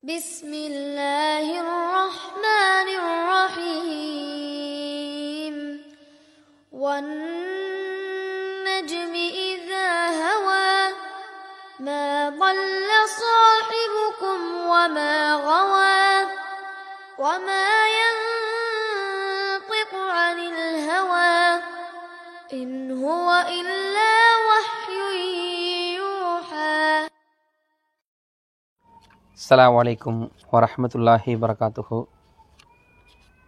بسم الله الرحمن الرحيم. والنجم إذا هوى ما ضل صاحبكم وما غوى وما ينطق عن الهوى. إن هو إلا அஸ்லாம் வலைக்கும் வரமத்துல்லாஹி வரகாத்துஹு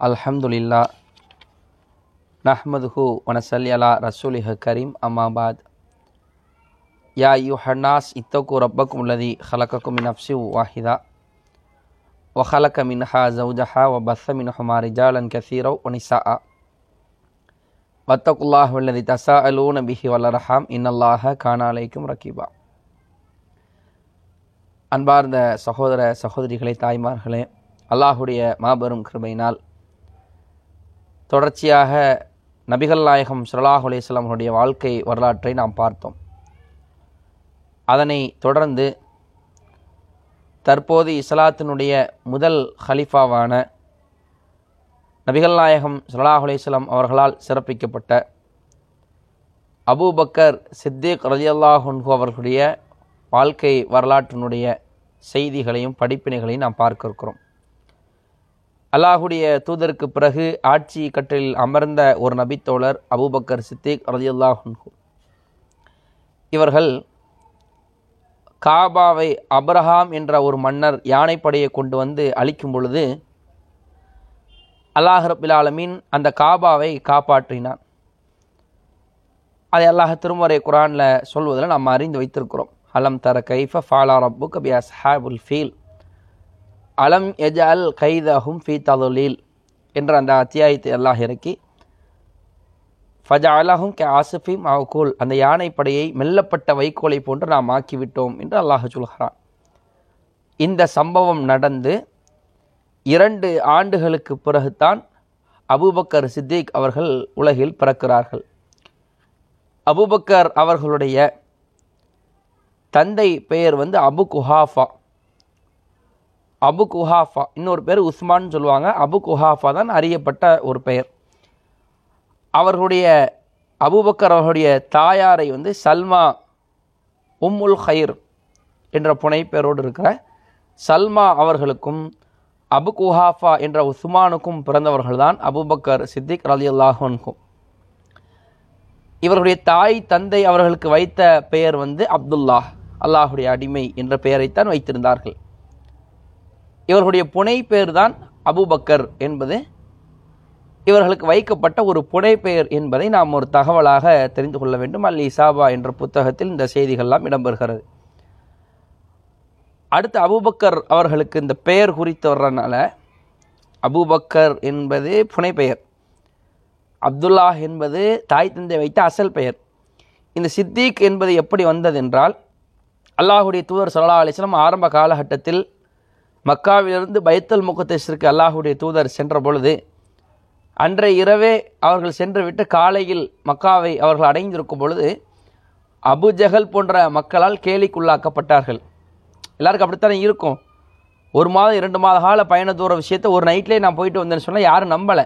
அல்ஹம்துலில்லா நஹ்மதுஹு வனசல்லி அலா ரசூலிஹ கரீம் அம்மாபாத் யா யூ ஹன்னாஸ் இத்தோக்கு ரப்பக்கும் உள்ளதி ஹலக்கக்கும் மின் அப்சி வாஹிதா வஹலக்க மின்ஹா ஜவுஜஹா வ பஸ்ஸ மின்ஹுமா ரிஜாலன் கசீரோ ஒனிசா ஆ வத்தகுல்லாஹ் உள்ளதி தசா அலூ நபிஹி வல்லரஹாம் இன்னல்லாஹ கானாலைக்கும் ரகீபா அன்பார்ந்த சகோதர சகோதரிகளே தாய்மார்களே அல்லாஹுடைய மாபெரும் கிருபையினால் தொடர்ச்சியாக நபிகள் நாயகம் ஸல்லல்லாஹு அலைஹி வாழ்க்கை வரலாற்றை நாம் பார்த்தோம். அதனை தொடர்ந்து தற்போது இஸ்லாத்தினுடைய முதல் ஹலிஃபாவான நபிகள் நாயகம் ஸல்லல்லாஹு அலிஸ்லாம் அவர்களால் சிறப்பிக்கப்பட்ட அபூபக்கர் சித்திக் ரலியல்லாஹு அன்ஹு அவர்களுடைய வாழ்க்கை வரலாற்றினுடைய செய்திகளையும் படிப்பினைகளையும் நாம் பார்க்க இருக்கிறோம் அல்லாஹுடைய தூதருக்கு பிறகு ஆட்சி கற்றில் அமர்ந்த ஒரு நபித்தோழர் அபூபக்கர் சித்திக் ரலியல்லாஹு இவர்கள் காபாவை அப்ரஹாம் என்ற ஒரு மன்னர் யானைப்படையை கொண்டு வந்து அழிக்கும் பொழுது அல்லாஹ் ரபிலாலமீன் அந்த காபாவை காப்பாற்றினான். அதை அல்லாஹ் திருமறை குரானில் சொல்வதில் நாம் அறிந்து வைத்திருக்கிறோம். அலம் தர கைஃப ஃபாலா ரப்பு கபி அஸ்ஹாபுல் ஃபீல். அலம் எஜால் கைதஹும் ஃபீ தலுலீல் என்ற அந்த அத்தியாயத்தை அல்லாஹ் இறக்கி ஃபஜா அலஹும் கே ஆசிஃபி மவுகூல் அந்த யானைப்படையை மெல்லப்பட்ட வைக்கோலை போன்று நாம் ஆக்கிவிட்டோம் என்று அல்லாஹ் சொல்கிறான். இந்த சம்பவம் நடந்து இரண்டு ஆண்டுகளுக்கு பிறகுதான் அபூபக்கர் சித்திக் அவர்கள் உலகில் பிறக்கிறார்கள். அபூபக்கர் அவர்களுடைய தந்தை பெயர் வந்து அபு குஹாஃபா. அபு குஹாஃபா. இன்னொரு பேர் உஸ்மான் சொல்லுவாங்க. அபு குஹாஃபா தான் அறியப்பட்ட ஒரு பெயர். அவர்களுடைய அபுபக்கர் அவர்களுடைய தாயாரை வந்து சல்மா உம்முல் ஹைர் என்ற புனைப்பெயரோடு இருக்கிற சல்மா அவர்களுக்கும் அபு குஹாஃபா என்ற உஸ்மானுக்கும் பிறந்தவர்கள்தான் அபூபக்கர் சித்திக் ரலி அல்லாஹன்கும் இவர்களுடைய தாய் தந்தை அவர்களுக்கு வைத்த பெயர் வந்து அப்துல்லாஹ். அல்லாஹுடைய அடிமை என்ற பெயரைத்தான் வைத்திருந்தார்கள். இவர்களுடைய புனை பெயர் தான் அபூபக்கர் என்பது இவர்களுக்கு வைக்கப்பட்ட ஒரு புனை பெயர் என்பதை நாம் ஒரு தகவலாக தெரிந்து கொள்ள வேண்டும். அல் இசாபா என்ற புத்தகத்தில் இந்த செய்திகள்லாம் இடம்பெறுகிறது. அடுத்து அபூபக்கர் அவர்களுக்கு இந்த பெயர் குறித்து வர்றதுனால அபுபக்கர் என்பது புனைப்பெயர் அப்துல்லா என்பது தாய் தந்தை வைத்த அசல் பெயர். இந்த சித்திக் என்பது எப்படி வந்ததென்றால் அல்லாஹுடைய தூதர் சல்லா அலிஸ்லாம் ஆரம்ப காலகட்டத்தில் மக்காவிலிருந்து பைத்தல் முகத்தேஷிற்கு அல்லாஹுடைய தூதர் சென்ற பொழுது அன்றைய இரவே அவர்கள் சென்று விட்டு காலையில் மக்காவை அவர்கள் அடைந்திருக்கும் பொழுது அபுஜகல் போன்ற மக்களால் கேலிக்குள்ளாக்கப்பட்டார்கள். எல்லாருக்கும் அப்படித்தானே இருக்கும்? ஒரு மாதம் இரண்டு மாத கால பயண தூர விஷயத்தை ஒரு நைட்லேயே நான் போயிட்டு வந்தேன்னு சொன்னால் யாரும் நம்பலை.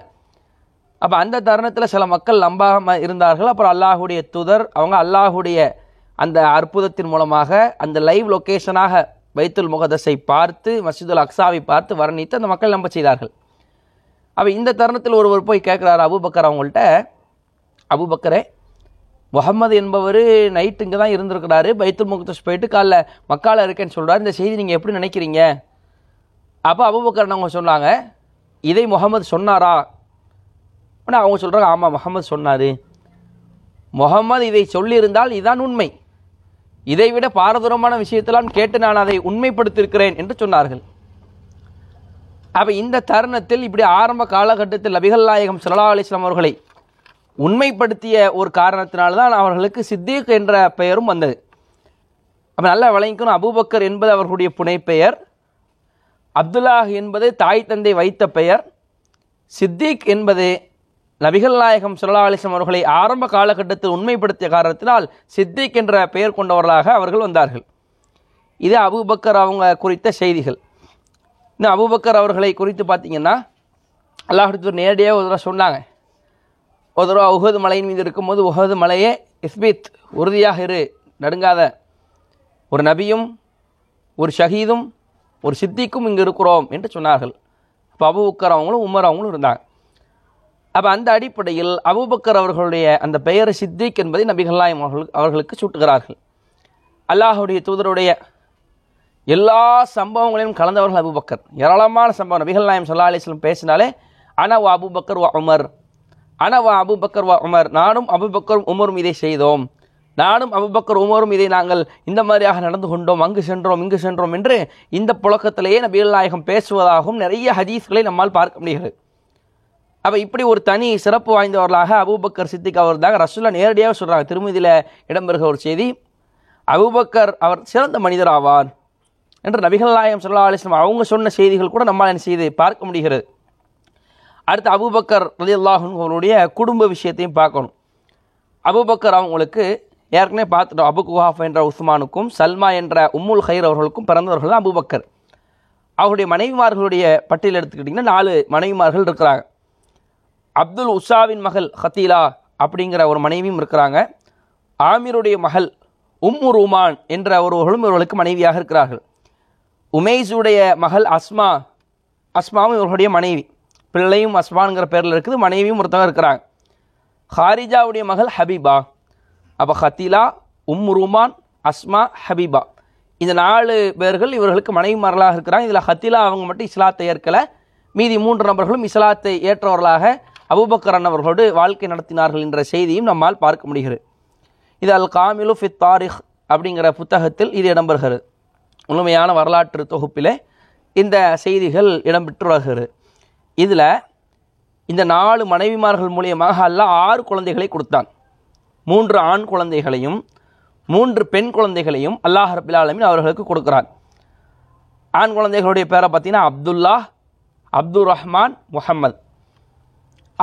அப்போ அந்த தருணத்தில் சில மக்கள் நம்பாமல் இருந்தார்கள். அப்புறம் அல்லாஹுடைய தூதர் அவங்க அல்லாஹுடைய அந்த அற்புதத்தின் மூலமாக அந்த லைவ் லொக்கேஷனாக பைத்துல் முகதஸை பார்த்து மஸ்ஜிதுல் அக்ஸாவை பார்த்து வர்ணித்து அந்த மக்கள் நம்ப செய்தார்கள். அப்போ இந்த தருணத்தில் ஒருவர் போய் கேட்குறாரு அபுபக்கர் அவங்கள்ட்ட அபுபக்கரே முகமது என்பவர் நைட்டு இங்கே தான் இருந்திருக்கிறாரு பைத்துல் முகதஸ் போயிட்டு காலைல மக்கால இருக்கேன்னு சொல்கிறார் இந்த செய்தி நீங்கள் எப்படி நினைக்கிறீங்க? அப்போ அபுபக்கர் அவங்க சொன்னாங்க இதை முகமது சொன்னாரா? ஆனால் அவங்க சொல்கிறாங்க ஆமாம் முகமது சொன்னார். முகமது இதை சொல்லியிருந்தால் இதுதான் உண்மை. இதை விட பாரதூரமான விஷயத்தெல்லாம் கேட்டு நான் அதை உண்மைப்படுத்தியிருக்கிறேன் என்று சொன்னார்கள். அப்போ இந்த தருணத்தில் இப்படி ஆரம்ப காலகட்டத்தில் நபிகள் நாயகம் சல்லா அலிஸ்லாம் அவர்களை உண்மைப்படுத்திய ஒரு காரணத்தினால்தான் அவர்களுக்கு சித்தீக் என்ற பெயரும் வந்தது. அப்போ நல்லா விளங்கிக்கணும் அபூபக்கர் என்பது அவர்களுடைய புனைப்பெயர். அப்துல்லாஹ் என்பது தாய் தந்தை வைத்த பெயர். சித்திக் என்பது நபிகள் நாயகம் சுல்லா அவர்களை ஆரம்ப காலகட்டத்தில் உண்மைப்படுத்திய காரணத்தினால் சித்திக் என்ற பெயர் கொண்டவர்களாக அவர்கள் வந்தார்கள். இது அபுபக்கர் அவங்க குறித்த செய்திகள். இன்னும் அபுபக்கர் அவர்களை குறித்து பார்த்தீங்கன்னா அல்லாஹ் நேரடியாக ஒரு தடவை சொன்னாங்க. ஒரு தடவை உகது மலையின் மீது இருக்கும்போது உகது மலையே இஸ்பித் உறுதியாக இரு நடுங்காத. ஒரு நபியும் ஒரு ஷஹீதும் ஒரு சித்திக்கும் இங்கே இருக்கிறோம் என்று சொன்னார்கள். அப்போ அபுபக்கர் அவங்களும் உமர் அவங்களும் இருந்தாங்க. அப்போ அந்த அடிப்படையில் அபூபக்கர் அவர்களுடைய அந்த பெயர் சித்திக் என்பதை நபிகள்லாயம் அவர்கள் அவர்களுக்கு சூட்டுகிறார்கள். அல்லாஹுடைய தூதருடைய எல்லா சம்பவங்களையும் கலந்தவர்கள் அபுபக்கர். ஏராளமான சம்பவம். நபிகள் நாயம் சல்லா அலிஸ்லம் பேசினாலே அனவா அபுபக்கர் வா உமர். அனவா அபுபக்கர் வா உமர். நானும் அபுபக்கரும் உமரும் இதை செய்தோம். நானும் அபுபக்கர் உமரும் இதை நாங்கள் இந்த மாதிரியாக நடந்து கொண்டோம். அங்கு சென்றோம் இங்கு சென்றோம் என்று இந்த புழக்கத்திலேயே நபிகள் நாயகம் பேசுவதாகவும் நிறைய ஹதீஸ்களை நம்மால் பார்க்க முடிகிறது. அப்போ இப்படி ஒரு தனி சிறப்பு வாய்ந்தவர்களாக அபூபக்கர் சித்திக் அவர் தான் ரசுல்லா நேரடியாக சொல்கிறாங்க திருமதியில் இடம்பெறுகிற ஒரு செய்தி அபூபக்கர் அவர் சிறந்த மனிதர் ஆவார் என்று நபிகள் நாயம் சொல்லா அலிஸ்லாம் அவங்க சொன்ன செய்திகள் கூட நம்மால் என்ன செய்து பார்க்க முடிகிறது. அடுத்து அபூபக்கர் ரதி அவர்களுடைய குடும்ப விஷயத்தையும் பார்க்கணும். அபூபக்கர் அவங்களுக்கு ஏற்கனவே பார்த்துட்டோம் அபு குஹாஃப் என்ற உஸ்மானுக்கும் சல்மா என்ற உம்முல் ஹைர் அவர்களுக்கும் பிறந்தவர்கள் தான் அபூபக்கர். அவருடைய மனைவிமார்களுடைய பட்டியல் எடுத்துக்கிட்டிங்கன்னா நாலு மனைவிமார்கள் இருக்கிறாங்க. அப்துல் உஷாவின் மகள் ஹத்தீலா அப்படிங்கிற ஒரு மனைவியும் இருக்கிறாங்க. ஆமீருடைய மகள் உம்மு ரூமான் என்ற ஒருவர்களும் இவர்களுக்கு மனைவியாக இருக்கிறார்கள். உமேஸுடைய மகள் அஸ்மா அஸ்மாவும் இவர்களுடைய மனைவி. பிள்ளையும் அஸ்மானுங்கிற பேரில் இருக்குது மனைவியும் ஒருத்தவங்க இருக்கிறாங்க. ஹாரிஜாவுடைய மகள் ஹபீபா. அப்போ ஹத்தீலா உம் ரூமான் அஸ்மா ஹபீபா. இந்த நாலு பேர்கள் இவர்களுக்கு மனைவி மரலாக இருக்கிறாங்க. இதில் ஹத்திலா அவங்க மட்டும் இஸ்லாத்தை ஏற்கலை. மீதி மூன்று நபர்களும் இஸ்லாத்தை ஏற்றவர்களாக அபுபக்கரன் அவர்களோடு வாழ்க்கை நடத்தினார்கள் என்ற செய்தியும் நம்மால் பார்க்க முடிகிறது. இது அல் காமிலு ஃபித் தாரிக் அப்படிங்கிற புத்தகத்தில் இது இடம்பெறுகிறது. முழுமையான வரலாற்று தொகுப்பிலே இந்த செய்திகள் இடம்பெற்று வருகிறது இதில் இந்த நாலு மனைவிமார்கள் மூலியமாக அல்ல ஆறு குழந்தைகளை கொடுத்தான். மூன்று ஆண் குழந்தைகளையும் மூன்று பெண் குழந்தைகளையும் அல்லாஹ் ரபிலாலமின் அவர்களுக்கு கொடுக்குறான். ஆண் குழந்தைகளுடைய பேரை பார்த்தீங்கன்னா அப்துல்லா அப்துல் ரஹ்மான் முஹம்மது.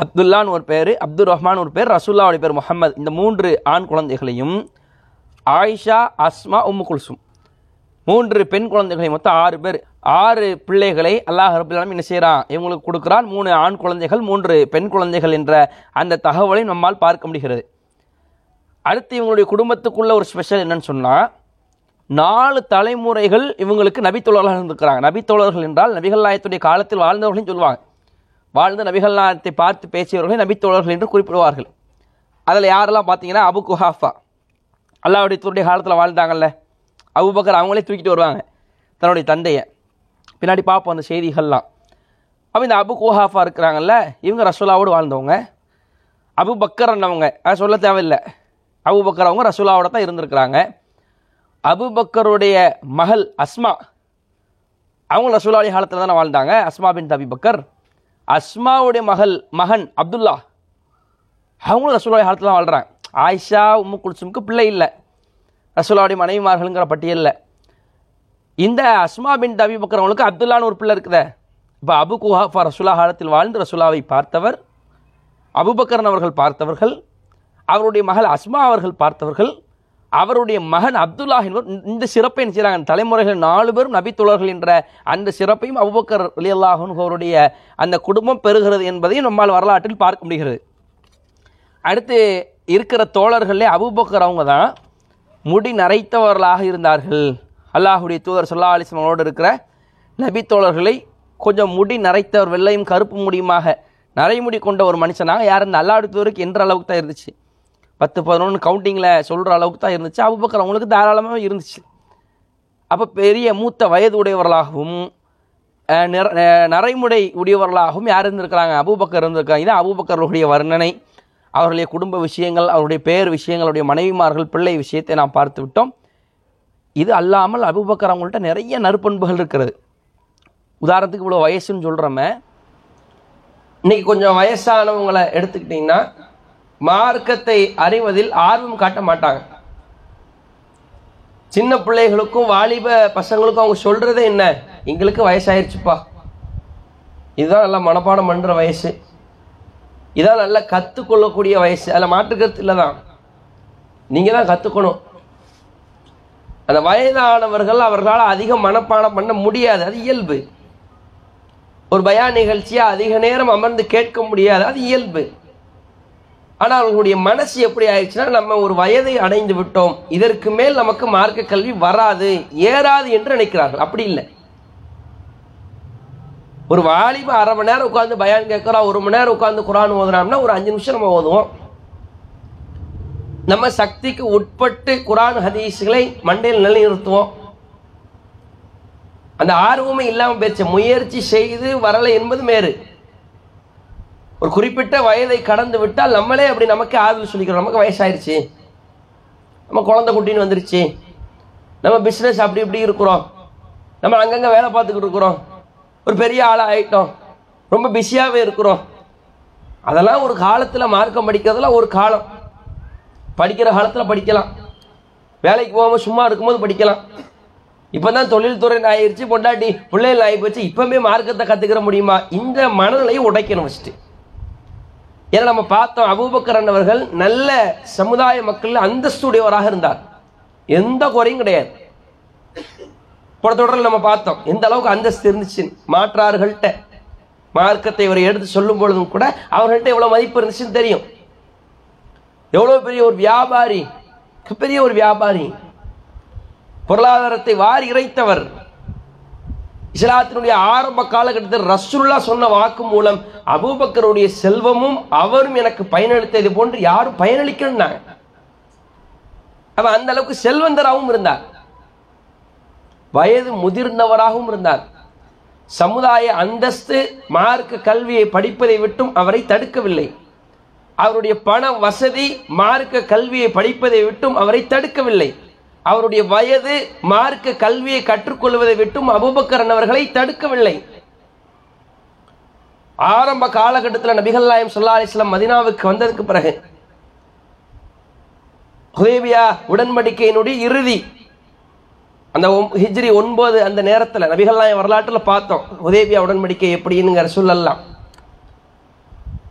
அப்துல்லான்னு ஒரு பேர் அப்துல் ரஹ்மான் ஒரு பேர் ரசூல்லாவுடைய பேர் முகமது இந்த மூன்று ஆண் குழந்தைகளையும் ஆயிஷா அஸ்மா உம்மு குல்சும். மூன்று பெண் குழந்தைகளை மொத்தம் ஆறு பேர். ஆறு பிள்ளைகளை அல்லாஹ் ரபுல்லாலும் என்ன செய்கிறான் இவங்களுக்கு கொடுக்குறான். மூணு ஆண் குழந்தைகள் மூன்று பெண் குழந்தைகள் என்ற அந்த தகவலை நம்மால் பார்க்க முடிகிறது. அடுத்து இவங்களுடைய குடும்பத்துக்குள்ள ஒரு ஸ்பெஷல் என்னன்னு சொன்னால் நாலு தலைமுறைகள் இவங்களுக்கு நபித்தோழர்கள் இருந்திருக்கிறாங்க. நபித்தோழர்கள் என்றால் நபிகள் நாயத்துடைய காலத்தில் வாழ்ந்தவர்களையும் சொல்லுவாங்க. வாழ்ந்து நபிகள் நாயத்தை பார்த்து பேசியவர்களை நபித்தோழர்கள் என்று குறிப்பிடுவார்கள். அதில் யாரெல்லாம் பார்த்தீங்கன்னா அபு குஹாஃபா. அல்லாவுடைய தூருடைய காலத்தில் வாழ்ந்தாங்கல்ல. அபுபக்கர் அவங்களே தூக்கிட்டு வருவாங்க. தன்னுடைய தந்தையை. பின்னாடி பார்ப்போம் அந்த செய்திகள்லாம். அப்போ இந்த அபு குஹாஃபா இருக்கிறாங்கல்ல இவங்க ரசூலாவோடு வாழ்ந்தவங்க. அபு பக்கர்னவங்க அதை சொல்ல தேவையில்லை. அபு பக்கர் அவங்க ரசூலாவோட தான் இருந்திருக்கிறாங்க. அபு பக்கருடைய மகள் அஸ்மா. அவங்க ரசூலாவுடைய காலத்தில் தானே வாழ்ந்தாங்க. அஸ்மா பின் தபி பக்கர். அஸ்மாவுடைய மகள் மகன் அப்துல்லா. அவங்களும் ரசூலாவுடைய காலத்தில் தான் வாழ்கிறாங்க ஆயிஷா உம்மு குல்சுமுக்கு பிள்ளை இல்லை. ரசூலாவுடைய மனைவிமார்களுங்கிற பட்டியலில் இந்த அஸ்மா பின் தபி பக்கர் அவங்களுக்கு அப்துல்லான்னு ஒரு பிள்ளை இருக்குதே. இப்போ அபு குஹாஃபா ரசுலா காலத்தில் வாழ்ந்து ரசூலாவை பார்த்தவர் அபுபக்கரன் அவர்கள் பார்த்தவர்கள் அவருடைய மகள் அஸ்மா அவர்கள் பார்த்தவர்கள் அவருடைய மகன் அப்துல்லா என்பவர் இந்த சிறப்பை என்ன செய்கிறாங்க தலைமுறைகள் நாலு பேரும் நபித்தோழர்கள் என்ற அந்த சிறப்பையும் அபுபக்கர் அலி அல்லாஹன் அவருடைய அந்த குடும்பம் பெறுகிறது என்பதையும் நம்மால் வரலாற்றில் பார்க்க முடிகிறது. அடுத்து இருக்கிற தோழர்களே அபுபக்கர் அவங்க தான் முடி நரைத்தவர்களாக இருந்தார்கள். அல்லாஹுடைய தூதர் சொல்லா அலிஸ்மனோடு இருக்கிற நபித்தோழர்களை கொஞ்சம் முடி நரைத்தவர் வெள்ளையும் கருப்பு முடியுமாக நரைமுடி கொண்ட ஒரு மனுஷனாக யார்? இந்த அல்லாஹுடைய தூதருக்கு என்ற அளவுக்கு தான் இருந்துச்சு. பத்து பதினொன்று கவுண்டிங்கில் சொல்கிற அளவுக்கு தான் இருந்துச்சு. அபுபக்கர் அவங்களுக்கு தாராளமாக இருந்துச்சு. அப்போ பெரிய மூத்த வயது உடையவர்களாகவும் நரைமுடை உடையவர்களாகவும் யார் இருந்திருக்கிறாங்க? அபூபக்கர் இருந்திருக்காங்க இதான் அபூபக்கர்களுடைய வர்ணனை. அவர்களுடைய குடும்ப விஷயங்கள் அவருடைய பேர் விஷயங்களுடைய மனைவிமார்கள் பிள்ளை விஷயத்தை நாம் பார்த்து விட்டோம். இது அல்லாமல் அபூபக்கர் அவங்கள்ட்ட நிறைய நற்பண்புகள் இருக்கிறது. உதாரணத்துக்கு இவ்வளோ வயசுன்னு சொல்கிறோமே இன்றைக்கி கொஞ்சம் வயசானவங்களை எடுத்துக்கிட்டிங்கன்னா மார்க்கத்தை அறிவதில் ஆர்வம் காட்ட மாட்டாங்க. சின்ன பிள்ளைகளுக்கும் வாலிப பசங்களுக்கும் அவங்க சொல்கிறது என்ன? எங்களுக்கு வயசாயிருச்சுப்பா. இதுதான் நல்லா மனப்பாடம் பண்ணுற வயசு. இதான் நல்லா கற்றுக்கொள்ளக்கூடிய வயசு. அதில் மாற்றுக்கிறது இல்லை தான் நீங்கள் தான் கற்றுக்கணும் அந்த வயதானவர்கள் அவர்களால் அதிகம் மனப்பாடம் பண்ண முடியாது. அது இயல்பு. ஒரு பயா நிகழ்ச்சியாக அதிக நேரம் அமர்ந்து கேட்க முடியாது. அது இயல்பு. ஆனால் அவங்களுடைய மனசு எப்படி ஆயிடுச்சுன்னா நம்ம ஒரு வயதை அடைந்து விட்டோம். இதற்கு மேல் நமக்கு மார்க்க கல்வி வராது ஏறாது என்று நினைக்கிறார்கள். அப்படி இல்லை. ஒரு வாலிப அரை மணி நேரம் உட்காந்து பயான் கேட்குறோம் ஒரு மணி நேரம் உட்காந்து குரான் ஓதுனோம்னா ஒரு அஞ்சு நிமிஷம் நம்ம ஓதுவோம். நம்ம சக்திக்கு உட்பட்டு குரான் ஹதீஸ்களை மண்டையில் நிலைநிறுத்துவோம். அந்த ஆர்வமே இல்லாமல் போயிடுச்சு முயற்சி செய்து வரலை என்பது மேறு ஒரு குறிப்பிட்ட வயதை கடந்து விட்டால் நம்மளே அப்படி நமக்கு ஆறுதல் சொல்லிக்கிறோம். நமக்கு வயசாயிருச்சு. நம்ம குழந்தை குட்டின்னு வந்துருச்சு. நம்ம பிஸ்னஸ் அப்படி இப்படி இருக்கிறோம். நம்ம அங்கங்கே வேலை பார்த்துக்கிட்டு இருக்கிறோம். ஒரு பெரிய ஆளாக ஆகிட்டோம் ரொம்ப பிஸியாகவே இருக்கிறோம். அதெல்லாம் ஒரு காலத்தில் மார்க்கம் படிக்கிறதுலாம் ஒரு காலம். படிக்கிற காலத்தில் படிக்கலாம். வேலைக்கு போகாமல் சும்மா இருக்கும்போது படிக்கலாம். இப்போ தான் தொழில்துறை ஆயிடுச்சு பொண்டாட்டி பிள்ளைகள் ஆகி போச்சு. இப்போவே மார்க்கத்தை கற்றுக்கிற முடியுமா? இந்த மனநிலையை உடைக்கணும் ஃபஸ்ட்டு ஏன்னா நம்ம பார்த்தோம்? அபூபக்கரன் அவர்கள் நல்ல சமுதாய மக்கள் அந்தஸ்துடையவராக இருந்தார். எந்த குறையும் கிடையாது. போன தொடரில் நம்ம பார்த்தோம் எந்த அளவுக்கு அந்தஸ்து இருந்துச்சு? மாற்றார்கள்ட்ட. மார்க்கத்தை இவரை எடுத்து சொல்லும் பொழுதும் கூட அவர்கள்ட்ட எவ்வளோ மதிப்பு இருந்துச்சுன்னு தெரியும். எவ்வளோ பெரிய ஒரு வியாபாரி? பெரிய ஒரு வியாபாரி. பொருளாதாரத்தை வாரி இறைத்தவர். இஸ்லாத்தினுடைய ஆரம்ப காலகட்டத்தில் ரசூல்லா சொன்ன வாக்கு மூலம் அபூபக்கருடைய செல்வமும் அவரும் எனக்கு பயனளித்தது போன்று யாரும் பயனளிக்கணும்னாங்க அவ அந்த அளவுக்கு செல்வந்தராகவும் இருந்தார். வயது முதிர்ந்தவராகவும் இருந்தார். சமுதாய அந்தஸ்து மார்க்க கல்வியை படிப்பதை விட்டும் அவரை தடுக்கவில்லை. அவருடைய பண வசதி மார்க்க கல்வியை படிப்பதை விட்டும் அவரை தடுக்கவில்லை. அவருடைய வயது மார்க்க கல்வியை கற்றுக்கொள்வதை விட்டும் அபுபக்கரன் அவர்களை தடுக்கவில்லை. ஆரம்ப காலகட்டத்தில் நபிகள் நாயம் சொல்லா அலிஸ்லாம் மதினாவுக்கு வந்ததுக்கு பிறகு ஹுதேபியா உடன்படிக்கையினுடைய இறுதி அந்த ஒம்- ஹிஜ்ரி ஒன்பது அந்த நேரத்தில் நபிகள் நாயம் வரலாற்றில் பார்த்தோம் ஹுதேபியா உடன்படிக்கை எப்படிங்கிற சொல்லலாம்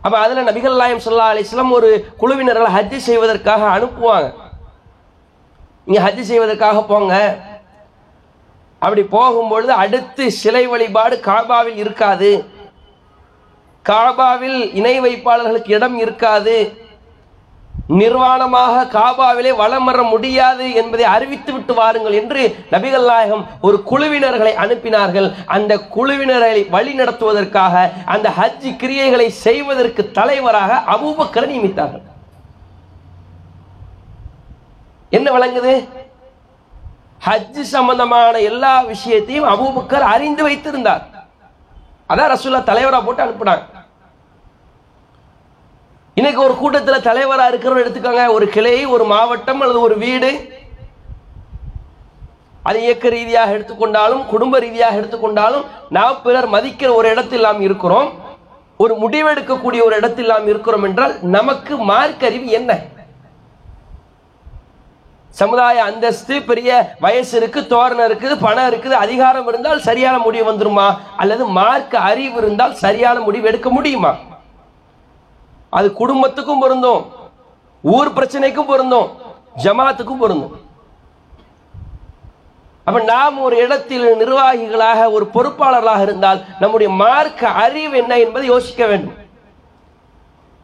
அப்ப அதுல நபிகள் நாயம் சொல்லா அலிஸ்லாம் ஒரு குழுவினர்களை ஹஜ்ஜி செய்வதற்காக அனுப்புவாங்க. நீங்கள் ஹஜ் செய்வதற்காக போங்க. அப்படி போகும்பொழுது அடுத்து சிலை வழிபாடு காபாவில் இருக்காது. காபாவில் இணை வைப்பாளர்களுக்கு இடம் இருக்காது. நிர்வாணமாக காபாவிலே வளம் வர முடியாது என்பதை அறிவித்து விட்டு வாருங்கள் என்று நபிகள் நாயகம் ஒரு குழுவினர்களை அனுப்பினார்கள். அந்த குழுவினரை வழி நடத்துவதற்காக அந்த ஹஜ் கிரியைகளை செய்வதற்கு தலைவராக அபூபக்கரை நியமித்தார்கள். என்ன விளங்குது? ஹஜ் சம்பந்தமான எல்லா விஷயத்தையும் அபூபக்கர் அறிந்து வைத்திருந்தார். அதான் ரசூல்லா தலைவரா போட்டு அனுப்புனாங்க. இன்னைக்கு ஒரு கூட்டத்தில் தலைவரா இருக்கிறவர் எடுத்துக்கோங்க. ஒரு கிளை ஒரு மாவட்டம் அல்லது ஒரு வீடு அது இயக்க ரீதியாக எடுத்துக்கொண்டாலும் குடும்ப ரீதியாக எடுத்துக்கொண்டாலும் நாம் பிறர் மதிக்கிற ஒரு இடத்தில் நாம் இருக்கிறோம். ஒரு முடிவெடுக்கக்கூடிய ஒரு இடத்தில் நாம் இருக்கிறோம் என்றால் நமக்கு மார்க் அறிவு என்ன? சமுதாய அந்தஸ்து பெரிய வயசு இருக்கு தோரணம் இருக்குது பணம் இருக்குது அதிகாரம் இருந்தால் சரியான முடிவு வந்துருமா? அல்லது மார்க் அறிவு இருந்தால் சரியான முடிவு எடுக்க முடியுமா? அது குடும்பத்துக்கும் பொருந்தும் ஊர் பிரச்சனைக்கும் பொருந்தும் ஜமாத்துக்கும் பொருந்தும். அப்ப நாம் ஒரு இடத்தில் நிர்வாகிகளாக ஒரு பொறுப்பாளர்களாக இருந்தால் நம்முடைய மார்க்க அறிவு என்ன என்பதை யோசிக்க வேண்டும்.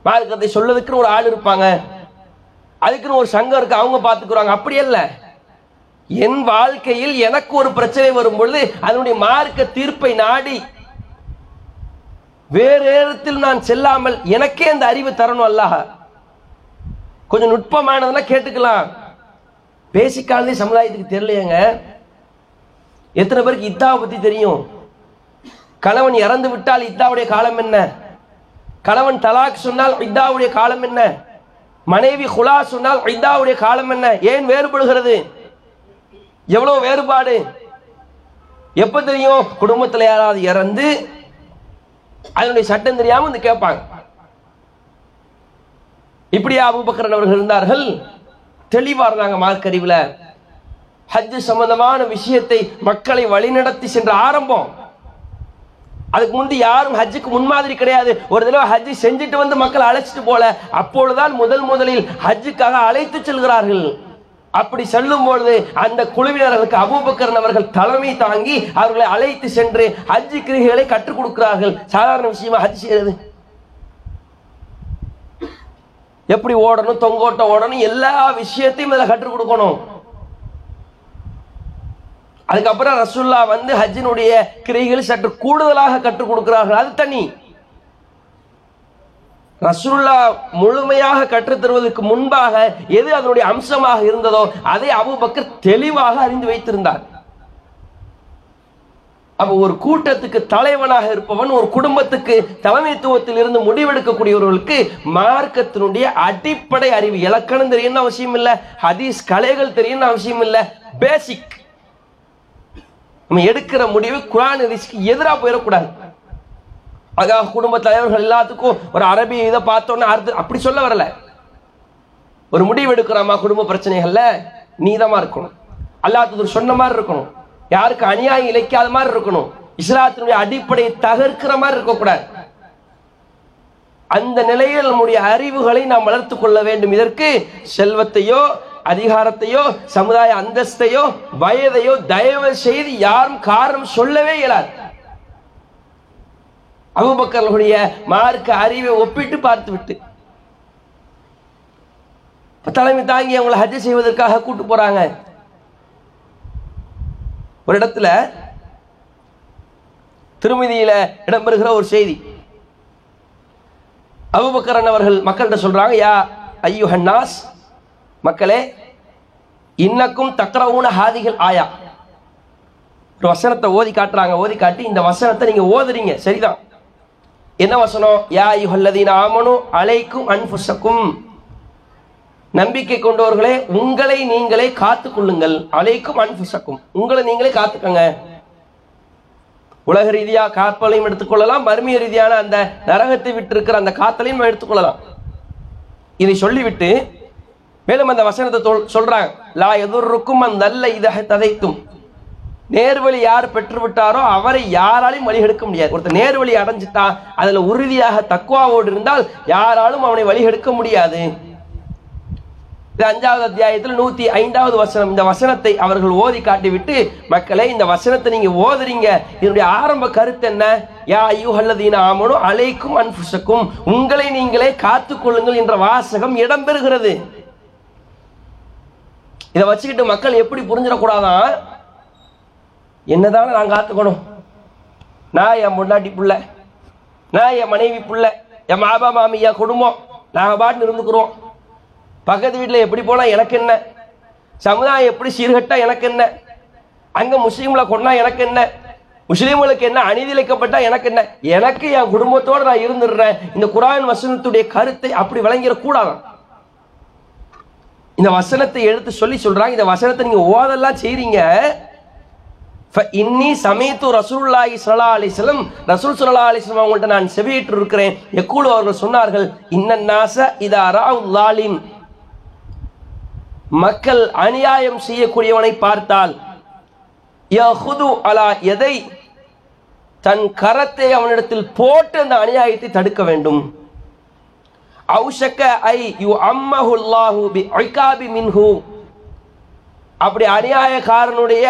மார்க்கத்தை சொல்லதுக்குன்னு ஒரு ஆள் இருப்பாங்க. அதுக்குன்னு ஒரு சங்கம் இருக்கு அவங்க பார்த்துக்குறாங்க அப்படி இல்லை என் வாழ்க்கையில் எனக்கு ஒரு பிரச்சனை வரும் பொழுது அதனுடைய மார்க்க தீர்ப்பை நாடி வேறு நேரத்தில் நான் செல்லாமல் எனக்கே அந்த அறிவு தரணும் அல்லாஹ். கொஞ்சம் நுட்பமானதுன்னா கேட்டுக்கலாம். பேசிக்காலே சமுதாயத்துக்கு தெரியலையேங்க. எத்தனை பேருக்கு இத்தாவை பத்தி தெரியும்? கணவன் இறந்து விட்டால் இத்தாவுடைய காலம் என்ன? கணவன் தலாக் சொன்னால் இத்தாவுடைய காலம் என்ன? மனைவி குலா சொன்னால் ஐந்தாவுடைய காலம் என்ன? ஏன் வேறுபடுகிறது? எவ்வளவு வேறுபாடு? எப்ப தெரியும்? குடும்பத்துல யாராவது இறந்து அதனுடைய சட்டம் தெரியாம வந்து கேட்பாங்க. இப்படியா அபுபக்கரன் அவர்கள் இருந்தார்கள்? தெளிவா இருந்தாங்க மார்க் ஹஜ் சம்பந்தமான விஷயத்தை மக்களை வழிநடத்தி சென்ற ஆரம்பம். அதுக்கு முந்தி யாரும் ஹஜ்ஜுக்கு முன்மாதிரி கிடையாது. ஒரு தடவை ஹஜ்ஜி செஞ்சுட்டு வந்து மக்கள் அழைச்சிட்டு போல அப்பொழுதுதான் முதல் முதலில் ஹஜ்ஜுக்காக அழைத்து செல்கிறார்கள். அப்படி செல்லும் பொழுது அந்த குழுவினர்களுக்கு அபூபக்கரன் அவர்கள் தலைமை தாங்கி அவர்களை அழைத்து சென்று ஹஜ் கிரிகளை கற்றுக் கொடுக்கிறார்கள். சாதாரண விஷயமா ஹஜ் செய்யறது? எப்படி ஓடணும் தொங்கோட்டம் ஓடணும் எல்லா விஷயத்தையும் இதில் கற்றுக் கொடுக்கணும். அதுக்கப்புறம் ரசுல்லா வந்து ஹஜ்ஜினுடைய கிரைகள் சற்று கூடுதலாக கற்றுக் கொடுக்கிறார்கள். அது தனி. ரசுல்லா முழுமையாக கற்றுத் தருவதற்கு முன்பாக எது அதனுடைய அம்சமாக இருந்ததோ அதை அபூபக்கர் தெளிவாக அறிந்து வைத்திருந்தார். அப்ப ஒரு கூட்டத்துக்கு தலைவனாக இருப்பவன் ஒரு குடும்பத்துக்கு தலைமைத்துவத்தில் இருந்து முடிவெடுக்கக்கூடியவர்களுக்கு மார்க்கத்தினுடைய அடிப்படை அறிவு இலக்கணம் தெரியணும் அவசியம் இல்லை ஹதீஸ் கலைகள் தெரியணும் அவசியம் இல்லை பேசிக் நம்ம எடுக்கிற முடிவு குரான் ஹதீஸ்க்கு எதிராக போயிடக்கூடாது. அதுக்காக குடும்ப தலைவர்கள் எல்லாத்துக்கும் ஒரு அரபி இதை பார்த்தோன்னே அர்த்தம் அப்படி சொல்ல வரல. ஒரு முடிவு எடுக்கிறோமா குடும்ப பிரச்சனைகள்ல? நீதமா இருக்கணும். அல்லாத்தது சொன்ன மாதிரி இருக்கணும். யாருக்கு அநியாயம் இழைக்காத மாதிரி இருக்கணும். இஸ்லாத்தினுடைய அடிப்படையை தகர்க்கிற மாதிரி இருக்கக்கூடாது. அந்த நிலையில் நம்முடைய அறிவுகளை நாம் வளர்த்து கொள்ள வேண்டும். இதற்கு செல்வத்தையோ அதிகாரத்தையோ சமுதாய அந்தஸ்தையோ வயதையோ தயவு செய்து யாரும் காரணம் சொல்லவே இயலாது. அபுபக்கர்களுடைய மார்க்க அறிவை ஒப்பிட்டு பார்த்து விட்டு தலைமை தாங்கி அவங்களை ஹஜ் செய்வதற்காக கூட்டு போறாங்க. ஒரு இடத்துல திருமதியில இடம்பெறுகிற ஒரு செய்தி. அபுபக்கரன் அவர்கள் மக்கள்கிட்ட சொல்றாங்க யா ஐயுஹன்னாஸ் மக்களே இன்னக்கும் தக்கரவுன ஹாதிகள் ஆயா. ஒரு வசனத்தை ஓதி காட்டுறாங்க. ஓதி காட்டி இந்த வசனத்தை நீங்க ஓதுறீங்க. சரிதான். என்ன வசனம்? யா யுஹல்லதீன் ஆமனு அலைக்கும் அன்புசக்கும். நம்பிக்கை கொண்டவர்களே உங்களை நீங்களே காத்து கொள்ளுங்கள் அலைக்கும் அன்புசக்கும். உங்களை நீங்களே காத்துக்கங்க. உலக ரீதியா காப்பலையும் எடுத்துக்கொள்ளலாம். மர்மிய ரீதியான அந்த நரகத்தை விட்டு இருக்கிற அந்த காத்தலையும் எடுத்துக்கொள்ளலாம். இதை சொல்லிவிட்டு மேலும் அந்த வசனத்தை தொல்- சொல்றாங்க. லா எதிர்க்கும் அந்த நல்ல இதை ததைத்தும். நேர்வழி யார் பெற்றுவிட்டாரோ அவரை யாராலையும் வழிகெடுக்க முடியாது. ஒருத்தர் நேர்வழி அடைஞ்சிட்டா அதுல உறுதியாக தக்குவாவோடு இருந்தால் யாராலும் அவனை வழிகெடுக்க முடியாது. இது அஞ்சாவது அத்தியாயத்தில் நூத்தி ஐந்தாவது வசனம். இந்த வசனத்தை அவர்கள் ஓதி காட்டிவிட்டு மக்களே இந்த வசனத்தை நீங்க ஓதுறீங்க. இதனுடைய ஆரம்ப கருத்து என்ன? யா ஐயுஹல்லதீன ஆமனு அலைக்கும் அன்புசக்கும். உங்களை நீங்களே காத்துக்கொள்ளுங்கள் என்ற வாசகம் இடம்பெறுகிறது. இதை வச்சுக்கிட்டு மக்கள் எப்படி புரிஞ்சிடக்கூடாதான் என்னதானே நான் காத்துக்கணும். நான் என் முன்னாடி புள்ள நான் என் மனைவி புள்ள என் மாபா மாமி என் குடும்பம் நாங்கள் பாட்டு இருந்துக்கிறோம். பக்கத்து வீட்டில் எப்படி போனால் எனக்கு என்ன? சமுதாயம் எப்படி சீர்கட்டா எனக்கு என்ன? அங்கே முஸ்லீம்களை கொண்டா எனக்கு என்ன? முஸ்லீம்களுக்கு என்ன அநீதிழைக்கப்பட்டா எனக்கு என்ன? எனக்கு என் குடும்பத்தோடு நான் இருந்துடுறேன். இந்த குரான் வசனத்துடைய கருத்தை அப்படி விளங்கிடக்கூடாதான். இந்த வசனத்தை எடுத்து சொல்லி சொல்றாங்க. இந்த வசனத்தை நீங்க ஓதெல்லாம் செய்றீங்க. இன்னி சமயத்து ரசூல்லாஹி ஸல்லல்லாஹு அலிஸ்லம் ரசூல் ஸல்லல்லாஹு அலிஸ்லம் அவங்கள்ட்ட நான் செவியிட்டு இருக்கிறேன் எக்கூலு அவர்கள் சொன்னார்கள் இன்னன் நாச இதா ராவு லாலிம் மக்கள் அநியாயம் செய்யக்கூடியவனை பார்த்தால் யஹுது அலா எதை தன் கரத்தை அவனிடத்தில் போட்டு அந்த அநியாயத்தை தடுக்க வேண்டும் அவுஷக்க ஐ யு அம்மஹுல்லாஹு பி ஐகாபி மின்ஹு அப்படி அநியாயக்காரனுடைய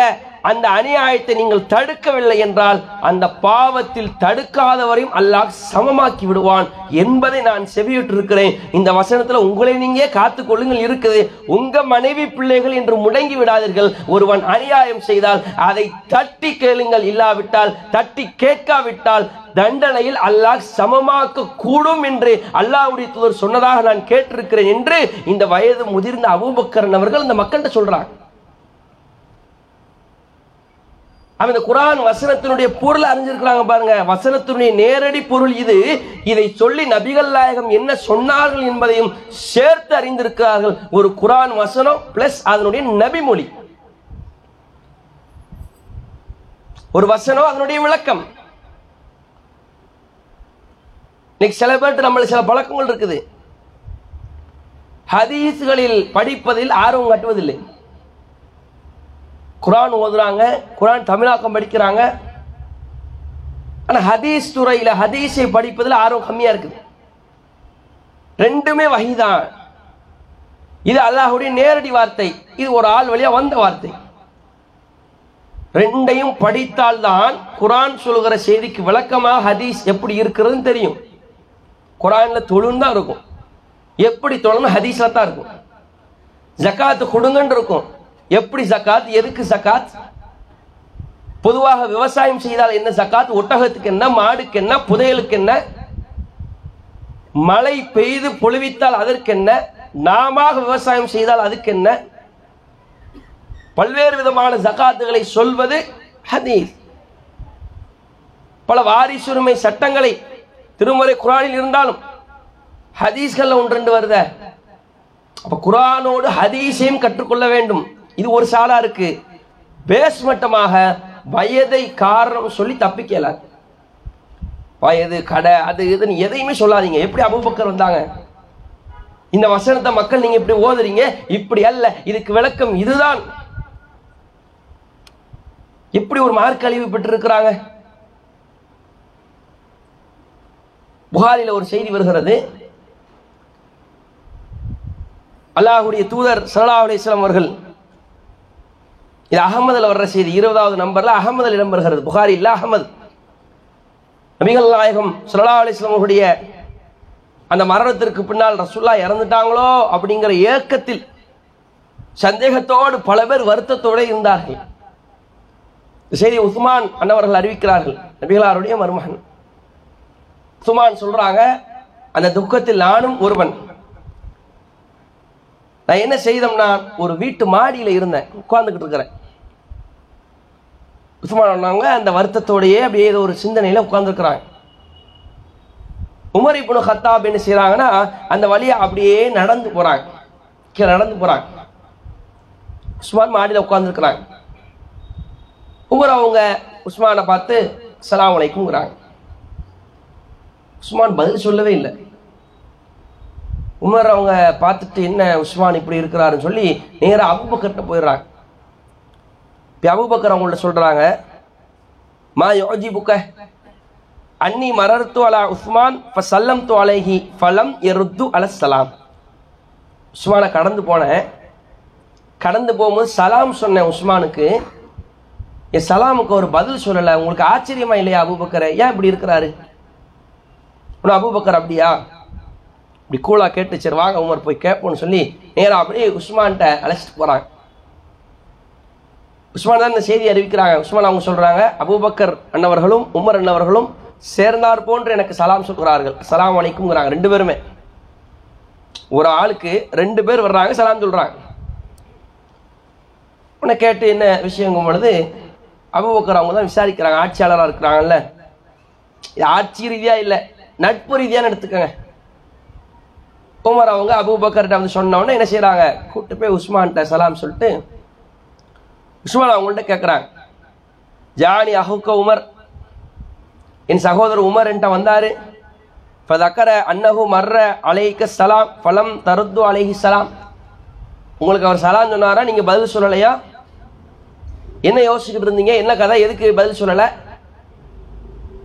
அந்த அநியாயத்தை நீங்கள் தடுக்கவில்லை என்றால் அந்த பாவத்தில் தடுக்காதவரையும் அல்லாஹ் சமமாக்கி விடுவான் என்பதை நான் செவியிட்டிருக்கிறேன் இந்த வசனத்தில் உங்களை நீங்கே காத்து கொள்ளுங்கள். இருக்குது உங்க மனைவி பிள்ளைகள் என்று முடங்கி விடாதீர்கள். ஒருவன் அநியாயம் செய்தால் அதை தட்டி கேளுங்கள். இல்லாவிட்டால் தட்டி கேட்காவிட்டால் தண்டனையில் அல்லாஹ் சமமாக்க கூடும் என்று அல்லாஹ்வுடைய தூதர் சொன்னதாக நான் கேட்டிருக்கிறேன் என்று இந்த வயது முதிர்ந்த அபூபக்கரன் அவர்கள் இந்த மக்கள்கிட்ட சொல்றாங்க. அவன் இந்த குரான் வசனத்தினுடைய பொருள் அறிஞ்சிருக்கிறாங்க பாருங்க. வசனத்தினுடைய நேரடி பொருள் இது. இதை சொல்லி நபிகள் நாயகம் என்ன சொன்னார்கள் என்பதையும் சேர்த்து அறிந்திருக்கிறார்கள். ஒரு குரான் வசனம் பிளஸ் அதனுடைய நபிமொழி. ஒரு வசனம் அதனுடைய விளக்கம். இன்னைக்கு சில பேர்ட்டு நம்மளுக்கு சில பழக்கங்கள் இருக்குது. ஹதீஸ்களில் படிப்பதில் ஆர்வம் காட்டுவதில்லை. குரான் ஓதுறாங்க குரான் தமிழாக்கம் படிக்கிறாங்க. ஆனால் ஹதீஸ் துறையில ஹதீஸை படிப்பதில் ஆர்வம் கம்மியா இருக்குது. ரெண்டுமே வகைதான். இது அல்லாஹுடைய நேரடி வார்த்தை. இது ஒரு ஆள் வழியா வந்த வார்த்தை. ரெண்டையும் படித்தால்தான் குரான் சொல்லுகிற செய்திக்கு விளக்கமாக ஹதீஸ் எப்படி இருக்கிறதுன்னு தெரியும். குரான்ல தொழுன்னு தான் இருக்கும். எப்படி தொழணும் ஹதீஸில் தான் இருக்கும். ஜக்காத்து கொடுங்கன்னு இருக்கும். எப்படி ஜக்காத் எதுக்கு ஜக்காத் பொதுவாக விவசாயம் செய்தால் என்ன ஜக்காத் ஒட்டகத்துக்கு என்ன மாடுக்கு என்ன புதையலுக்கு என்ன? மழை பெய்து பொழிவித்தால் அதற்கு என்ன? நாம விவசாயம் செய்தால் அதுக்கு என்ன? பல்வேறு விதமான ஜகாத்துகளை சொல்வது ஹதீஸ். பல வாரிசுரிமை சட்டங்களை திருமுறை குரானில் இருந்தாலும் ஹதீஸ்கள்ல ஒன்று ரெண்டு வருத. அப்ப குரானோடு ஹதீஸையும் கற்றுக்கொள்ள வேண்டும். இது ஒரு சாலா இருக்கு. பேஸ் மட்டமாக வயதை காரணம் சொல்லி தப்பிக்கல. வயது கடை அது இதுன்னு எதையுமே சொல்லாதீங்க. எப்படி அபுபக்கர் வந்தாங்க? இந்த வசனத்தை மக்கள் நீங்க இப்படி ஓதுறீங்க? இப்படி அல்ல. இதுக்கு விளக்கம் இதுதான். எப்படி ஒரு மார்க் அழிவு பெற்றிருக்கிறாங்க? புகாரில ஒரு செய்தி வருகிறது. அல்லாஹுடைய தூதர் சல்லா அலிஸ்லாம் அவர்கள் இது அகமதுல வர்ற செய்தி இருபதாவது நம்பர்ல அகமதுல இடம் வருகிறது புகாரி இல்ல அகமது. நபிகள் நாயகம் சுல்லா அலிஸ்லாம் அந்த மரணத்திற்கு பின்னால் ரசுல்லா இறந்துட்டாங்களோ அப்படிங்கிற ஏக்கத்தில் சந்தேகத்தோடு பல பேர் வருத்தத்தோடு இருந்தார்கள். செய்தி உஸ்மான் அன்னவர்கள் அறிவிக்கிறார்கள். நபிகளாருடைய மருமகன். உஸ்மான் சொல்றாங்க அந்த துக்கத்தில் நானும் ஒருவன். நான் என்ன செய்தோம்னா ஒரு வீட்டு மாடியில இருந்தேன் உட்கார்ந்துகிட்டு இருக்கிறேன். உஸ்மான் அண்ணாங்க அந்த வருத்தத்தோடையே அப்படியே ஏதோ ஒரு சிந்தனையில உட்கார்ந்துருக்கிறாங்க. உமர் இப்போ ஹத்தாப் என்ன செய்கிறாங்கன்னா அந்த வழியா அப்படியே நடந்து போறாங்க. கீழே நடந்து போறாங்க. உஸ்மான் மாடியில் உட்காந்துருக்குறாங்க உமர் அவங்க உஸ்மானை பார்த்து சலாம் அலைக்கும்ங்கிறாங்க. உஸ்மான் பதில் சொல்லவே இல்லை. உமர் அவங்க பார்த்துட்டு என்ன உஸ்மான் இப்படி இருக்கிறாருன்னு சொல்லி நேராக அபுபக்கர்கிட்ட போயிடுறாங்க. இப்போ அபுபக்கர் அவங்கள்ட்ட சொல்கிறாங்க மா யோஜி புக்க அன்னி மரத்து அலா உஸ்மான் சல்லம் து அலைஹி ஃபலம் எருத்து அலசலாம் உஸ்மானை கடந்து போனேன். கடந்து போகும்போது சலாம் சொன்னேன் உஸ்மானுக்கு. என் சலாமுக்கு ஒரு பதில் சொல்லலை. உங்களுக்கு ஆச்சரியமா இல்லையா அபுபக்கரை ஏன் இப்படி இருக்கிறாரு? உன்னை அபுபக்கர் அப்படியா? இப்படி கூலா கேட்டு சரி வாங்க உமர் போய் கேட்போம்னு சொல்லி நேராக அப்படியே உஸ்மான்கிட்ட அழைச்சிட்டு போகிறாங்க உஸ்மான் தான் இந்த செய்தி அறிவிக்கிறாங்க. உஸ்மான் அவங்க சொல்கிறாங்க அபூபக்கர் அண்ணவர்களும் உமர் அண்ணவர்களும் சேர்ந்தார் போன்று எனக்கு சலாம் சொல்கிறார்கள். சலாம் அலைக்கும்ங்கிறாங்க ரெண்டு பேருமே. ஒரு ஆளுக்கு ரெண்டு பேர் வர்றாங்க சலாம் சொல்கிறாங்க உன்னை கேட்டு என்ன விஷயங்கும் பொழுது அபுபக்கர் அவங்க தான் விசாரிக்கிறாங்க ஆட்சியாளராக இருக்கிறாங்கல்ல. இது ஆட்சி ரீதியாக இல்லை நட்பு ரீதியான்னு எடுத்துக்கோங்க. உமர் அவங்க அபுபக்கர்கிட்ட வந்து சொன்னோன்னே என்ன செய்கிறாங்க கூப்பிட்டு போய் உஸ்மான்கிட்ட சலாம் சொல்லிட்டு உஸ்மான் அவங்கள்ட்ட கேட்குறாங்க ஜானி அஹுக்க உமர். என் சகோதரர் உமர் என்கிட்ட இப்போ தக்கர அன்னஹு மர்ற அலைக்க சலாம் ஃபலம் தருத்து அலைஹி சலாம். உங்களுக்கு அவர் சலாம் சொன்னாரா? நீங்கள் பதில் சொல்லலையா? என்ன யோசிச்சுக்கிட்டு இருந்தீங்க? என்ன கதை? எதுக்கு பதில் சொல்லலை?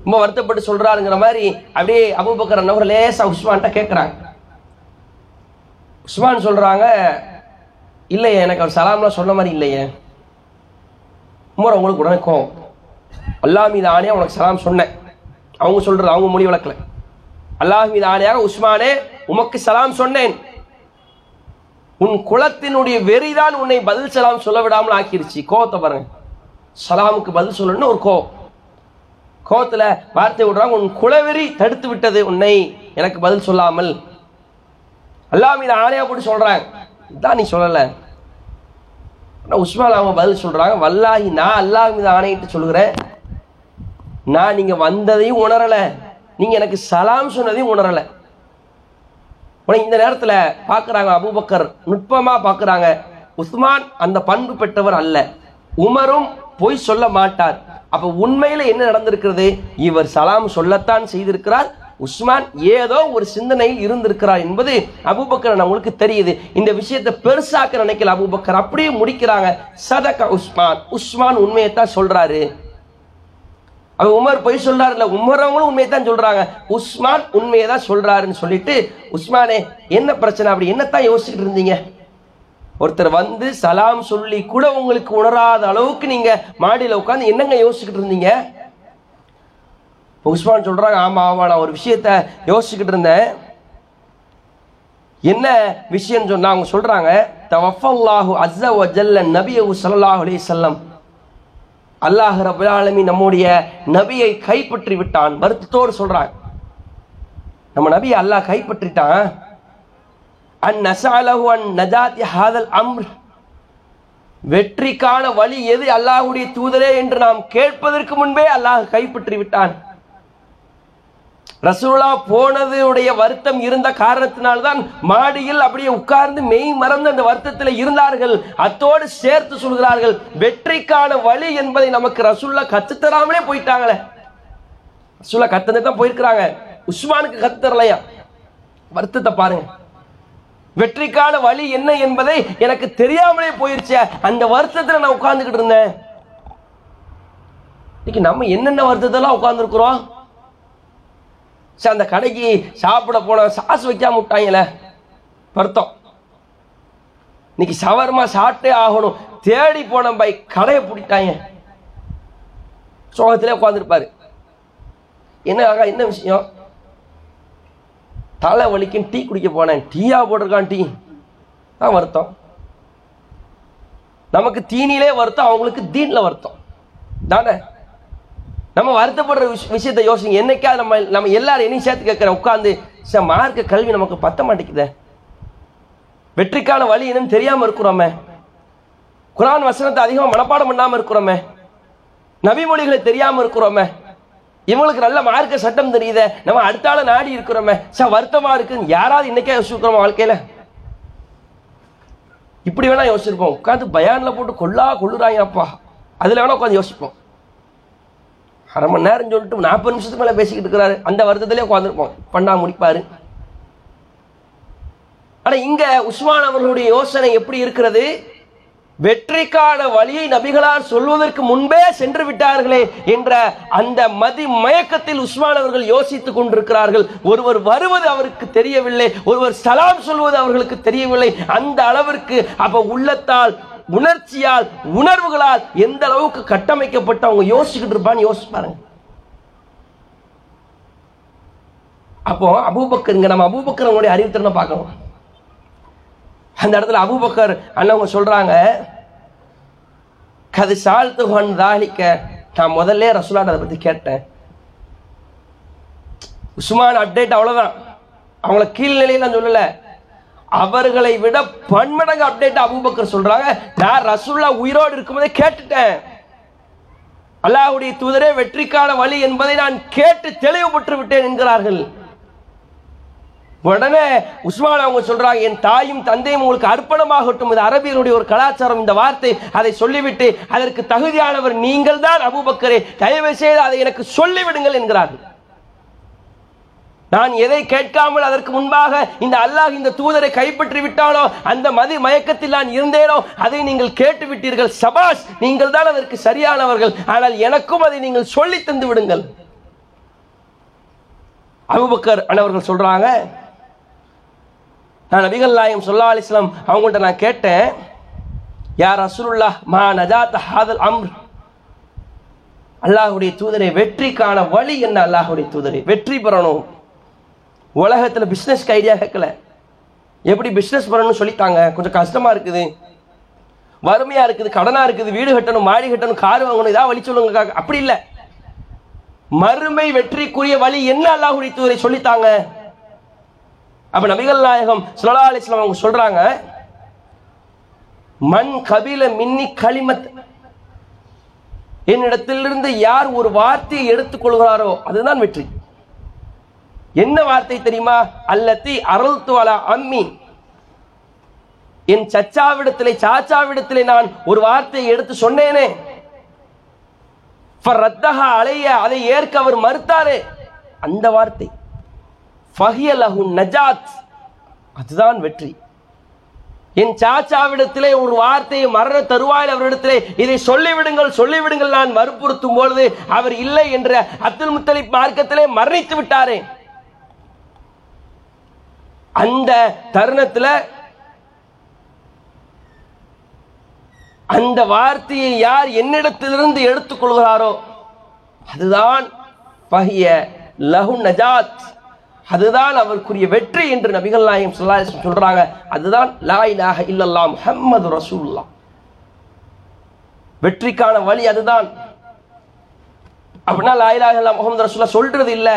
ரொம்ப வருத்தப்பட்டு சொல்கிறாருங்கிற மாதிரி அப்படியே அபூபக்கர் அண்ணவர் லேசாக உஸ்மான்கிட்ட கேட்குறாங்க உஸ்மான் சொல்கிறாங்க இல்லையே எனக்கு அவர் சலாம்லாம் சொன்ன மாதிரி இல்லையே. உமர் அவங்களுக்கு உடனே கோவம். அல்லாஹ் மீது ஆணையாக உனக்கு சலாம் சொன்னேன். அவங்க சொல்றது அவங்க மொழி வழக்கில். அல்லாஹ் மீது ஆணையாக உஸ்மானே உமக்கு சலாம் சொன்னேன். உன் குலத்தினுடைய வெறிதான் உன்னை பதில் சலாம் சொல்ல விடாமல் ஆக்கிருச்சு கோவத்தை பாருங்க. சலாமுக்கு பதில் சொல்லணும்னு ஒரு கோவம். கோவத்தில் வார்த்தை விடுறாங்க உன் குலவெறி தடுத்து விட்டது உன்னை. எனக்கு பதில் சொல்லாமல். அல்லாஹ் மீது ஆணையாக போட்டு சொல்கிறாங்க இதான் நீ சொல்லலை. உஸ்மான் அவங்க பதில் சொல்கிறாங்க வல்லாஹி நான் அல்லாஹ் மீது ஆணையிட்டு சொல்லுகிறேன். நான் நீங்கள் வந்ததையும் உணரலை. நீங்கள் எனக்கு சலாம் சொன்னதையும் உணரலை. உனக்கு இந்த நேரத்தில் பார்க்குறாங்க அபூபக்கர். நுட்பமாக பார்க்குறாங்க உஸ்மான் அந்த பண்பு பெற்றவர் அல்ல. உமரும் பொய் சொல்ல மாட்டார். அப்போ உண்மையில் என்ன நடந்திருக்கிறது? இவர் சலாம் சொல்லத்தான் செய்திருக்கிறார். உஸ்மான் ஏதோ ஒரு சிந்தனையில் இருந்திருக்கிறார் என்பது அபூபக்கர் நம்மளுக்கு தெரியுது. இந்த விஷயத்தை பெருசாக்க நினைக்கல அபுபக்கர். அப்படியே முடிக்கிறாங்க. சதக உஸ்மான். உஸ்மான் உண்மையைத்தான் சொல்றாரு. அவர் உமர் பொய் சொல்றாரு இல்ல உண்மையை தான் சொல்றாங்க. உஸ்மான் உண்மையை தான் சொல்றாருன்னு சொல்லிட்டு உஸ்மானே என்ன பிரச்சனை அப்படி? என்னத்தான் யோசிச்சுட்டு இருந்தீங்க? ஒருத்தர் வந்து சலாம் சொல்லி கூட உங்களுக்கு உணராத அளவுக்கு நீங்க மாடியில் உட்காந்து என்னங்க யோசிச்சுக்கிட்டு இருந்தீங்க? உஸ்மான் சொல்றாங்க ஆமா ஆமா நான் ஒரு விஷயத்த யோசிச்சுக்கிட்டு இருந்தேன். என்ன விஷயம் சொன்னா அவங்க சொல்றாங்க தவஃபல்லாஹு அஸ்ஸ வஜல்ல நபிய நபியு ஸல்லல்லாஹு அலைஹி வஸல்லம். அல்லாஹ் ரப்பல் ஆலமீன் நம்முடைய நபியை கைப்பற்றி விட்டான். வருத்தத்தோடு சொல்றாங்க. நம்ம நபி அல்லாஹ் கைப்பற்றிட்டான். அன் நசாலஹு அன் நஜாத் ஹாதல் அம்ர். வெற்றிக்கான வழி எது? அல்லாஹ்வுடைய தூதரே என்று நாம் கேட்பதற்கு முன்பே அல்லாஹ் கைப்பற்றி விட்டான். ரசூலா போனதுடைய வருத்தம் இருந்த காரணத்தினால்தான் மாடியில் அப்படியே உட்கார்ந்து மெய் மறந்து அந்த வருத்தத்தில் இருந்தார்கள். அத்தோடு சேர்த்து சொல்கிறார்கள் வெற்றிக்கான வழி என்பதை நமக்கு ரசூல்லா கத்துத்தராமலே போயிட்டாங்களே. ரசூல்லா கத்தனை தான் போயிருக்கிறாங்க. உஸ்மானுக்கு கத்துத்தரலையா வருத்தத்தை பாருங்க. வெற்றிக்கான வழி என்ன என்பதை எனக்கு தெரியாமலே போயிருச்சு. அந்த வருத்தத்தில் நான் உட்கார்ந்துக்கிட்டு இருந்தேன். இன்னைக்கு நம்ம என்னென்ன வருத்தத்தெல்லாம் உட்கார்ந்துருக்குறோம்? சரி அந்த கடைக்கு சாப்பிட போன சாஸ் வைக்காம விட்டாங்களே. வருத்தம். இன்னைக்கு சவர்மா சாப்பிட்டே ஆகணும். தேடி போன பை கடையை பிடிட்டாங்க. சோகத்திலே உட்காந்துருப்பாரு என்ன ஆகா என்ன விஷயம்? தலை வலிக்கும் டீ குடிக்க போனேன். டீயா போட்டிருக்கான் டீ. தான் வருத்தம். நமக்கு தீனிலே வருத்தம் அவங்களுக்கு தீன்ல வருத்தம். தானே? நம்ம வருத்தப்படுற விஷ- விஷயத்தை யோசிங்க. என்னைக்காவது நம்ம நம்ம எல்லாரும் என்னையும் சேர்த்து கேட்குற உட்காந்து சார் மார்க்க கல்வி நமக்கு பத்த மாட்டேங்குதே. வெற்றிக்கான வழி என்னன்னு தெரியாமல் இருக்கிறோமே. குரான் வசனத்தை அதிகமாக மனப்பாடம் பண்ணாமல் இருக்கிறோமே. நபிமொழிகளை தெரியாமல் இருக்கிறோமே. இவங்களுக்கு நல்ல மார்க்க சட்டம் தெரியுதே. நம்ம அடுத்த ஆள் நாடி இருக்கிறோமே. சார் வருத்தமாக இருக்குன்னு யாராவது இன்னைக்கே யோசிச்சுக்கிறோம் வாழ்க்கையில்? இப்படி வேணால் யோசிச்சிருப்போம். உட்காந்து பயானில் போட்டு கொல்லா கொள்ளுறாங்கப்பா அப்பா வேணால் உட்காந்து யோசிப்போம். அரை மணி நேரம் சொல்லிட்டு நாற்பது நிமிஷத்துக்கு மேலே பேசிக்கிட்டு இருக்கிறாரு. அந்த வருத்தத்திலே உட்காந்துருப்போம் பண்ணா முடிப்பாரு. ஆனா இங்க உஸ்மான் அவர்களுடைய யோசனை எப்படி இருக்கிறது? வெற்றிக்கான வழியை நபிகளார் சொல்வதற்கு முன்பே சென்று விட்டார்களே என்ற அந்த மதி மயக்கத்தில் உஸ்மான் அவர்கள் யோசித்துக் கொண்டிருக்கிறார்கள். ஒருவர் வருவது அவருக்கு தெரியவில்லை. ஒருவர் சலாம் சொல்வது அவர்களுக்கு தெரியவில்லை. அந்த அளவிற்கு அப்ப உள்ளத்தால் உணர்ச்சியால் உணர்வுகளால் எந்த அளவுக்கு கட்டமைக்கப்பட்டு அவங்க யோசிச்சுக்கிட்டு இருப்பான்னு யோசிச்சு பாருங்க. அப்போ அபூபக்கர் இங்க நம்ம அபூபக்கர் அவங்களுடைய அறிவுத்திறனை பார்க்கணும். அந்த இடத்துல அபூபக்கர் அண்ணவங்க சொல்றாங்க கது சாழ்த்துகன் தாலிக்க நான் முதல்ல ரசுலான் அதை பத்தி கேட்டேன். உஸ்மான் அப்டேட் அவ்வளவுதான். அவங்கள கீழ்நிலையில் நான் சொல்லல. அவர்களை விட பன்மடங்கு அப்டேட் அபுபக்கர் சொல்றாங்க. நான் ரசுல்லா உயிரோடு இருக்கும்போதே கேட்டுட்டேன். அல்லாஹுடைய தூதரே வெற்றிக்கான வழி என்பதை நான் கேட்டு தெளிவுபட்டு விட்டேன் என்கிறார்கள். உடனே உஸ்மான் அவங்க சொல்றாங்க என் தாயும் தந்தையும் உங்களுக்கு அர்ப்பணமாகட்டும். இது அரபியருடைய ஒரு கலாச்சாரம். இந்த வார்த்தை அதை சொல்லிவிட்டு அதற்கு தகுதியானவர் நீங்கள் தான் அபுபக்கரே. தயவு செய்து அதை எனக்கு சொல்லிவிடுங்கள் என்கிறார்கள். நான் எதை கேட்காமல் அதற்கு முன்பாக இந்த அல்லாஹ் இந்த தூதரை கைப்பற்றி விட்டானோ அந்த மதி மயக்கத்தில் நான் இருந்தேனோ அதை நீங்கள் கேட்டு விட்டீர்கள் சபாஷ் நீங்கள் தான் அதற்கு சரியானவர்கள். ஆனால் எனக்கும் அதை நீங்கள் சொல்லி தந்து விடுங்கள். அபுபக்கர் அண்ணவர்கள் சொல்றாங்க நான் நபிகள் நாயம் சொல்லா அலிஸ்லாம் அவங்கள்ட்ட நான் கேட்டேன் யார் அசுருல்லா மா நஜாத் ஹாதல் அம்ர்? அல்லாஹுடைய தூதரை வெற்றிக்கான வழி என்ன? அல்லாஹுடைய தூதரை வெற்றி பெறணும். உலகத்தில் பிஸ்னஸ்க்கு ஐடியா கேட்கல எப்படி பிஸ்னஸ் பண்ணணும்னு சொல்லித்தாங்க கொஞ்சம் கஷ்டமா இருக்குது. வறுமையாக இருக்குது கடனாக இருக்குது வீடு கட்டணும் மாடி கட்டணும் கார் வாங்கணும் இதாக வழி சொல்லுங்க அப்படி இல்லை. மறுமை வெற்றிக்குரிய வழி என்ன அல்லாஹ் தூதரை சொல்லித்தாங்க அப்ப நபிகள் நாயகம் சுலலா அலிஸ்லாம் அவங்க சொல்றாங்க மண் கபில மின்னி களிமத். என்னிடத்திலிருந்து யார் ஒரு வார்த்தையை எடுத்துக்கொள்கிறாரோ அதுதான் வெற்றி. என்ன வார்த்தை தெரியுமா? அல்லத்தி அருள் துவலா அம்மி. என் சச்சாவிடத்திலே சாச்சாவிடத்திலே நான் ஒரு வார்த்தையை எடுத்து சொன்னேனே. ரத்தகா அலைய அதை ஏற்க அவர் மறுத்தாரே. அந்த வார்த்தை. ஃபஹியலஹு நஜாத். அதுதான் வெற்றி. என் சாச்சாவிடத்திலே ஒரு வார்த்தையை மரண தருவாயில் அவரிடத்திலே இதை சொல்லிவிடுங்கள் சொல்லிவிடுங்கள் நான் வற்புறுத்தும் பொழுது அவர் இல்லை என்ற அப்துல் முத்தலிப் மார்க்கத்திலே மரணித்து விட்டாரே. அந்த தருணத்துல அந்த வார்த்தையை யார் என்னிடத்திலிருந்து எடுத்துக்கொள்கிறாரோ அதுதான் பகிய லஹு நஜாத். அதுதான் அவருக்குரிய வெற்றி என்று நபிகள் நாயகம் ஸல்லல்லாஹு சொல்றாங்க. அதுதான் லாயிலாக இலாஹ இல்லல்லாஹ் முஹம்மது ரசூல்லா வெற்றிக்கான வழி அதுதான். அப்படின்னா லா இலாஹ இல்லல்லாஹ் முஹம்மது சொல்றது இல்ல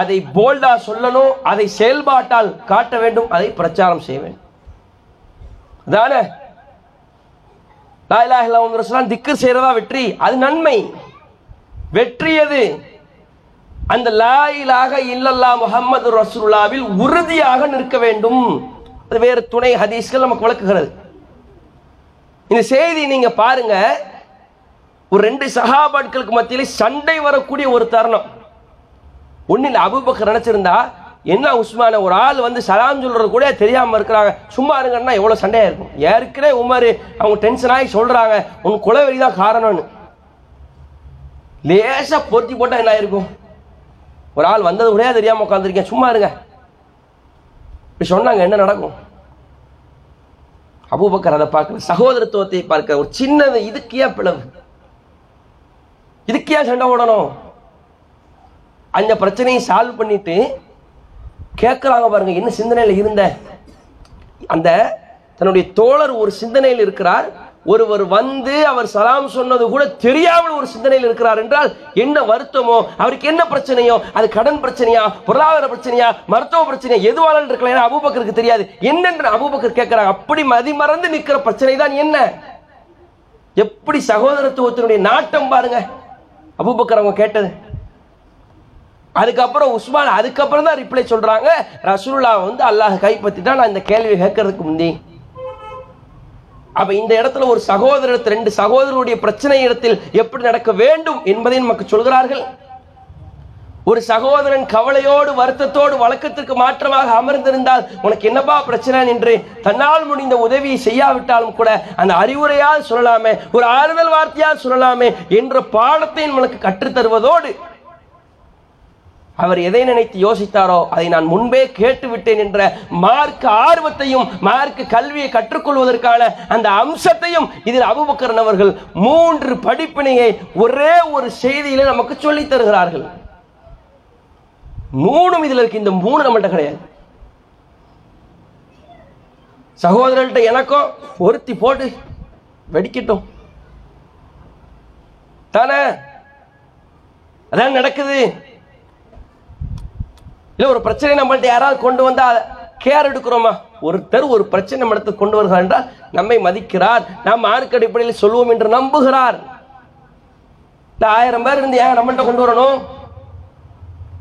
அதை போல்டா சொல்லணும் அதை செயல்பாட்டால் காட்ட வேண்டும் அதை பிரச்சாரம் செய்ய வேண்டும். தானே லா இலாஹ திக்கு செய்கிறதா செய்யறதா வெற்றி அது நன்மை. வெற்றியது அந்த லா இல்லல்லா முகமது ரசூல்லாவில் உறுதியாக நிற்க வேண்டும். அது வேறு துணை ஹதீஸ்கள் நமக்கு விளக்குகிறது. இந்த செய்தி நீங்க பாருங்க ஒரு ரெண்டு சகாபாட்களுக்கு மத்தியில் சண்டை வரக்கூடிய ஒரு தருணம். ஒன்னில் அபுபக்கர் நினைச்சிருந்தா என்ன உஸ்மான ஒரு ஆள் வந்து சலாம் சொல்றது கூட தெரியாம இருக்கிறாங்க. சும்மா இருங்கன்னா எவ்வளவு சண்டையா இருக்கும்? ஏற்கனவே உமர் அவங்க டென்ஷன் ஆகி சொல்றாங்க. உன் குலவெளி தான் காரணம்னு. லேசா பொருத்தி போட்டா என்ன இருக்கும் ஒரு ஆள் வந்தது கூட தெரியாம உட்காந்துருக்கேன் சும்மா இருங்க. இப்படி சொன்னாங்க என்ன நடக்கும்? அபூபக்கர் அதை பார்க்கல. சகோதரத்துவத்தை பார்க்க ஒரு சின்னது இதுக்கு ஏன் பிளவு? இதுக்கு ஏன் சண்டை ஓடணும் அந்த பிரச்சனையை சால்வ் பண்ணிட்டு கேட்குறாங்க பாருங்க என்ன சிந்தனையில் இருந்த? அந்த தன்னுடைய தோழர் ஒரு சிந்தனையில் இருக்கிறார். ஒருவர் வந்து அவர் சலாம் சொன்னது கூட தெரியாமல் ஒரு சிந்தனையில் இருக்கிறார் என்றால் என்ன வருத்தமோ அவருக்கு என்ன பிரச்சனையோ அது கடன் பிரச்சனையா பொருளாதார பிரச்சனையா மருத்துவ பிரச்சனையா எதுவானாலும் இருக்கலாம் ஏன்னா அபூபக்கருக்கு தெரியாது. என்னென்று அபூபக்கர் கேட்கிறாங்க அப்படி மதிமறந்து நிற்கிற பிரச்சனை தான் என்ன? எப்படி சகோதரத்துவத்தினுடைய நாட்டம் பாருங்க. அபூபக்கர் அவங்க கேட்டது அதுக்கப்புறம் உஸ்மான் அதுக்கப்புறம் தான் ரிப்ளை சொல்கிறாங்க ரசூல்லா வந்து அல்லாஹ் கைப்பற்றிட்டா. நான் இந்த கேள்வி கேட்கறதுக்கு முந்தி. அப்போ இந்த இடத்துல ஒரு சகோதரத்து ரெண்டு சகோதரருடைய பிரச்சனை இடத்தில் எப்படி நடக்க வேண்டும் என்பதை நமக்கு சொல்கிறார்கள். ஒரு சகோதரன் கவலையோடு வருத்தத்தோடு வழக்கத்திற்கு மாற்றமாக அமர்ந்திருந்தால் உனக்கு என்னப்பா பிரச்சனை என்று தன்னால் முடிந்த உதவியை செய்யாவிட்டாலும் கூட அந்த அறிவுரையால் சொல்லலாமே ஒரு ஆறுதல் வார்த்தையால் சொல்லலாமே என்ற பாடத்தை நம்மளுக்கு கற்றுத் தருவதோடு அவர் எதை நினைத்து யோசித்தாரோ அதை நான் முன்பே கேட்டு விட்டேன் என்ற மார்க் ஆர்வத்தையும் மார்க் கல்வியை கற்றுக்கொள்வதற்கான அந்த அம்சத்தையும் இதில் அபுபக்கரன் அவர்கள் மூன்று படிப்பினையை ஒரே ஒரு செய்தியில நமக்கு சொல்லித் தருகிறார்கள். மூணும் இதுல இருக்கு இந்த மூணு நம்மள்ட்ட கிடையாது. சகோதரர்கிட்ட எனக்கும் பொருத்தி போட்டு வெடிக்கட்டும். தானே? அதான் நடக்குது. இல்லை ஒரு பிரச்சனை நம்மள்ட்ட யாராவது கொண்டு வந்தால் கேர் எடுக்கிறோமா? ஒருத்தர் ஒரு பிரச்சனை நம்ம கொண்டு வருகிறார் என்றால் நம்மை மதிக்கிறார். நாம் மார்க் அடிப்படையில் சொல்லுவோம் என்று நம்புகிறார். இல்ல ஆயிரம் பேர் இருந்து ஏன் நம்மள்ட்ட கொண்டு வரணும்?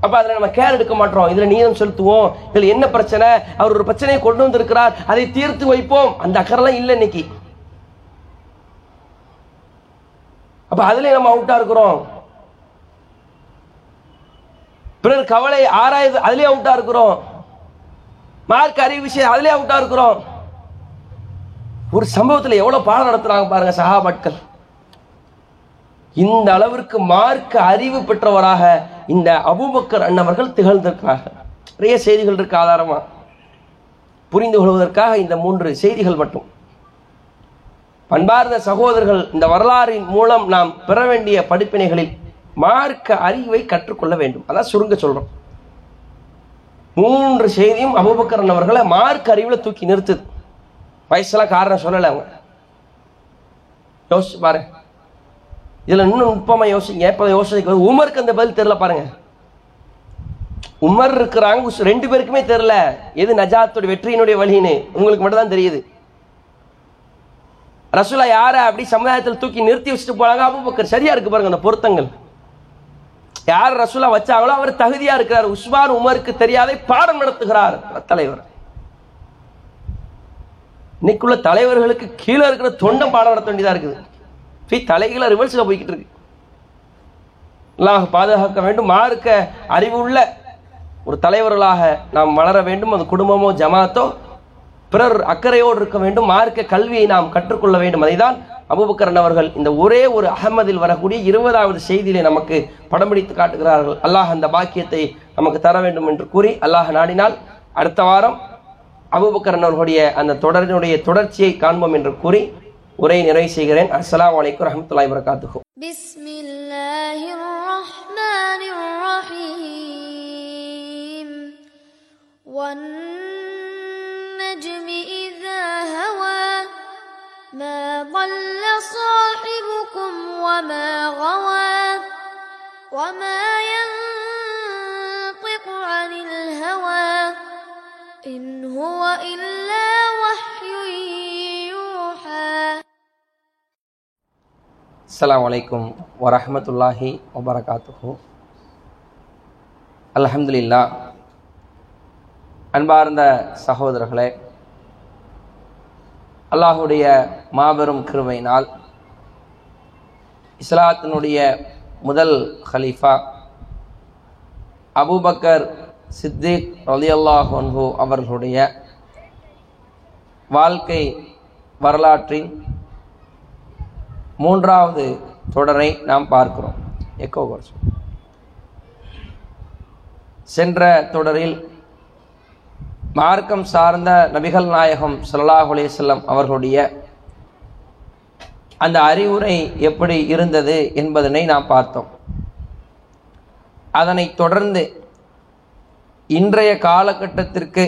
அப்போ அதில் நம்ம கேர் எடுக்க மாட்டோம். இதில் நீதம் செலுத்துவோம். இதில் என்ன பிரச்சனை? அவர் ஒரு பிரச்சனையை கொண்டு வந்திருக்கிறார். அதை தீர்த்து வைப்போம். அந்த அக்கறெல்லாம் இல்லை இன்னைக்கு. அப்போ அதில் நம்ம அவுட்டாக இருக்கிறோம். பிறர் கவலை ஆராய்வு அதுலேயே அவுட்டாக இருக்கிறோம். மார்க் அறிவு விஷயம் அதுலேயே அவுட்டாக இருக்கிறோம். ஒரு சம்பவத்தில் எவ்வளோ பாடம் நடத்துகிறாங்க பாருங்க சகாபாட்கள் இந்த அளவிற்கு மார்க்க அறிவு பெற்றவராக இந்த அபுபக்கர் அண்ணவர்கள் திகழ்ந்திருக்கிறார்கள். நிறைய செய்திகள் இருக்கு ஆதாரமாக புரிந்து கொள்வதற்காக இந்த மூன்று செய்திகள் மட்டும். பண்பார்ந்த சகோதரர்கள் இந்த வரலாறின் மூலம் நாம் பெற வேண்டிய படிப்பினைகளில் மார்க்க அறிவை கற்றுக்கொள்ள வேண்டும். அதான் சுருங்க சொல்றோம். மூன்று செய்தியும் அபுபக்கரன் அவர்களை மார்க் அறிவுல தூக்கி நிறுத்துது. வயசெல்லாம் காரணம் சொல்லலை அவங்க. யோசிச்சு பாரு இதுல இன்னும் நுட்பமா யோசிங்க. இப்ப யோசிக்க உமருக்கு அந்த பதில் தெரியல பாருங்க. உமர் இருக்கிறாங்க ரெண்டு பேருக்குமே தெரியல. எது நஜாத்துடைய வெற்றியினுடைய வழின்னு? உங்களுக்கு மட்டும் தான் தெரியுது. ரசூலா யார அப்படி சமுதாயத்தில் தூக்கி நிறுத்தி வச்சுட்டு போனாங்க? அபுபக்கர். சரியா இருக்கு பாருங்க அந்த பொருத்தங்கள். யார் ரசூலா வச்சாங்களோ அவர் தகுதியா இருக்கிறார். உஸ்மான் உமருக்கு தெரியாதை பாடம் நடத்துகிறார். தலைவர். இன்னைக்குள்ள தலைவர்களுக்கு கீழே இருக்கிற தொண்டம் பாடம் நடத்த வேண்டியதா இருக்குது. போய் தலைகளை ரிவர்ஸில் போய்கிட்டு இருக்கு. அல்லாஹ் பாதுகாக்க வேண்டும். மார்க்க அறிவுள்ள ஒரு தலைவர்களாக நாம் வளர வேண்டும். அது குடும்பமோ ஜமாத்தோ பிறர் அக்கறையோடு இருக்க வேண்டும். மார்க்க கல்வியை நாம் கற்றுக்கொள்ள வேண்டும். அதைதான் அபூபக்கரன் அவர்கள் இந்த ஒரே ஒரு அகமதில் வரக்கூடிய இருபதாவது செய்தியிலே நமக்கு படம் பிடித்து காட்டுகிறார்கள் அல்லாஹ் அந்த பாக்கியத்தை நமக்கு தர வேண்டும் என்று கூறி அல்லாஹ் நாடினால் அடுத்த வாரம் அபூபக்கரன் அவர்களுடைய அந்த தொடரினுடைய தொடர்ச்சியை காண்போம் என்று கூறி உரை நிறைவு செய்கிறேன் அஸ்ஸலாமு அலைக்கும் ரஹமத்துல்லாஹி வரகாத்துஹு بسم الله الرحمن الرحيم والنجم إذا هوى ما ضل صاحبكم وما غوى وما ينطق عن الهوى إن هو إلا وحي يوحى அஸ்ஸலாமு அலைக்கும் வரஹ்மத்துல்லாஹி வபரகாத்துஹு அல்ஹம்துலில்லா அன்பார்ந்த சகோதரர்களே அல்லாஹுடைய மாபெரும் கிருவையினால் இஸ்லாத்தினுடைய முதல் ஹலீஃபா அபூபக்கர் சித்திக் ரலியல்லாஹு அவர்களுடைய வாழ்க்கை வரலாற்றின் மூன்றாவது தொடரை நாம் பார்க்கிறோம். எக்கோ சென்ற தொடரில் மார்க்கம் சார்ந்த நபிகள் நாயகம் ஸல்லல்லாஹு செல்லம் அவர்களுடைய அந்த அறிவுரை எப்படி இருந்தது என்பதனை நாம் பார்த்தோம். அதனைத் தொடர்ந்து இன்றைய காலகட்டத்திற்கு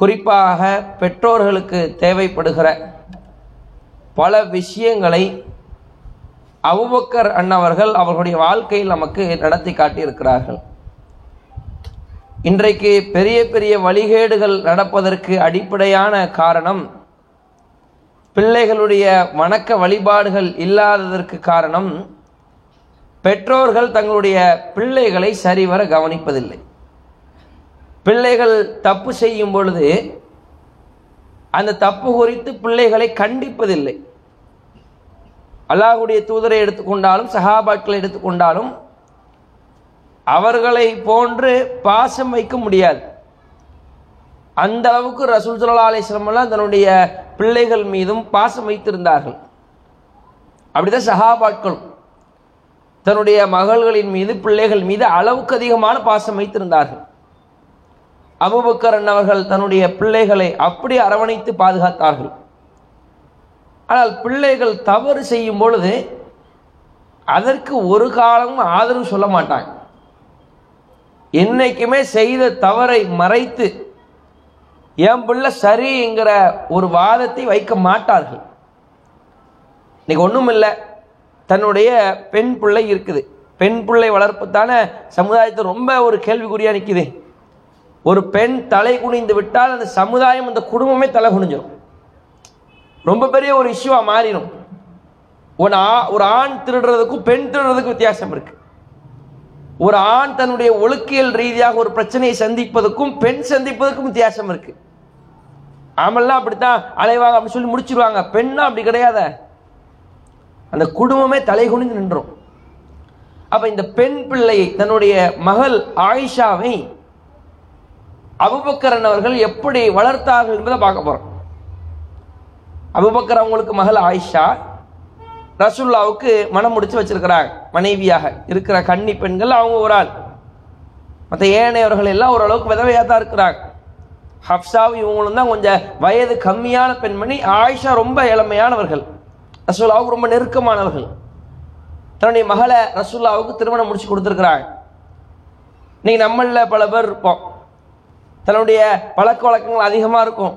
குறிப்பாக பெற்றோர்களுக்கு தேவைப்படுகிற பல விஷயங்களை அவுபக்கர் அண்ணவர்கள் அவர்களுடைய வாழ்க்கையில் நமக்கு நடத்தி காட்டியிருக்கிறார்கள். இன்றைக்கு பெரிய பெரிய வழிகேடுகள் நடப்பதற்கு அடிப்படையான காரணம் பிள்ளைகளுடைய வணக்க வழிபாடுகள் இல்லாததற்கு காரணம் பெற்றோர்கள் தங்களுடைய பிள்ளைகளை சரிவர கவனிப்பதில்லை. பிள்ளைகள் தப்பு செய்யும் பொழுது அந்த தப்பு குறித்து பிள்ளைகளை கண்டிப்பதில்லை. அல்லாஹுடைய தூதரை எடுத்துக்கொண்டாலும் சஹாபாக்களை எடுத்துக்கொண்டாலும் அவர்களை போன்று பாசம் வைக்க முடியாது. அந்த அளவுக்கு ரசூல் சுல்லா அலிஸ்லமெல்லாம் தன்னுடைய பிள்ளைகள் மீதும் பாசம் வைத்திருந்தார்கள். அப்படிதான் சஹாபாட்களும் தன்னுடைய மகள்களின் மீது பிள்ளைகள் மீது அளவுக்கு அதிகமான பாசம் வைத்திருந்தார்கள். அபுபக்கரன் அவர்கள் தன்னுடைய பிள்ளைகளை அப்படி அரவணைத்து பாதுகாத்தார்கள். ஆனால் பிள்ளைகள் தவறு செய்யும் பொழுது அதற்கு ஒரு காலமும் ஆதரவு சொல்ல மாட்டாங்க. என்னைக்குமே செய்த தவறை மறைத்து என் பிள்ளை சரிங்கிற ஒரு வாதத்தை வைக்க மாட்டார்கள். இன்னைக்கு ஒன்றும் இல்லை தன்னுடைய பெண் பிள்ளை இருக்குது. பெண் பிள்ளை வளர்ப்பு தானே சமுதாயத்தை ரொம்ப ஒரு கேள்விக்குறியாக நிற்கிது ஒரு பெண் தலை குனிந்து விட்டால் அந்த சமுதாயம் அந்த குடும்பமே தலை குனிஞ்சிடும் ரொம்ப பெரிய ஒரு இஷ்யூவாக மாறிடும் ஒரு ஆ ஒரு ஆண் திருடுறதுக்கும் பெண் திருடுறதுக்கும் வித்தியாசம் இருக்குது ஒரு ஆண் தன்னுடைய ஒழுக்கியல் ரீதியாக ஒரு பிரச்சனையை சந்திப்பதற்கும் பெண் சந்திப்பதற்கும் வித்தியாசம் இருக்கு. ஆமெல்லாம் அப்படித்தான் அலைவாங்க அப்படின்னு சொல்லி முடிச்சிருவாங்க. பெண்ணா அப்படி கிடையாத. அந்த குடும்பமே தலை குனிந்து நின்றோம். அப்ப இந்த பெண் பிள்ளையை தன்னுடைய மகள் ஆயிஷாவை அபுபக்கரன் அவர்கள் எப்படி வளர்த்தார்கள் என்பதை பார்க்க போறோம். அபுபக்கர் அவங்களுக்கு மகள் ஆயிஷா ரசுல்லாவுக்கு மனம் முடிச்சு வச்சிருக்கிறாங்க. மனைவியாக இருக்கிற கன்னி பெண்கள் அவங்க ஒரு ஆள். மற்ற ஏனையவர்கள் எல்லாம் ஓரளவுக்கு விதவையாக தான் இருக்கிறாங்க. ஹப்சாவும் இவங்களும் தான் கொஞ்சம் வயது கம்மியான பெண்மணி ஆயிஷா ரொம்ப இளமையானவர்கள் ரசூல்லாவுக்கு ரொம்ப நெருக்கமானவர்கள். தன்னுடைய மகளை ரசூல்லாவுக்கு திருமணம் முடிச்சு கொடுத்துருக்குறாங்க. இன்னைக்கு நம்மளில் பல பேர் இருப்போம். தன்னுடைய பழக்க வழக்கங்கள் அதிகமாக இருக்கும்.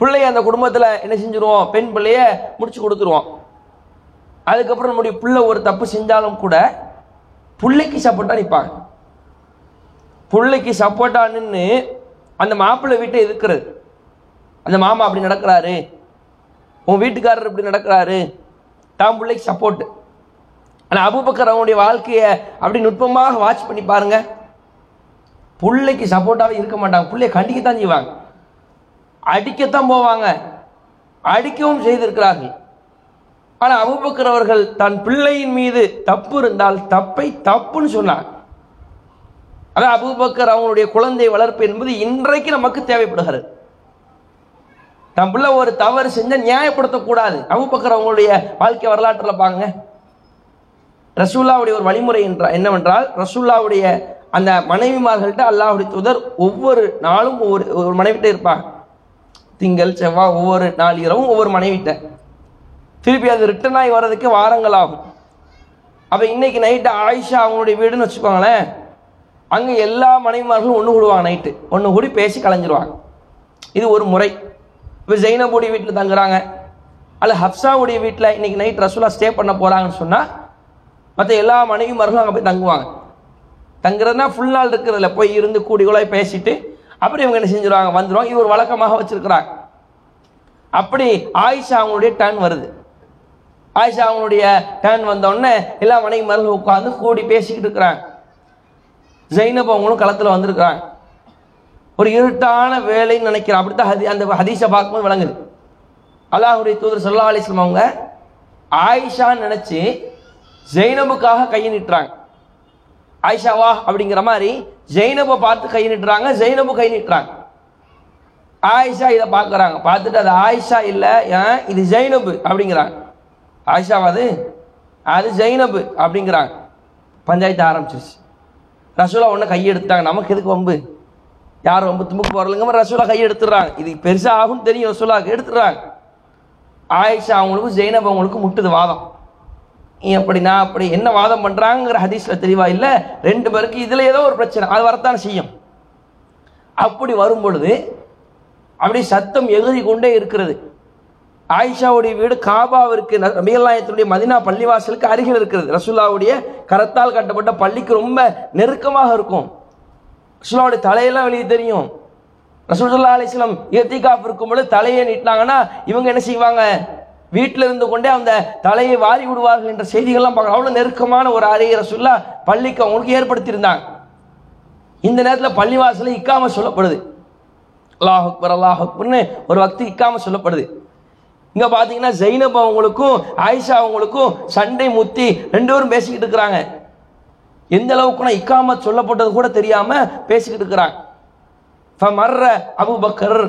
பிள்ளைய அந்த குடும்பத்தில் என்ன செஞ்சுருவோம்? பெண் பிள்ளைய முடிச்சு கொடுத்துருவோம். அதுக்கப்புறம் நம்முடைய பிள்ளை ஒரு தப்பு செஞ்சாலும் கூட பிள்ளைக்கு சப்போர்ட்டாக நிற்பாங்க பிள்ளைக்கு சப்போர்ட்டாக நின்று அந்த மாப்பிள்ளை வீட்டை எதிர்க்கிறது. அந்த மாமா அப்படி நடக்கிறாரு. உன் வீட்டுக்காரர் இப்படி நடக்கிறாரு. தான் பிள்ளைக்கு சப்போர்ட்டு ஆனால் அபுபக்கர் அவனுடைய வாழ்க்கையை அப்படி நுட்பமாக வாட்ச் பண்ணி பாருங்க. பிள்ளைக்கு சப்போர்ட்டாகவே இருக்க மாட்டாங்க. பிள்ளைய கண்டிக்கத்தான் செய்வாங்க. அடிக்கத்தான் போவாங்க. அடிக்கவும் செய்திருக்கிறார்கள். ஆனால் அபுபக்கர் அவர்கள் தன் பிள்ளையின் மீது தப்பு இருந்தால் தப்பை தப்புன்னு சொன்னார். அதான் அபுபக்கர் அவங்களுடைய குழந்தை வளர்ப்பு என்பது இன்றைக்கு நமக்கு தேவைப்படுகிறது. தன் பிள்ளை ஒரு தவறு செஞ்சால் நியாயப்படுத்தக்கூடாது அபுபக்கர் அவங்களுடைய வாழ்க்கை வரலாற்றில் பாருங்க. ரசூல்லாவுடைய ஒரு வழிமுறை என்றால் என்னவென்றால் ரசூல்லாவுடைய அந்த மனைவிமார்கள்ட்ட அல்லாஹுடைய தூதர் ஒவ்வொரு நாளும் ஒவ்வொரு ஒரு மனைவிட்ட இருப்பாங்க. திங்கள் செவ்வாய் ஒவ்வொரு நாள் இரவும் ஒவ்வொரு மனைவிட்ட. திருப்பி அது ரிட்டர்ன் ஆகி வர்றதுக்கு வாரங்கள் ஆகும் அப்போ இன்னைக்கு நைட்டு ஆயிஷா அவங்களுடைய வீடுன்னு வச்சுக்கோங்களேன். அங்கே எல்லா மனைவிமார்களும் ஒன்று கூடுவாங்க நைட்டு ஒன்று கூடி பேசி கலைஞ்சிருவாங்க. இது ஒரு முறை. இப்போ ஜெயினபுடைய வீட்டில் தங்குறாங்க. அல்ல ஹப்சாவுடைய வீட்டில் இன்னைக்கு நைட் ரசூலா ஸ்டே பண்ண போகிறாங்கன்னு சொன்னால் மற்ற எல்லா மனைவிமார்களும் அங்கே போய் தங்குவாங்க. தங்குறதுனா ஃபுல் நாள் இருக்கிறதுல போய் இருந்து கூடி கூட பேசிட்டு அப்படி இவங்க என்ன செஞ்சிருவாங்க? வந்துடுவாங்க இது ஒரு வழக்கமாக வச்சுருக்குறாங்க. அப்படி ஆயிஷா அவங்களுடைய டர்ன் வருது. ஆயிஷா அவங்களுடைய டேன் வந்தோடனே எல்லா மனைவிமார்களும் உட்காந்து கூடி பேசிக்கிட்டு இருக்கிறாங்க. ஜெயினப் அவங்களும் களத்தில் வந்திருக்கிறாங்க. ஒரு இருட்டான வேலைன்னு நினைக்கிறேன். அப்படித்தான் ஹதி அந்த ஹதீஷை பார்க்கும்போது விளங்குது. அல்லாஹுடைய தூதர் சொல்லா அலிஸ்லாம் அவங்க ஆயிஷான்னு நினச்சி ஜெயினபுக்காக கையை ஆயிஷா ஆயிஷாவா அப்படிங்கிற மாதிரி ஜெயினபை பார்த்து கை நிட்டுறாங்க. ஜெயினபு கை நிட்டுறாங்க. ஆயிஷா இதை பார்க்குறாங்க. பார்த்துட்டு அது ஆயிஷா இல்லை ஏன்? இது ஜெயினபு அப்படிங்கிறாங்க. ஆயிஷாவா அது அது ஜெயினபு அப்படிங்கிறாங்க. பஞ்சாயத்து ஆரம்பிச்சிருச்சு. ரசூலா ஒன்று கையெடுத்தாங்க நமக்கு எதுக்கு வம்பு? யார் வம்பு? தும்புக்கு போகிறலங்க ரசூலா கையெடுத்துடுறாங்க இது பெருசாக ஆகும் தெரியும். ரசூலாவுக்கு எடுத்துடுறாங்க. ஆயிஷா அவங்களுக்கும் ஜெயினப் அவங்களுக்கும் முட்டுது வாதம். நீ அப்படி நான் அப்படி என்ன வாதம் பண்ணுறாங்கிற ஹதீஸில் தெளிவா இல்லை. ரெண்டு பேருக்கு இதில் ஏதோ ஒரு பிரச்சனை. அது வரத்தான் செய்யும். அப்படி வரும் பொழுது அப்படி சத்தம் எகிரி கொண்டே இருக்கிறது. ஆயிஷாவுடைய வீடு காபாவிற்கு நபிகள்நாயகத்தினுடைய மதினா பள்ளிவாசலுக்கு அருகில் இருக்கிறது. ரசுல்லாவுடைய கரத்தால் கட்டப்பட்ட பள்ளிக்கு ரொம்ப நெருக்கமாக இருக்கும். ரசுல்லாவுடைய தலையெல்லாம் வெளியே தெரியும். ரசூலுல்லா அலிஸ்லம் இயத்திகாப் இருக்கும் பொழுது தலையை நீட்டினாங்கன்னா இவங்க என்ன செய்வாங்க? வீட்டில் இருந்து கொண்டே அந்த தலையை வாரி விடுவார்கள் என்ற செய்திகள்லாம் பார்க்கலாம் அவ்வளோ நெருக்கமான ஒரு அறையை ரசுல்லா பள்ளிக்கு அவங்களுக்கு ஏற்படுத்தியிருந்தாங்க. இந்த நேரத்தில் பள்ளிவாசலில் இக்காம சொல்லப்படுது. அல்லாஹ் அக்பர் அல்லாஹ் அக்பர்னு ஒரு வக்தி இக்காம சொல்லப்படுது. இங்க பாத்தீங்கன்னா ஜெயினப் அவங்களுக்கும் ஆயிஷா அவங்களுக்கும் சண்டை முத்தி ரெண்டு பேரும் பேசிக்கிட்டு இருக்கிறாங்க. எந்த அளவுக்குனா இக்காம சொல்லப்பட்டது கூட தெரியாம பேசிக்கிட்டு இருக்கிறாங்க. மர்ற அபுபக்கர்.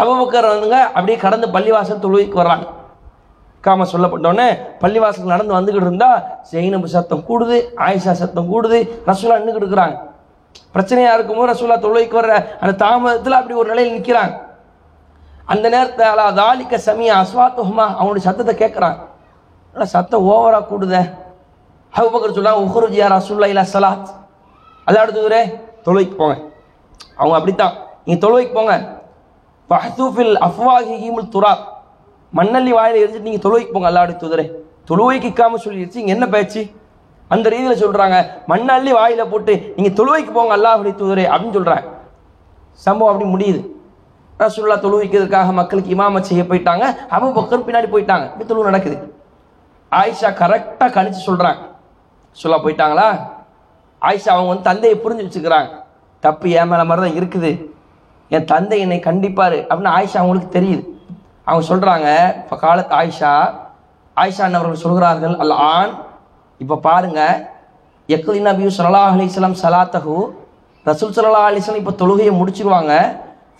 அபுபக்கர் வந்துங்க அப்படியே கடந்து பள்ளிவாசல் தொழுகைக்கு வர்றாங்க. காம சொல்லப்பட்டோன்னே பள்ளிவாசல் நடந்து வந்துக்கிட்டு இருந்தா ஜெயினபு சத்தம் கூடுது ஆயிஷா சத்தம் கூடுது ரசூலா நின்றுக்கிட்டு இருக்கிறாங்க. பிரச்சனையா இருக்கும்போது ரசூலா தொழுகைக்கு வர்ற அந்த தாமதத்தில் அப்படி ஒரு நிலையில் நிற்கிறாங்க அந்த நேரத்தில் அலா தாலிக்க சமியா அஸ்வாத்துஹுமா அவனுடைய சத்தத்தை கேட்குறாங்க சத்தம் ஓவராக கூடுத? அபுபக்கர் சொல்லா உஹ்ருஜியா ரசூல்லா இல்லா சலாத். அதான் அடுத்ததுரே தொழுவைக்கு போங்க. அவங்க அப்படித்தான். நீங்கள் தொழுவைக்கு போங்க. ஃபஹ்தூஃபில் அஃப்வாஹிஹிமுல் துரா மண்ணள்ளி வாயில் எரிஞ்சிட்டு நீங்கள் தொழுவைக்கு போங்க அல்லா தூதரே தொழுவைக்கு இக்காம சொல்லிடுச்சு இங்கே என்ன பேச்சு? அந்த ரீதியில் சொல்கிறாங்க மண்ணள்ளி வாயில் போட்டு நீங்கள் தொழுவைக்கு போங்க அல்லாஹ் அப்படி தூதுரே அப்படின்னு சொல்கிறாங்க சம்பவம் அப்படி முடியுது. ரசூல்லா தொழுவிக்கிறதுக்காக மக்களுக்கு இமாம செய்ய போயிட்டாங்க. அபு பக்கர் பின்னாடி போயிட்டாங்க. இப்படி தொழுவு நடக்குது. ஆயிஷா கரெக்டாக கணிச்சு சொல்கிறாங்க சொல்ல போயிட்டாங்களா? ஆயிஷா அவங்க வந்து தந்தையை புரிஞ்சு வச்சுக்கிறாங்க. தப்பு ஏன் மேல மாதிரி தான் இருக்குது. என் தந்தை என்னை கண்டிப்பார் அப்படின்னு ஆயிஷா அவங்களுக்கு தெரியுது. அவங்க சொல்கிறாங்க இப்போ காலத்து ஆயிஷா ஆயிஷா அவர்கள் சொல்கிறார்கள் அல்ல ஆண் இப்போ பாருங்க எக்கலின் நபியூ சல்லா அலிஸ்லாம் சலாத்தஹு ரசூல் சல்லா அலிஸ்லாம் இப்போ தொழுகையை முடிச்சிருவாங்க.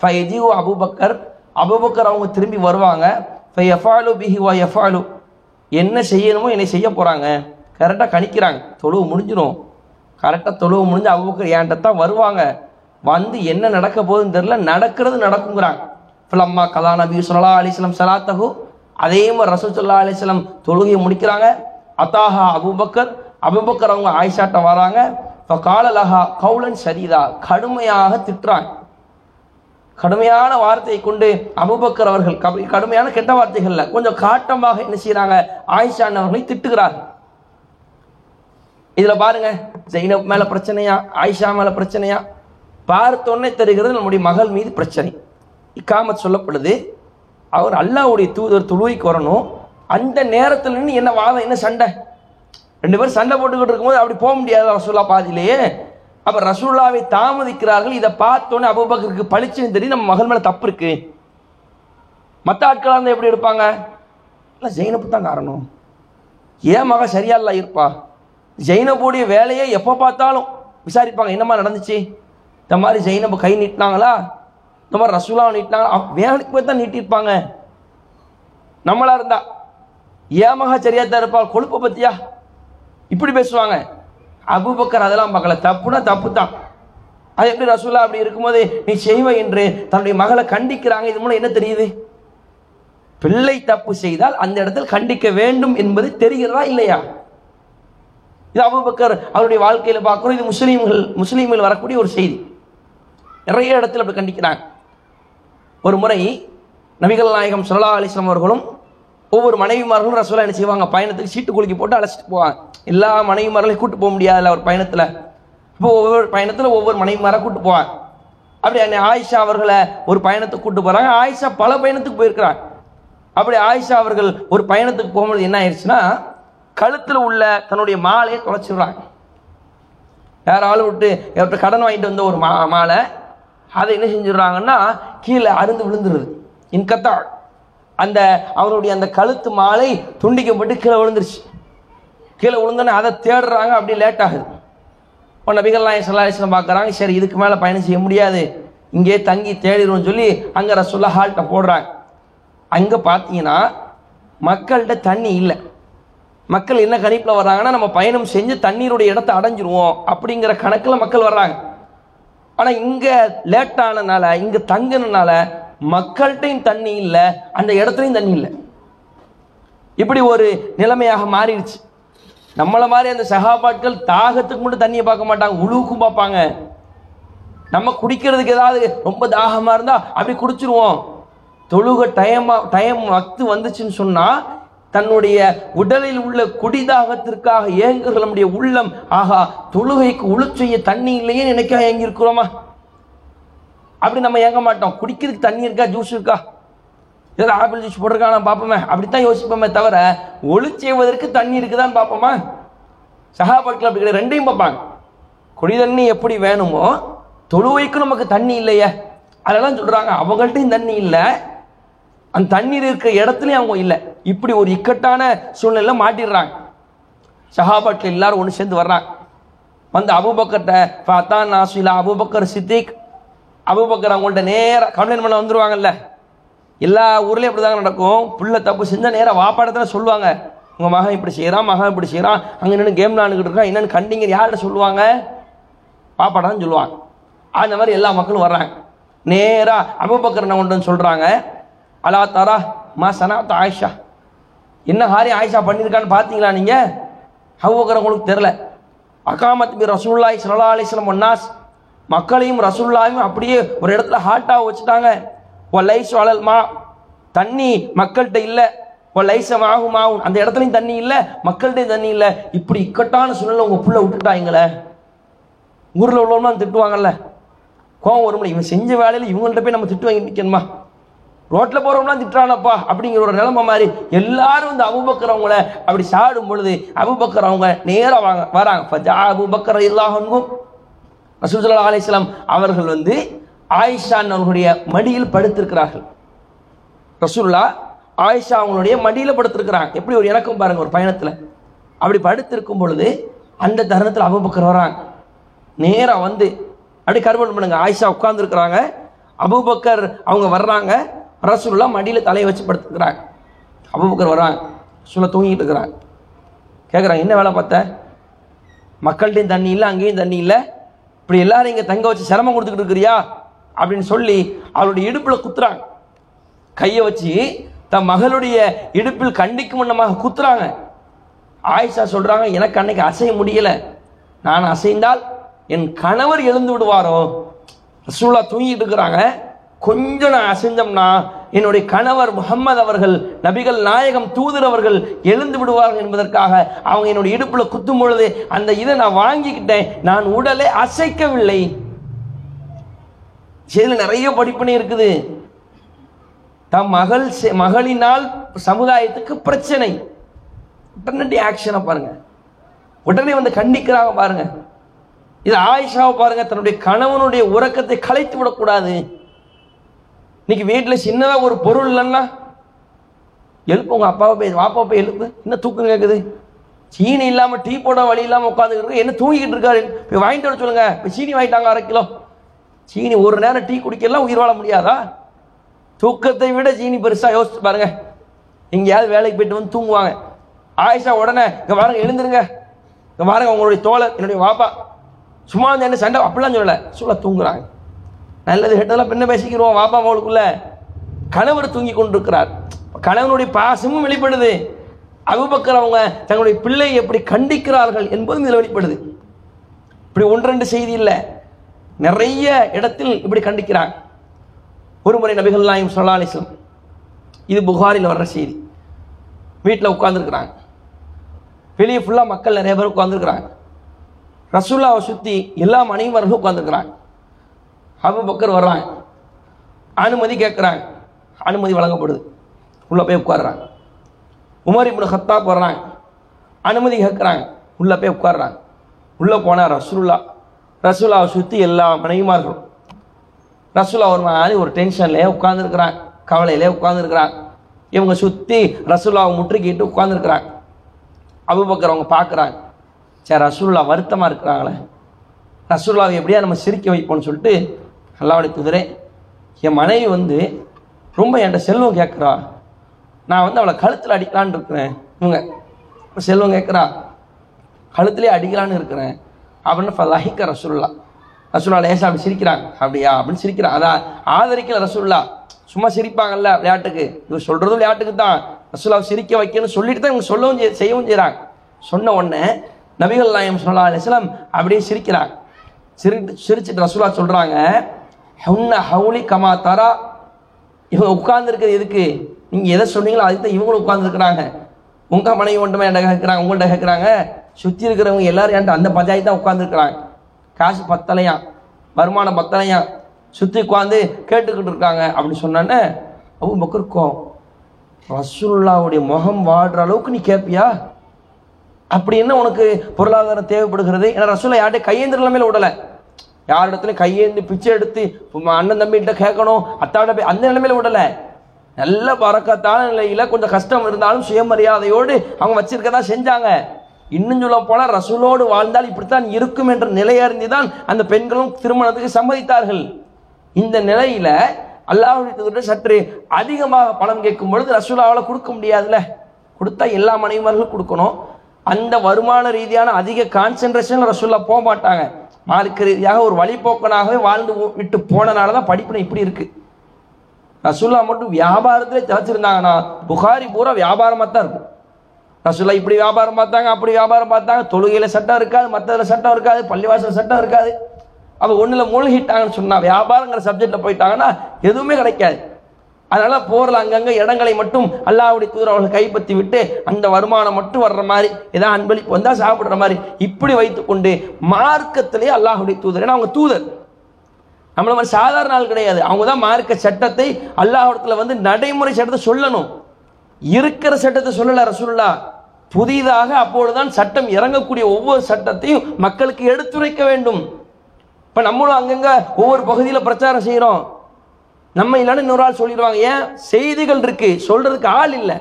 ஃபைஜிஹு அபுபக்கர் அபுபக்கர் அவங்க திரும்பி வருவாங்க. ஃபை எஃபாலு பிஹி வா எஃபாலு என்ன செய்யணுமோ என்னை செய்ய போகிறாங்க கரெக்டாக கணிக்கிறாங்க. தொழுவு முடிஞ்சிடும் கரெக்டாக தொழுவு முடிஞ்சு அபுபக்கர் என்கிட்ட தான் வருவாங்க. வந்து என்ன நடக்க போகுதுன்னு தெரில நடக்கிறது நடக்குங்கிறாங்க. ஃபிலம்மா கலா நபி சொல்லா அலிஸ்லாம் சலாத்தகு அதே மாதிரி ரசூல் சொல்லா அலிஸ்லாம் தொழுகையை முடிக்கிறாங்க. அத்தாஹா அபுபக்கர் அபுபக்கர் அவங்க ஆயிஷாட்ட வராங்க. இப்போ காலலஹா கவுலன் சரிதா கடுமையாக திட்டுறாங்க. கடுமையான வார்த்தையை கொண்டு அபுபக்கர் அவர்கள் கடுமையான கெட்ட வார்த்தைகள்ல கொஞ்சம் காட்டமாக என்ன செய்கிறாங்க ஆயிஷான் அவர்களை திட்டுகிறார்கள். இதுல பாருங்க ஜெயினப் மேல பிரச்சனையா ஆயிஷா மேல பிரச்சனையா? பார்த்தோன்னே தெரிகிறது நம்முடைய மகள் மீது பிரச்சனை. இக்காமத் சொல்லப்படுது அவர் அல்லாஹ்வுடைய தூதர் துளுவைக்கு வரணும். அந்த நேரத்தில் நின்று என்ன வாதம் என்ன சண்டை? ரெண்டு பேரும் சண்டை போட்டுக்கிட்டு இருக்கும்போது அப்படி போக முடியாது ரசூல்லா பாதியிலேயே. அப்ப ரசூல்லாவை தாமதிக்கிறார்கள். இதை பார்த்தோன்னே அபுபக்கருக்கு பளிச்சுன்னு தெரியும் நம்ம மகள் மேலே தப்பு இருக்கு. மற்ற ஆட்களாக இருந்தால் எப்படி எடுப்பாங்க? இல்லை ஜெயினப்பு தான் காரணம். ஏன் மக சரியா இல்லை இருப்பா? ஜெயினபுடைய வேலையை எப்போ பார்த்தாலும் விசாரிப்பாங்க என்னம்மா நடந்துச்சு? இந்த மாதிரி ஜெயினப்பு கை நீட்டினாங்களா? இந்த மாதிரி ரசூலா நீட்டினாங்களா? வேலைக்கு போய் தான் நீட்டிருப்பாங்க நம்மளா இருந்தா ஏன் மகா சரியா தான் இருப்பா? கொழுப்பை பத்தியா? இப்படி பேசுவாங்க. அபூபக்கர் அதெல்லாம் பார்க்கல. தப்புனா தப்பு தான் அது எப்படி ரசூலா அப்படி இருக்கும்போது நீ செய்வ என்று தன்னுடைய மகளை கண்டிக்கிறாங்க இது மூலம் என்ன தெரியுது? பிள்ளை தப்பு செய்தால் அந்த இடத்தில் கண்டிக்க வேண்டும் என்பது தெரிகிறதா இல்லையா? இது அபூபக்கர் அவருடைய வாழ்க்கையில் பார்க்குறோம். இது முஸ்லீம்கள் முஸ்லீம்கள் வரக்கூடிய ஒரு செய்தி. நிறைய இடத்துல அப்படி கண்டிக்கிறாங்க. ஒரு முறை நபிகள் நாயகம் சுரலா அலிஸ்லாம் அவர்களும் ஒவ்வொரு மனைவிமார்களும் ரசோலா என்ன செய்வாங்க? பயணத்துக்கு சீட்டு குலுக்கி போட்டு அழைச்சிட்டு போவாங்க. எல்லா மனைவிமார்களையும் கூட்டு போக முடியாதுல்ல ஒரு பயணத்தில். இப்போ ஒவ்வொரு பயணத்தில் ஒவ்வொரு மனைவிமாராக கூட்டு போவாங்க. அப்படி அன்னை ஆயிஷா அவர்களை ஒரு பயணத்துக்கு கூட்டு போகிறாங்க ஆயிஷா பல பயணத்துக்கு போயிருக்கிறாங்க அப்படி ஆயிஷா அவர்கள் ஒரு பயணத்துக்கு போகும்போது என்ன ஆயிடுச்சுன்னா கழுத்தில் உள்ள தன்னுடைய மாலையை தொலைச்சிடுறாங்க. வேற ஆள் விட்டு எவர்கிட்ட கடன் வாங்கிட்டு வந்த ஒரு மா மாலை அதை என்ன செஞ்சிடுறாங்கன்னா கீழே அருந்து விழுந்துருது. இன்கத்தா அந்த அவருடைய அந்த கழுத்து மாலை துண்டிக்கப்பட்டு கீழே விழுந்துருச்சு. கீழே விழுந்தோன்னே அதை தேடுறாங்க அப்படி லேட் ஆகுது. இப்போ நபிகள்லாம் சல்லாஹிஸ்லாம் பார்க்குறாங்க சரி இதுக்கு மேலே பயணம் செய்ய முடியாது. இங்கே தங்கி தேடிடுவோம் சொல்லி அங்கே ரசுல்லா ஹால்ட்டை போடுறாங்க. அங்கே பார்த்தீங்கன்னா மக்கள்கிட்ட தண்ணி இல்லை. மக்கள் என்ன கணிப்பில் வர்றாங்கன்னா நம்ம பயணம் செஞ்சு தண்ணீருடைய இடத்த அடைஞ்சிருவோம் அப்படிங்கிற கணக்கில் மக்கள் வர்றாங்க. ஆனால் இங்கே லேட் இங்கே தங்கினால மக்கள்கிட்டையும் தண்ணி இல்லை அந்த இடத்துலையும் தண்ணி இல்லை. இப்படி ஒரு நிலைமையாக மாறிடுச்சு. நம்மளை மாதிரி அந்த சகாபாட்கள் தாகத்துக்கு மட்டும் தண்ணியை பார்க்க மாட்டாங்க உழுவுக்கும் பார்ப்பாங்க. நம்ம குடிக்கிறதுக்கு ஏதாவது ரொம்ப தாகமாக இருந்தால் அப்படி குடிச்சிருவோம். தொழுக டயமா டைம் வக்து வந்துச்சுன்னு சொன்னால் தன்னுடைய உடலில் உள்ள குடிதாகத்திற்காக ஏங்குகிற நம்முடைய உள்ளம் ஆகா தொழுகைக்கு உளுச்செய்ய தண்ணி இல்லையே நினைக்க ஏங்கியிருக்கிறோமா அப்படி நம்ம ஏங்க மாட்டோம்? குடிக்கிறதுக்கு தண்ணி இருக்கா? ஜூஸ் இருக்கா? ஏதாவது ஆப்பிள் ஜூஸ் போட்டிருக்கானா பார்ப்போமே. அப்படித்தான் யோசிப்போமே தவிர ஒளி செய்வதற்கு தண்ணி இருக்குதான்னு பார்ப்போமா? சகாபாக்கில் அப்படி கிடையாது. ரெண்டையும் பார்ப்பாங்க. குடி தண்ணி எப்படி வேணுமோ தொழுவைக்கும் நமக்கு தண்ணி இல்லையே. அதெல்லாம் சொல்கிறாங்க அவங்கள்ட்டையும் தண்ணி இல்லை. அந்த தண்ணீர் இருக்கிற இடத்துலையும் அவங்க இல்லை. இப்படி ஒரு இக்கட்டான சூழ்நிலை மாட்டிடுறாங்க. சஹாபாட்டில் எல்லாரும் ஒன்று சேர்ந்து வர்றாங்க. வந்து அபுபக்கர்கிட்ட பார்த்தா நாசுலா அபுபக்கர் சித்திக். அபுபக்கர் அவங்கள்ட்ட நேராக கம்ப்ளைண்ட் பண்ண வந்துடுவாங்கல்ல எல்லா ஊர்லேயும் அப்படி தாங்க நடக்கும். பிள்ளை தப்பு செஞ்சால் நேராக வாப்பாடத்தில் சொல்லுவாங்க. உங்கள் மகன் இப்படி செய்கிறான் மகன் இப்படி செய்கிறான் அங்கே நின்று கேம் விளாண்டுக்கிட்டு இருக்கான். என்னென்னு கண்டிங்க யார்கிட்ட சொல்லுவாங்க? பாப்பாடான்னு சொல்லுவாங்க. அந்த மாதிரி எல்லா மக்களும் வர்றாங்க. நேராக அபுபக்கரனை கொண்டு வந்து சொல்கிறாங்க அலா தாரா மா சனாத் ஆயிஷா. என்ன ஹாரி ஆயிஷா பண்ணியிருக்கான்னு பார்த்தீங்களா நீங்கள் அபுபக்கரன் உங்களுக்கு தெரில அகாமத் பி ரசூல்லாய் சல்லா அலிஸ்லம் ஒன்னாஸ் மக்களையும் ரசுல்லாவையும் அப்படியே ஒரு இடத்துல ஹாட்டாக வச்சுட்டாங்க. ஓ லைஸ் வளல்மா தண்ணி மக்கள்கிட்ட இல்லை. ஓ லைசம் ஆகும் ஆகும் அந்த இடத்துலையும் தண்ணி இல்லை மக்கள்கிட்டையும் தண்ணி இல்லை. இப்படி இக்கட்டான சூழ்நிலை உங்கள் புள்ள விட்டுட்டாங்களே ஊரில் உள்ளவங்களாம் திட்டுவாங்கல்ல. கோவம் வரும்ல இவன் செஞ்ச வேலையில் இவங்கள்ட்ட போய் நம்ம திட்டு வாங்கி நிற்கணுமா ரோட்டில் போகிறவங்களாம் திட்டுறானப்பா அப்படிங்கிற ஒரு நிலைமை மாதிரி எல்லாரும் வந்து அபுபக்கரவங்கள அப்படி சாடும் பொழுது அபுபக்கர் அவங்க நேராக வாங்க வராங்க. ஃபஜா அபுபக்கர் இல்லாஹன்கும் ரசூசல்லா அலிஸ்லாம் அவர்கள் வந்து ஆயிஷான் அவர்களுடைய மடியில் படுத்திருக்கிறார்கள். ரசூல்லா ஆயிஷா அவங்களுடைய மடியில் படுத்திருக்கிறாங்க. எப்படி ஒரு இணக்கம் பாருங்க ஒரு பயணத்தில். அப்படி படுத்திருக்கும் பொழுது அந்த தருணத்தில் அபுபக்கர் வராங்க. நேராக வந்து அப்படி கருவல் பண்ணுங்க. ஆயிஷா உட்கார்ந்துருக்குறாங்க. அபுபக்கர் அவங்க வர்றாங்க. ரசூல்லா மடியில் தலையை வச்சு படுத்துக்கிறாங்க அபுபக்கர் வர்றாங்க ரசூலா தூங்கிட்டு இருக்கிறாங்க. கேட்குறாங்க என்ன வேலை பார்த்த? மக்கள்கிட்டையும் தண்ணி இல்லை அங்கேயும் தண்ணி இல்லை. இப்படி எல்லாரும் இங்கே தங்க வச்சு சிரமம் கொடுத்துக்கிட்டு இருக்கிறியா? அப்படின்னு சொல்லி அவருடைய இடுப்பில் குத்துறாங்க. கையை வச்சு தன் மகளுடைய இடுப்பில் கண்டிக்கும் வண்ணமாக குத்துறாங்க. ஆயிஷா சொல்கிறாங்க எனக்கு அன்னைக்கு அசைய முடியலை. நான் அசைந்தால் என் கணவர் எழுந்து விடுவாரோ? ரசூலா தூங்கிட்டு இருக்கிறாங்க. கொஞ்சம் நான் அசைஞ்சோம்னா என்னுடைய கணவர் முகம்மது அவர்கள் நபிகள் நாயகம் தூதர் அவர்கள் எழுந்து விடுவார்கள் என்பதற்காக அவங்க என்னுடைய இடுப்புல குத்தும் பொழுது அந்த இதை நான் வாங்கிக்கிட்டேன். நான் உடலை அசைக்கவில்லை. இதில் நிறைய படிப்பினை இருக்குது. தம் மகள் செ- மகளினால் சமுதாயத்துக்கு பிரச்சனை. உடனடி ஆக்ஷனை பாருங்க. உடனே வந்து கண்டிக்கிறாங்க பாருங்க. இது ஆயிஷாவை பாருங்க தன்னுடைய கணவனுடைய உறக்கத்தை கலைத்து விடக்கூடாது. இன்னைக்கு வீட்டில் சின்னதாக ஒரு பொருள் இல்லைன்னா எழுப்பு உங்கள் அப்பாவை போய் வாப்பா போய் எழுப்பு. என்ன தூக்கம் கேட்குது சீனி இல்லாமல் டீ போட வழி இல்லாமல் உட்காந்துக்கிட்டு என்ன தூங்கிக்கிட்டு இருக்காரு? போய் வாங்கிட்டு வர சொல்லுங்க. இப்போ சீனி வாங்கிட்டாங்க அரை கிலோ. சீனி ஒரு நேரம் டீ குடிக்கலாம் உயிர் வாழ முடியாதா? தூக்கத்தை விட சீனி பெருசாக யோசிச்சு பாருங்க. எங்கேயாவது வேலைக்கு போயிட்டு வந்து தூங்குவாங்க. ஆயிஷா உடனே இங்கே பாருங்க எழுந்துருங்க. இங்கே பாருங்க உங்களுடைய தோழர் என்னுடைய வாப்பா. சும்மா வந்து என்ன சண்டை அப்படிலாம் சொல்லலை. சொல்ல தூங்குறாங்க. நல்லது கெட்டதெல்லாம் பின்ன பேசிக்கிறோம் வாப்பா அவளுக்குள்ள கணவர் தூங்கி கொண்டிருக்கிறார். கணவனுடைய பாசமும் வெளிப்படுது. அபுபக்கர் அவங்க தங்களுடைய பிள்ளையை எப்படி கண்டிக்கிறார்கள் என்பதும் இதில் வெளிப்படுது. இப்படி ஒன்றெண்டு செய்தி இல்லை. நிறைய இடத்தில் இப்படி கண்டிக்கிறாங்க. ஒரு முறை நபிகள் நாயும் சொல்லாலிசம் இது புகாரில் வர்ற செய்தி. வீட்டில் உட்காந்துருக்குறாங்க வெளியே ஃபுல்லாக மக்கள் நிறைய பேர் உட்காந்துருக்குறாங்க ரசூல்லாவை சுற்றி எல்லா மனைவர்களும் உட்காந்துருக்குறாங்க அபுபக்கர் வர்றாங்க அனுமதி கேட்குறாங்க அனுமதி வழங்கப்படுது. உள்ளே போய் உட்காடுறாங்க உமர் இப்னு ஹத்தாப் வர்றாங்க அனுமதி கேட்குறாங்க உள்ளே போய் உட்காடுறாங்க உள்ளே போனால் ரசூல்லா ரசூலாவை சுற்றி எல்லா மனைவிமார்களும். ரசூலா ஒரு மாதிரி ஒரு டென்ஷன்லேயே உட்காந்துருக்குறாங்க கவலையிலே உட்காந்துருக்குறாங்க இவங்க சுற்றி ரசூலாவை முற்றுக்கிட்டு உட்காந்துருக்குறாங்க அபுபக்கர் அவங்க பார்க்குறாங்க. சரி ரசூல்லா வருத்தமாக இருக்கிறாங்களே. ரசூல்லாவை எப்படியா நம்ம சிரிக்க வைப்போம்னு சொல்லிட்டு அல்லாவுடைய குதிரை என் மனைவி வந்து ரொம்ப என்கிட்ட செல்வம் கேட்குறா. நான் வந்து அவளை கழுத்தில் அடிக்கலான்னு இருக்கிறேன். இவங்க செல்வம் கேட்குறா. கழுத்துலேயே அடிக்கலான்னு இருக்கிறேன். அப்படின்னு ஃபலாஹிக்க ரசுல்லா ரசூல்லா லேசா அப்படி சிரிக்கிறாங்க. அப்படியா? அப்படின்னு சிரிக்கிறான். அதான் ஆதரிக்கல ரசுல்லா சும்மா சிரிப்பாங்கல்ல விளையாட்டுக்கு. இவர் சொல்கிறதும் விளையாட்டுக்கு தான். ரசுல்லாவை சிரிக்க வைக்கணும்னு சொல்லிட்டு தான் இவங்க சொல்லவும் செய்யவும் செய்கிறாங்க சொன்ன உடனே நபிகள் நாயம் சொல்லா அலிஸ்லாம் அப்படியே சிரிக்கிறாங்க. சிரி சிரிச்சுட்டு ரசூலா சொல்கிறாங்க ஹவுன்ன ஹவுலி கமா தரா. இவங்க உட்கார்ந்துருக்கிறது எதுக்கு? நீங்கள் எதை சொன்னீங்களோ அதுக்கு தான் இவங்களும் உட்கார்ந்துருக்குறாங்க. உங்கள் மனைவி மட்டுமே என்கிட்ட கேட்குறாங்க உங்கள்கிட்ட கேட்குறாங்க சுற்றி இருக்கிறவங்க எல்லாரும் என்கிட்ட அந்த பஞ்சாயத்து தான் உட்காந்துருக்குறாங்க காசு பத்தலையா? வருமானம் பத்தலையா? சுற்றி உட்காந்து கேட்டுக்கிட்டு இருக்காங்க. அப்படின்னு சொன்னோன்னே அவங்க பக்கம் ரசுல்லாவுடைய முகம் வாடுற அளவுக்கு நீ கேட்பியா அப்படி என்ன உனக்கு பொருளாதாரம் தேவைப்படுகிறது? ஏன்னா ரசூலா யார்கிட்ட கையேந்திர விடலை. யார் இடத்துலையும் கையேந்தி பிச்சை எடுத்து அண்ணன் தம்பிகிட்ட கேட்கணும் அத்தாட போய் அந்த நிலைமையில விடலை. நல்ல பறக்கத்தான நிலையில கொஞ்சம் கஷ்டம் இருந்தாலும் சுயமரியாதையோடு அவங்க வச்சிருக்கதான் செஞ்சாங்க. இன்னும் சொல்ல போனால் ரசூலோடு வாழ்ந்தால் இப்படித்தான் இருக்கும் என்ற நிலையறிந்து தான் அந்த பெண்களும் திருமணத்துக்கு சம்மதித்தார்கள். இந்த நிலையில அல்லாஹுடைய சற்று அதிகமாக பணம் கேட்கும் பொழுது ரசூலாவால் கொடுக்க முடியாதுல்ல. கொடுத்தா எல்லா மனைவிமார்களும் கொடுக்கணும். அந்த வருமான ரீதியான அதிக கான்சென்ட்ரேஷன் ரசூல்லா போக மாட்டாங்க. மார்க்க ரீதியாக ஒரு வழிபோக்கனாகவே வாழ்ந்து விட்டு போனனால தான் படிப்பினை இப்படி இருக்கு. ரசுல்லா மட்டும் வியாபாரத்திலே திளைச்சிருந்தாங்கன்னா புகாரி பூரா வியாபாரமாக தான் இருக்கும். ரசுல்லா இப்படி வியாபாரம் பார்த்தாங்க அப்படி வியாபாரம் பார்த்தாங்க தொழுகையில் சட்டம் இருக்காது மற்றதில் சட்டம் இருக்காது பள்ளிவாசல் சட்டம் இருக்காது. அவள் ஒன்றில் மூழ்கிட்டாங்கன்னு சொன்னால் வியாபாரங்கிற சப்ஜெக்டில் போயிட்டாங்கன்னா எதுவுமே கிடைக்காது. அதனால போரில் அங்கங்கே இடங்களை மட்டும் அல்லாவுடைய தூதர் அவர்கள் கைப்பற்றி விட்டு அந்த வருமானம் மட்டும் வர்ற மாதிரி ஏதாவது அன்பளிப்பு வந்தால் சாப்பிட்ற மாதிரி இப்படி வைத்துக்கொண்டு மார்க்கத்திலே அல்லாஹுடைய தூதர். ஏன்னா அவங்க தூதர். நம்மள மாதிரி சாதாரண ஆள் கிடையாது. அவங்க தான் மார்க்க சட்டத்தை அல்லாஹிடத்தில் வந்து நடைமுறை சட்டத்தை சொல்லணும். இருக்கிற சட்டத்தை சொல்லலை ரசூல்லா புதிதாக அப்பொழுதுதான் சட்டம் இறங்கக்கூடிய ஒவ்வொரு சட்டத்தையும் மக்களுக்கு எடுத்துரைக்க வேண்டும். இப்போ நம்மளும் அங்கங்கே ஒவ்வொரு பகுதியில் பிரச்சாரம் செய்கிறோம் நம்ம இல்லைன்னு இன்னொரு ஆள் சொல்லிடுவாங்க ஏன்? செய்திகள் இருக்கு. சொல்றதுக்கு ஆள் இல்லை.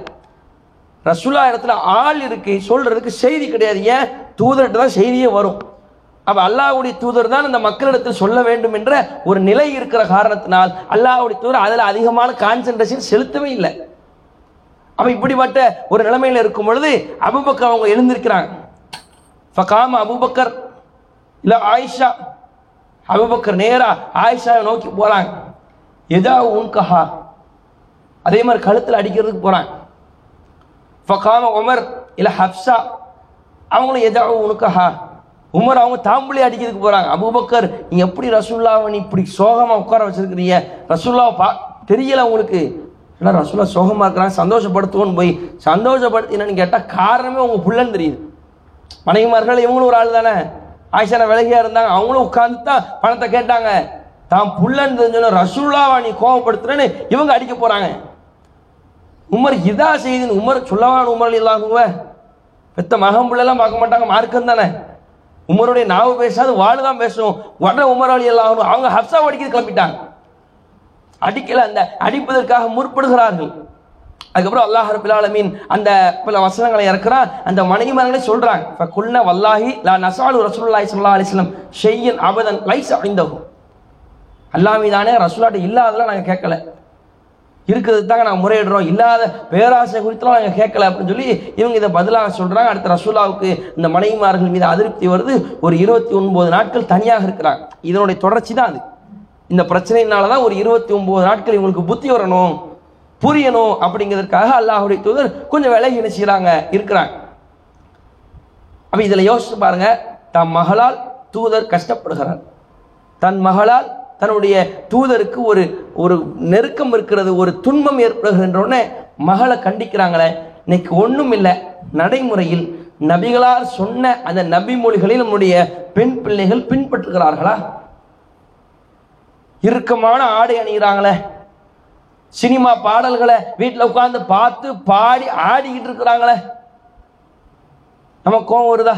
ரசுல்லா இடத்துல ஆள் இருக்கு சொல்றதுக்கு செய்தி கிடையாது. ஏன்? தூதர்கிட்ட தான் செய்தியே வரும். அப்போ அல்லாஹுடைய தூதர் தான் இந்த மக்களிடத்தில் சொல்ல வேண்டும் என்ற ஒரு நிலை இருக்கிற காரணத்தினால் அல்லாஹுடைய தூதர் அதில் அதிகமான கான்சென்ட்ரேஷன் செலுத்தவே இல்லை. அப்போ இப்படிப்பட்ட ஒரு நிலைமையில் இருக்கும் பொழுது அபுபக்கர் அவங்க எழுந்திருக்கிறாங்க. ஃபகாம அபுபக்கர் இல்லை ஆயிஷா. அபுபக்கர் நேராக ஆயிஷாவை நோக்கி போகிறாங்க எதா உன்கஹா? அதே மாதிரி கழுத்தில் அடிக்கிறதுக்கு போகிறான் ஃபகாம உமர் இல்லை ஹப்ஸா அவங்களும் எதா உனக்கஹா? உமர் அவங்க தாம்புலி அடிக்கிறதுக்கு போகிறாங்க அபுபக்கர் நீ எப்படி ரசூல்லாவை நீ இப்படி சோகமாக உட்கார வச்சிருக்கிறீங்க? ரசூல்லாவை பா தெரியல உங்களுக்கு. ஏன்னா ரசூல்லா சோகமாக இருக்கிறாங்க சந்தோஷப்படுத்துவோன்னு போய் சந்தோஷப்படுத்தினு கேட்டால் காரணமே உங்கள் புள்ளன்னு தெரியுது. மனைவிமார்கள் இவங்களும் ஒரு ஆள் தானே? ஆயிஷான விலகியாக இருந்தாங்க? அவங்களும் உட்காந்து தான் பணத்தை கேட்டாங்க. தான் புள்ளன்னு தெரிஞ்சோன்னு ரசூல்லாவை நீ கோபப்படுத்துறேன்னு இவங்க அடிக்க போறாங்க. உமர் இதா செய்தின்னு உமர் சொல்லவான் உமர் இல்லாதவங்க பெத்த மகம்புள்ளெல்லாம் பிள்ளைலாம் பார்க்க மாட்டாங்க மார்க்கம் தானே. உமருடைய நாவு பேசாது வாழ் தான் பேசும் உடனே உமர் அலி எல்லாம் அவங்க ஹப்சா அடிக்கிறது கிளம்பிட்டாங்க. அடிக்கல அந்த அடிப்பதற்காக முற்படுகிறார்கள். அதுக்கப்புறம் அல்லாஹ் ரபில் அந்த பல வசனங்களை இறக்குறான் அந்த மனைவிமார்களே சொல்றாங்க இப்போ குல்ன வல்லாஹி லா நசாலு ரசூல்லாய் ஸல்லல்லாஹு அலிஸ்லம் வஸல்லம் அபதன் லைஸ் அடைந்தகும் அல்லாமீதானே ரசூலாட்ட இல்லாதெல்லாம் நாங்கள் கேட்கல. இருக்கிறது தாங்க நாங்கள் முறையிடுறோம். இல்லாத பேராசை குறித்துலாம் நாங்கள் கேட்கல அப்படின்னு சொல்லி இவங்க இதை பதிலாக சொல்கிறாங்க அடுத்த ரசூலாவுக்கு இந்த மனைவிமார்கள் மீது அதிருப்தி வருது. ஒரு இருபத்தி ஒன்பது நாட்கள் தனியாக இருக்கிறாங்க. இதனுடைய தொடர்ச்சி தான் அது. இந்த பிரச்சனையினால தான் ஒரு இருபத்தி ஒன்பது நாட்கள் இவங்களுக்கு புத்தி வரணும் புரியணும் அப்படிங்கிறதுக்காக அல்லாஹுடைய தூதர் கொஞ்சம் விலகி என்ன செய்கிறாங்க இருக்கிறாங்க. அப்போ இதில் யோசிச்சு பாருங்க. தன் மகளால் தூதர் கஷ்டப்படுகிறார். தன் மகளால் தன்னுடைய தூதருக்கு ஒரு ஒரு நெருக்கம் இருக்கிறது ஒரு துன்பம் ஏற்படுகின்றோடனே மகளை கண்டிக்கிறாங்களே. இன்னைக்கு ஒன்றும் இல்லை நடைமுறையில் நபிகளார் சொன்ன அந்த நபி மொழிகளில் நம்முடைய பெண் பிள்ளைகள் பின்பற்றுகிறார்களா? இறுக்கமான ஆடை அணிகிறாங்களே. சினிமா பாடல்களை வீட்டில் உட்காந்து பார்த்து பாடி ஆடிக்கிட்டு இருக்கிறாங்களே. நம்ம கோபம் வருதா?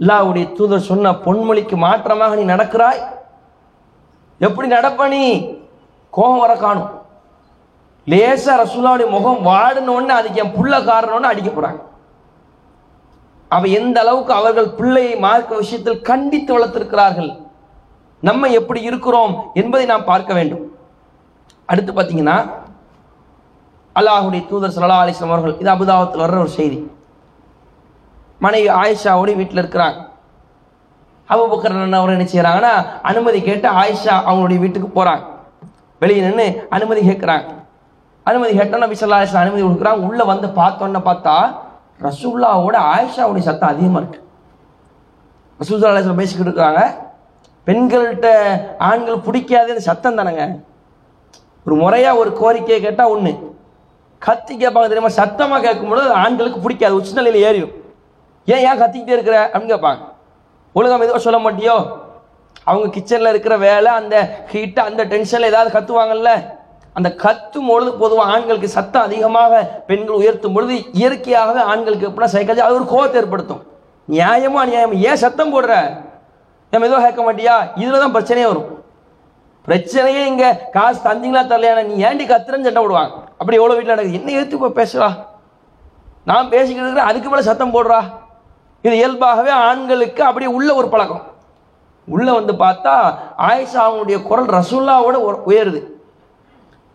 அல்லாஹ்வுடைய தூதர் சொன்ன பொன்மொழிக்கு மாற்றமாக நீ நடக்கிறாய்? எப்படி நடப்பணி கோபம் வர காணும். லேசா ரசூலாவுடைய முகம் வாடினோன்னு அதுக்கு என் புள்ள காரணம்னு அடிக்க போறாங்க. அவ எந்த அளவுக்கு அவர்கள் பிள்ளையை மார்க்க விஷயத்தில் கண்டித்து வளர்த்திருக்கிறார்கள்? நம்ம எப்படி இருக்கிறோம் என்பதை நாம் பார்க்க வேண்டும். அடுத்து பார்த்தீங்கன்னா அல்லாஹுடைய தூதர் ஸல்லல்லாஹு அலிஸ்லாம் அவர்கள் இது அபுதாபத்தில் வர்ற ஒரு செய்தி. மனைவி ஆயிஷாவோடு வீட்டில் இருக்கிறாங்க. அபுபக்கர் அவர் என்ன செய்கிறாங்கன்னா அனுமதி கேட்டு ஆயிஷா அவங்களுடைய வீட்டுக்கு போகிறாங்க வெளியே நின்று அனுமதி கேட்குறாங்க. அனுமதி கேட்டால் நபி அனுமதி கொடுக்குறாங்க. உள்ளே வந்து பார்த்தோன்னே பார்த்தா ரசூல்லாவோட ஆயிஷாவுடைய சத்தம் அதிகமாக இருக்கு. ரசூல்லா பேசிக்கிட்டு இருக்காங்க. பெண்கள்கிட்ட ஆண்கள் பிடிக்காதுன்னு சத்தம் தானேங்க. ஒரு முறையாக ஒரு கோரிக்கையை கேட்டால் ஒன்று கத்தி கேட்பாங்க தெரியுமா? சத்தமாக கேட்கும்போது அது ஆண்களுக்கு பிடிக்காது. உச்சநிலையில் ஏறிடும். ஏன் ஏன் கத்திக்கிட்டே இருக்கிற அப்படின்னு கேட்பாங்க. ஒழுங்கா மெதுவாக சொல்ல மாட்டியோ? அவங்க கிச்சனில் இருக்கிற வேலை அந்த ஹீட்டு அந்த டென்ஷனில் ஏதாவது கத்துவாங்கல்ல? அந்த கத்தும் பொழுது பொதுவாக ஆண்களுக்கு சத்தம் அதிகமாக பெண்கள் உயர்த்தும் பொழுது இயற்கையாகவே ஆண்களுக்கு எப்படின்னா சைக்காலஜி அது ஒரு கோபத்தை ஏற்படுத்தும். நியாயமாக நியாயம்? ஏன் சத்தம் போடுற? ஏன் மெதுவாக கேட்க மாட்டியா? இதில் தான் பிரச்சனையே வரும். பிரச்சனையே இங்கே காசு தந்தீங்களா தரலையான நீ ஏண்டி கத்துறன்னு சண்டை விடுவாங்க அப்படி எவ்வளோ வீட்டில் நடக்குது? என்ன எடுத்து இப்போ பேசுறா? நான் பேசிக்கிட்டு இருக்கிறேன் அதுக்கு மேலே சத்தம் போடுறா? இது இயல்பாகவே ஆண்களுக்கு அப்படியே உள்ள ஒரு பழக்கம். உள்ள வந்து பார்த்தா ஆயிஷா அவங்களுடைய குரல் ரசுல்லாவோட உ- உயருது.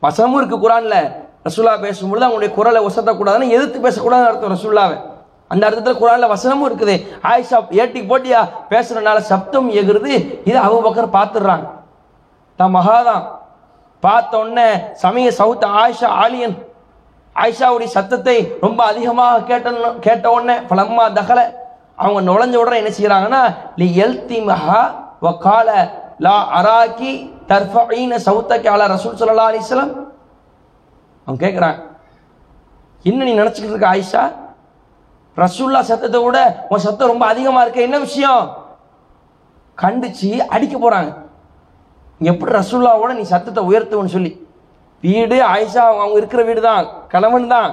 வசமும் இருக்கு குரான்ல. ரசுல்லா பேசும்பொழுது அவங்களுடைய குரலை ஒசத்தக்கூடாதுன்னு எதிர்த்து பேசக்கூடாதுன்னு அர்த்தம் ரசுல்லாவை. அந்த அர்த்தத்தில் குரானில் வசனமும் இருக்குது. ஆயிஷா ஏட்டிக்கு போட்டியா? பேசுறதுனால சப்தம் எகுறது அவ பக்கம் பார்த்துடுறாங்க. தான் மகாதான். பார்த்த உடனே சமய சவுத் ஆயிஷா ஆலியன். ஆயிஷாவுடைய சத்தத்தை ரொம்ப அதிகமாக கேட்ட கேட்ட உடனே பலம்மா தகலை. அவங்க நுழைஞ்ச உடனே என்ன செய்கிறாங்கன்னா லி எல்தி மஹா வக்கால லா அராக்கி தர்ஃபீன சவுத்தக்கு அலா ரசூல் சொல்லலா அலிஸ்லாம் அவங்க கேட்குறாங்க என்ன நீ நினச்சிக்கிட்டு இருக்க ஆயிஷா? ரசூல்லா சத்தத்தை விட உன் சத்தம் ரொம்ப அதிகமாக இருக்க. என்ன விஷயம்? கண்டிச்சு அடிக்க போகிறாங்க எப்படி ரசூல்லாவோட நீ சத்தத்தை உயர்த்துவன்னு சொல்லி? வீடு ஆயிஷா அவங்க அவங்க இருக்கிற வீடு தான் கணவன் தான்.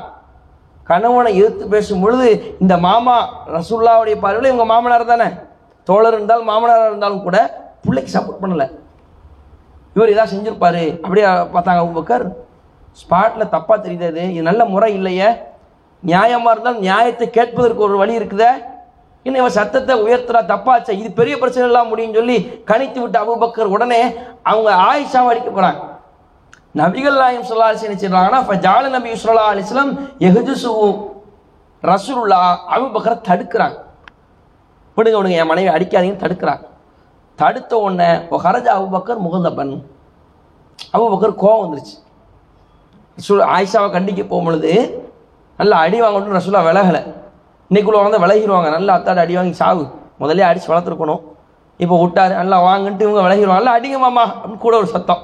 கணவனை எதிர்த்து பேசும் பொழுது இந்த மாமா ரசுல்லாவுடைய பார்வையில் இவங்க மாமனார் தானே? தோழர் இருந்தாலும் மாமனாராக இருந்தாலும் கூட பிள்ளைக்கு சப்போர்ட் பண்ணல. இவர் இதாக செஞ்சிருப்பாரு. அப்படியே பார்த்தாங்க அபூபக்கர். ஸ்பாட்டில் தப்பாக தெரியுது இது நல்ல முறை இல்லையே. நியாயமாக இருந்தால் நியாயத்தை கேட்பதற்கு ஒரு வழி இருக்குதே. இன்னும் இவன் சத்தத்தை உயர்த்துறா தப்பாச்சா. இது பெரிய பிரச்சனை எல்லாம் முடியும்னு சொல்லி கணித்து விட்டு அபுபக்கர் உடனே அவங்க ஆயிஷாவை அடிக்க போகிறாங்க நபிகள் நாயம் சொல்லா அலிஸ்லாம் என்ன இப்போ ஜால நபி சொல்லா அலிஸ்லாம் எஹஜுசு ரசூல்லா அபுபக்கரை தடுக்கிறாங்க. விடுங்க விடுங்க என் மனைவி அடிக்காதீங்கன்னு தடுக்கிறாங்க. தடுத்த உடனே ஹரஜா அபுபக்கர் முகந்தபன் அபுபக்கர் கோவம் வந்துருச்சு. ரசூல் ஆயிஷாவை கண்டிக்க போகும்பொழுது நல்லா அடி வாங்கணும்னு ரசூலா விலகலை. இன்னைக்குள்ள வந்து விலகிடுவாங்க நல்லா அத்தாடி அடி வாங்கி சாவு. முதல்ல அடிச்சு வளர்த்துருக்கணும். இப்போ விட்டாரு நல்லா வாங்கன்ட்டு இவங்க விலகிடுவாங்க நல்லா அடிங்க மாமா. அப்படின்னு கூட ஒரு சத்தம்.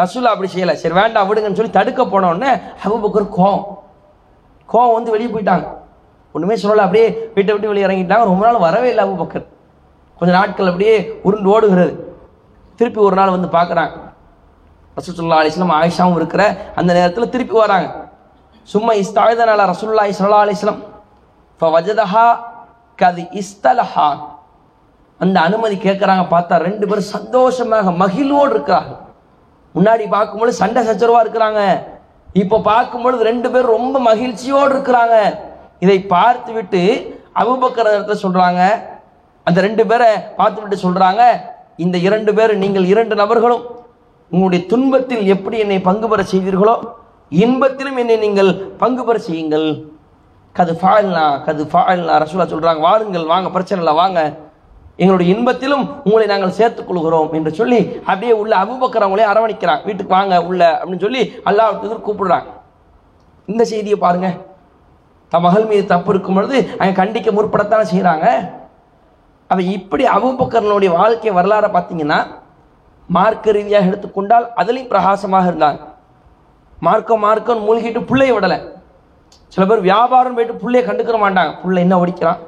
ரசூலா அப்படி செய்யலை. சரி வேண்டாம் விடுங்கன்னு சொல்லி தடுக்க போனோடனே அபுபக்கர் கோவம். கோவம் வந்து வெளியே போயிட்டாங்க. ஒன்றுமே சொல்லலை அப்படியே வீட்டை விட்டு வெளியே இறங்கிட்டாங்க. ரொம்ப நாள் வரவே இல்லை அபுபக்கர். கொஞ்ச நாட்கள் அப்படியே உருண்டு ஓடுகிறது. திருப்பி ஒரு நாள் வந்து பார்க்குறாங்க. ரசூலுல்லாஹி அலிஸ்லாம் ஆயிஷாவும் இருக்கிற அந்த நேரத்தில் திருப்பி வராங்க. சும்மா இஸ்தாயுதனால ரசூல்லா இஸ்லா அலிஸ்லாம் இப்போ ஃபவஜதஹா கதி இஸ்தலஹா. அந்த அனுமதி கேட்குறாங்க பார்த்தா ரெண்டு பேரும் சந்தோஷமாக மகிழ்வோடு இருக்கிறாங்க முன்னாடி பார்க்கும்பொழுது சண்டை சச்சரவா இருக்கிறாங்க. இப்போ பார்க்கும்பொழுது ரெண்டு பேரும் ரொம்ப மகிழ்ச்சியோடு இருக்கிறாங்க. இதை பார்த்து விட்டு அபுபக்கர் சொல்றாங்க. அந்த ரெண்டு பேரை பார்த்து விட்டு சொல்றாங்க. இந்த இரண்டு பேர் நீங்கள் இரண்டு நபர்களும் உங்களுடைய துன்பத்தில் எப்படி என்னை பங்கு பெற செய்தீர்களோ இன்பத்திலும் என்னை நீங்கள் பங்கு பெற செய்யுங்கள். கது ஃபாயில்னா கது ஃபாயில்னா ரசூலா சொல்கிறாங்க வாருங்கள் வாங்க பிரச்சனை இல்லை வாங்க. எங்களுடைய இன்பத்திலும் உங்களை நாங்கள் சேர்த்துக் கொள்கிறோம் என்று சொல்லி அப்படியே உள்ள அபுபக்கரவங்களே அரவணைக்கிறான் வீட்டுக்கு வாங்க உள்ள அப்படின்னு சொல்லி அல்லாஹ் கூப்பிடுறாங்க. இந்த செய்தியை பாருங்க. தன் மகள் மீது தப்பு இருக்கும் பொழுது அங்க கண்டிக்க முற்படத்தானே செய்கிறாங்க அப்ப இப்படி அபுபக்கரனுடைய வாழ்க்கை வரலாறை பார்த்தீங்கன்னா மார்க்க ரீதியாக எடுத்துக்கொண்டால் அதுலேயும் பிரகாசமாக இருந்தாங்க. மார்க்கம் மார்க்கம் மூழ்கிட்டு பிள்ளைய விடலை. சில பேர் வியாபாரம் போயிட்டு பிள்ளைய கண்டுக்கிற மாட்டாங்க. பிள்ளை என்ன படிக்கிறான்?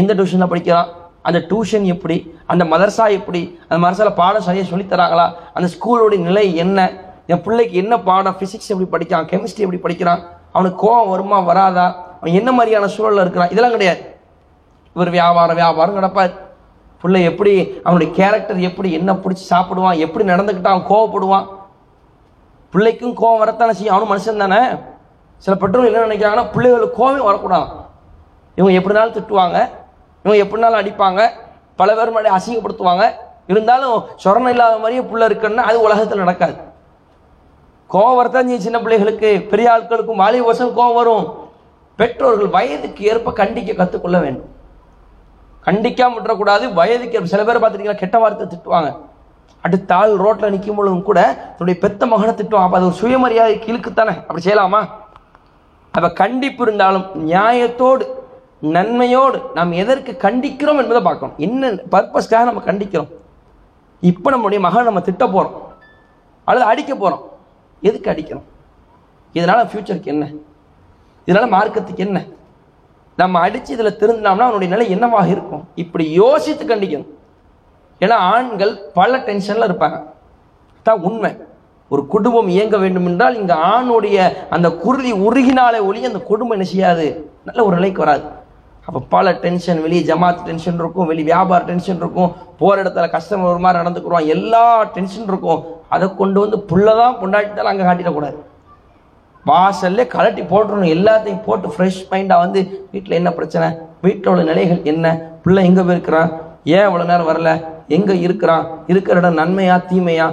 எந்த டியூஷனில் படிக்கிறான்? அந்த டியூஷன் எப்படி அந்த மதர்சா எப்படி அந்த மதர்சாவில் பாடம் சரியாக சொல்லித் தராங்களா அந்த ஸ்கூலோடைய நிலை என்ன என் பிள்ளைக்கு என்ன பாடம் ஃபிசிக்ஸ் எப்படி படிக்கிறான் கெமிஸ்ட்ரி எப்படி படிக்கிறான் அவனுக்கு கோவம் வருமா வராதா அவன் என்ன மாதிரியான சூழலில் இருக்கிறான் இதெல்லாம் கிடையாது. இவர் வியாபாரம் வியாபாரம் கிடப்பார் பிள்ளை எப்படி அவனுடைய கேரக்டர் எப்படி என்ன பிடிச்சி சாப்பிடுவான் எப்படி நடந்துக்கிட்டான் அவன் கோவப்படுவான். பிள்ளைக்கும் கோவம் வரத்தானே செய்யும் அவனும் மனுஷன் தானே. சில பெற்றோர்கள் என்ன நினைக்கிறாங்கன்னா பிள்ளைகளுக்கு கோவம் வரக்கூடாது இவங்க எப்படினாலும் திட்டுவாங்க. இவங்க எப்படினாலும் அடிப்பாங்க. பல பேர் முன்னாடி அசிங்கப்படுத்துவாங்க. இருந்தாலும் சொரணம் இல்லாத மாதிரியே புள்ள இருக்குன்னா அது உலகத்தில் நடக்காது. கோவம் வரத்தான் செய்யும் சின்ன பிள்ளைகளுக்கு. பெரிய ஆட்களுக்கும் வாலிப வருஷம் கோவம் வரும். பெற்றோர்கள் வயதுக்கு ஏற்ப கண்டிக்க கற்றுக்கொள்ள வேண்டும். கண்டிக்காம விட்டுறக்கூடாது. வயதுக்கு ஏற்ப. சில பேர் பார்த்துருக்கீங்களா? கெட்ட வார்த்தை திட்டுவாங்க. அடுத்த ஆள் ரோட்டில் நிற்கும் பொழுதும் கூட தன்னுடைய பெத்த மகனை திட்டுவான். அப்போ அது ஒரு சுயமரியாதை கிழக்குத்தானே அப்படி செய்யலாமா? அப்போ கண்டிப்பு இருந்தாலும் நியாயத்தோடு நன்மையோடு நாம் எதற்கு கண்டிக்கிறோம் என்பதை பார்க்கணும். என்ன பர்பஸ்க்காக நம்ம கண்டிக்கிறோம்? இப்போ நம்முடைய மகன் நம்ம திட்ட போகிறோம் அல்லது அடிக்க போகிறோம் எதுக்கு அடிக்கிறோம்? இதனால் ஃப்யூச்சருக்கு என்ன? இதனால் மார்க்கத்துக்கு என்ன? நம்ம அடித்து இதில் திருந்தினோம்னா அவனுடைய நிலை என்னவாக இருக்கும்? இப்படி யோசித்து கண்டிக்கணும். ஏன்னா ஆண்கள் பல டென்ஷனில் இருப்பாங்க. தான் உண்மை. ஒரு குடும்பம் இயங்க வேண்டும் என்றால் இங்கே ஆணுடைய அந்த குருதி உருகினாலே ஒளி அந்த குடும்பம் என்ன செய்யாது? நல்ல ஒரு நிலைக்கு வராது. அப்போ பல டென்ஷன் வெளியே ஜமாத் டென்ஷன் இருக்கும் வெளியே வியாபார டென்ஷன் இருக்கும். போகிற இடத்துல கஸ்டமர் ஒரு மாதிரி நடந்துக்குருவான். எல்லா டென்ஷன் இருக்கும். அதை கொண்டு வந்து புள்ளதான் பொண்டாட்டிட்டாலும் அங்கே காட்டிடக்கூடாது வாசல்ல கலட்டி போட்டுருணும் எல்லாத்தையும் போட்டு ஃப்ரெஷ் மைண்டாக வந்து வீட்டில் என்ன பிரச்சனை? வீட்டில் உள்ள நிலைகள் என்ன? பிள்ளை எங்கே போயிருக்கிறான் ஏன் இவ்வளோ நேரம் வரல? எங்கே இருக்கிறான்? இருக்கிற இடம் நன்மையா தீமையா?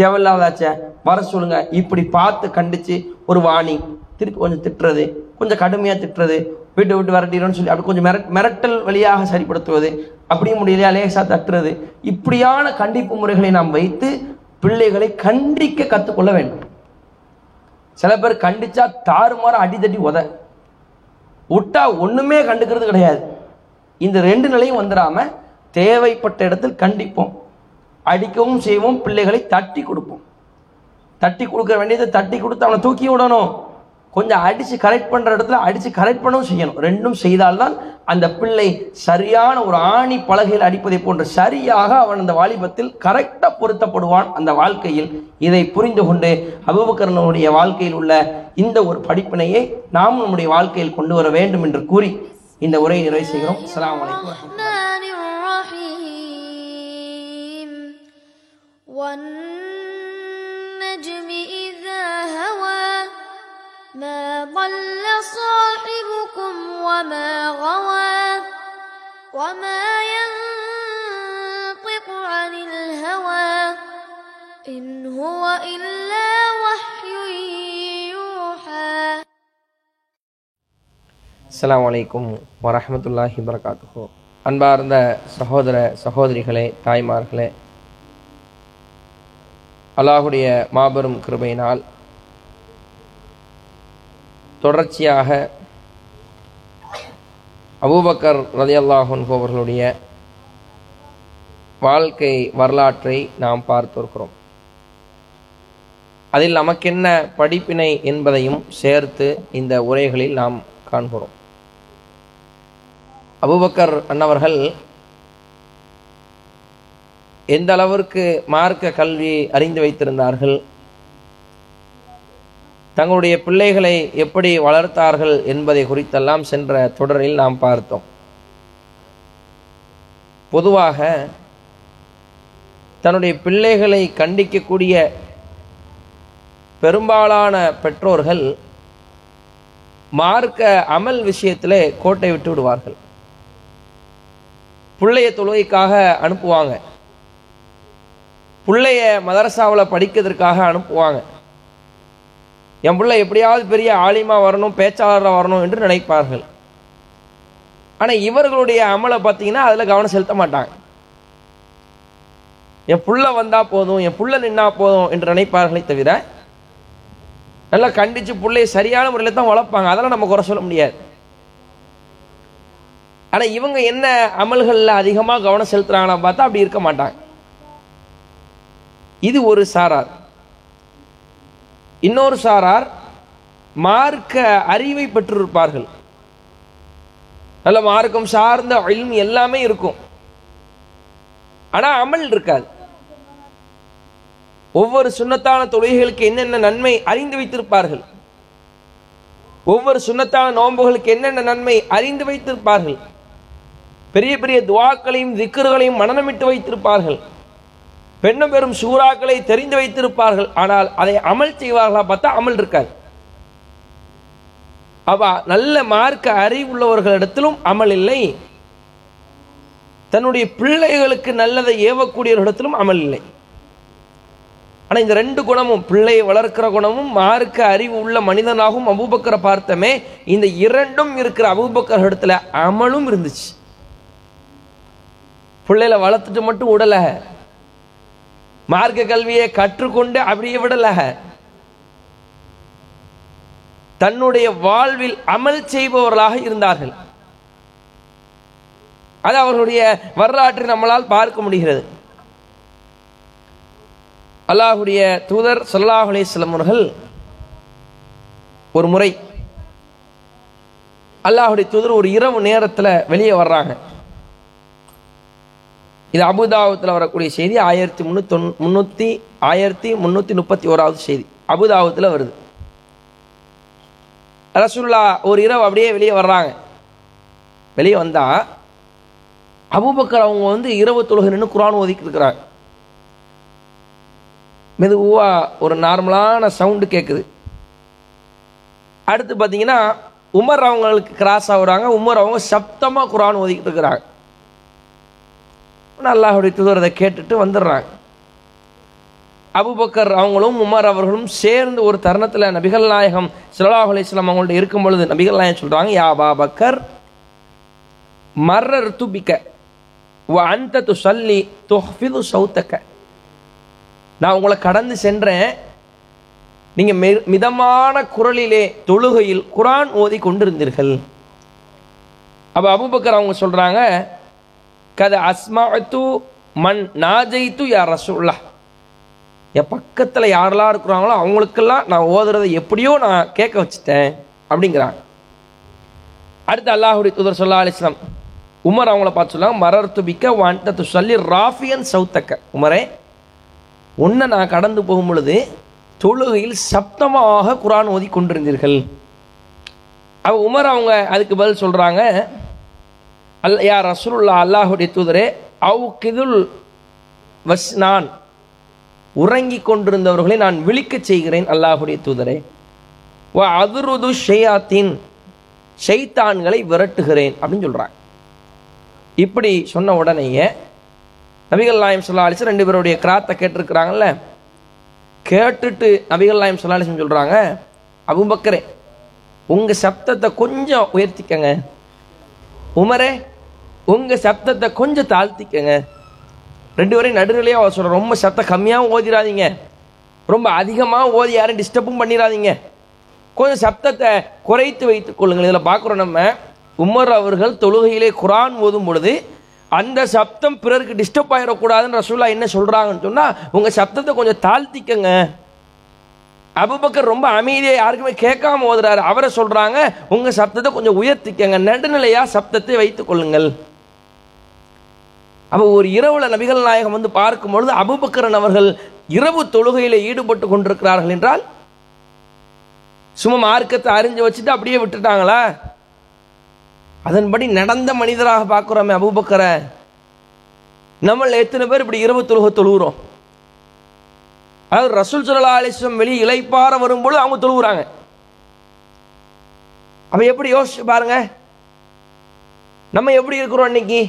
தேவையில்லாதாச்சே? வர சொல்லுங்க. இப்படி பார்த்து கண்டிச்சு ஒரு வாணி திருப்பி கொஞ்சம் திட்டுறது. கொஞ்சம் கடுமையாக திட்டுறது. வீட்டை விட்டு விரட்டிடும்னு சொல்லி அப்படி கொஞ்சம் மிரட் மிரட்டல் வழியாக சரிப்படுத்துவது அப்படியும் முடியலையா லேசாக தட்டுறது இப்படியான கண்டிப்பு முறைகளை நாம் வைத்து பிள்ளைகளை கண்டிக்க கற்றுக்கொள்ள வேண்டும். சில பேர் கண்டிச்சா தாறுமாற அடிதடி உத. விட்டா ஒன்றுமே கண்டுக்கிறது கிடையாது. இந்த ரெண்டு நிலையும் வந்துடாம தேவைப்பட்ட இடத்தில் கண்டிப்போம். அடிக்கவும் செய்வோம் பிள்ளைகளை தட்டி கொடுப்போம். தட்டி கொடுக்க வேண்டியதை தட்டி கொடுத்து அவனை தூக்கி விடணும். கொஞ்சம் அடித்து கரெக்ட் பண்ணுற இடத்துல அடித்து கரெக்ட் பண்ணவும் செய்யணும். ரெண்டும் செய்தால்தான் அந்த பிள்ளை சரியான ஒரு ஆணி பலகையில் அடிப்பதை போன்ற சரியாக அவன் அந்த வாலிபத்தில் கரெக்டாக பொருத்தப்படுவான் அந்த வாழ்க்கையில். இதை புரிந்து கொண்டு அபுபக்கரனுடைய வாழ்க்கையில் உள்ள இந்த ஒரு படிப்பினையை நாம் நம்முடைய வாழ்க்கையில் கொண்டு வர வேண்டும் என்று கூறி இந்த உரையை நிறைவு செய்கிறோம். அஸ்ஸலாமு அலைக்கும் ما ضل صاحبكم وما غوى وما ينطق عن الهوى إن هو إلا وحي يوحى அஸ்ஸலாமு அலைக்கும் வரஹ்மத்துல்லாஹி வரகாத்துஹு அன்பார்ந்த சகோதர சகோதரிகளே தாய்மார்களே அல்லாஹுடைய மாபெரும் கிருபையினால் தொடர்ச்சியாக அபூபக்கர் ரதையல்லாஹன் அவர்களுடைய வாழ்க்கை வரலாற்றை நாம் பார்த்திருக்கிறோம். அதில் நமக்கென்ன படிப்பினை என்பதையும் சேர்த்து இந்த உரைகளில் நாம் காண்கிறோம். அபுபக்கர் அன்னவர்கள் எந்த அளவிற்கு மார்க்க கல்வி அறிந்து வைத்திருந்தார்கள் தங்களுடைய பிள்ளைகளை எப்படி வளர்த்தார்கள் என்பதை குறித்தெல்லாம் சென்ற தொடரில் நாம் பார்த்தோம். பொதுவாக தன்னுடைய பிள்ளைகளை கண்டிக்கக்கூடிய பெரும்பாலான பெற்றோர்கள் மார்க்க அமல் விஷயத்திலே கோட்டை விட்டு விடுவார்கள். பிள்ளைய தொழுகைக்காக அனுப்புவாங்க. பிள்ளைய மதரசாவில் படிக்கிறதுக்காக அனுப்புவாங்க. என் பிள்ளை எப்படியாவது பெரிய ஆலிமா வரணும் பேச்சாளராக வரணும் என்று நினைப்பார்கள். ஆனால் இவர்களுடைய அமலை பார்த்தீங்கன்னா அதில் கவனம் செலுத்த மாட்டாங்க. என் புள்ள வந்தால் போதும் என் புள்ள நின்னா போதும் என்று நினைப்பார்களே தவிர நல்லா கண்டித்து பிள்ளையை சரியான முறையில் தான் வளர்ப்பாங்க. அதெல்லாம் நம்ம குறை சொல்ல முடியாது. ஆனால் இவங்க என்ன அமல்களில் அதிகமாக கவனம் செலுத்துறாங்கன்னு பார்த்தா அப்படி இருக்க மாட்டாங்க. இது ஒரு சாரார். இன்னொரு சாரார் மார்க்க அறிவை பெற்றிருப்பார்கள். நல்ல மார்க்கம் சார்ந்த அழிம் எல்லாமே இருக்கும். ஆனா அமல் இருக்காது. ஒவ்வொரு சுண்ணத்தான தொழுகைகளுக்கு என்னென்ன நன்மை அறிந்து வைத்திருப்பார்கள்? ஒவ்வொரு சுண்ணத்தான நோன்புகளுக்கு என்னென்ன நன்மை அறிந்து வைத்திருப்பார்கள்? பெரிய பெரிய துவாக்களையும் திக்கர்களையும் மனநமிட்டு வைத்திருப்பார்கள். பெண்ணும் பெரும் சூறாக்களை தெரிந்து வைத்திருப்பார்கள். ஆனால் அதை அமல் செய்வார்களா? பார்த்தா அமல் இருக்காது. அவா நல்ல மார்க்க அறிவுள்ளவர்களிடத்திலும் அமல் இல்லை. தன்னுடைய பிள்ளைகளுக்கு நல்லதை ஏவக்கூடியவர்களிடத்திலும் அமல் இல்லை. ஆனால் இந்த ரெண்டு குணமும் பிள்ளையை வளர்க்கிற குணமும் மார்க்க அறிவு உள்ள மனிதனாகவும் அபூபக்கரை பார்த்தமே இந்த இரண்டும் இருக்கிற அபூபக்கர் இடத்துல அமலும் இருந்துச்சு. பிள்ளையில வளர்த்துட்டு மட்டும் விடல மார்க்க கல்வியை கற்றுக்கொண்டு அப்படியே விடல தன்னுடைய வாழ்வில் அமல் செய்பவர்களாக இருந்தார்கள். அது அவர்களுடைய வரலாற்றை நம்மளால் பார்க்க முடிகிறது. அல்லாஹுடைய தூதர் சொல்லாஹுலே அலிஸ்லம் அவர்கள் ஒரு முறை அல்லாஹுடைய தூதர் ஒரு இரவு நேரத்தில் வெளியே வர்றாங்க. இது அபுதாபத்தில் வரக்கூடிய செய்தி ஆயிரத்தி முந்நூற்றி முந்நூற்றி ஆயிரத்தி முந்நூற்றி முப்பத்தி ஓராவது செய்தி. அபுதாபத்தில் வருது. ரசுல்லா ஒரு இரவு அப்படியே வெளியே வர்றாங்க. வெளியே வந்தால் அபூபக்கர் அவங்க வந்து இரவு தொழுகை நின்று குரான் ஓதிக்கிட்டு இருக்கிறாங்க. மெதுவாக ஒரு நார்மலான சவுண்டு கேட்குது அடுத்து பார்த்தீங்கன்னா உமர் அவங்களுக்கு கிராஸ் ஆகுறாங்க. உமர் அவங்க சப்தமாக குரான் ஓதிக்கிட்டு இருக்கிறாங்க. அல்லாஹுடைய தூதர் அதை கேட்டுட்டு வந்துடுறாங்க. அபுபக்கர் அவங்களும் உமர் அவர்களும் சேர்ந்து ஒரு தருணத்தில் நபிகள் நாயகம் சிலாஹ் அலிஸ்லாம் அவங்கள்ட்ட இருக்கும் பொழுது நபிகள் நாயகம் சொல்கிறாங்க யா பாபக்கர் மர்ரர் துபிக்க வ அந்த து சல்லி தொஹ்ஃபிது சௌத்தக்க. நான் உங்களை கடந்து சென்றேன். நீங்கள் மெ மிதமான குரலிலே தொழுகையில் குரான் ஓதி கொண்டிருந்தீர்கள். அப்போ அபுபக்கர் அவங்க சொல்கிறாங்க கத அஸ்மாத்து மண் நாஜைத்து யார் ரசூல்லா என் பக்கத்தில் யாரெல்லாம் இருக்கிறாங்களோ அவங்களுக்கெல்லாம் நான் ஓதுறதை எப்படியோ நான் கேட்க வச்சுட்டேன் அப்படிங்கிறாங்க. அடுத்து அல்லாஹுடைய தூதர் சொல்லா அலிஸ்லாம் உமர் அவங்கள பார்த்து சொல்லாங்க மரர் துபிக்க வாண்டத்து சொல்லி ராஃபியன் சவுத்தக்க உமரே உன்னை நான் கடந்து போகும் பொழுது தொழுகையில் சப்தமாக குரான் ஓதி கொண்டிருந்தீர்கள் அவ உமர் அவங்க அதுக்கு பதில் சொல்கிறாங்க அல் யா ரசூலுல்லா அல்லாஹுடைய தூதரே அவு கிதுல் வஸ் நான் உறங்கி கொண்டிருந்தவர்களை நான் விழிக்கச் செய்கிறேன் அல்லாஹுடைய தூதரே. வ அதுருது ஷெயாத்தின் ஷைத்தான்களை விரட்டுகிறேன் அப்படின்னு சொல்கிறாங்க இப்படி சொன்ன உடனேயே நபிகள் நாயம் சொல்லா ரெண்டு பேருடைய கிராத்தை கேட்டிருக்கிறாங்கல்ல கேட்டுட்டு நபிகள் நாயம் சொல்லா அலிசன் சொல்கிறாங்க அபுபக்கரே உங்கள் சப்தத்தை கொஞ்சம் உயர்த்திக்கங்க. உமரே உங்கள் சப்தத்தை கொஞ்சம் தாழ்த்திக்கங்க. ரெண்டு பேரையும் நடுநிலையாக அவர் சொல்கிறேன் ரொம்ப சத்தம் கம்மியாகவும் ஓதிடாதீங்க ரொம்ப அதிகமாக ஓதி யாரும் டிஸ்டர்பும் பண்ணிடாதீங்க கொஞ்சம் சப்தத்தை குறைத்து வைத்துக் கொள்ளுங்கள். இதில் பார்க்குறோம் நம்ம. உமர் அவர்கள் தொழுகையிலே குரான் ஓதும் பொழுது அந்த சப்தம் பிறருக்கு டிஸ்டர்ப் ஆகிடக்கூடாதுன்னு ரசூல்லா என்ன சொல்கிறாங்கன்னு சொன்னால் உங்கள் சப்தத்தை கொஞ்சம் தாழ்த்திக்கங்க. அபுபக்கர் ரொம்ப அமைதியை யாருக்குமே கேட்காம ஓதுறாரு. அவரை சொல்றாங்க உங்க சப்தத்தை கொஞ்சம் உயர்த்திக்கங்க. நடுநிலையா சப்தத்தை வைத்துக் கொள்ளுங்கள். அப்போ ஒரு இரவுல நபிகள் நாயகம் வந்து பார்க்கும் பொழுது அபுபக்கரன் அவர்கள் இரவு தொழுகையில் ஈடுபட்டு கொண்டிருக்கிறார்கள் என்றால் சும்மா மார்க்கத்தை அறிஞ்சு வச்சுட்டு அப்படியே விட்டுட்டாங்களா? அதன்படி நடந்த மனிதராக பார்க்குறோமே அபுபக்கரை. நம்மள எத்தனை பேர் இப்படி இரவு தொழுகை தொழுகிறோம்? அதாவது ரசூல் சுல்லா அலிஸ்லம் வெளியே இலைப்பார வரும்பொழுது அவங்க தொழுகிறாங்க அப்ப எப்படி யோசிச்சு பாருங்க. நம்ம எப்படி இருக்கிறோம் இன்னைக்கு?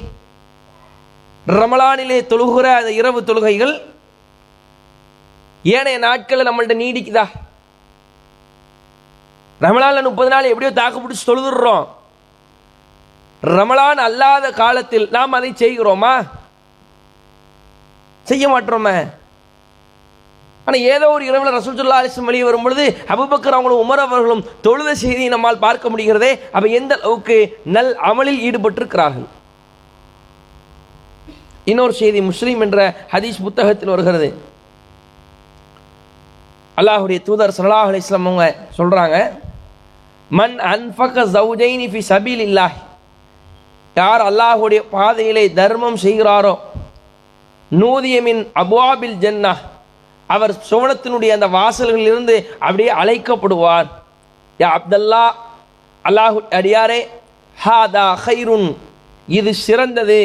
ரமலானிலே தொழுகிற அந்த இரவு தொழுகைகள் ஏனைய நாட்களில் நம்மள்ட்ட நீடிக்குதா? ரமலானில் முப்பது நாள் எப்படியோ தாக்கு பிடிச்சி தொழுதுடுறோம். ரமலான் அல்லாத காலத்தில் நாம் அதை செய்கிறோமா? செய்ய மாட்டோமே. ஆனால் ஏதோ ஒரு இரவில் ரசூலுல்லாஹி அலிஸ்லம் வெளியே வரும்பொழுது அபுபக்கர் அவங்களும் உமர் அவர்களும் தொழுத செய்தியை நம்மால் பார்க்க முடிகிறதே. அவை எந்த அளவுக்கு நல் அமலில் ஈடுபட்டிருக்கிறார்கள்? இன்னொரு செய்தி முஸ்லீம் என்ற ஹதீஸ் புத்தகத்தில் வருகிறது. அல்லாஹுடைய தூதர் ஸல்லல்லாஹு அலிஸ்லாம் அவங்க சொல்றாங்க மன் அன்ஃபக ஜௌஜைனி ஃபி சபீலில்லாஹ். யார் அல்லாஹுடைய பாதையிலே தர்மம் செய்கிறாரோ நூதியமின் அபுவாபில் ஜன்னா அவர் சுவனத்தினுடைய அந்த வாசல்களிலிருந்து அப்படியே அழைக்கப்படுவார். யா அப்தல்லா அல்லாஹு அடியாரே ஹாதா ஹைருன் இது சிறந்தது.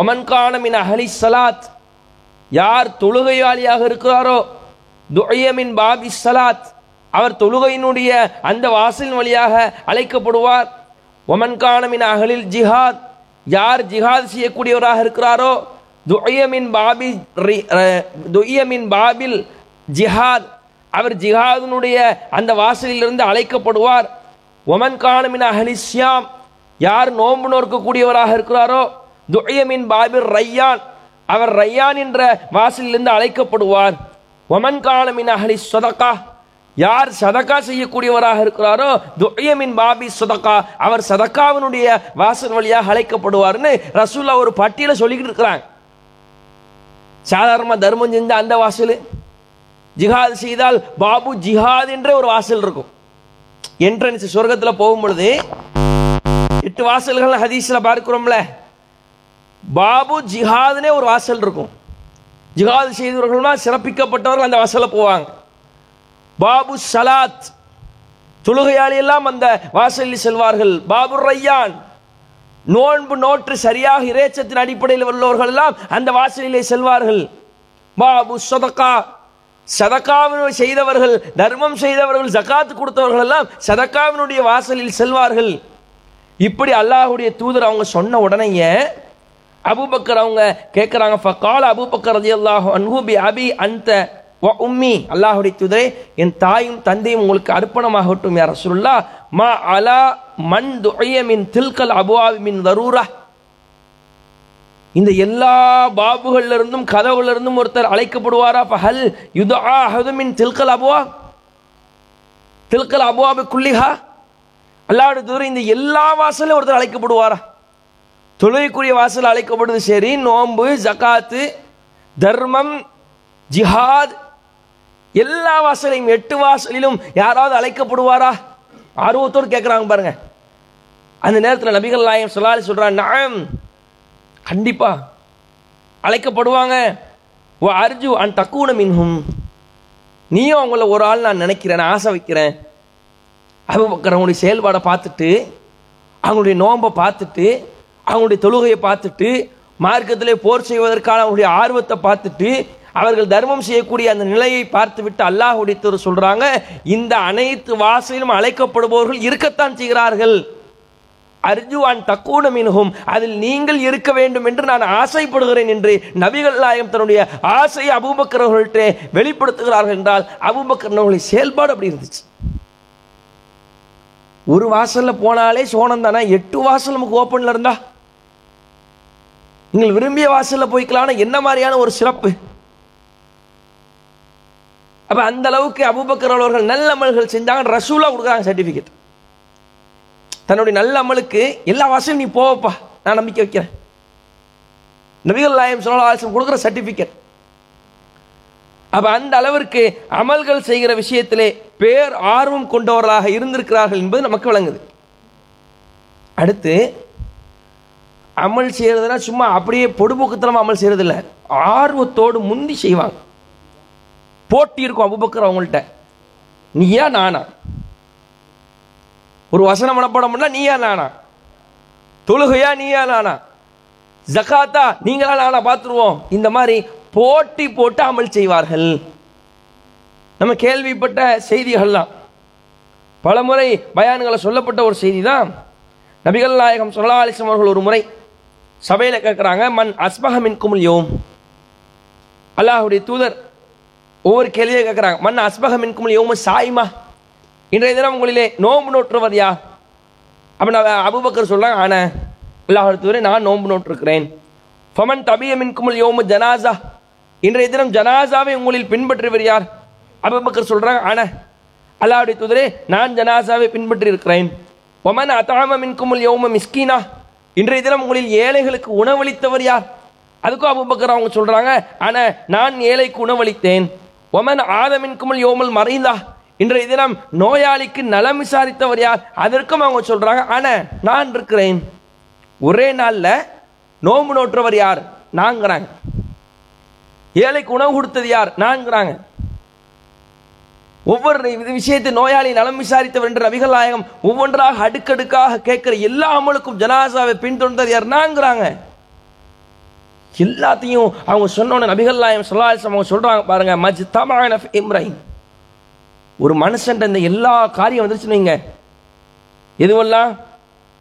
ஒமன்கானமின் அஹலி சலாத் யார் தொழுகையாளியாக இருக்கிறாரோ துயமின் பாபி சலாத் அவர் தொழுகையினுடைய அந்த வாசலின் வழியாக அழைக்கப்படுவார். ஒமன்கானமின் அகலில் ஜிஹாத் யார் ஜிஹாத் செய்யக்கூடியவராக இருக்கிறாரோ துயமின் பாபி துயமின் துய்யமின் பாபில் ஜிஹாத் அவர் ஜிஹாதினுடைய அந்த வாசலிலிருந்து அழைக்கப்படுவார் ஒமன் கானமின் அஹலிஸ்யாம் யார் நோன்பு நோக்கக்கூடியவராக இருக்கிறாரோ துயமின் பாபிர் ரையான் அவர் ரையான் என்ற வாசலிலிருந்து அழைக்கப்படுவார் ஒமன் காலமின் அஹலி சொதக்கா யார் சதக்கா செய்யக்கூடியவராக இருக்கிறாரோ துயமின் பாபி சதக்கா அவர் சதக்காவினுடைய வாசல் வழியாக அழைக்கப்படுவார்னு ரசூல்லா ஒரு பட்டியலை சொல்லிக்கிட்டு இருக்கிறாங்க சாதாரணமாக தர்மம் செஞ்சால் அந்த வாசல். ஜிஹாத் செய்தால் பாபு ஜிஹாத் என்ற ஒரு வாசல் இருக்கும். என்ட்ரன்ஸ் சொர்க்கத்தில் போகும் பொழுது எட்டு வாசல்கள் ஹதீஸில் பார்க்குறோம்ல. பாபு ஜிஹாதுனே ஒரு வாசல் இருக்கும். ஜிஹாத் செய்தவர்கள்னா சிறப்பிக்கப்பட்டவர்கள் அந்த வாசலில் போவாங்க. பாபு சலாத் தொழுகையாளி எல்லாம் அந்த வாசலில் செல்வார்கள். பாபு ரையான் நோன்பு நோற்று சரியாக இறைச்சத்தின் அடிப்படையில் உள்ளவர்கள் எல்லாம் அந்த வாசலிலே செல்வார்கள். பாபு சதக்கா. சதக்காவின் செய்தவர்கள் தர்மம் செய்தவர்கள் ஜகாத்து கொடுத்தவர்கள் எல்லாம் சதக்காவினுடைய வாசலில் செல்வார்கள். இப்படி அல்லாஹுடைய தூதர் அவங்க சொன்ன உடனேயே அபுபக்கர் அவங்க கேட்குறாங்க ஃபக்கால் அபுபக்கர் ரலியல்லாஹு அல்லாஹ் அன்ஹூபி அபி அந்த வ உம்மி. அல்லாஹுடைய தூதரே என் தாயும் தந்தையும் உங்களுக்கு அர்ப்பணமாகட்டும் யார் சொல்லா மா அலா மண் துயமின் தில்கல் அபுவாபி மின் தரூரா. இந்த எல்லா பாபுகள்ல இருந்தும் கதவுல இருந்தும் ஒருத்தர் அழைக்கப்படுவாரா? ஃபஹல் யுதா மின் தில்கல் அபுவா. தில்கல் அபுவாபு குல்லிஹா. அல்லாடு தூரம் இந்த எல்லா வாசலும் ஒருத்தர் அழைக்கப்படுவாரா? தொழுகைக்குரிய வாசல் அழைக்கப்படுது சரி நோன்பு ஜகாத்து தர்மம் ஜிஹாத். எல்லா வாசலையும் எட்டு வாசலிலும் யாராவது அழைக்கப்படுவாரா? ஆர்வத்தோடு கேட்குறாங்க பாருங்கள் அந்த நேரத்தில் நபிகள் நாயம் சொல்லாலி சொல்கிறான் நாம் கண்டிப்பாக அழைக்கப்படுவாங்க. ஓ அர்ஜு அன் தக்கூன மின்ஹும். நீயும் அவங்கள ஒரு ஆள் நான் நினைக்கிறேன் நான் ஆசை வைக்கிறேன். அபுபக்கர் அவங்களுடைய செயல்பாடை பார்த்துட்டு அவங்களுடைய நோன்பை பார்த்துட்டு அவங்களுடைய தொழுகையை பார்த்துட்டு மார்க்கத்திலே போர் செய்வதற்கான அவங்களுடைய ஆர்வத்தை பார்த்துட்டு அவர்கள் தர்மம் செய்யக்கூடிய அந்த நிலையை பார்த்துவிட்டு அல்லாஹ்வுடைய தூதர் சொல்கிறாங்க இந்த அனைத்து வாசலிலும் அழைக்கப்படுபவர்கள் இருக்கத்தான் செய்கிறார்கள். அர்ஜுவான் தக்கூன மின்ஹும் அதில் நீங்கள் இருக்க வேண்டும் என்று நான் ஆசைப்படுகிறேன் என்று நபிகள் நாயகம் தன்னுடைய ஆசையை அபூபக்கரவர்கள்ட்டே வெளிப்படுத்துகிறார்கள் என்றால் அபூபக்கரவர்களின் செயல்பாடு அப்படி இருந்துச்சு. ஒரு வாசலில் போனாலே சோனம் தானே? எட்டு வாசல் நமக்கு ஓப்பனில் இருந்தா? நீங்கள் விரும்பிய வாசலில் போய்க்கலாம்னா என்ன மாதிரியான ஒரு சிறப்பு? அப்போ அந்த அளவுக்கு அபூபக்கர் அவர்கள் நல்ல அமல்கள் செஞ்சாங்க ரசூலாக கொடுக்குறாங்க சர்டிஃபிகேட் தன்னுடைய நல்ல அமலுக்கு எல்லா வாசலும் நீ போவப்பா. நான் நம்பிக்கை வைக்கிறேன். நபிகள் நாயம் சொல்லலாம் கொடுக்குற சர்டிபிகேட் அப்ப அந்த அளவிற்கு அமல்கள் செய்கிற விஷயத்திலே பேர் ஆர்வம் கொண்டவர்களாக இருந்திருக்கிறார்கள் என்பது நமக்கு விளங்குது. அடுத்து அமல் செய்கிறதுனா சும்மா அப்படியே பொடுபோக்குத்தனமா அமல் செய்கிறதில்ல ஆர்வத்தோடு முந்தி செய்வாங்க. போட்டி இருக்கும் அபுபக்கர் அவங்கள்ட்ட. நீயா நானா? ஒரு வசனம் மனப்பாடம் நீயா நானா? தொழுகையா நீயா நானா? ஜகாத்தா நீங்களா நானா பார்த்துருவோம். இந்த மாதிரி போட்டி போட்டு அமல் செய்வார்கள். நம்ம கேள்விப்பட்ட செய்திகள்லாம். பலமுறை பயான்களை சொல்லப்பட்ட ஒரு செய்தி தான் நபிகள் நாயகம் சொல்லா அலிஸ்லாம் அவர்கள் ஒரு முறை சபையில் கேட்குறாங்க மண் அஸ்மஹமின் குமுல் யோம்? அல்லாஹுடைய தூதர் ஒவ்வொரு கேள்வியை கேட்குறாங்க மண் அஸ்மஹமின் குமுல் யோமு சாய்மா? இன்றைய தினம் உங்களிலே நோன்பு நோற்றுவர் யார் அப்போ நான் அபுபக்கர் சொல்கிறாங்க ஆனா அல்லாஹ் நான் நோன்பு நோட்டிருக்கிறேன் ஃபமன் தபிய மின்குமுல் யோமு ஜனாசா. இன்றைய தினம் ஜனாசாவை உங்களில் பின்பற்றுவர் யார்? அபுபக்கர் சொல்கிறாங்க ஆன அல்லாஹுடைய தூதரே நான் ஜனாசாவை பின்பற்றி இருக்கிறேன் ஒமன் அத்தாம மின்குமுல் யோம மிஸ்கீனா. இன்றைய தினம் உங்களில் ஏழைகளுக்கு உணவளித்தவர் யார்? அதுக்கும் அபுபக்கர் அவங்க சொல்கிறாங்க ஆனா நான் ஏழைக்கு உணவளித்தேன். ஒமன் ஆதமின் குமல் யோமல் மறைந்தா இன்றைய தினம் நோயாளிக்கு நலம் விசாரித்தவர் யார்? அதற்கும் அவங்க சொல்கிறாங்க ஆனால் நான் இருக்கிறேன். ஒரே நாளில் நோம்பு நோற்றவர் யார்? நாங்கிறாங்க ஏழைக்கு உணவு கொடுத்தது யார்? நான்கிறாங்க. ஒவ்வொரு இது விஷயத்தை நோயாளி நலம் விசாரித்தவர் என்று நபிகள் நாயகம் ஒவ்வொன்றாக அடுக்கடுக்காக கேட்கிற எல்லா அமலுக்கும் ஜனாசாவை பின்தொடர்ந்தது யார்? நாங்கிறாங்க எல்லாத்தையும் அவங்க சொன்னோன்னு நபிகள் நாயகம் சொல்லாசம் அவங்க சொல்கிறாங்க பாருங்க மஜ் தமான இம்ரைன். ஒரு மனுஷன் இந்த எல்லா காரியம் வந்துருச்சுன்னு வைங்க. எதுவெல்லாம்?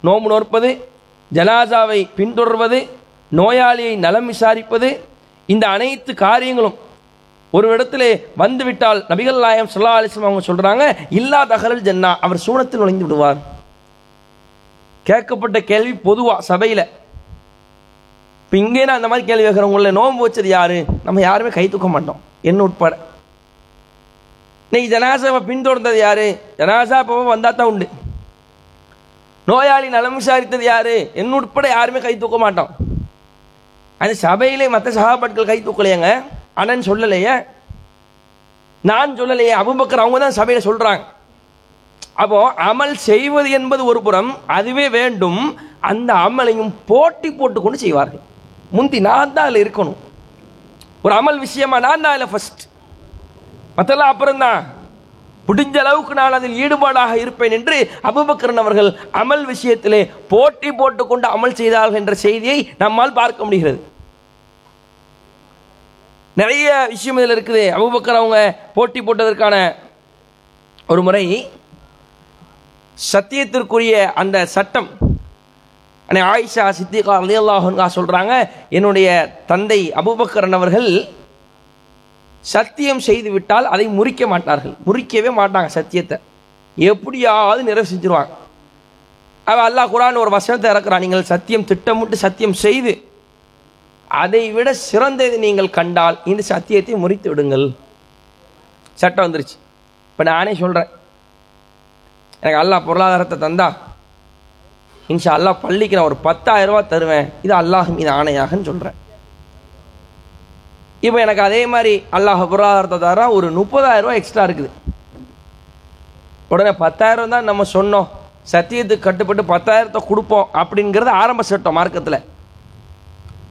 நோம்பு நோற்பது ஜனாசாவை பின்தொடர்வது நோயாளியை நலம் விசாரிப்பது இந்த அனைத்து காரியங்களும் ஒரு இடத்துல வந்துவிட்டால் நபிகள் நாயம் சொல்லா அலிஸ்லாம் அவங்க சொல்கிறாங்க இல்லா தகரல் ஜன்னா. அவர் சூனத்தில் நுழைந்து விடுவார். கேட்கப்பட்ட கேள்வி பொதுவாக சபையில். இப்போ இங்கே நான் அந்த மாதிரி கேள்வி கேட்குறேன் நோன்பு வச்சது யார்? நம்ம யாருமே கை தூக்க மாட்டோம். என்ன உட்பட. இன்னைக்கு ஜனாசாவை பின்தொடர்ந்தது யாரு? ஜனாசா அப்பவும் வந்தா தான் உண்டு. நோயாளி நலம் விசாரித்தது யாரு? என்ன உட்பட யாருமே கை தூக்க மாட்டோம். அது சபையிலே மற்ற சகாபாட்கள் கை தூக்கலையாங்க. அண்ணன் சொல்லலையே. நான் சொல்லலையே. அபுபக்கர் அவங்க தான் சபையில் சொல்கிறாங்க அப்போ அமல் செய்வது என்பது ஒரு புறம் அதுவே வேண்டும். அந்த அமலையும் போட்டி போட்டுக்கொண்டு செய்வார்கள். முந்தி நான் தான் அதில் இருக்கணும். ஒரு அமல் விஷயமா நான் தான் அதில் ஃபஸ்ட் மற்றெல்லாம் அப்புறம் தான் முடிஞ்ச அளவுக்கு நான் அதில் ஈடுபாடாக இருப்பேன் என்று அபுபக்கரன் அவர்கள் அமல் விஷயத்திலே போட்டி போட்டுக்கொண்டு அமல் செய்தார்கள் என்ற செய்தியை நம்மால் பார்க்க முடிகிறது. நிறைய விஷயம் இதில் இருக்குது. அபுபக்கர் அவங்க போட்டி போட்டதற்கான ஒரு முறை சத்தியத்திற்குரிய அந்த சட்டம் அன்னை ஆயிஷா சித்திகா அலியல்லாஹா சொல்கிறாங்க என்னுடைய தந்தை அபுபக்கரன் அவர்கள் சத்தியம் செய்து விட்டால் அதை முறிக்க மாட்டார்கள். முறிக்கவே மாட்டாங்க சத்தியத்தை. எப்படியாவது நிறைவு செஞ்சிருவாங்க. அவள் அல்லாஹ் குரான் ஒரு வசனத்தை இறக்குறான் நீங்கள் சத்தியம் திட்டமிட்டு சத்தியம் செய்து அதை விட சிறந்தது நீங்கள் கண்டால் இந்த சத்தியத்தை முறித்து விடுங்கள். சட்டம் வந்துருச்சு. இப்போ நானே சொல்கிறேன் எனக்கு அல்லாஹ் பொருளாதாரத்தை தந்தா இன்ஷா அல்லாஹ் பள்ளிக்கு நான் ஒரு பத்தாயிரம் தருவேன். இது அல்லாஹ் மீது ஆணையாகன்னு சொல்கிறேன் இப்போ எனக்கு அதே மாதிரி அல்லாஹ் பொருளாதாரத்தை தரா ஒரு முப்பதாயிரம் எக்ஸ்ட்ரா இருக்குது. உடனே பத்தாயிரம் தான் நம்ம சொன்னோம். சத்தியத்துக்கு கட்டுப்பட்டு பத்தாயிரத்தை கொடுப்போம் அப்படிங்கிறது ஆரம்ப சட்டம் மார்க்கத்தில்.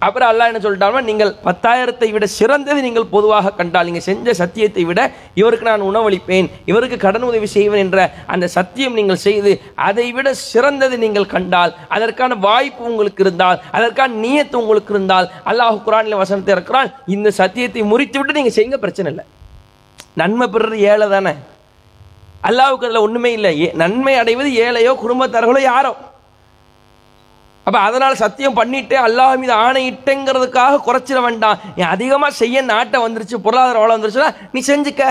அப்புறம் அல்லாஹ் என்ன சொல்லிட்டாலும் நீங்கள் பத்தாயிரத்தை விட சிறந்தது நீங்கள் பொதுவாக கண்டால் நீங்கள் செஞ்ச சத்தியத்தை விட இவருக்கு நான் உணவளிப்பேன் இவருக்கு கடன் உதவி செய்வேன் என்ற அந்த சத்தியம் நீங்கள் செய்து அதை விட சிறந்தது நீங்கள் கண்டால் அதற்கான வாய்ப்பு உங்களுக்கு இருந்தால் அதற்கான நீயத்து உங்களுக்கு இருந்தால் அல்லாஹ் குரானில் வசனத்தை இருக்கிறான் இந்த சத்தியத்தை முறித்து விட்டு நீங்கள் செய்யுங்க பிரச்சனை இல்லை. நன்மை பெறுறது ஏழை தானே அல்லாவுக்கு அதில் ஒன்றுமே இல்லை. ஏ- நன்மை அடைவது ஏழையோ குடும்பத்தார்களோ யாரோ? அப்போ அதனால் சத்தியம் பண்ணிட்டு அல்லாஹ் மீது ஆணையிட்டேங்கிறதுக்காக குறைச்சிட வேண்டாம். நீ அதிகமாக செய்ய நாட்டை வந்துருச்சு பொருளாதாரம் வளம் வந்துருச்சுன்னா நீ செஞ்சுக்க.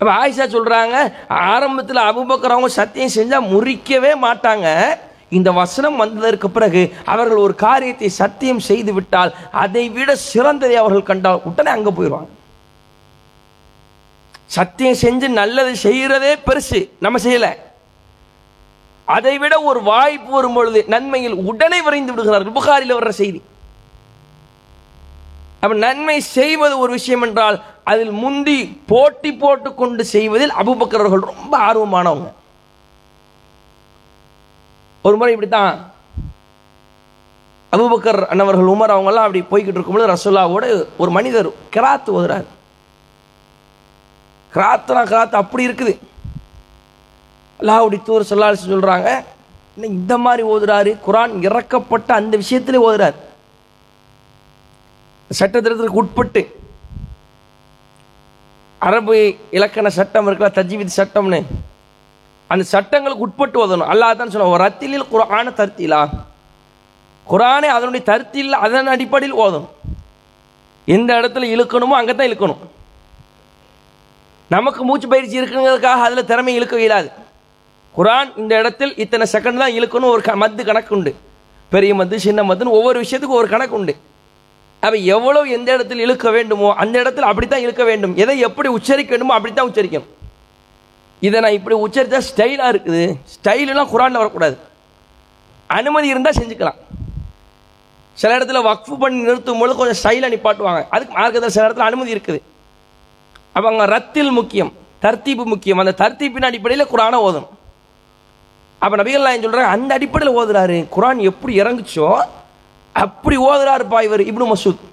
அப்போ ஆயிஷா சொல்கிறாங்க ஆரம்பத்தில் அபுபக்கர் அவங்க சத்தியம் செஞ்சால் முறிக்கவே மாட்டாங்க. இந்த வசனம் வந்ததற்கு பிறகு அவர்கள் ஒரு காரியத்தை சத்தியம் செய்து விட்டால் அதை விட சிறந்ததை அவர்கள் கண்டால் உடனே அங்கே போயிடுவாங்க. சத்தியம் செஞ்சு நல்லது செய்கிறதே பெருசு நம்ம செய்யலை. அதை விட ஒரு வாய்ப்பு வரும் பொழுது நன்மையில் உடனே விரைந்து விடுகிறார்கள். புகாரில் வர்ற செய்தி. அப்ப நன்மை செய்வது ஒரு விஷயம் என்றால் அதில் முந்தி போட்டி போட்டு கொண்டு செய்வதில் அபுபக்கரவர்கள் ரொம்ப ஆர்வமானவங்க. ஒரு முறை இப்படித்தான். அபுபக்கர் அண்ணவர்கள் உமர் அவங்கெல்லாம் அப்படி போய்கிட்டு இருக்கும்போது ரசோல்லாவோட ஒரு மனிதர் கிராத்து ஓதுறார். கிராத்துனா கிராத்து அப்படி இருக்குது. அல்லாஹ்வுடைய தூர் சொல்லால் சொல்றாங்க இந்த மாதிரி ஓதுறாரு? குரான் இறக்கப்பட்ட அந்த விஷயத்திலே ஓதுறாரு. சட்டத்திட்டத்திற்கு உட்பட்டு அரபு இலக்கண சட்டம் இருக்குல்ல தஜ்வீத் சட்டம்னு அந்த சட்டங்களுக்கு உட்பட்டு ஓதணும். அல்லாஹ் தான் சொல்லுவோம் ஒரு ரத்திலில் குரான தருத்திலா? குரானை அதனுடைய தருத்தில் அதன் அடிப்படையில் ஓதணும். எந்த இடத்துல இழுக்கணுமோ அங்கே தான் இழுக்கணும். நமக்கு மூச்சு பயிற்சி இருக்குங்கிறதுக்காக அதில் திறமை இழுக்க இயலாது குரான் இந்த இடத்தில் இத்தனை செகண்ட் தான் இழுக்கணும் ஒரு க மத்து கணக்கு உண்டு பெரிய மத்து சின்ன மத்துன்னு ஒவ்வொரு விஷயத்துக்கும் ஒரு கணக்கு உண்டு அப்போ எவ்வளோ எந்த இடத்தில் இழுக்க வேண்டுமோ அந்த இடத்துல அப்படித்தான் இழுக்க வேண்டும். எதை எப்படி உச்சரிக்க வேண்டுமோ அப்படித்தான் உச்சரிக்கணும். இதை நான் இப்படி உச்சரித்தா ஸ்டைலாக இருக்குது. ஸ்டைலெலாம் குரானில் வரக்கூடாது. அனுமதி இருந்தால் செஞ்சுக்கலாம். சில இடத்துல வக்ஃபு பண்ணி நிறுத்தும் பொழுது கொஞ்சம் ஸ்டைலாக நிப்பாட்டுவாங்க. அதுக்கு மார்க்கத்தில் சில இடத்துல அனுமதி இருக்குது. அப்போ அங்கே ரத்தில் முக்கியம் தர்த்தீப்பு முக்கியம். அந்த தர்த்தீப்பின் அடிப்படையில் குரானை ஓதணும். அப்போ நபிகள் நாயன் சொல்கிறாங்க அந்த அடிப்படையில் ஓதுறாரு. குரான் எப்படி இறங்குச்சோ அப்படி ஓதுறாருப்பா இவர் இப்னு மசூத்.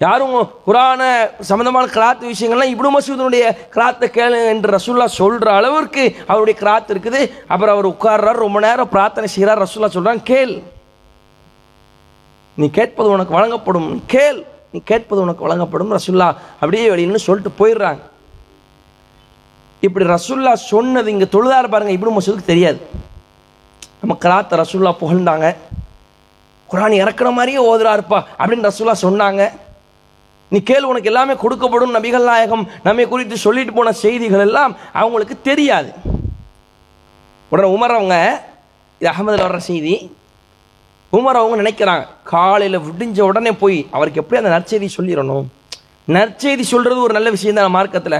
யாரும் குரான சம்மந்தமான கிராத் விஷயங்கள்லாம் இப்னு மசூதனுடைய கிராத்தை கேளு என்று ரசூல்லா சொல்கிற அளவிற்கு அவருடைய கிராத் இருக்குது. அப்புறம் அவர் உட்கார்றாரு ரொம்ப நேரம் பிரார்த்தனை செய்கிறார் ரசூல்லா சொல்கிறாங்க கேள். நீ கேட்பது உனக்கு வழங்கப்படும் கேள். நீ கேட்பது உனக்கு வழங்கப்படும் ரசுல்லா அப்படியே வெளியின்னு சொல்லிட்டு போயிடுறாங்க. இப்படி ரசுல்லா சொன்னது இங்கே தொழுதார பாருங்க இப்படி மசூதுக்கு தெரியாது. நம்ம கலாத்த ரசுல்லா புகழ்ந்தாங்க. குரான் இறக்குற மாதிரியே ஓதுறாருப்பா அப்படின்னு ரசுல்லா சொன்னாங்க. நீ கேள் உனக்கு எல்லாமே கொடுக்கப்படும் நபிகள் நாயகம் நம்மை குறித்து சொல்லிட்டு போன செய்திகள் எல்லாம் அவங்களுக்கு தெரியாது. உடனே உமர் அவங்க இது அகமதில் வர்ற செய்தி உமர் அவங்க நினைக்கிறாங்க காலையில் விடிஞ்ச உடனே போய் அவருக்கு எப்படி அந்த நற்செய்தி சொல்லிடணும்? நற்செய்தி சொல்கிறது ஒரு நல்ல விஷயம் தான் மார்க்கத்தில்.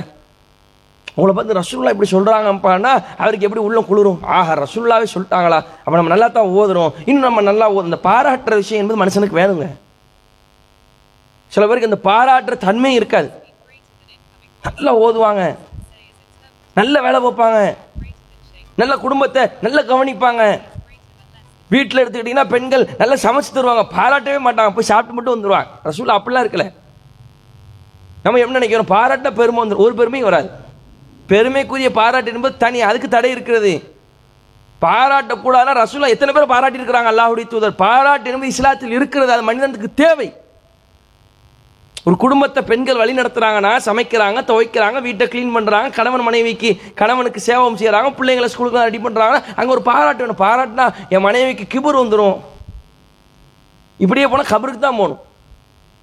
உங்களை பார்த்து ரசுல்லா இப்படி சொல்கிறாங்கப்பான்னா அவருக்கு எப்படி உள்ள குளிரும்? ஆஹா ரசுல்லாவே சொல்லிட்டாங்களா? அப்போ நம்ம நல்லா தான் ஓதுறோம். இன்னும் நம்ம நல்லா ஓதும் இந்த பாராட்டுற விஷயம் என்பது மனுஷனுக்கு வேணுங்க. சில பேருக்கு இந்த பாராட்டுற தன்மை இருக்காது. நல்லா ஓதுவாங்க. நல்ல வேலை பார்ப்பாங்க. நல்ல குடும்பத்தை நல்ல கவனிப்பாங்க. வீட்டில் எடுத்துக்கிட்டிங்கன்னா பெண்கள் நல்லா சமைச்சு தருவாங்க. பாராட்டவே மாட்டாங்க. போய் சாப்பிட்டு மட்டும் வந்துடுவாங்க ரசூல் அப்படிலாம் இருக்கல. நம்ம என்ன நினைக்கிறோம்? பாராட்ட பெருமை வந்துடும் ஒரு பெருமையும் வராது. பெருமைக்குரிய பாராட்டு என்பது தனி அதுக்கு தடை இருக்கிறது. பாராட்டக்கூடாதுனா ரசூலா எத்தனை பேர் பாராட்டி இருக்கிறாங்க அல்லாஹுடைய தூதர். பாராட்டு என்பது இஸ்லாத்தில் இருக்கிறது அது மனிதனுக்கு தேவை. ஒரு குடும்பத்தை பெண்கள் வழி நடத்துகிறாங்கன்னா சமைக்கிறாங்க துவைக்கிறாங்க வீட்டை க்ளீன் பண்ணுறாங்க கணவன் மனைவிக்கு கணவனுக்கு சேவம் செய்கிறாங்க பிள்ளைங்களை ஸ்கூலுக்கு ரெடி பண்ணுறாங்கன்னா அங்கே ஒரு பாராட்டு வேணும். பாராட்டுனா என் மனைவிக்கு கிபுர் வந்துடும் இப்படியே போனால் கபருக்கு தான் போகணும்.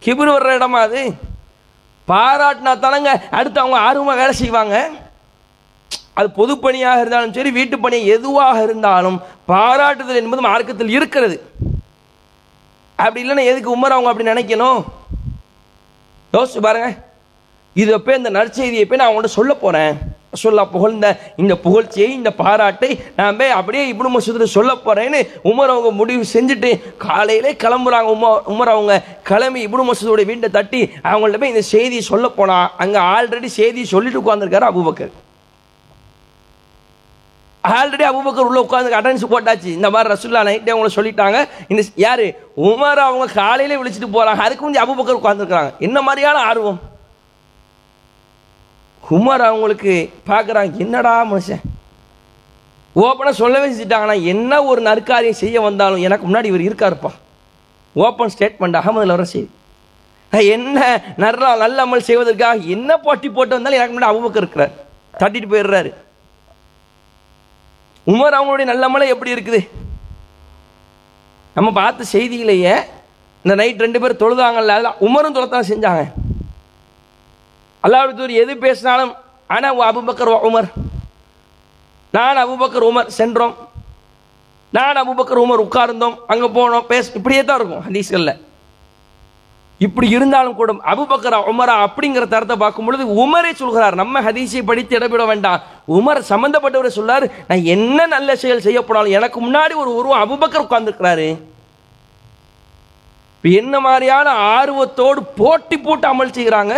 கிபுர் வர்ற இடமா அது? பாராட்டினா தானங்க அடுத்து அவங்க ஆர்வமாக வேலை செய்வாங்க. அது பொதுப்பணியாக இருந்தாலும் சரி வீட்டு பணி எதுவாக இருந்தாலும் பாராட்டுதல் என்பது மார்க்கத்தில் இருக்கிறது. அப்படி இல்லைன்னா எதுக்கு உமர் அவங்க அப்படி நினைக்கணும்? யோசிச்சு பாருங்க. இது போய் இந்த நற்செய்தியை போய் நான் அவங்கள்ட்ட சொல்ல போகிறேன் சொல்ல புகழ்ந்த இந்த புகழ்ச்சியை இந்த பாராட்டை நான் போய் அப்படியே இப்னு மசூதில் சொல்ல போகிறேன்னு உமர் அவங்க முடிவு செஞ்சுட்டு காலையிலே கிளம்புறாங்க. உமர் உமர் அவங்க கிளம்பி இப்படி மசூதோடைய வீட்டை தட்டி அவங்கள்ட்ட போய் இந்த செய்தியை சொல்ல போனால் அங்கே ஆல்ரெடி செய்தியை சொல்லிட்டு உட்காந்துருக்காரு அபுபக்கர். ஆல்ரெடி அபுபக்கர் உள்ள உட்காந்து அட்டன்ஸ் போட்டாச்சு. இந்த மாதிரி ரசுல்லா நைட்டே அவங்கள சொல்லிட்டாங்க. இந்த யாரு? உமர் அவங்க காலையிலே விழிச்சிட்டு போறாங்க. அதுக்கு முந்தைய அபுபக்கர் உட்காந்துருக்காங்க என்ன மாதிரியான ஆர்வம்? உமர் அவங்களுக்கு பார்க்குறாங்க. என்னடா மனுஷன்? ஓப்பனாக சொல்லவே செஞ்சுட்டாங்கன்னா என்ன ஒரு நற்காரியம் செய்ய வந்தாலும் எனக்கு முன்னாடி இவர் இருக்காருப்பா. ஓப்பன் ஸ்டேட்மெண்ட் அகமதுல வர செய்தி. என்ன நல்ல நல்ல அமல் செய்வதற்காக என்ன போட்டி போட்டு வந்தாலும் எனக்கு முன்னாடி அபுபக்கர் இருக்கிறார். தட்டிட்டு போயிடுறாரு. உமர் அவங்களுடைய நல்ல மலை எப்படி இருக்குது? நம்ம பார்த்த செய்தியிலேயே இந்த நைட் ரெண்டு பேரும் தொழுதாங்கல்ல அதில் உமரும் தொலைத்தான் செஞ்சாங்க. அல்லாஹ் எது பேசினாலும் ஆனால் அபுபக்கர் உமர். நான் அபுபக்கர் உமர் சென்றோம். நான் அபுபக்கர் உமர் உட்கார்ந்தோம். அங்கே போனோம். பேச இப்படியே தான் இருக்கும் ஹதீஸ்களில். இப்படி இருந்தாலும் கூட அபுபக்கரா உமரா அப்படிங்கிற தரத்தை பார்க்கும் பொழுது உமரே சொல்கிறார் நம்ம ஹதீஸை படித்து இடப்பட வேண்டாம். உமர் சம்பந்தப்பட்டவரை சொல்லாரு நான் என்ன நல்ல செயல் செய்யப்படாலும் எனக்கு முன்னாடி ஒரு உருவம் அபுபக்கர் உட்கார்ந்துருக்கிறாரு. இப்போ என்ன மாதிரியான ஆர்வத்தோடு போட்டி போட்டு அமல் செய்கிறாங்க?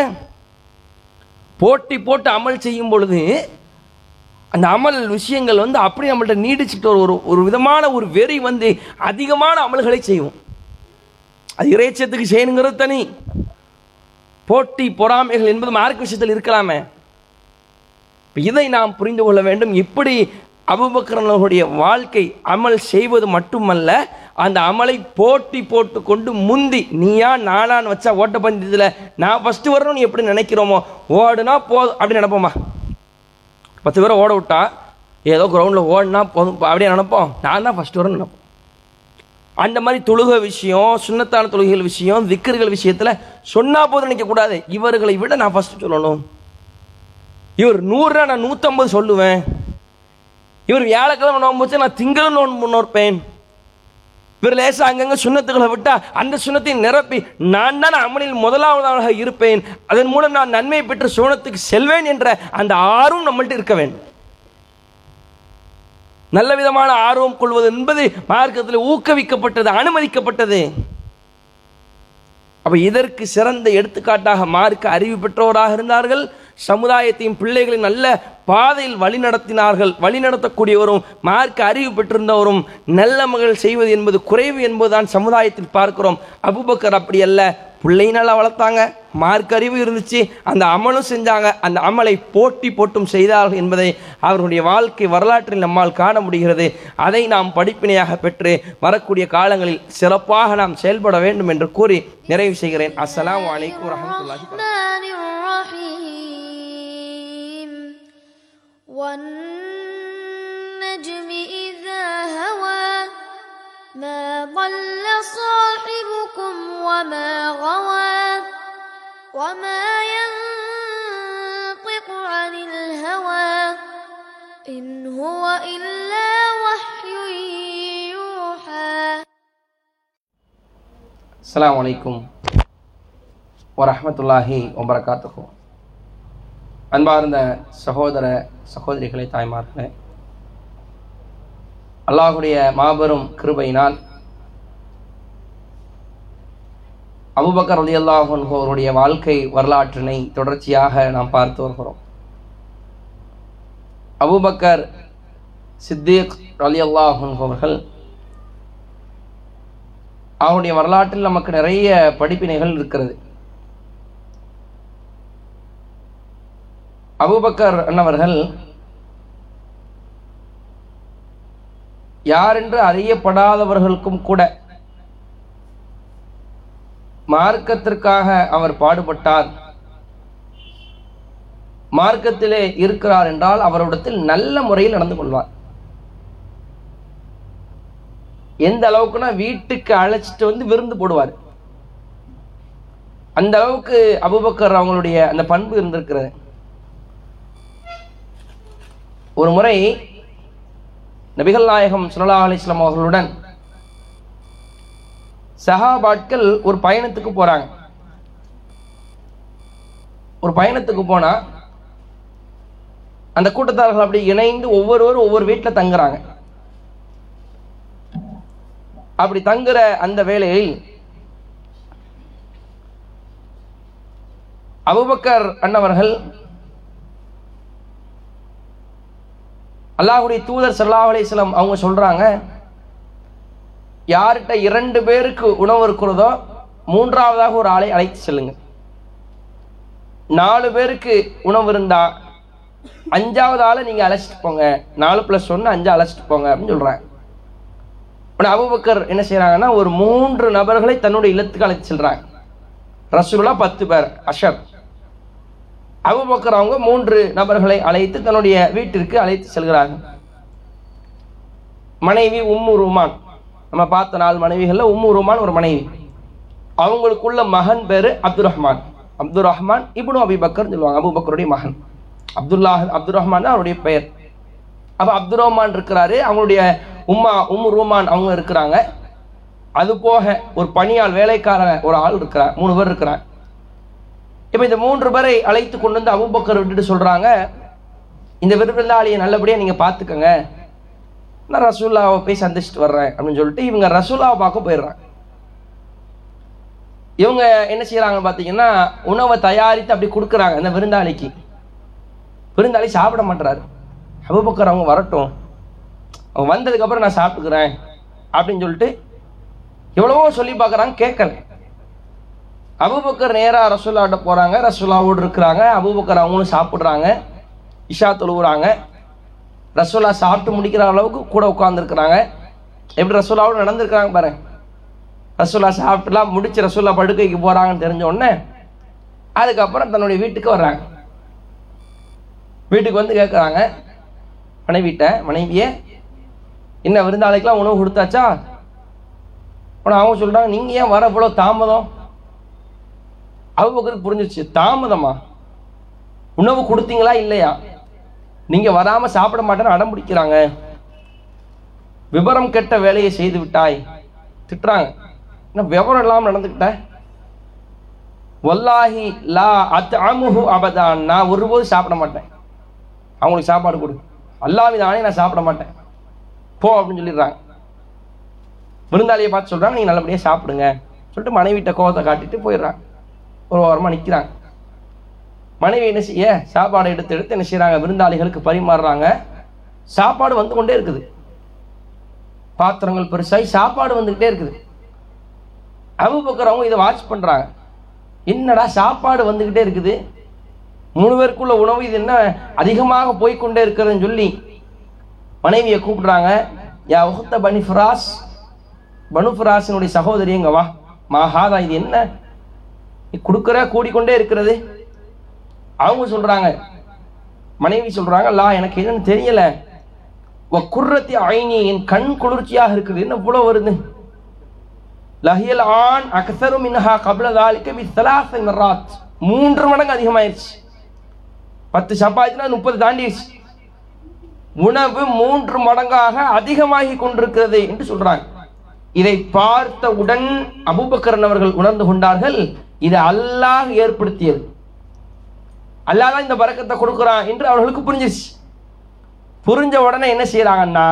போட்டி போட்டு அமல் செய்யும் பொழுது அந்த அமல் விஷயங்கள் வந்து அப்படி நம்மள்ட்ட நீடிச்சுட்டு ஒரு ஒரு விதமான ஒரு வெறி வந்து அதிகமான அமல்களை செய்வோம் அது இறைச்சத்துக்கு செய்யணுங்கிறது தனி. போட்டி பொறாமைகள் என்பது மார்க் விஷயத்தில் இருக்கலாமே. இதை நாம் புரிந்து கொள்ள வேண்டும். இப்படி அபுபக்கரனுடைய வாழ்க்கை அமல் செய்வது மட்டுமல்ல அந்த அமலை போட்டி போட்டு கொண்டு முந்தி நீயா நானான்னு வச்சா ஓட்டப்பந்தயத்தில் நான் ஃபஸ்ட்டு வரணும்னு எப்படி நினைக்கிறோமோ ஓடுனா போதும் அப்படின்னு நினைப்போமா? பத்து பேரை ஓட விட்டா ஏதோ கிரவுண்டில் ஓடினா போதும் அப்படியே நினைப்போம். நான் தான் ஃபஸ்ட்டு வரணும்னு நினைப்போம். அந்த மாதிரி தொழுக விஷயம் சுண்ணத்தான தொழுகைகள் விஷயம் விக்கர்கள் விஷயத்தில் சொன்னால் போதும் நினைக்கக்கூடாது இவர்களை விட நான் ஃபஸ்ட்டு சொல்லணும். இவர் நூறுரூவா நான் நூற்றம்பது சொல்லுவேன். இவர் வியாழக்கிழமை நோன்பு வச்சு நான் திங்களும் நோன்பு நோற்பேன். இவர் லேசாக அங்கங்கே சுண்ணத்துகளை விட்டால் அந்த சுண்ணத்தை நிரப்பி நான் தான் அமலில் முதலாவதாக இருப்பேன். அதன் மூலம் நான் நன்மை பெற்று சோனத்துக்கு செல்வேன் என்ற அந்த ஆர்வம் நம்மள்ட்ட இருக்க வேண்டும். நல்ல விதமான ஆர்வம் கொள்வது என்பது மார்க்கத்தில் ஊக்குவிக்கப்பட்டது அனுமதிக்கப்பட்டது. அப்ப இதற்கு சிறந்த எடுத்துக்காட்டாக மார்க்க அறிவு பெற்றோராக இருந்தார்கள். சமுதாயத்தையும் பிள்ளைகளை நல்ல பாதையில் வழி நடத்தினார்கள். வழி நடத்தக்கூடியவரும் மார்க்க அறிவு பெற்றிருந்தவரும் நல்ல மகள் செய்வது என்பது குறைவு என்பதுதான் சமுதாயத்தில் பார்க்கிறோம். அபுபக்கர் அப்படி அல்ல. பிள்ளை நல்லா வளர்த்தாங்க. மார்க் அறிவு இருந்துச்சு. அந்த அமலும் செஞ்சாங்க. அந்த அமலை போட்டி போட்டும் செய்தார்கள் என்பதை அவர்களுடைய வாழ்க்கை வரலாற்றில் நம்மால் காண முடிகிறது. அதை நாம் படிப்பினையாக பெற்று வரக்கூடிய காலங்களில் சிறப்பாக நாம் செயல்பட வேண்டும் என்று கூறி நிறைவு செய்கிறேன். அஸ்லாம் வலைக்கம் ما ضل صاحبكم وما غوى وما ينطق عن الهوى إن هو إلا وحي يوحى அஸ்ஸலாமு அலைக்கும் வரஹ்மத்துல்லாஹி வபரகாத்துஹு அன்பார்ந்த சகோதர சகோதரிகளை தாய்மார்களே அல்லாஹுடைய மாபெரும் கிருபையினால் அபுபக்கர் ரலி அவருடைய வாழ்க்கை வரலாற்றினை தொடர்ச்சியாக நாம் பார்த்து வருகிறோம். அபுபக்கர் சித்தீக் அலி அவர்கள் அவருடைய வரலாற்றில் நமக்கு நிறைய படிப்பினைகள் இருக்கிறது. அபூபக்கர் அன்னவர்கள் யாரென்று அறியப்படாதவர்களுக்கும் கூட மார்க்கத்திற்காக அவர் பாடுபட்டார். மார்க்கத்திலே இருக்கிறார் என்றால் அவரிடத்தில் நல்ல முறையில் நடந்து கொள்வார். எந்த அளவுக்குன்னா வீட்டுக்கு அழைச்சிட்டு வந்து விருந்து போடுவார். அந்த அளவுக்கு அபுபக்கர் அவங்களுடைய அந்த பண்பு இருந்திருக்கிறது. ஒரு முறை நபிகள் நாயகம் சுல்லா அலிஸ்லாம் அவர்களுடன் சஹாபாட்கள் ஒரு பயணத்துக்கு போறாங்க. ஒரு பயணத்துக்கு போனா அந்த கூட்டத்தார்கள் அப்படி இணைந்து ஒவ்வொருவரும் ஒவ்வொரு வீட்டில் தங்குறாங்க. அப்படி தங்குற அந்த வேளையில் அபுபக்கர் அன்னவர்கள் அல்லாஹுடைய தூதர் சல்லாஹ் அலிஸ்லாம் அவங்க சொல்கிறாங்க யார்கிட்ட இரண்டு பேருக்கு உணவு இருக்கிறதோ மூன்றாவதாக ஒரு ஆளை அழைத்து செல்லுங்க நாலு பேருக்கு உணவு இருந்தால் அஞ்சாவது ஆளை நீங்கள் அழைச்சிட்டு போங்க. நாலு ப்ளஸ் ஒன்று அஞ்சு அழைச்சிட்டு போங்க அப்படின்னு சொல்கிறேன் உடனே அபுபக்கர் என்ன செய்கிறாங்கன்னா ஒரு மூன்று நபர்களை தன்னுடைய இல்லத்துக்கு அழைத்து செல்கிறாங்க ரசூலா பத்து பேர் அஷர். அபுபக்கர் அவங்க மூன்று நபர்களை அழைத்து தன்னுடைய வீட்டிற்கு அழைத்து செல்கிறாங்க மனைவி உம்மு ருமான். நம்ம பார்த்த நாலு மனைவிகளில் உம்மு ருமான் ஒரு மனைவி. அவங்களுக்குள்ள மகன் பேரு அப்துல் ரஹ்மான் அப்துல் ரஹ்மான் இப்னு அபிபக்கர் சொல்லுவாங்க அபுபக்கருடைய மகன். அப்துல்லாஹ் அப்துல் ரஹ்மான் தான் அவருடைய பெயர். அப்போ அப்துல் ரஹ்மான் இருக்கிறாரு அவங்களுடைய உம்மா உம்மு ரூமான் அவங்க இருக்கிறாங்க. அது போக ஒரு பணியாள் வேலைக்காரன் ஒரு ஆள் இருக்கிறார் மூணு பேர் இருக்கிறான் இப்போ இந்த மூன்று பேரை அழைத்து கொண்டு வந்து அபுபக்கர் விட்டுட்டு சொல்றாங்க. இந்த விருந்தாளியை நல்லபடியா நீங்க பார்த்துக்கோங்க நான் ரசூல்லாவை போய் சந்திச்சுட்டு வர்றேன் அப்படின்னு சொல்லிட்டு இவங்க ரசூல்லாவை பார்க்க போயிடுறாங்க. இவங்க என்ன செய்யறாங்க பாத்தீங்கன்னா உணவை தயாரித்து அப்படி கொடுக்குறாங்க அந்த விருந்தாளிக்கு. விருந்தாளி சாப்பிட மாட்டுறாரு அபுபக்கர் அவங்க வரட்டும். அவங்க வந்ததுக்கு அப்புறம் நான் சாப்பிட்டுக்கிறேன் அப்படின்னு சொல்லிட்டு எவ்வளவோ சொல்லி பார்க்குறாங்க கேட்கல. அபுபக்கர் நேராக ரசூல்லாட்ட போகிறாங்க ரசூல்லாவோடு இருக்கிறாங்க அபுபக்கர் அவங்களும் சாப்பிட்றாங்க இஷா தொழுவுறாங்க. ரசூல்லா சாப்பிட்டு முடிக்கிற அளவுக்கு கூட உட்காந்துருக்குறாங்க எப்படி ரசூல்லாவோடு நடந்திருக்கிறாங்க பாரு. ரசூல்லா சாப்பிட்டுலாம் முடிச்சு ரசூல்லா படுக்கைக்கு போகிறாங்கன்னு தெரிஞ்ச உடனே அதுக்கப்புறம் தன்னுடைய வீட்டுக்கு வர்றாங்க. வீட்டுக்கு வந்து கேட்குறாங்க மனைவிட்ட மனைவியே என்ன விருந்தாளிக்கெலாம் உணவு கொடுத்தாச்சா? ஆனால் அவங்க சொல்கிறாங்க நீங்கள் ஏன் வர இவ்வளோ தாமதம்? அபுபக்கருக்கு புரிஞ்சிச்சு தாமதமா? உணவு கொடுத்தீங்களா இல்லையா? நீங்க வராம சாப்பிட மாட்டேன்னு அடம் பிடிக்கிறாங்க. விவரம் கெட்ட வேலையை செய்து விட்டாய். திட்டுறாங்க. என்ன விவரம் இல்லாமல் நடந்துக்கிட்ட? வல்லாஹி லா அத் அமுஹு அபதான். நான் ஒருபோது சாப்பிட மாட்டேன். அவங்களுக்கு சாப்பாடு கொடு. அல்லாஹ் தானே நான் சாப்பிட மாட்டேன். போ அப்படின்னு சொல்லிடுறாங்க. விருந்தாளியை பார்த்து சொல்கிறாங்க நீங்கள் நல்லபடியாக சாப்பிடுங்க. சொல்லிட்டு மனைவிட்ட கோபத்தை காட்டிட்டு போயிடுறாங்க. ஒரு ஓரமா நிக்கிறாங்க. மனைவி என்ன செய்ய? சாப்பாடு எடுத்து எடுத்து என்ன செய்கிறாங்க விருந்தாளிகளுக்கு பரிமாறுறாங்க. சாப்பாடு வந்து கொண்டே இருக்குது. பாத்திரங்கள் பெருசாகி சாப்பாடு வந்துக்கிட்டே இருக்குது. அபுபக்கர் இதை வாட்ச் பண்றாங்க. என்னடா சாப்பாடு வந்துக்கிட்டே இருக்குது? மூணு பேருக்குள்ள உணவு இது என்ன அதிகமாக போய்க்கொண்டே இருக்கிறதுன்னு சொல்லி மனைவியை கூப்பிடுறாங்க. யா உகத்த பனி ஃபிராஸ். பனு ஃபிராஸினுடைய சகோதரி எங்க வா. மாஹாதா இது என்ன? நீ கொடுக்குற கூடிக்கொண்டே இருக்கிறது. அவங்க சொல்றாங்க. மனைவி சொல்றாங்க லா எனக்கு என்னன்னு தெரியல. வ குர்ரத்தி ஐனி என் கண் குளிர்ச்சியாக இருக்குது. என்ன இவ்வளவு வருது? லஹியல் ஆண் அக்சரும் மின்ஹா கபில தாலிக்க பி சலாச மூன்று மடங்கு அதிகமாயிருச்சு. பத்து சப்பாத்தினா முப்பது தாண்டிடுச்சு. உணவு மூன்று மடங்காக அதிகமாகி கொண்டிருக்கிறது என்று சொல்றாங்க. இதை பார்த்தவுடன் அபுபக்கரன் அவர்கள் உணர்ந்து கொண்டார்கள் இது அல்லாஹ் ஏற்படுத்தியது. அல்லாஹ் தான் இந்த பறக்கத்தை கொடுக்குறான் என்று அவர்களுக்கு புரிஞ்சிச்சு. புரிஞ்ச உடனே என்ன செய்யறாங்கன்னா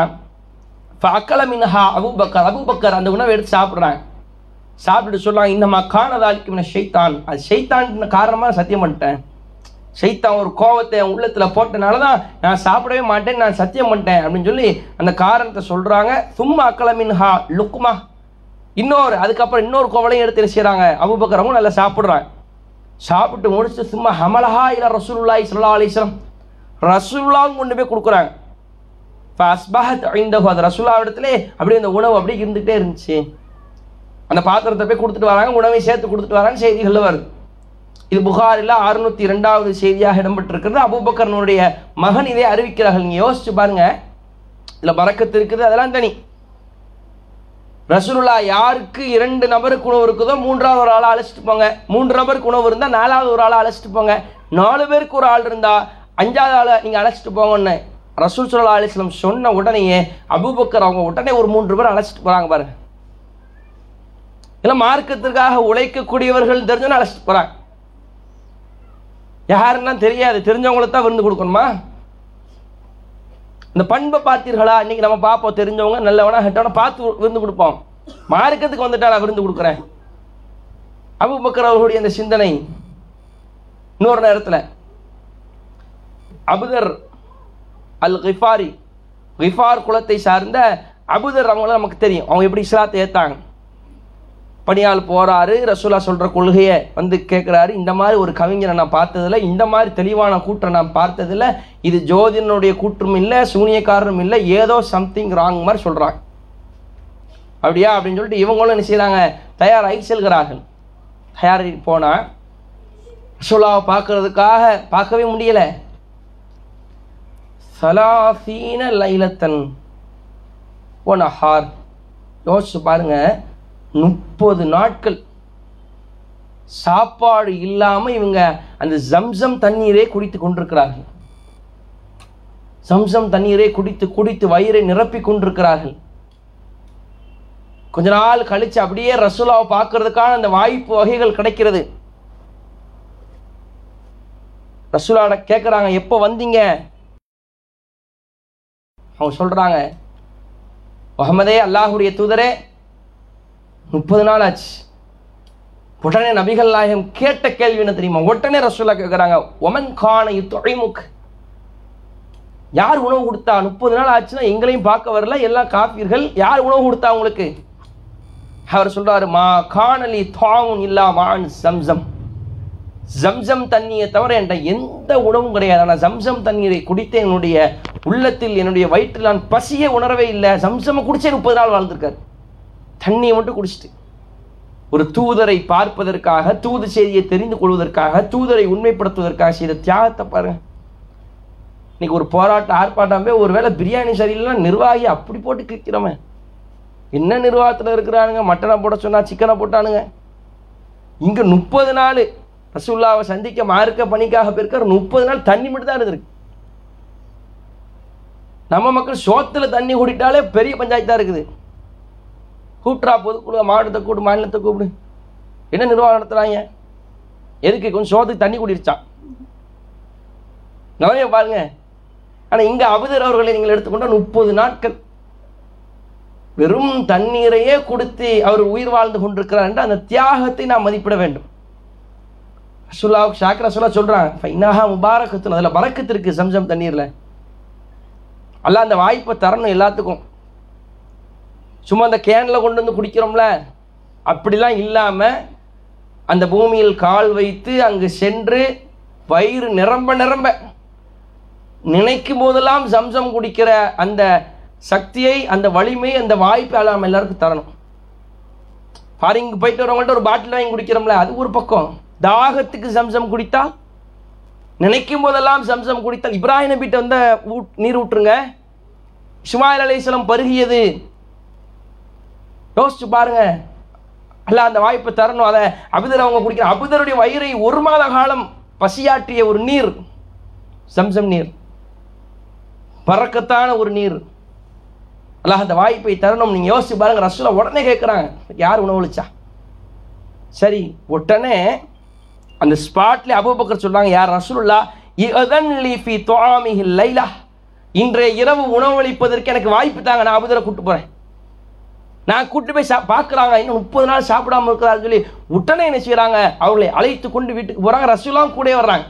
அக்கல மின்ஹா அபூபக்கர் அபூபக்கர் அந்த உணவை எடுத்து சாப்பிட்றாங்க. சாப்பிட்டுட்டு சொல்லுவாங்க இந்த மக்கானதாலிக்கு மின அது ஷைத்தான் காரணமாக சத்தியம் பண்ணிட்டேன். சைத்தான் ஒரு கோவத்தை என் உள்ளத்தில் போட்டனால தான் நான் சாப்பிடவே மாட்டேன் நான் சத்தியம் பண்ணிட்டேன் அப்படின்னு சொல்லி அந்த காரணத்தை சொல்கிறாங்க சும்மா அக்கல மின்ஹா லுக்குமா இன்னொரு அதுக்கப்புறம் இன்னொரு கோவலையும் எடுத்து செய்கிறாங்க செய்றாங்க? நல்லா சாப்பிட்றாங்க. சாப்பிட்டு முடிச்சு சும்மா ஹமலஹா இல்லை ரசூலுல்லாஹி ஸல்லல்லாஹு அலிஸ்லாம் ரசூல்லாவும் கொண்டு போய் கொடுக்குறாங்க. ஃபஸ்பஹத் ஐந்தஹு அது ரசூல்லா இடத்துல அப்படியே அந்த உணவு அப்படியே இருந்துகிட்டே இருந்துச்சு. அந்த பாத்திரத்தை போய் கொடுத்துட்டு வராங்க உணவை சேர்த்து கொடுத்துட்டு வராங்க செய்திகளில் வருது. இது புகாரில் அறுநூத்தி இரண்டாவது செய்தியாக இடம்பெற்றிருக்கிறது. அபூபக்கரனுடைய மகன் இதை அறிவிக்கிறார்கள். நீங்க யோசிச்சு பாருங்க. இதுல பறக்கத்து இருக்குது அதெல்லாம் தனி. ரசூலுல்லா யாருக்கு இரண்டு நபருக்கு உணவு இருக்குதோ மூன்றாவது ஒரு ஆளை அழைச்சிட்டு போங்க. மூன்று நபருக்கு உணவு இருந்தா நாலாவது ஒரு ஆளை அழைச்சிட்டு போங்க. நாலு பேருக்கு ஒரு ஆள் இருந்தா அஞ்சாவது ஆளை நீங்க அழைச்சிட்டு போங்கன்னு ரசூல் சுல்லா அலிஸ்லம் சொன்ன உடனேயே அபூபக்கர் அவங்க உடனே ஒரு மூன்று பேர் அழைச்சிட்டு போறாங்க பாருங்க. இல்லை மார்க்கத்திற்காக உழைக்கக்கூடியவர்கள் தெரிஞ்சுன்னு அழைச்சிட்டு போறாங்க. யாருன்னா தெரியாது. தெரிஞ்சவங்களுக்கு தான் விருந்து கொடுக்கணுமா? இந்த பண்பை பார்த்தீர்களா? இன்னைக்கு நம்ம பார்ப்போம். தெரிஞ்சவங்க நல்லவனா ஹெட்டவனா பார்த்து விருந்து கொடுப்போம். மார்க்கத்துக்கு வந்துட்டா நான் விருந்து கொடுக்குறேன்? அபுபக்கர் அவர்களுடைய அந்த சிந்தனை இன்னொரு நேரத்தில். அபுதர் அல் கிஃபாரி கிஃபார் குலத்தை சார்ந்த அபுதர் அவங்கள நமக்கு தெரியும். அவங்க எப்படி இஸ்லாத்தை ஏற்றாங்க பணியால் போகிறாரு ரசூலா சொல்கிற கொள்கையை வந்து கேட்குறாரு இந்த மாதிரி ஒரு கவிஞரை நான் பார்த்ததில்ல. இந்த மாதிரி தெளிவான கூற்றை நான் பார்த்ததில்ல. இது ஜோதிடனுடைய கூற்றும் இல்லை சூனியக்காரரும் இல்லை. ஏதோ சம்திங் ராங் மாதிரி சொல்கிறாங்க அப்படியா? அப்படின்னு சொல்லிட்டு இவங்களும் என்ன செய்கிறாங்க தயாராகி செல்கிறார்கள். தயாரி போனால் ரசூலாவை பார்க்கறதுக்காக பார்க்கவே முடியலை. சலாசீன லைலத்தன் ஒனஹார் யோசிச்சு பாருங்க. முப்பது நாட்கள் சாப்பாடு இல்லாமல் இவங்க அந்த ஜம்சம் தண்ணீரே குடித்து கொண்டிருக்கிறார்கள். சம்சம் தண்ணீரை குடித்து குடித்து வயிறை நிரப்பி கொண்டிருக்கிறார்கள். கொஞ்ச நாள் கழிச்சு அப்படியே ரசூலாவை பார்க்கறதுக்கான அந்த வாய்ப்பு வகைகள் கிடைக்கிறது. ரசூலாட கேட்குறாங்க எப்போ வந்தீங்க? அவங்க சொல்றாங்க முகமதே அல்லாஹுடைய தூதரே முப்பது நாள் ஆச்சு உடனே நபிகள் நாயகம் கேட்ட கேள்வி என்ன தெரியுமா? உடனே ரசூலா கேட்குறாங்க ஒமன் கான தொழைமுக் யார் உணவு கொடுத்தா முப்பது நாள் ஆச்சுன்னா எங்களையும் பார்க்க வரல எல்லாம் காப்பீர்கள். யார் உணவு கொடுத்தா உங்களுக்கு? அவர் சொல்றாரு மா காணலி தாவும் இல்லா மான் சம்சம். ஜம்சம் தண்ணியை தவிர என்கிட்ட எந்த உணவும் கிடையாது. ஆனால் ஜம்சம் தண்ணீரை குடித்து என்னுடைய உள்ளத்தில் என்னுடைய வயிற்றில் நான் பசியை உணரவே இல்லை. ஜம்சம் குடிச்சே முப்பது நாள் வாழ்ந்திருக்காரு. தண்ணியை மட்டும் குடிச்சிட்டு. ஒரு தூதரை பார்ப்பதற்காக தூது செய்தியை தெரிந்து கொள்வதற்காக தூதரை உண்மைப்படுத்துவதற்காக செய்த தியாகத்தை பாருங்க. இன்னைக்கு ஒரு போராட்ட ஆர்ப்பாட்டமே ஒருவேளை பிரியாணி சரியில்லைன்னா நிர்வாகி அப்படி போட்டு கிழிக்கிறவன் என்ன நிர்வாகத்தில் இருக்கிறானுங்க? மட்டனை போட சொன்னா சிக்கனை போட்டானுங்க. இங்கே முப்பது நாள் ரசுல்லாவை சந்திக்க மார்க்க பணிக்காக போயிருக்கார் முப்பது நாள் தண்ணி மட்டும் தான் இருந்திருக்கு. நம்ம மக்கள் சோத்துல தண்ணி குடிட்டாலே பெரிய பஞ்சாயத்தாக இருக்குது. கூட்டுறா பொதுக்குழு மாவட்டத்தை கூப்பிடு மாநிலத்தை கூப்பிடு. என்ன நிர்வாகம் நடத்துகிறாங்க எதுக்கு? கொஞ்சம் சோத்துக்கு தண்ணி குடிருச்சான் நிறைய பாருங்க. ஆனால் இங்கே அபுதர் அவர்களை நீங்கள் எடுத்துக்கொண்டால் முப்பது நாட்கள். வெறும் தண்ணீரையே கொடுத்து அவர் உயிர் வாழ்ந்து கொண்டிருக்கிறார் என்று அந்த தியாகத்தை நாம் மதிப்பிட வேண்டும். ரசுல்லாவுக்கு ஷாக்ரா சொல்ல சொல்கிறான் ஃபைனாக முபாரக்கத்துன்னு அதில் பறக்கத்து இருக்குது சம்சம் தண்ணீரில். அல்ல அந்த வாய்ப்பை தரணும் எல்லாத்துக்கும். சும்மா அந்த கேனில் கொண்டு வந்து குடிக்கிறோம்ல? அப்படிலாம் இல்லாமல் அந்த பூமியில் கால் வைத்து அங்கு சென்று வயிறு நிரம்ப நிரம்ப நினைக்கும் போதெல்லாம் சம்சம் குடிக்கிற அந்த சக்தியை அந்த வலிமை அந்த வாய்ப்பை எல்லாம் எல்லாருக்கும் தரணும். ஃபாரிங்க்கு போயிட்டு வரவங்கள்ட்ட ஒரு பாட்டில் வாங்கி குடிக்கிறோம்ல அது ஒரு பக்கம். தாகத்துக்கு சம்சம் குடித்தால் நினைக்கும் போதெல்லாம் சம்சம் குடித்தால் இப்ராஹிம் நபிட்ட வந்த ஊட் நீர் ஊற்றுங்க. இஸ்மாயில் அலைஹிஸ்ஸலாம் பருகியது. யோசிச்சு பாருங்க. அல்ல அந்த வாய்ப்பு தரணும். அதை அபிதர் அவங்க குடிக்கிற அபிதருடைய வயிறை ஒரு மாத காலம் பசியாற்றிய ஒரு நீர் சம்சம் நீர் பறக்கத்தான ஒரு நீர். அல்ல அந்த வாய்ப்பை தரணும். நீங்கள் யோசிச்சு பாருங்க ரசூலா உடனே கேட்குறாங்க யார் உணவளிச்சா சரி உடனே அந்த ஸ்பாட்ல அபுபக்கர் சொல்றாங்க யார் ரசூலுல்லா இஅதன் லைலா. இன்றைய இரவு உணவளிப்பதற்கு எனக்கு வாய்ப்பு தாங்க நான் அபுதரை கூப்பிட்டு போறேன். நான் கூட்டு போய் சா பார்க்குறாங்க இன்னும் முப்பது நாள் சாப்பிடாம இருக்கிறாரு சொல்லி உடனே என்ன செய்கிறாங்க அவர்களை அழைத்து கொண்டு வீட்டுக்கு போகிறாங்க ரசூலாம் கூட வர்றாங்க.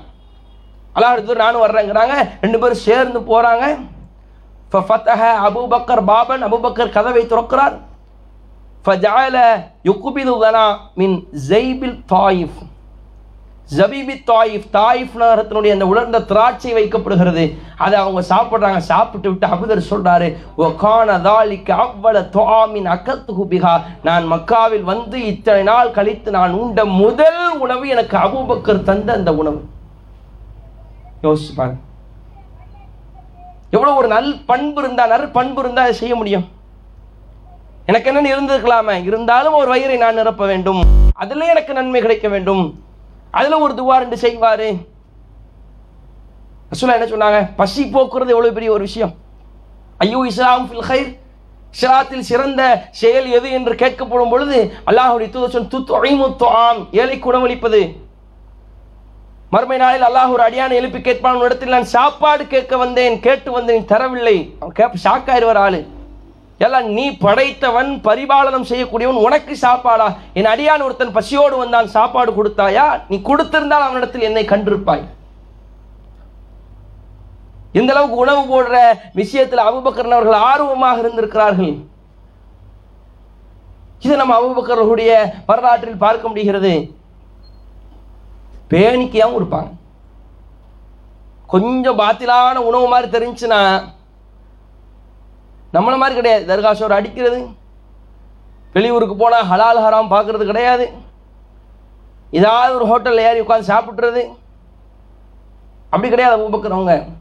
அல்லாஹ் நானும் வர்றேங்கிறாங்க. ரெண்டு பேரும் சேர்ந்து போகிறாங்க ஃபத்தஹ அபுபக்கர் பாபன். அபூபக்கர் கதவை திறக்கிறார். ஃபஜால யுக்குபிது கனா மின் ஜெய்பில் தாயிஃப். ஜபீபி தாயிஃப் தாயிஃப் நகரத்தினுடைய அந்த உலர்ந்த திராட்சை வைக்கப்படுகிறது. அதை அவங்க சாப்பிட்றாங்க. சாப்பிட்டு விட்டு அபுதர் சொல்றாரு ஓ கான தாலிக்கு அவ்வள தோமின் அக்கத்து குபிகா நான் மக்காவில் வந்து இத்தனை நாள் கழித்து நான் உண்ட முதல் உணவு எனக்கு அபுபக்கர் தந்த அந்த உணவு. யோசிச்சு பாருங்க. ஒரு நல் பண்பு இருந்தா நற்பண்பு இருந்தா அதை செய்ய முடியும். எனக்கு என்னன்னு இருந்திருக்கலாமே. இருந்தாலும் ஒரு வயிறை நான் நிரப்ப வேண்டும். அதுல எனக்கு நன்மை கிடைக்க வேண்டும். அதில் ஒரு துவா ரெண்டு செய்வார். ரசூலா என்ன சொன்னாங்க? பசி போக்குறது எவ்வளோ பெரிய ஒரு விஷயம். ஐயோ இஸ்லாம் ஃபில் ஹைர் இஸ்லாத்தில் சிறந்த செயல் எது என்று கேட்கப்படும் பொழுது அல்லாஹுடைய தூதர் சொன்ன துத்து ஆம் ஏழை குணமளிப்பது மறுமை நாளில் அல்லாஹ் ஒரு அடியான எழுப்பி கேட்பான் இடத்தில் நான் சாப்பாடு கேட்க வந்தேன் கேட்டு வந்தேன் தரவில்லை. அவன் கேட்ப ஆயிடுவார் ஆளு. எல்லாம் நீ படைத்தவன் பரிபாலனம் செய்யக்கூடியவன் உனக்கு சாப்பாடா? என் அடியான் ஒருத்தன் பசியோடு வந்தான் சாப்பாடு கொடுத்தாயா? நீ கொடுத்திருந்தால் அவனிடத்தில் என்னை கண்டிருப்பாய். இந்த அளவுக்கு உணவு போடுற விஷயத்தில் அபுபக்கர் அவர்கள் ஆர்வமாக இருந்திருக்கிறார்கள்? இது நம்ம அபுபக்கர்களுடைய வரலாற்றில் பார்க்க முடிகிறது. பேணிக்கையாகவும் இருப்பாங்க. கொஞ்சம் பாத்திலான உணவு மாதிரி தெரிஞ்சுன்னா நம்மளை மாதிரி கிடையாது. தர்காஷோர் அடிக்கிறது. வெளியூருக்கு போனால் ஹலால் ஹராம் பார்க்கறது கிடையாது. ஏதாவது ஒரு ஹோட்டலில் ஏறி உட்காந்து சாப்பிட்றது அப்படி கிடையாது அபுபக்கர்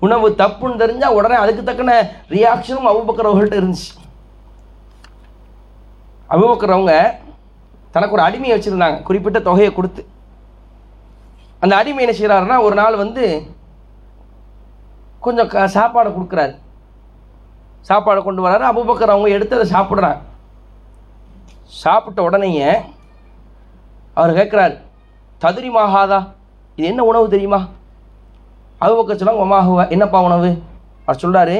உணவு தப்புன்னு தெரிஞ்சால் உடனே அதுக்கு தக்கன ரியாக்ஷனும் அபுபக்கர் இருந்துச்சு. அபுபக்கர் தனக்கு ஒரு அடிமையை வச்சுருந்தாங்க. குறிப்பிட்ட தொகையை கொடுத்து. அந்த அடிமை என்ன செய்கிறாருன்னா ஒரு நாள் வந்து கொஞ்சம் க சாப்பாடை கொடுக்குறாரு. சாப்பாடை கொண்டு வராரு. அபுபக்கர் அவங்க எடுத்து அதை சாப்பிட்றாங்க. சாப்பிட்ட உடனேயே அவர் கேட்குறார் ததுரி மாகாதா இது என்ன உணவு தெரியுமா? அபுபக்கர் சொல்லுவாங்க உமாகுவா என்னப்பா உணவு? அவர் சொல்கிறாரு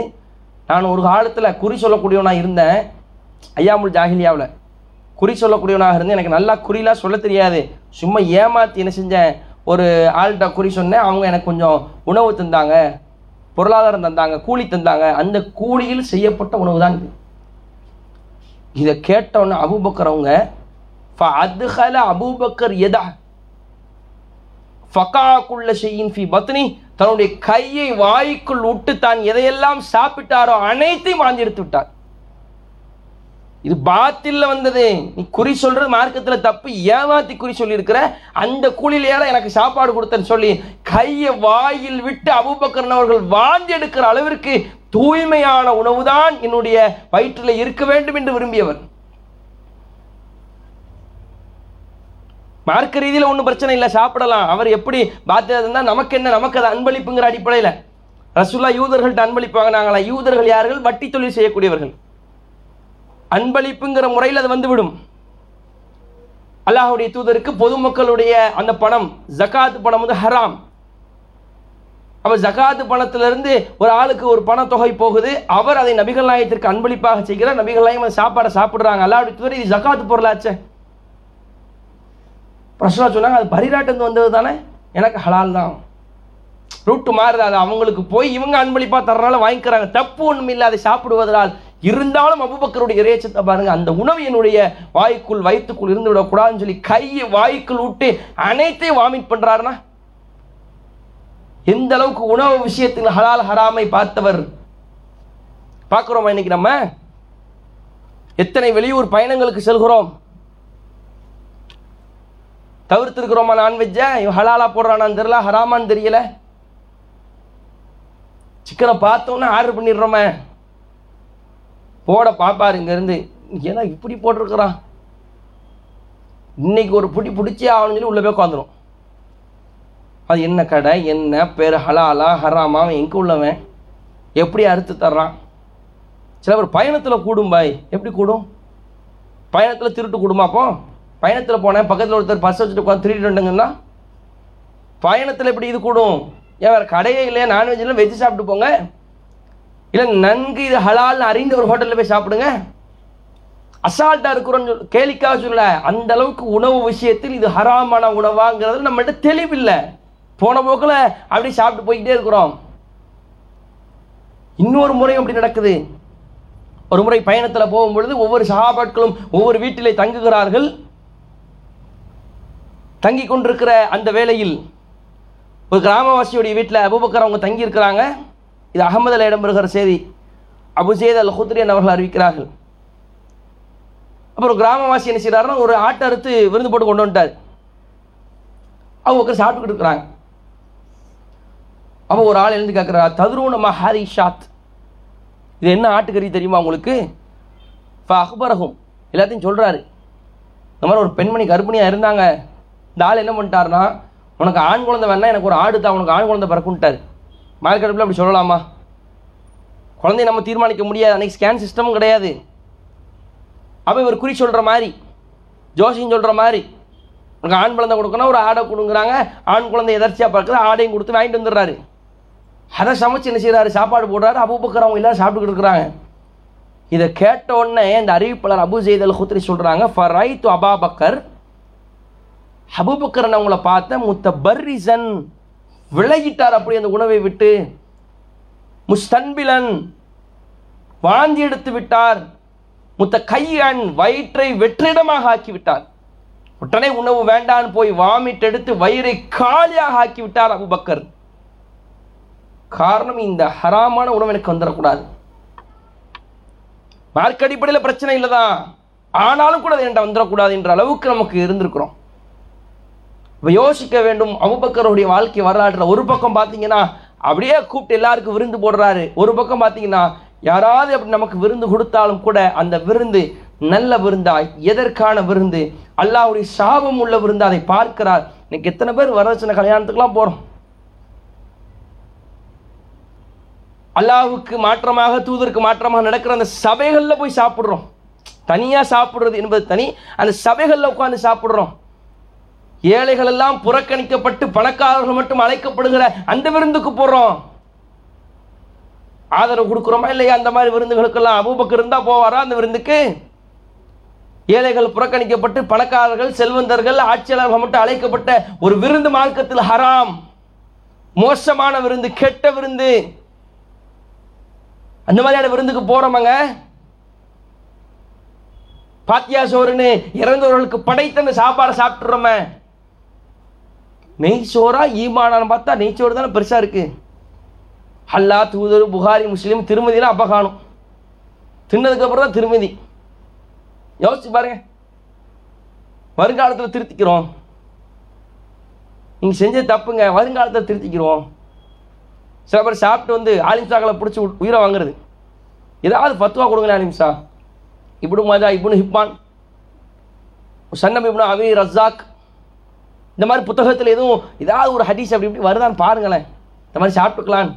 நான் ஒரு காலத்தில் குறி சொல்லக்கூடியவனாக இருந்தேன் ஐயாமுல் ஜாகிலியாவில் குறி சொல்லக்கூடியவனாக இருந்தேன். எனக்கு நல்லா குறிலாம் சொல்ல தெரியாது. சும்மா ஏமாற்றி என்ன செஞ்சேன்? ஒரு ஆள்கிட்ட குறி சொன்னேன். அவங்க எனக்கு கொஞ்சம் உணவு தந்தாங்க. பொருளாதாரம் தந்தாங்க கூலி தந்தாங்க அந்த கூலியில் செய்யப்பட்ட உணவு தான் இது. இதை கேட்டவுடனே அபூபக்கர் அவங்க அதுகல அபூபக்கர் எதா ஃபகாக்குள்ள செய்யின் ஃபி பத்னி தன்னுடைய கையை வாய்க்குள் விட்டு தான் எதையெல்லாம் சாப்பிட்டாரோ அனைத்தையும் வாந்தி எடுத்து விட்டார். இது பாத்தில்ல வந்தது. நீ குறி சொல்றது மார்க்கத்தில் தப்பு. ஏமாத்தி குறி சொல்லியிருக்கிற அந்த கூலியில எனக்கு சாப்பாடு கொடுத்தேன்னு சொல்லி கையை வாயில் விட்டு அபுபக்கரன் அவர்கள் வாந்தி எடுக்கிற அளவிற்கு தூய்மையான உணவுதான் என்னுடைய வயிற்றில் இருக்க வேண்டும் என்று விரும்பியவர். மார்க்க ரீதியில் ஒன்றும் பிரச்சனை இல்லை சாப்பிடலாம். அவர் எப்படி பாத்தியா இருந்தால் நமக்கு என்ன? நமக்கு அது அன்பளிப்புங்கிற அடிப்படையில். ரசுல்லா யூதர்கள்ட்ட அன்பளிப்பு வாங்கினாங்களா யூதர்கள் யார்கள்? வட்டி தொழில் செய்யக்கூடியவர்கள். அன்பளிப்புங்கிற முறையில் அது வந்துவிடும். அல்லாஹுடைய தூதருக்கு பொதுமக்களுடைய அந்த பணம் ஜகாத்து பணம் வந்து ஹராம். அப்போ ஜகாத்து பணத்திலிருந்து ஒரு ஆளுக்கு ஒரு பணத்தொகை போகுது அவர் அதை நபிகள் நாயத்திற்கு அன்பளிப்பாக செய்கிறார் நபிகள் நாயம் அந்த சாப்பாடை சாப்பிடுறாங்க. அல்லாவுடைய தூதர் இது ஜகாத் பொருளாச்சே பிரசனா சொன்னாங்க அது பரிராட்டம் வந்தது தானே எனக்கு ஹலால் தான். ரூட்டு மாறுது அது அவங்களுக்கு போய் இவங்க அன்பளிப்பா தர்றனால வாங்கிக்கிறாங்க. தப்பு ஒன்றும் இல்லை அதை சாப்பிடுவதால் இருந்தாலும் அபுபக்கருடைய இறையச்சத்தை பாருங்க அந்த உணவு என்னுடைய வாய்க்குள் வயிற்றுக்குள் இருந்து விடக்கூடாதுன்னு சொல்லி கையை வாய்க்குள் விட்டு அனைத்தையும் வாமிட் பண்றாருனா எந்த அளவுக்கு உணவு விஷயத்தில் ஹலால் ஹராமை பார்த்தவர்? பார்க்குறோமா இன்னைக்கு நம்ம? எத்தனை வெளியூர் பயணங்களுக்கு செல்கிறோம்? தவிர்த்திருக்கிறோமா நான்வெஜ்ஜை இவன் ஹலாலா போடுறானான்னு தெரியல ஹராமான்னு தெரியல. சிக்கனை பார்த்தோன்னே ஆர்டர் பண்ணிடுறோமே. போட பார்ப்பார் இங்கேருந்து. ஏன்னா இப்படி போட்டிருக்கிறான். இன்னைக்கு ஒரு பிடி பிடிச்சே ஆகணும்னு சொல்லி உள்ளே போய் உட்காந்துரும் அது என்ன கடை என்ன பேர் ஹலாலா ஹராமா அவன் எங்கே உள்ளவன்? எப்படி அறுத்து தர்றான்? சில பேர் பயணத்தில் கூடும் பாய். எப்படி கூடும்? பயணத்தில் திருட்டு கூடுமாப்போ பயணத்தில் போனேன் பக்கத்தில் ஒருத்தர் பஸ் வச்சுட்டு உட்காந்து திருட்டு வந்துங்கன்னா பயணத்தில் எப்படி இது கூடும்? ஏன் வேறு கடையே இல்லையா? நான்வெஜ்லாம் வெஜ்ஜு சாப்பிட்டு போங்க. இல்லை நன்கு இது ஹலால்னு அறிந்த ஒரு ஹோட்டலில் போய் சாப்பிடுங்க. அசால்ட்டாக இருக்கிறோன்னு சொல் கேலிக்காக சொல்லல. அந்த அளவுக்கு உணவு விஷயத்தில் இது ஹராமான உணவாங்கிறது நம்மகிட்ட தெளிவில்லை. போன போக்கில் அப்படி சாப்பிட்டு போய்கிட்டே இருக்கிறோம். இன்னொரு முறையும் அப்படி நடக்குது. ஒரு முறை பயணத்தில் போகும் பொழுது ஒவ்வொரு சகாபாட்களும் ஒவ்வொரு வீட்டிலே தங்குகிறார்கள். தங்கி கொண்டிருக்கிற அந்த வேளையில் ஒரு கிராமவாசியுடைய வீட்டில் அபுபக்கர் அவங்க தங்கியிருக்கிறாங்க. இது அகமதில் இடம்பெறுகிற செய்தி. அபுசேத் அல் ஹுத்ரியன் அவர்கள் அறிவிக்கிறார்கள். அப்புறம் கிராமவாசி என்ன செய்கிறாருன்னா ஒரு ஆட்டை அறுத்து விருந்து போட்டு கொண்டு வந்துட்டார். அவங்க உட்கார் சாப்பிட்டுக்கிட்டு இருக்கிறாங்க. அப்போ ஒரு ஆள் எழுந்து கேட்குறா ததுருணமா ஹாரி ஷாத். இது என்ன ஆட்டுக்கறி தெரியுமா உங்களுக்கு? இப்போ அக்பரகும் எல்லாத்தையும் சொல்கிறாரு இந்த மாதிரி ஒரு பெண்மணி கர்ப்பிணியாக இருந்தாங்க. இந்த ஆள் என்ன பண்ணிட்டாருன்னா உனக்கு ஆண் குழந்தை வேணா எனக்கு ஒரு ஆடு தான் உனக்கு ஆண் குழந்தை பிறக்குன்ட்டார் மார்க்கெட்டில் அப்படி சொல்லலாமா? குழந்தைய நம்ம தீர்மானிக்க முடியாது. அன்றைக்கி ஸ்கேன் சிஸ்டமும் கிடையாது. அப்போ இவர் குறி சொல்கிற மாதிரி ஜோசியம் சொல்கிற மாதிரி உனக்கு ஆண் குழந்தை கொடுக்கணும் ஒரு ஆடை கொடுங்குறாங்க. ஆண் குழந்தை எதர்ச்சியாக பார்க்குறது ஆடையும் கொடுத்து வாங்கிட்டு வந்துடுறாரு. அதை சமைச்சு என்ன செய்கிறாரு சாப்பாடு போடுறாரு. அபூபக்கர் அவங்க எல்லாம் சாப்பிட்டுக்கிட்டு இருக்கிறாங்க. இதை கேட்ட உடனே இந்த அறிவிப்பாளர் அபு ஜெய்தல் ஹுத்ரி சொல்கிறாங்க ஃபர் ரைத் அபாபக்கர் அபுபக்கரன் அவங்கள பார்த்த? முத்த பர்ரிசன் விலகிட்டார் அப்படி அந்த உணவை விட்டு. முஸ்தன்பிலன் வாந்தி எடுத்து விட்டார். முத்த கையன் வயிற்றை வெற்றிடமாக ஆக்கி விட்டார் உடனே உணவு வேண்டான்னு போய் வாமிட் எடுத்து வயிறை காலியாக ஆக்கி விட்டார் அபுபக்கர். காரணம் இந்த ஹராமான உணவு எனக்கு வந்துடக்கூடாது மார்க் அடிப்படையில் பிரச்சனை இல்லைதான் ஆனாலும் கூட அது என்கிட்ட வந்துடக்கூடாது என்ற அளவுக்கு நமக்கு இருந்திருக்கிறோம். இப்போ யோசிக்க வேண்டும். அபுபக்கருடைய வாழ்க்கை வரலாற்றில் ஒரு பக்கம் பார்த்தீங்கன்னா அப்படியே கூப்பிட்டு எல்லாருக்கும் விருந்து போடுறாரு. ஒரு பக்கம் பார்த்தீங்கன்னா யாராவது அப்படி நமக்கு விருந்து கொடுத்தாலும் கூட அந்த விருந்து நல்ல விருந்தாய் எதற்கான விருந்து? அல்லாஹ்வுடைய சாபம் உள்ள விருந்து அதை பார்க்கிறார். இன்னைக்கு எத்தனை பேர் வரதட்சணை கல்யாணத்துக்குலாம் போகிறோம் அல்லாவுக்கு மாற்றமாக தூதருக்கு மாற்றமாக நடக்கிற அந்த சபைகளில் போய் சாப்பிட்றோம். தனியாக சாப்பிட்றது என்பது தனி. அந்த சபைகளில் உட்காந்து சாப்பிட்றோம். ஏழைகள் எல்லாம் புறக்கணிக்கப்பட்டு பணக்காரர்கள் மட்டும் அழைக்கப்படுகிற அந்த விருந்துக்கு போகிறோம் ஆதரவு கொடுக்குறோமா இல்லையா? அந்த மாதிரி விருந்துகளுக்கெல்லாம் அபூபக்கு இருந்தால் போவாரா அந்த விருந்துக்கு? ஏழைகள் புறக்கணிக்கப்பட்டு பணக்காரர்கள் செல்வந்தர்கள் ஆட்சியாளர்கள் மட்டும் அழைக்கப்பட்ட ஒரு விருந்து மார்க்கத்தில் ஹராம். மோசமான விருந்து கெட்ட விருந்து. அந்த மாதிரியான விருந்துக்கு போறோமாங்க? பாத்தியா சோறுன்னு இறந்தவர்களுக்கு படைத்த அந்த சாப்பாடை சாப்பிட்டுறோமே. நெய் ஈமானான்னு பார்த்தா நெய் தானே பெருசாக இருக்குது அல்லா தூதர் புகாரி முஸ்லீம் திருமதிலாம் அப்பா காணும். தான் திருமதி. யோசிச்சு பாருங்க. வருங்காலத்தில் திருத்திக்கிறோம். நீங்கள் செஞ்சது தப்புங்க வருங்காலத்தில் திருத்திக்கிறோம். சில பேர் சாப்பிட்டு வந்து ஆலிம்சாக்களை பிடிச்சி உயிரை வாங்குறது. ஏதாவது பத்துவா கொடுங்க ஆலிம்சா. இப்படி மஜா இப்னு ஹிப்பான். சன்னம் இப்னு அமீ ரஸாக். இந்த மாதிரி புத்தகத்தில் எதுவும் ஏதாவது ஒரு ஹதீஸ் அப்படி இப்படி வருதான்னு பாருங்களேன். இந்த மாதிரி சாப்பிட்டுக்கலாம்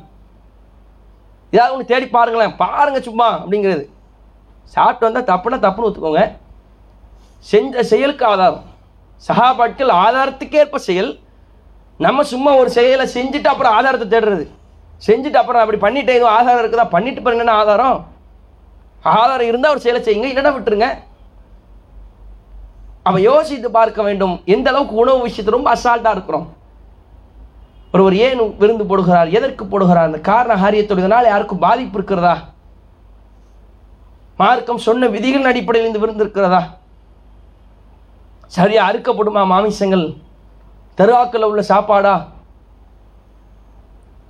ஏதாவது ஒன்று தேடி பாருங்களேன். பாருங்கள் சும்மா அப்படிங்கிறது. சாப்பிட்டு வந்தால் தப்புனா தப்புன்னு ஒத்துக்கோங்க. செஞ்ச செயலுக்கு ஆதாரம். சகாபாட்கள் ஆதாரத்துக்கேற்ப செயல். நம்ம சும்மா ஒரு செயலை செஞ்சுட்டு அப்புறம் ஆதாரத்தை தேடுறது. செஞ்சுட்டு அப்புறம் அப்படி பண்ணிட்டேன் எதுவும் ஆதாரம் இருக்குதா? பண்ணிட்டு பாருங்கன்னு ஆதாரம்? ஆதாரம் இருந்தால் ஒரு செயலை செய்யுங்க இல்லைன்னா விட்டுருங்க. அவன் யோசித்து பார்க்க வேண்டும். எந்த அளவுக்கு உணவு விஷயத்தை ரொம்ப அசால்ட்டாக இருக்கிறோம். ஒருவர் ஏன் விருந்து போடுகிறார்? எதற்கு போடுகிறார்? அந்த காரண காரியத்தோடு யாருக்கும் பாதிப்பு இருக்கிறதா? மார்க்கம் சொன்ன விதிகளின் அடிப்படையில் இந்த விருந்து இருக்கிறதா? சரியா அறுக்கப்படுமா மாமிசங்கள்? தெருவாக்கில் உள்ள சாப்பாடா?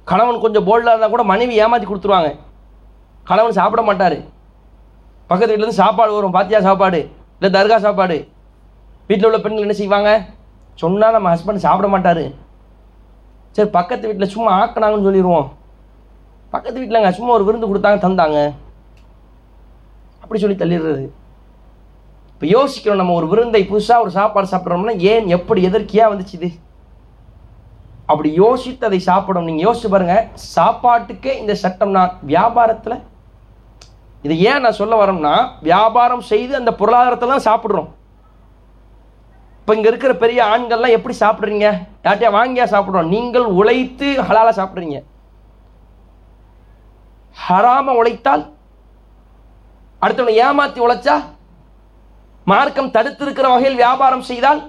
கணவன் கொஞ்சம் போல்டாக இருந்தால் கூட மனைவி ஏமாற்றி கொடுத்துருவாங்க. கணவன் சாப்பிட மாட்டார். பக்கத்து வீட்டிலேருந்து சாப்பாடு வரும். பாத்தியா சாப்பாடு? இல்லை தர்கா சாப்பாடு? வீட்டில் உள்ள பெண்கள் என்ன செய்வாங்க? சொன்னால் நம்ம ஹஸ்பண்ட் சாப்பிட மாட்டார். சரி பக்கத்து வீட்டில் சும்மா ஆக்கினாங்கன்னு சொல்லிடுவோம் பக்கத்து வீட்டிலங்க சும்மா ஒரு விருந்து கொடுத்தாங்க தந்தாங்க. அப்படி சொல்லி தள்ளிடுறது. இப்போ யோசிக்கிறோம் நம்ம ஒரு விருந்தை புதுசாக ஒரு சாப்பாடு சாப்பிட்றோம்னா ஏன் எப்படி எதற்கு வந்துச்சு இது? அப்படி யோசித்து அதை சாப்பிடணும். நீங்கள் யோசிச்சு பாருங்க சாப்பாட்டுக்கே இந்த சட்டம்னா வியாபாரத்தில் இது ஏன் நான் சொல்ல வரோம்னா வியாபாரம் செய்து அந்த பொருளாதாரத்தை தான் சாப்பிட்றோம். இப்போ இங்கே இருக்கிற பெரிய ஆண்கள்லாம் எப்படி சாப்பிட்றீங்க? யார்ட்டையா வாங்கியா சாப்பிட்றோம்? நீங்கள் உழைத்து ஹலாலாக சாப்பிட்றீங்க. ஹராம உழைத்தால் அடுத்தவனை ஏமாத்தி உழைச்சா மார்க்கம் தடுத்திருக்கிற வகையில் வியாபாரம் செய்தால்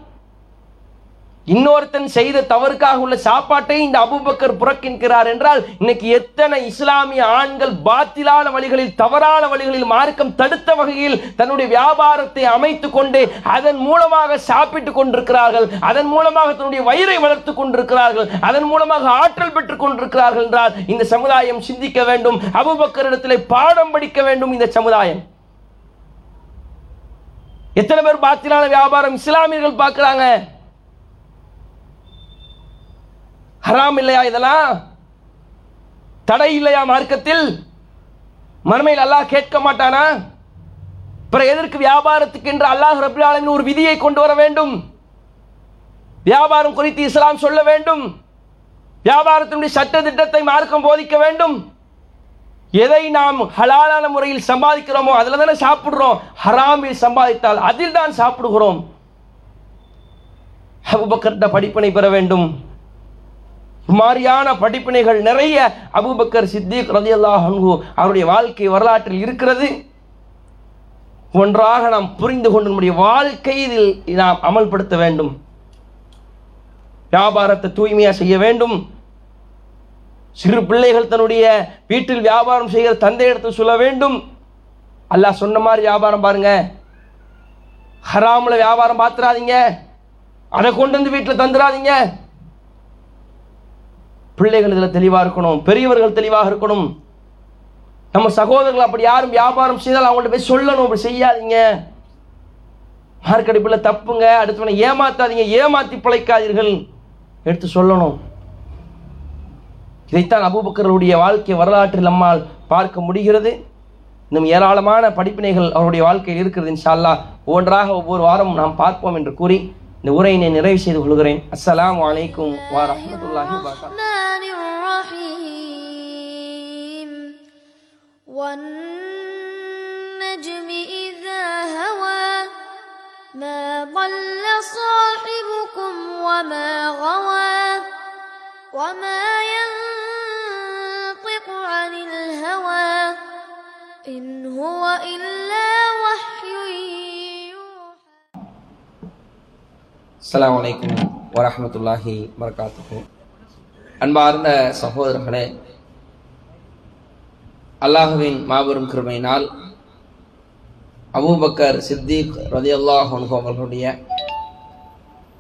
இன்னொருத்தன் செய்த தவறுக்காக உள்ள சாப்பாட்டை இந்த அபூபக்கர் புறக்கின்கிறார் என்றால் இன்னைக்கு எத்தனை இஸ்லாமிய ஆண்கள் பாத்திலான வழிகளில் தவறான வழிகளில் மார்க்கம் தடுத்த வகையில் தன்னுடைய வியாபாரத்தை அமைத்து கொண்டு அதன் மூலமாக சாப்பிட்டுக் கொண்டிருக்கிறார்கள் அதன் மூலமாக தன்னுடைய வயிறை வளர்த்துக் கொண்டிருக்கிறார்கள் அதன் மூலமாக ஆற்றல் பெற்றுக் கொண்டிருக்கிறார்கள் என்றால் இந்த சமுதாயம் சிந்திக்க வேண்டும் அபூபக்கரிடத்திலே பாடம் படிக்க வேண்டும் இந்த சமுதாயம். எத்தனை பேர் பாத்திலான வியாபாரம் இஸ்லாமியர்கள் பார்க்கிறாங்க? ஹராம் இல்லையா இதெல்லாம்? தடை இல்லையா மார்க்கத்தில்? மறுமையில் அல்லாஹ் கேட்க மாட்டானா? பிறகு எதற்கு வியாபாரத்துக்கு என்று அல்லாஹ் ரபுல் ஒரு விதியை கொண்டு வர வேண்டும்? வியாபாரம் குறித்து இஸ்லாம் சொல்ல வேண்டும். வியாபாரத்தினுடைய சட்ட திட்டத்தை மார்க்கம் போதிக்க வேண்டும். எதை நாம் ஹலாலான முறையில் சம்பாதிக்கிறோமோ அதில் தானே சாப்பிடுறோம். ஹராமில் சம்பாதித்தால் அதில் தான் சாப்பிடுகிறோம். அபுபக்கர்கிட்ட படிப்பினை பெற வேண்டும். மாதிரியான படிப்பினைகள் நிறைய அபுபக்கர் சித்திக் ரதியல்லாஹ் அன்ஹு அவருடைய வாழ்க்கை வரலாற்றில் இருக்கிறது. ஒன்றாக நாம் புரிந்து கொண்டு நம்முடைய வாழ்க்கையில் நாம் அமல்படுத்த வேண்டும். வியாபாரத்தை தூய்மையாக செய்ய வேண்டும். சிறு பிள்ளைகள் தன்னுடைய வீட்டில் வியாபாரம் செய்கிற தந்தை எடுத்து சொல்ல வேண்டும். அல்லாஹ் சொன்ன மாதிரி வியாபாரம் பாருங்க. ஹராமில் வியாபாரம் பார்த்துறாதீங்க. அதை கொண்டு வந்து வீட்டில் தந்துடாதீங்க பிள்ளைகள் இதில் தெளிவாக இருக்கணும் பெரியவர்கள் தெளிவாக இருக்கணும். நம்ம சகோதரர்கள் அப்படி யாரும் வியாபாரம் செய்தால் அவங்கள்ட்ட போய் சொல்லணும் அப்படி செய்யாதீங்க. மார்க்கெடுப்பில் தப்புங்க அடுத்தவனை ஏமாத்தாதீங்க ஏமாத்தி பிழைக்காதீர்கள். எடுத்து சொல்லணும். இதைத்தான் அபூபக்கருடைய வாழ்க்கை வரலாற்றில் நம்மால் பார்க்க முடிகிறது. இன்னும் ஏராளமான படிப்பினைகள் அவருடைய வாழ்க்கையில் இருக்கிறது இன்ஷால்லா ஒவ்வொன்றாக ஒவ்வொரு வாரம் நாம் பார்ப்போம் என்று கூறி இந்த உரையினை நிறைவு செய்து கொள்கிறேன் அஸ்ஸலாமு அலைக்கும் வா ரஹ்மத்துல்லாஹி வ பரகாத்துஹு الرحمن الرحيم والنجم إذا هوى ما ضل صاحبكم وما غوى وما ينطق عن الهوى إن هو إلا وحي அஸ்லாம் அலைக்கும் வரமத்துல்லாஹி வரகாத்துஹு அன்பார்ந்த சகோதரர்களே அல்லாஹுவின் மாபெரும் கிருமையினால் அபூபக்கர் சித்திக் ரதியல்லாஹ் அவர்களுடைய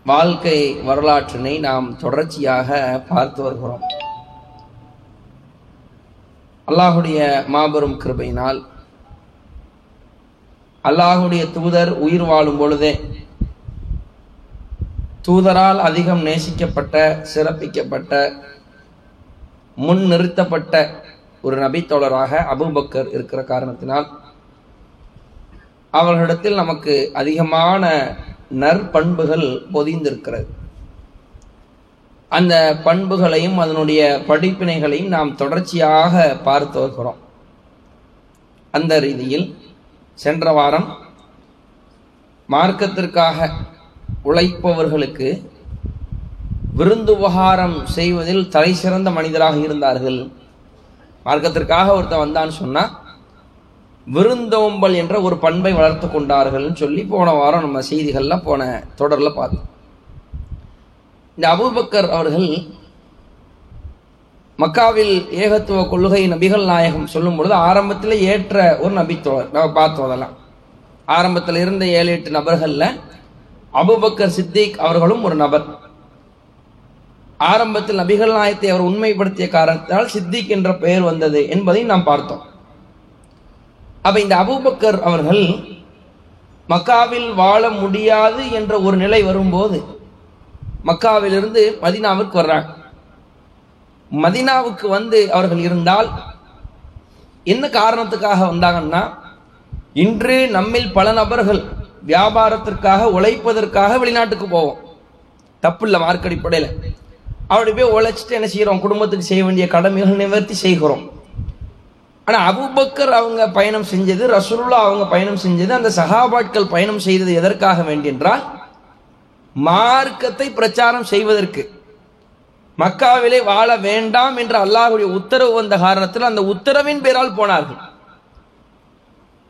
வாழ்க்கை வரலாற்றினை நாம் தொடர்ச்சியாக பார்த்து வருகிறோம். அல்லாஹுடைய மாபெரும் கிருபையினால் அல்லாஹுடைய தூதர் உயிர் வாழும் பொழுதே தூதரால் அதிகம் நேசிக்கப்பட்ட சிறப்பிக்கப்பட்ட முன் நிறுத்தப்பட்ட ஒரு நபித்தோழராக அபுபக்கர் இருக்கிற காரணத்தினால் அவர்களிடத்தில் நமக்கு அதிகமான நற்பண்புகள் பொதிந்திருக்கிறது. அந்த பண்புகளையும் அதனுடைய படிப்பினைகளையும் நாம் தொடர்ச்சியாக பார்த்து வருகிறோம். அந்த ரீதியில் சென்ற வாரம் மார்க்கத்திற்காக உழைப்பவர்களுக்கு விருந்துபகாரம் செய்வதில் தலை சிறந்த மனிதராக இருந்தார்கள். மார்க்கத்திற்காக ஒருத்தன் வந்தான்னு சொன்னா விருந்தோம்பல் என்ற ஒரு பண்பை வளர்த்து கொண்டார்கள்னு சொல்லி போன வாரம் நம்ம செய்திகள்லாம் போன தொடரில் பார்த்தோம். இந்த அபூபக்கர் அவர்கள் மக்காவில் ஏகத்துவ கொள்கை நபிகள் நாயகம் சொல்லும் பொழுது ஆரம்பத்தில் ஏற்ற ஒரு நபித்தோழர். நம்ம பார்த்தோம் அதெல்லாம். ஆரம்பத்தில் இருந்த ஏழு எட்டு நபர்களில் அபூபக்கர் சித்திக் அவர்களும் ஒரு நபர். ஆரம்பத்தில் நபிகள் நாயத்தை அவர் உண்மைப்படுத்திய காரணத்தினால் சித்திக் என்ற பெயர் வந்தது என்பதை நாம் பார்த்தோம். அப்ப இந்த அபூபக்கர் அவர்கள் மக்காவில் வாழ முடியாது என்ற ஒரு நிலை வரும்போது மக்காவிலிருந்து மதினாவுக்கு வர்றாங்க. மதினாவுக்கு வந்து அவர்கள் இருந்தால் என்ன காரணத்துக்காக வந்தாங்கன்னா இன்று நம்மில் பல நபர்கள் வியாபாரத்திற்காக உழைப்பதற்காக வெளிநாட்டுக்கு போவோம். தப்பு இல்லை மார்க் அடிப்படையில். அப்படி போய் உழைச்சிட்டு என்ன செய்கிறோம் குடும்பத்துக்கு செய்ய வேண்டிய கடமைகள் நிவர்த்தி செய்கிறோம். ஆனால் அபுபக்கர் அவங்க பயணம் செஞ்சது ரசூலுல்லா அவங்க பயணம் செஞ்சது அந்த சகாபாட்கள் பயணம் செய்தது எதற்காக வேண்டியென்றால் மார்க்கத்தை பிரச்சாரம் செய்வதற்கு. மக்காவிலே வாழ வேண்டாம் என்று அல்லாஹுடைய உத்தரவு வந்த காரணத்தில் அந்த உத்தரவின் பேரால் போனார்கள்.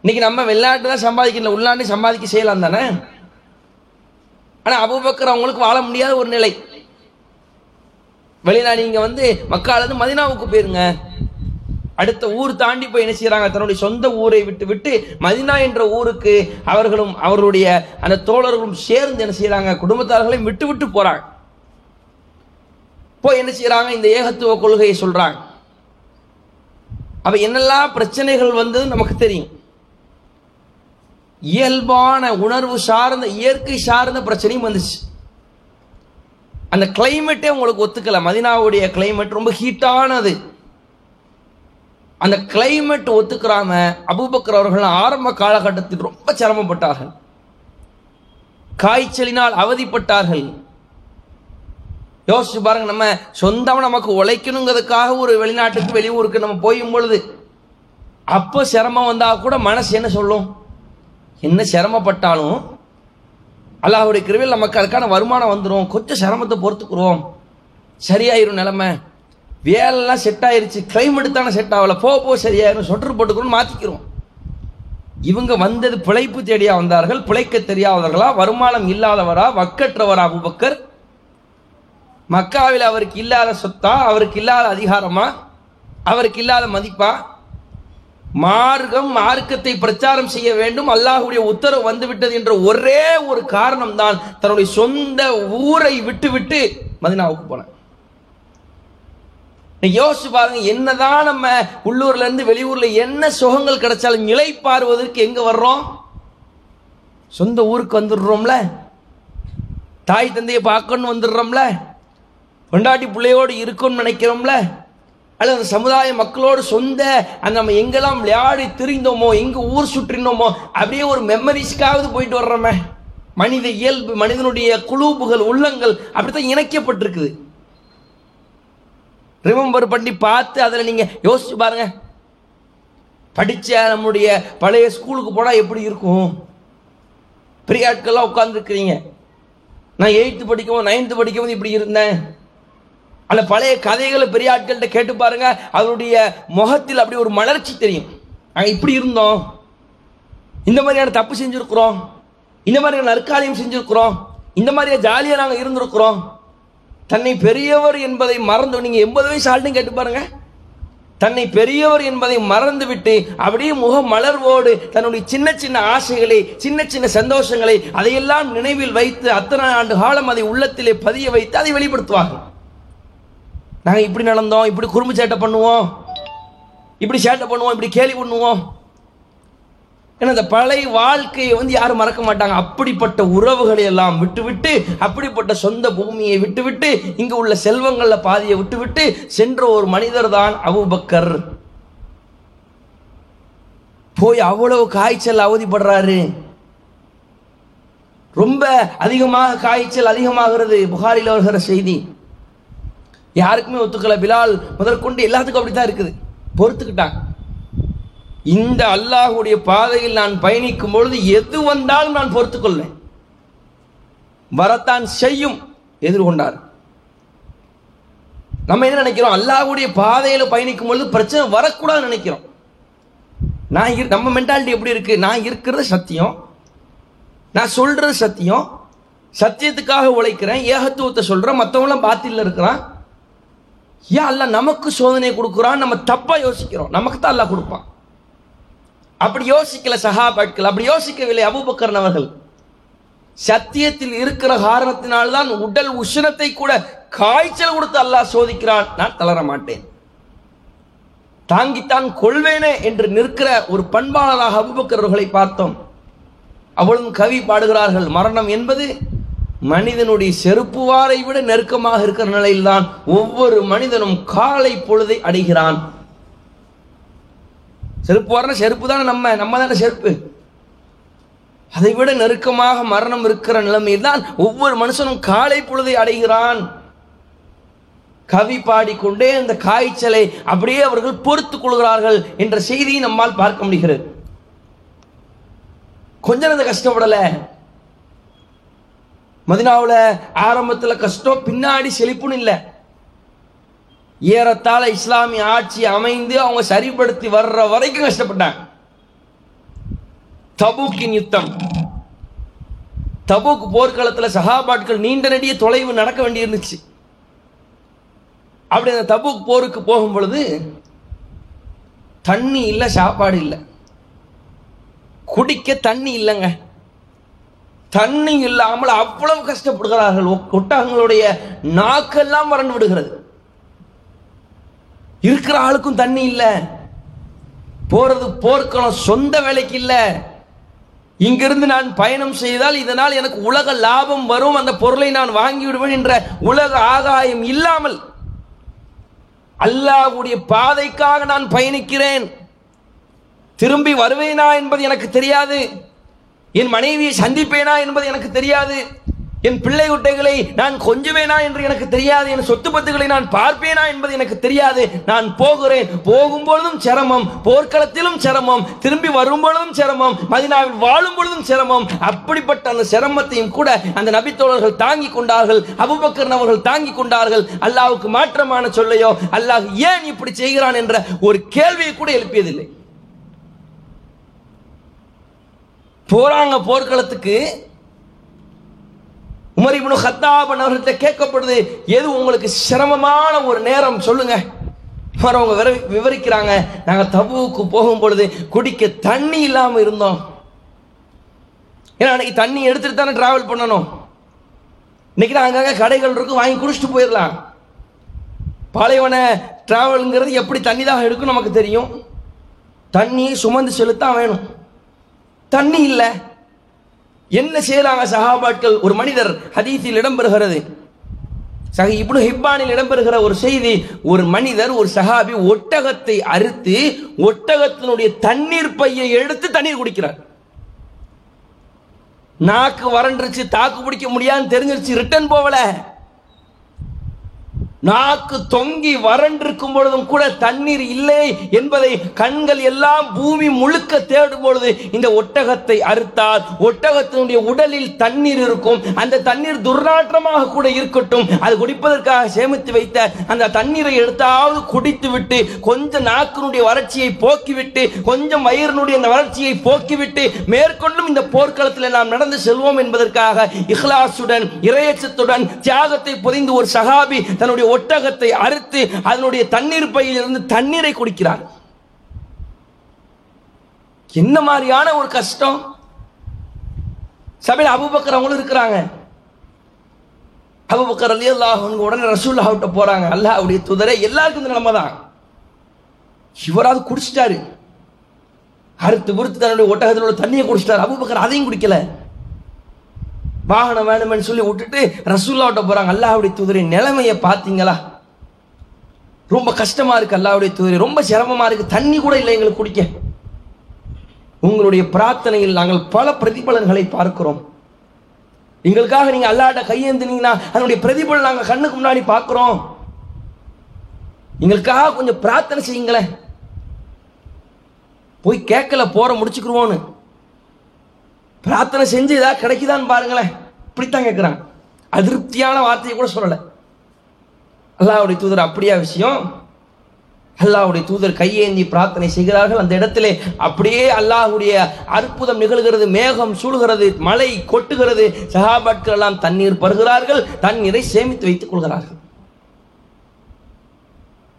இன்னைக்கு நம்ம வெளிநாட்டு தான் சம்பாதிக்கல உள்நாட்டு சம்பாதிக்க செய்யலாம் தானே? ஆனால் அபுபக்கர் அவங்களுக்கு வாழ முடியாத ஒரு நிலை. வெளிநாடு இங்கே வந்து மக்கால மதினாவுக்கு போயிருங்க. அடுத்த ஊர் தாண்டி போய் என்ன செய்கிறாங்க தன்னுடைய சொந்த ஊரை விட்டு விட்டு மதினா என்ற ஊருக்கு அவர்களும் அவருடைய அந்த தோழர்களும் சேர்ந்து என்ன செய்கிறாங்க குடும்பத்தார்களையும் விட்டு விட்டு போகிறாங்க போய் என்ன செய்கிறாங்க இந்த ஏகத்துவ கொள்கையை சொல்கிறாங்க அப்போ என்னெல்லாம் பிரச்சனைகள் வந்தது நமக்கு தெரியும். இயல்பான உணர்வு சார்ந்த இயற்கை சார்ந்த பிரச்சனையும் வந்துச்சு. அந்த கிளைமேட்டே உங்களுக்கு ஒத்துக்கல. மதினாவுடைய கிளைமேட் ரொம்ப ஹீட்டானது அந்த கிளைமேட் ஒத்துக்கிறாம அபுபக்கர் அவர்கள் ஆரம்ப காலகட்டத்தில் ரொம்ப சிரமப்பட்டார்கள். காய்ச்சலினால் அவதிப்பட்டார்கள். யோசிச்சு பாருங்க நம்ம சொந்தம் நமக்கு உழைக்கணுங்கிறதுக்காக ஒரு வெளிநாட்டுக்கு வெளியூருக்கு நம்ம போயும் பொழுது அப்போ சிரமம் வந்தால் கூட மனசு என்ன சொல்லும்? என்ன சிரமப்பட்டாலும் அல்லாஹுடைய கிருவில் நமக்கு அதுக்கான வருமானம் வந்துடும் கொஞ்சம் சிரமத்தை பொறுத்துக்குறோம் சரியாயிரும் நிலமை. வேலைலாம் செட் ஆயிருச்சு. கிளைமேட் தானே செட் ஆகலை. போ போ சரியாயிரும். சொட்டர் போட்டுக்கணும்னு மாற்றிக்கிறோம் இவங்க வந்தது பிழைப்பு தேடியா வந்தார்கள். பிழைக்க தெரியாதவர்களா வருமானம் இல்லாதவரா வக்கற்றவரா அபுபக்கர்? மக்காவில் அவருக்கு இல்லாத சொத்தா? அவருக்கு இல்லாத அதிகாரமா? அவருக்கு இல்லாத மதிப்பா? மார்க்கம் மார்க்கத்தை பிரச்சாரம் செய்ய வேண்டும். அல்லாஹுடைய உத்தரவு வந்துவிட்டது என்ற ஒரே ஒரு காரணம் தான் தன்னுடைய சொந்த ஊரை விட்டுவிட்டு மதினாவுக்கு போனேன் யோசிச்சு பாருங்க என்னதான் நம்ம உள்ளூர்ல இருந்து வெளியூர்ல என்ன சுகங்கள் கிடைச்சாலும் நிலை பார்வதற்கு எங்க வர்றோம்? சொந்த ஊருக்கு வந்துடுறோம்ல? தாய் தந்தையை பார்க்கணும்னு வந்துடுறோம்ல? கொண்டாட்டி பிள்ளையோடு இருக்கணும்னு நினைக்கிறோம்ல? அல்லது அந்த சமுதாய மக்களோடு சொந்த அந்த நம்ம எங்கெல்லாம் விளையாடி திரிந்தோமோ எங்கே ஊர் சுற்றினோமோ அப்படியே ஒரு மெமரிஸ்க்காவது போயிட்டு வர்றோமே. மனித இயல்பு மனிதனுடைய குழுப்புகள் உள்ளங்கள் அப்படித்தான் இணைக்கப்பட்டிருக்குது. ரிமெம்பர் பண்ணி பார்த்து அதில் நீங்கள் யோசிச்சு பாருங்க. படித்த நம்முடைய பழைய ஸ்கூலுக்கு போனால் எப்படி இருக்கும்? பெரிய ஆட்கள்லாம் உட்காந்துருக்கிறீங்க நான் எயித்து படிக்கவும் நைன்த்து படிக்கும்போது இப்படி இருந்தேன். அந்த பழைய கதைகளை பெரிய ஆட்கள்கிட்ட கேட்டு பாருங்க. அவருடைய முகத்தில் அப்படி ஒரு மலர்ச்சி தெரியும். நாங்கள் இப்படி இருந்தோம். இந்த மாதிரியான தப்பு செஞ்சுருக்குறோம். இந்த மாதிரியான நற்காரியம் செஞ்சுருக்குறோம். இந்த மாதிரியா ஜாலியாக நாங்கள் இருந்திருக்கிறோம். தன்னை பெரியவர் என்பதை மறந்து நீங்கள் எண்பது வயசு ஆள்னு கேட்டு பாருங்க. தன்னை பெரியவர் என்பதை மறந்துவிட்டு அப்படியே முக மலர்வோடு தன்னுடைய சின்ன சின்ன ஆசைகளை சின்ன சின்ன சந்தோஷங்களை அதையெல்லாம் நினைவில் வைத்து அத்தனை ஆண்டு காலம் அதை உள்ளத்திலே பதிய வைத்து அதை வெளிப்படுத்துவாங்க நாங்கள் இப்படி நடந்தோம் இப்படி குறும்பு சேட்டை பண்ணுவோம் இப்படி சேட்டை பண்ணுவோம் இப்படி கேலி பண்ணுவோம். ஏன்னா இந்த பழைய வாழ்க்கையை வந்து யாரும் மறக்க மாட்டாங்க. அப்படிப்பட்ட உறவுகளை எல்லாம் விட்டுவிட்டு அப்படிப்பட்ட சொந்த பூமியை விட்டுவிட்டு இங்கு உள்ள செல்வங்களில் பாதியை விட்டுவிட்டு சென்ற ஒரு மனிதர் தான் அபூபக்கர். போய் அவ்வளவு காய்ச்சல் அவதிப்படுறாரு. ரொம்ப அதிகமாக காய்ச்சல் அதிகமாகிறது புகாரில் வருகிற செய்தி. யாருக்குமே ஒத்துக்கல. பிலால் முதற்கொண்டு எல்லாத்துக்கும் அப்படித்தான் இருக்குது. பொறுத்துக்கிட்டாங்க. இந்த அல்லாஹ்வுடைய பாதையில் நான் பயணிக்கும் பொழுது எது வந்தாலும் நான் பொறுத்துக்கொள்வேன். வரத்தான் செய்யும் எதிர்கொண்டார். நம்ம என்ன நினைக்கிறோம்? அல்லாஹ்வுடைய பாதையில் பயணிக்கும் பொழுது பிரச்சனை வரக்கூடாதுன்னு நினைக்கிறோம். நான் நம்ம மென்டாலிட்டி எப்படி இருக்கு? நான் இருக்கிறது சத்தியம். நான் சொல்றது சத்தியம். சத்தியத்துக்காக உழைக்கிறேன். ஏகத்துவத்தை சொல்றேன். மற்றவங்களாம் பாத்தியில் இருக்கிறான். ஏன் அல்ல நமக்கு சோதனை கொடுக்குறான் நம்ம தப்பா யோசிக்கிறோம். நமக்கு தான் அல்லாஹ் கொடுப்பான். அப்படி யோசிக்கல சஹாபாட்கள் அப்படி யோசிக்கவில்லை அபூபக்கர் அவர்கள். சத்தியத்தில் இருக்கிற காரணத்தினால்தான் உடல் உஷ்ணத்தை கூட காய்ச்சல் கொடுத்து அல்லாஹ் சோதிக்கிறான். நான் தளர மாட்டேன். தாங்கித்தான் கொள்வேனே என்று நிற்கிற ஒரு பண்பாளராக அபூபக்கர் பார்த்தோம். அவளும் கவி பாடுகிறார்கள் மரணம் என்பது மனிதனுடைய செருப்புவாரை விட நெருக்கமாக இருக்கிற நிலையில்தான் ஒவ்வொரு மனிதனும் காலை பொழுதை அடைகிறான். செருப்பு வாரன செருப்பு தானே நம்ம நம்ம தானே செருப்பு. அதை விட நெருக்கமாக மரணம் இருக்கிற நிலைமையில் தான் ஒவ்வொரு மனுஷனும் காலை பொழுதை அடைகிறான். கவி பாடிக்கொண்டே அந்த காய்ச்சலை அப்படியே அவர்கள் பொறுத்துக் கொள்கிறார்கள் என்ற செய்தியை நம்மால் பார்க்க முடிகிறது. கொஞ்ச அந்த கஷ்டப்படலை. மதினாவில் ஆரம்பத்தில் கஷ்டம் பின்னாடி செழிப்புன்னு இல்லை. ஏறத்தாழ இஸ்லாமிய ஆட்சி அமைந்து அவங்க சரிப்படுத்தி வர்ற வரைக்கும் கஷ்டப்பட்டாங்க. தபூக்கின் யுத்தம். தபூக் போர்க்களத்தில் சகாபாட்கள் நீண்ட நெடிய தொலைவு நடக்க வேண்டியிருந்துச்சு அப்படி அந்த தபூக் போருக்கு போகும் பொழுது தண்ணி இல்லை சாப்பாடு இல்லை. குடிக்க தண்ணி இல்லைங்க. தண்ணி இல்லாமல் அவ்வளவு கஷ்டப்படுகிறார்கள். ஒ- ஒட்டகங்களுடைய நாக்கெல்லாம் வறண்டு விடுகிறது. இருக்கிற ஆளுக்கும் தண்ணி இல்லை. போறது போர்க்களம் சொந்த வேலைக்கு இல்லை. இங்கிருந்து நான் பயணம் செய்தால் இதனால் எனக்கு உலக லாபம் வரும். அந்த பொருளை நான் வாங்கி விடுவேன் என்ற உலக ஆதாயம் இல்லாமல் அல்லாவுடைய பாதைக்காக நான் பயணிக்கிறேன். திரும்பி வருவேனா என்பது எனக்கு தெரியாது. என் மனைவியை சந்திப்பேனா என்பது எனக்கு தெரியாது. என் பிள்ளை குட்டைகளை நான் கொஞ்சுவேனா என்று எனக்கு தெரியாது. என் சொத்து பத்துகளை நான் பார்ப்பேனா என்பது எனக்கு தெரியாது. நான் போகிறேன். போகும்பொழுதும் சிரமம். போர்க்களத்திலும் சிரமம். திரும்பி வரும்பொழுதும் சிரமம். மதினாவில் வாழும் பொழுதும் சிரமம். அப்படிப்பட்ட அந்த சிரமத்தையும் கூட அந்த நபித்தோழர்கள் தாங்கி கொண்டார்கள். அபுபக்கர் அவர்கள் தாங்கி கொண்டார்கள். அல்லாவுக்கு மாற்றமான சொல்லையோ அல்லாஹ் ஏன் இப்படி செய்கிறான் என்ற ஒரு கேள்வியை கூட எழுப்பியதில்லை. போறாங்க போர்க்களத்துக்கு. உமர் இப்னு ஹத்தாபன் அவர்கிட்ட கேட்கப்படுது எது உங்களுக்கு சிரமமான ஒரு நேரம் சொல்லுங்க. அவங்க விவரி- விவரிக்கிறாங்க நாங்க தபுவுக்கு போகும் பொழுது குடிக்க தண்ணி இல்லாம இருந்தோம். ஏன்னா அன்னைக்கு தண்ணி எடுத்துட்டு தானே டிராவல் பண்ணணும். இன்னைக்கு நான் அங்கங்க கடைகள் இருக்கும் வாங்கி குடிச்சிட்டு போயிடலாம் பாலைவன டிராவலுங்கிறது எப்படி தண்ணி தான் எடுக்கும் நமக்கு தெரியும். தண்ணியை சுமந்து செலுத்தான் வேணும். தண்ணி இல்லை. என்ன செய்யறாங்க சஹாபாட்கள் ஒரு மனிதர் ஹதீஸில் இடம்பெறுகிறது? சஹி இப்னு ஹிப்பானில் இடம்பெறுகிற ஒரு செய்தி ஒரு மனிதர் ஒரு சஹாபி ஒட்டகத்தை அறுத்து ஒட்டகத்தினுடைய தண்ணீர் பையை எடுத்து தண்ணீர் குடிக்கிறார். நாக்கு வறண்டுருச்சு தாக்கு பிடிக்க முடியாதுன்னு தெரிஞ்சிருச்சு ரிட்டர்ன் போகல. நாக்கு தொங்கி வறண்டிருக்கும் பொழுதும் கூட தண்ணீர் இல்லை என்பதை கண்கள் எல்லாம் பூமி முழுக்க தேடும் பொழுது இந்த ஒட்டகத்தை அறுத்தால் ஒட்டகத்தினுடைய உடலில் தண்ணீர் இருக்கும். அந்த தண்ணீர் துர்நாற்றமாக கூட இருக்கட்டும். அது குடிப்பதற்காக சேமித்து வைத்த அந்த தண்ணீரை எடுத்தாவது குடித்து விட்டு கொஞ்சம் நாக்கினுடைய வறட்சியை போக்கிவிட்டு கொஞ்சம் வயிறினுடைய அந்த வறட்சியை போக்கிவிட்டு மேற்கொண்டும் இந்த போர்க்களத்தில் நாம் நடந்து செல்வோம் என்பதற்காக இஹ்லாசுடன் இரையச்சத்துடன் தியாகத்தை பொதிந்து ஒரு சகாபி தன்னுடைய ஒட்டகத்தை அறுத்து அதனுடைய தண்ணீர் பையில் இருந்து தண்ணீரை குடிக்கிறார். என்ன மாதிரியான ஒரு கஷ்டம்? சபையில் அபுபக்கர் அவங்களும் இருக்கிறாங்க. அபுபக்கர் அலி அல்லாஹ் உடனே ரசூல்லாஹ்விட்ட போறாங்க. அல்லாஹ்வுடைய துதரை எல்லாருக்கும் இந்த நிலைமை தான். இவராவது குடிச்சிட்டாரு. அறுத்து பொறுத்து தன்னுடைய ஒட்டகத்தில் உள்ள தண்ணியை குடிச்சிட்டார். அபுபக்கர் அதையும் குடிக்கல. வாகனம் வேணுமென்னு சொல்லி விட்டுட்டு ரசூல்லாவிட்ட போகிறாங்க அல்லாஹுடைய தூதரின் நிலைமையை பார்த்தீங்களா? ரொம்ப கஷ்டமாக இருக்குது அல்லாஹ்வுடைய தூதரை. ரொம்ப சிரமமாக இருக்குது தண்ணி கூட இல்லை எங்களுக்கு குடிக்க. உங்களுடைய பிரார்த்தனையில் நாங்கள் பல பிரதிபலன்களை பார்க்கிறோம். எங்களுக்காக நீங்கள் அல்லாட்ட கையேந்தினீங்கன்னா அதனுடைய பிரதிபலன் நாங்கள் கண்ணுக்கு முன்னாடி பார்க்குறோம். எங்களுக்காக கொஞ்சம் பிரார்த்தனை செய்யுங்களேன். போய் கேட்கல போற முடிச்சுக்கிருவோன்னு. பிரார்த்தனை செஞ்சு ஏதாவது கிடைக்குதான்னு பாருங்களேன். இப்படித்தான் கேட்குறாங்க அதிருப்தியான வார்த்தையை கூட சொல்லலை. அல்லாவுடைய தூதர் அப்படியா விஷயம்? அல்லாஹ்வுடைய தூதர் கையேந்தி பிரார்த்தனை செய்கிறார்கள். அந்த இடத்திலே அப்படியே அல்லாஹ்வுடைய அற்புதம் நிகழ்கிறது. மேகம் சூழ்கிறது. மழை கொட்டுகிறது. சகாபாட்கள் எல்லாம் தண்ணீர் பருகிறார்கள். தண்ணீரை சேமித்து வைத்துக் கொள்கிறார்கள்.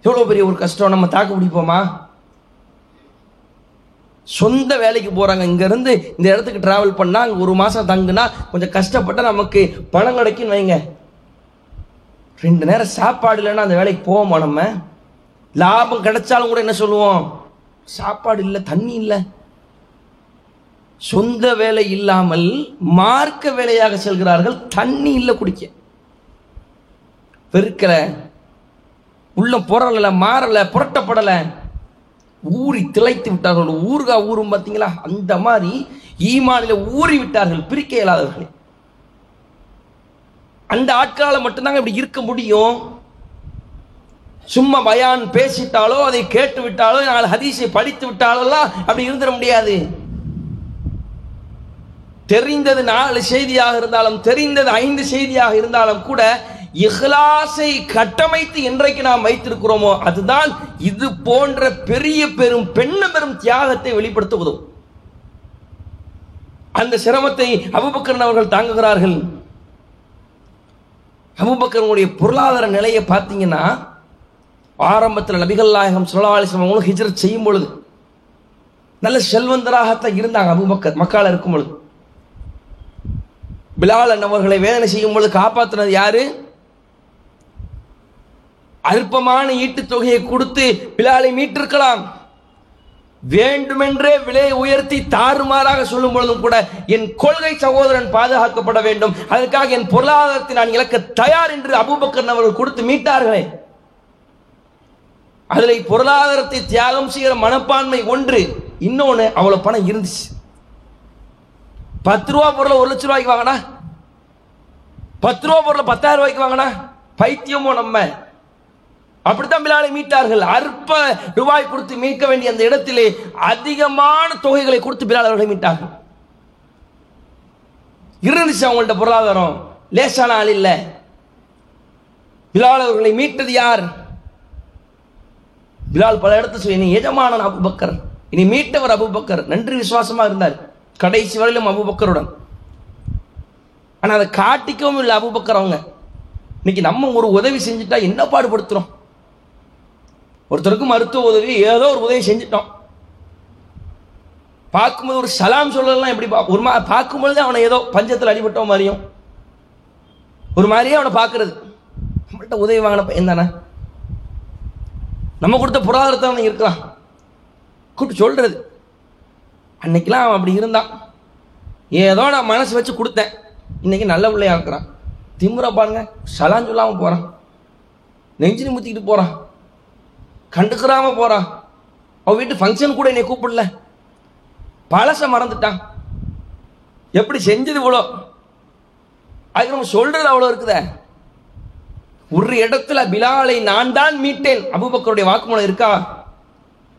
எவ்வளோ பெரிய ஒரு கஷ்டம். நம்ம தாக்கு பிடிப்போமா? சொந்த வேலைக்கு போகிறாங்க இங்கேருந்து இந்த இடத்துக்கு ட்ராவல் பண்ணால் அங்கே ஒரு மாதம் தங்குனா கொஞ்சம் கஷ்டப்பட்டால் நமக்கு பணம் கிடைக்குன்னு வைங்க. ரெண்டு நேரம் சாப்பாடு இல்லைன்னா அந்த வேலைக்கு போவோமா நம்ம? லாபம் கிடைச்சாலும் கூட என்ன சொல்லுவோம்? சாப்பாடு இல்லை தண்ணி இல்லை. சொந்த வேலை இல்லாமல் மார்க்க வேலையாக செல்கிறார்கள் தண்ணி இல்லை குடிக்க. வெறுக்கலை. உள்ளம் பொறலை மாறலை புரட்டப்படலை. ஊறி திளைத்து விட்டார்கள். ஊர்கா ஊரும் பார்த்தீங்களா? அந்த மாதிரி ஈமானில ஊறி விட்டார்கள் பிரிக்க இயலாதவர்களே. அந்த ஆட்களால் மட்டும்தாங்க இப்படி இருக்க முடியும். சும்மா பயான் பேசிட்டாலோ அதை கேட்டு விட்டாலோ நாலு ஹதீஸை படித்து விட்டாலோ அப்படி இருந்துட முடியாது. தெரிந்தது நாலு செய்தியாக இருந்தாலும் தெரிந்தது ஐந்து செய்தியாக இருந்தாலும் கூட இஹ்லாசை கட்டமைத்து என்றைக்கு நாம் வைத்திருக்கிறோமோ அதுதான் இது போன்ற பெரிய பெரும் பெண்ண பெரும் தியாகத்தை வெளிப்படுத்த உதவும் அந்த சிரமத்தை அபுபக்கரன் அவர்கள் தாங்குகிறார்கள். அபுபக்கரனுடைய பொருளாதார நிலையை பார்த்தீங்கன்னா ஆரம்பத்தில் நபிகள் நாயகம் சுல்லாலிஸ்லாம் அவங்களும் ஹிஜ்ரத் செய்யும் பொழுது நல்ல செல்வந்தராகத்தான் இருந்தாங்க அபுபக்கர் மக்கால இருக்கும் பொழுது. பிலால் அண்ணவர்களை வேதனை செய்யும் பொழுது காப்பாற்றினது யாரு? அற்பமான ஈட்டுத் தொகையை கொடுத்து பிலாலை மீட்டிருக்கலாம். வேண்டுமென்றே விலையை உயர்த்தி தாறுமாறாக சொல்லும் பொழுதும் கூட என் கொள்கை சகோதரன் பாதுகாக்கப்பட வேண்டும். அதற்காக என் பொருளாதாரத்தை நான் இழக்க தயார் என்று அபுபக்கர் அவர்கள் கொடுத்து மீட்டார்களே. அதில் பொருளாதாரத்தை தியாகம் செய்கிற மனப்பான்மை ஒன்று இன்னொன்று அவ்வளவு பணம் இருந்துச்சு. பத்து ரூபா பொருளை ஒரு லட்ச ரூபாய்க்கு வாங்கினா பத்து ரூபா பொருளை பத்தாயிரம் ரூபாய்க்கு வாங்கினா பைத்தியமோ நம்ம. அப்படித்தான் பிலாலை மீட்டார்கள். அற்ப ரூபாய் கொடுத்து மீட்க வேண்டிய அந்த இடத்திலே அதிகமான தொகைகளை கொடுத்து பிலால் அவர்களை மீட்டார்கள். இருந்துச்சு அவங்கள்ட்ட பொருளாதாரம். லேசான ஆள் இல்லை. பிலால் அவர்களை மீட்டது யார்? பிலால் பல இடத்துல சொல்லி எஜமானன் அபுபக்கர். இனி மீட்டவர் அபுபக்கர். நன்றி விசுவாசமா இருந்தார். கடைசி வரையிலும் அபுபக்கருடன். ஆனா அதை காட்டிக்கவும் இல்லை அபுபக்கர் அவங்க. இன்னைக்கு நம்ம ஒரு உதவி செஞ்சுட்டா என்ன பாடுபடுத்துறோம்? ஒருத்தருக்கு மருத்துவ உதவி ஏதோ ஒரு உதவி செஞ்சுட்டோம். பார்க்கும்போது ஒரு சலாம் சொல்லலாம் எப்படி ஒரு மா பார்க்கும்பொழுது அவனை ஏதோ பஞ்சத்தில் அடிபட்ட மாதிரியும் ஒரு மாதிரியே அவனை பார்க்கறது. நம்மள்கிட்ட உதவி வாங்கின பையன் தானே? நம்ம கொடுத்த பொருளாதாரத்தை அவன் இருக்கலாம். கூப்பிட்டு சொல்கிறது அன்னைக்கெல்லாம் அவன் அப்படி இருந்தான். ஏதோ நான் மனசு வச்சு கொடுத்தேன். இன்னைக்கு நல்ல பிள்ளையாக இருக்கிறான். திமுறை பாருங்க சலான் சொல்லாமல் போகிறான் நெஞ்சு முத்திக்கிட்டு போகிறான் கண்டுக்கிறாம போறான் அவன் வீட்டு ஃபங்க்ஷன் கூட என்னை கூப்பிடல. பழச மறந்துட்டான் எப்படி செஞ்சது இவ்வளோ? அதுக்கு நம்ம சொல்றது அவ்வளோ இருக்குத. ஒரு இடத்துல பிலாலை நான் தான் மீட்டேன். அபூபக்கருடைய வாக்குமூலம் இருக்கா?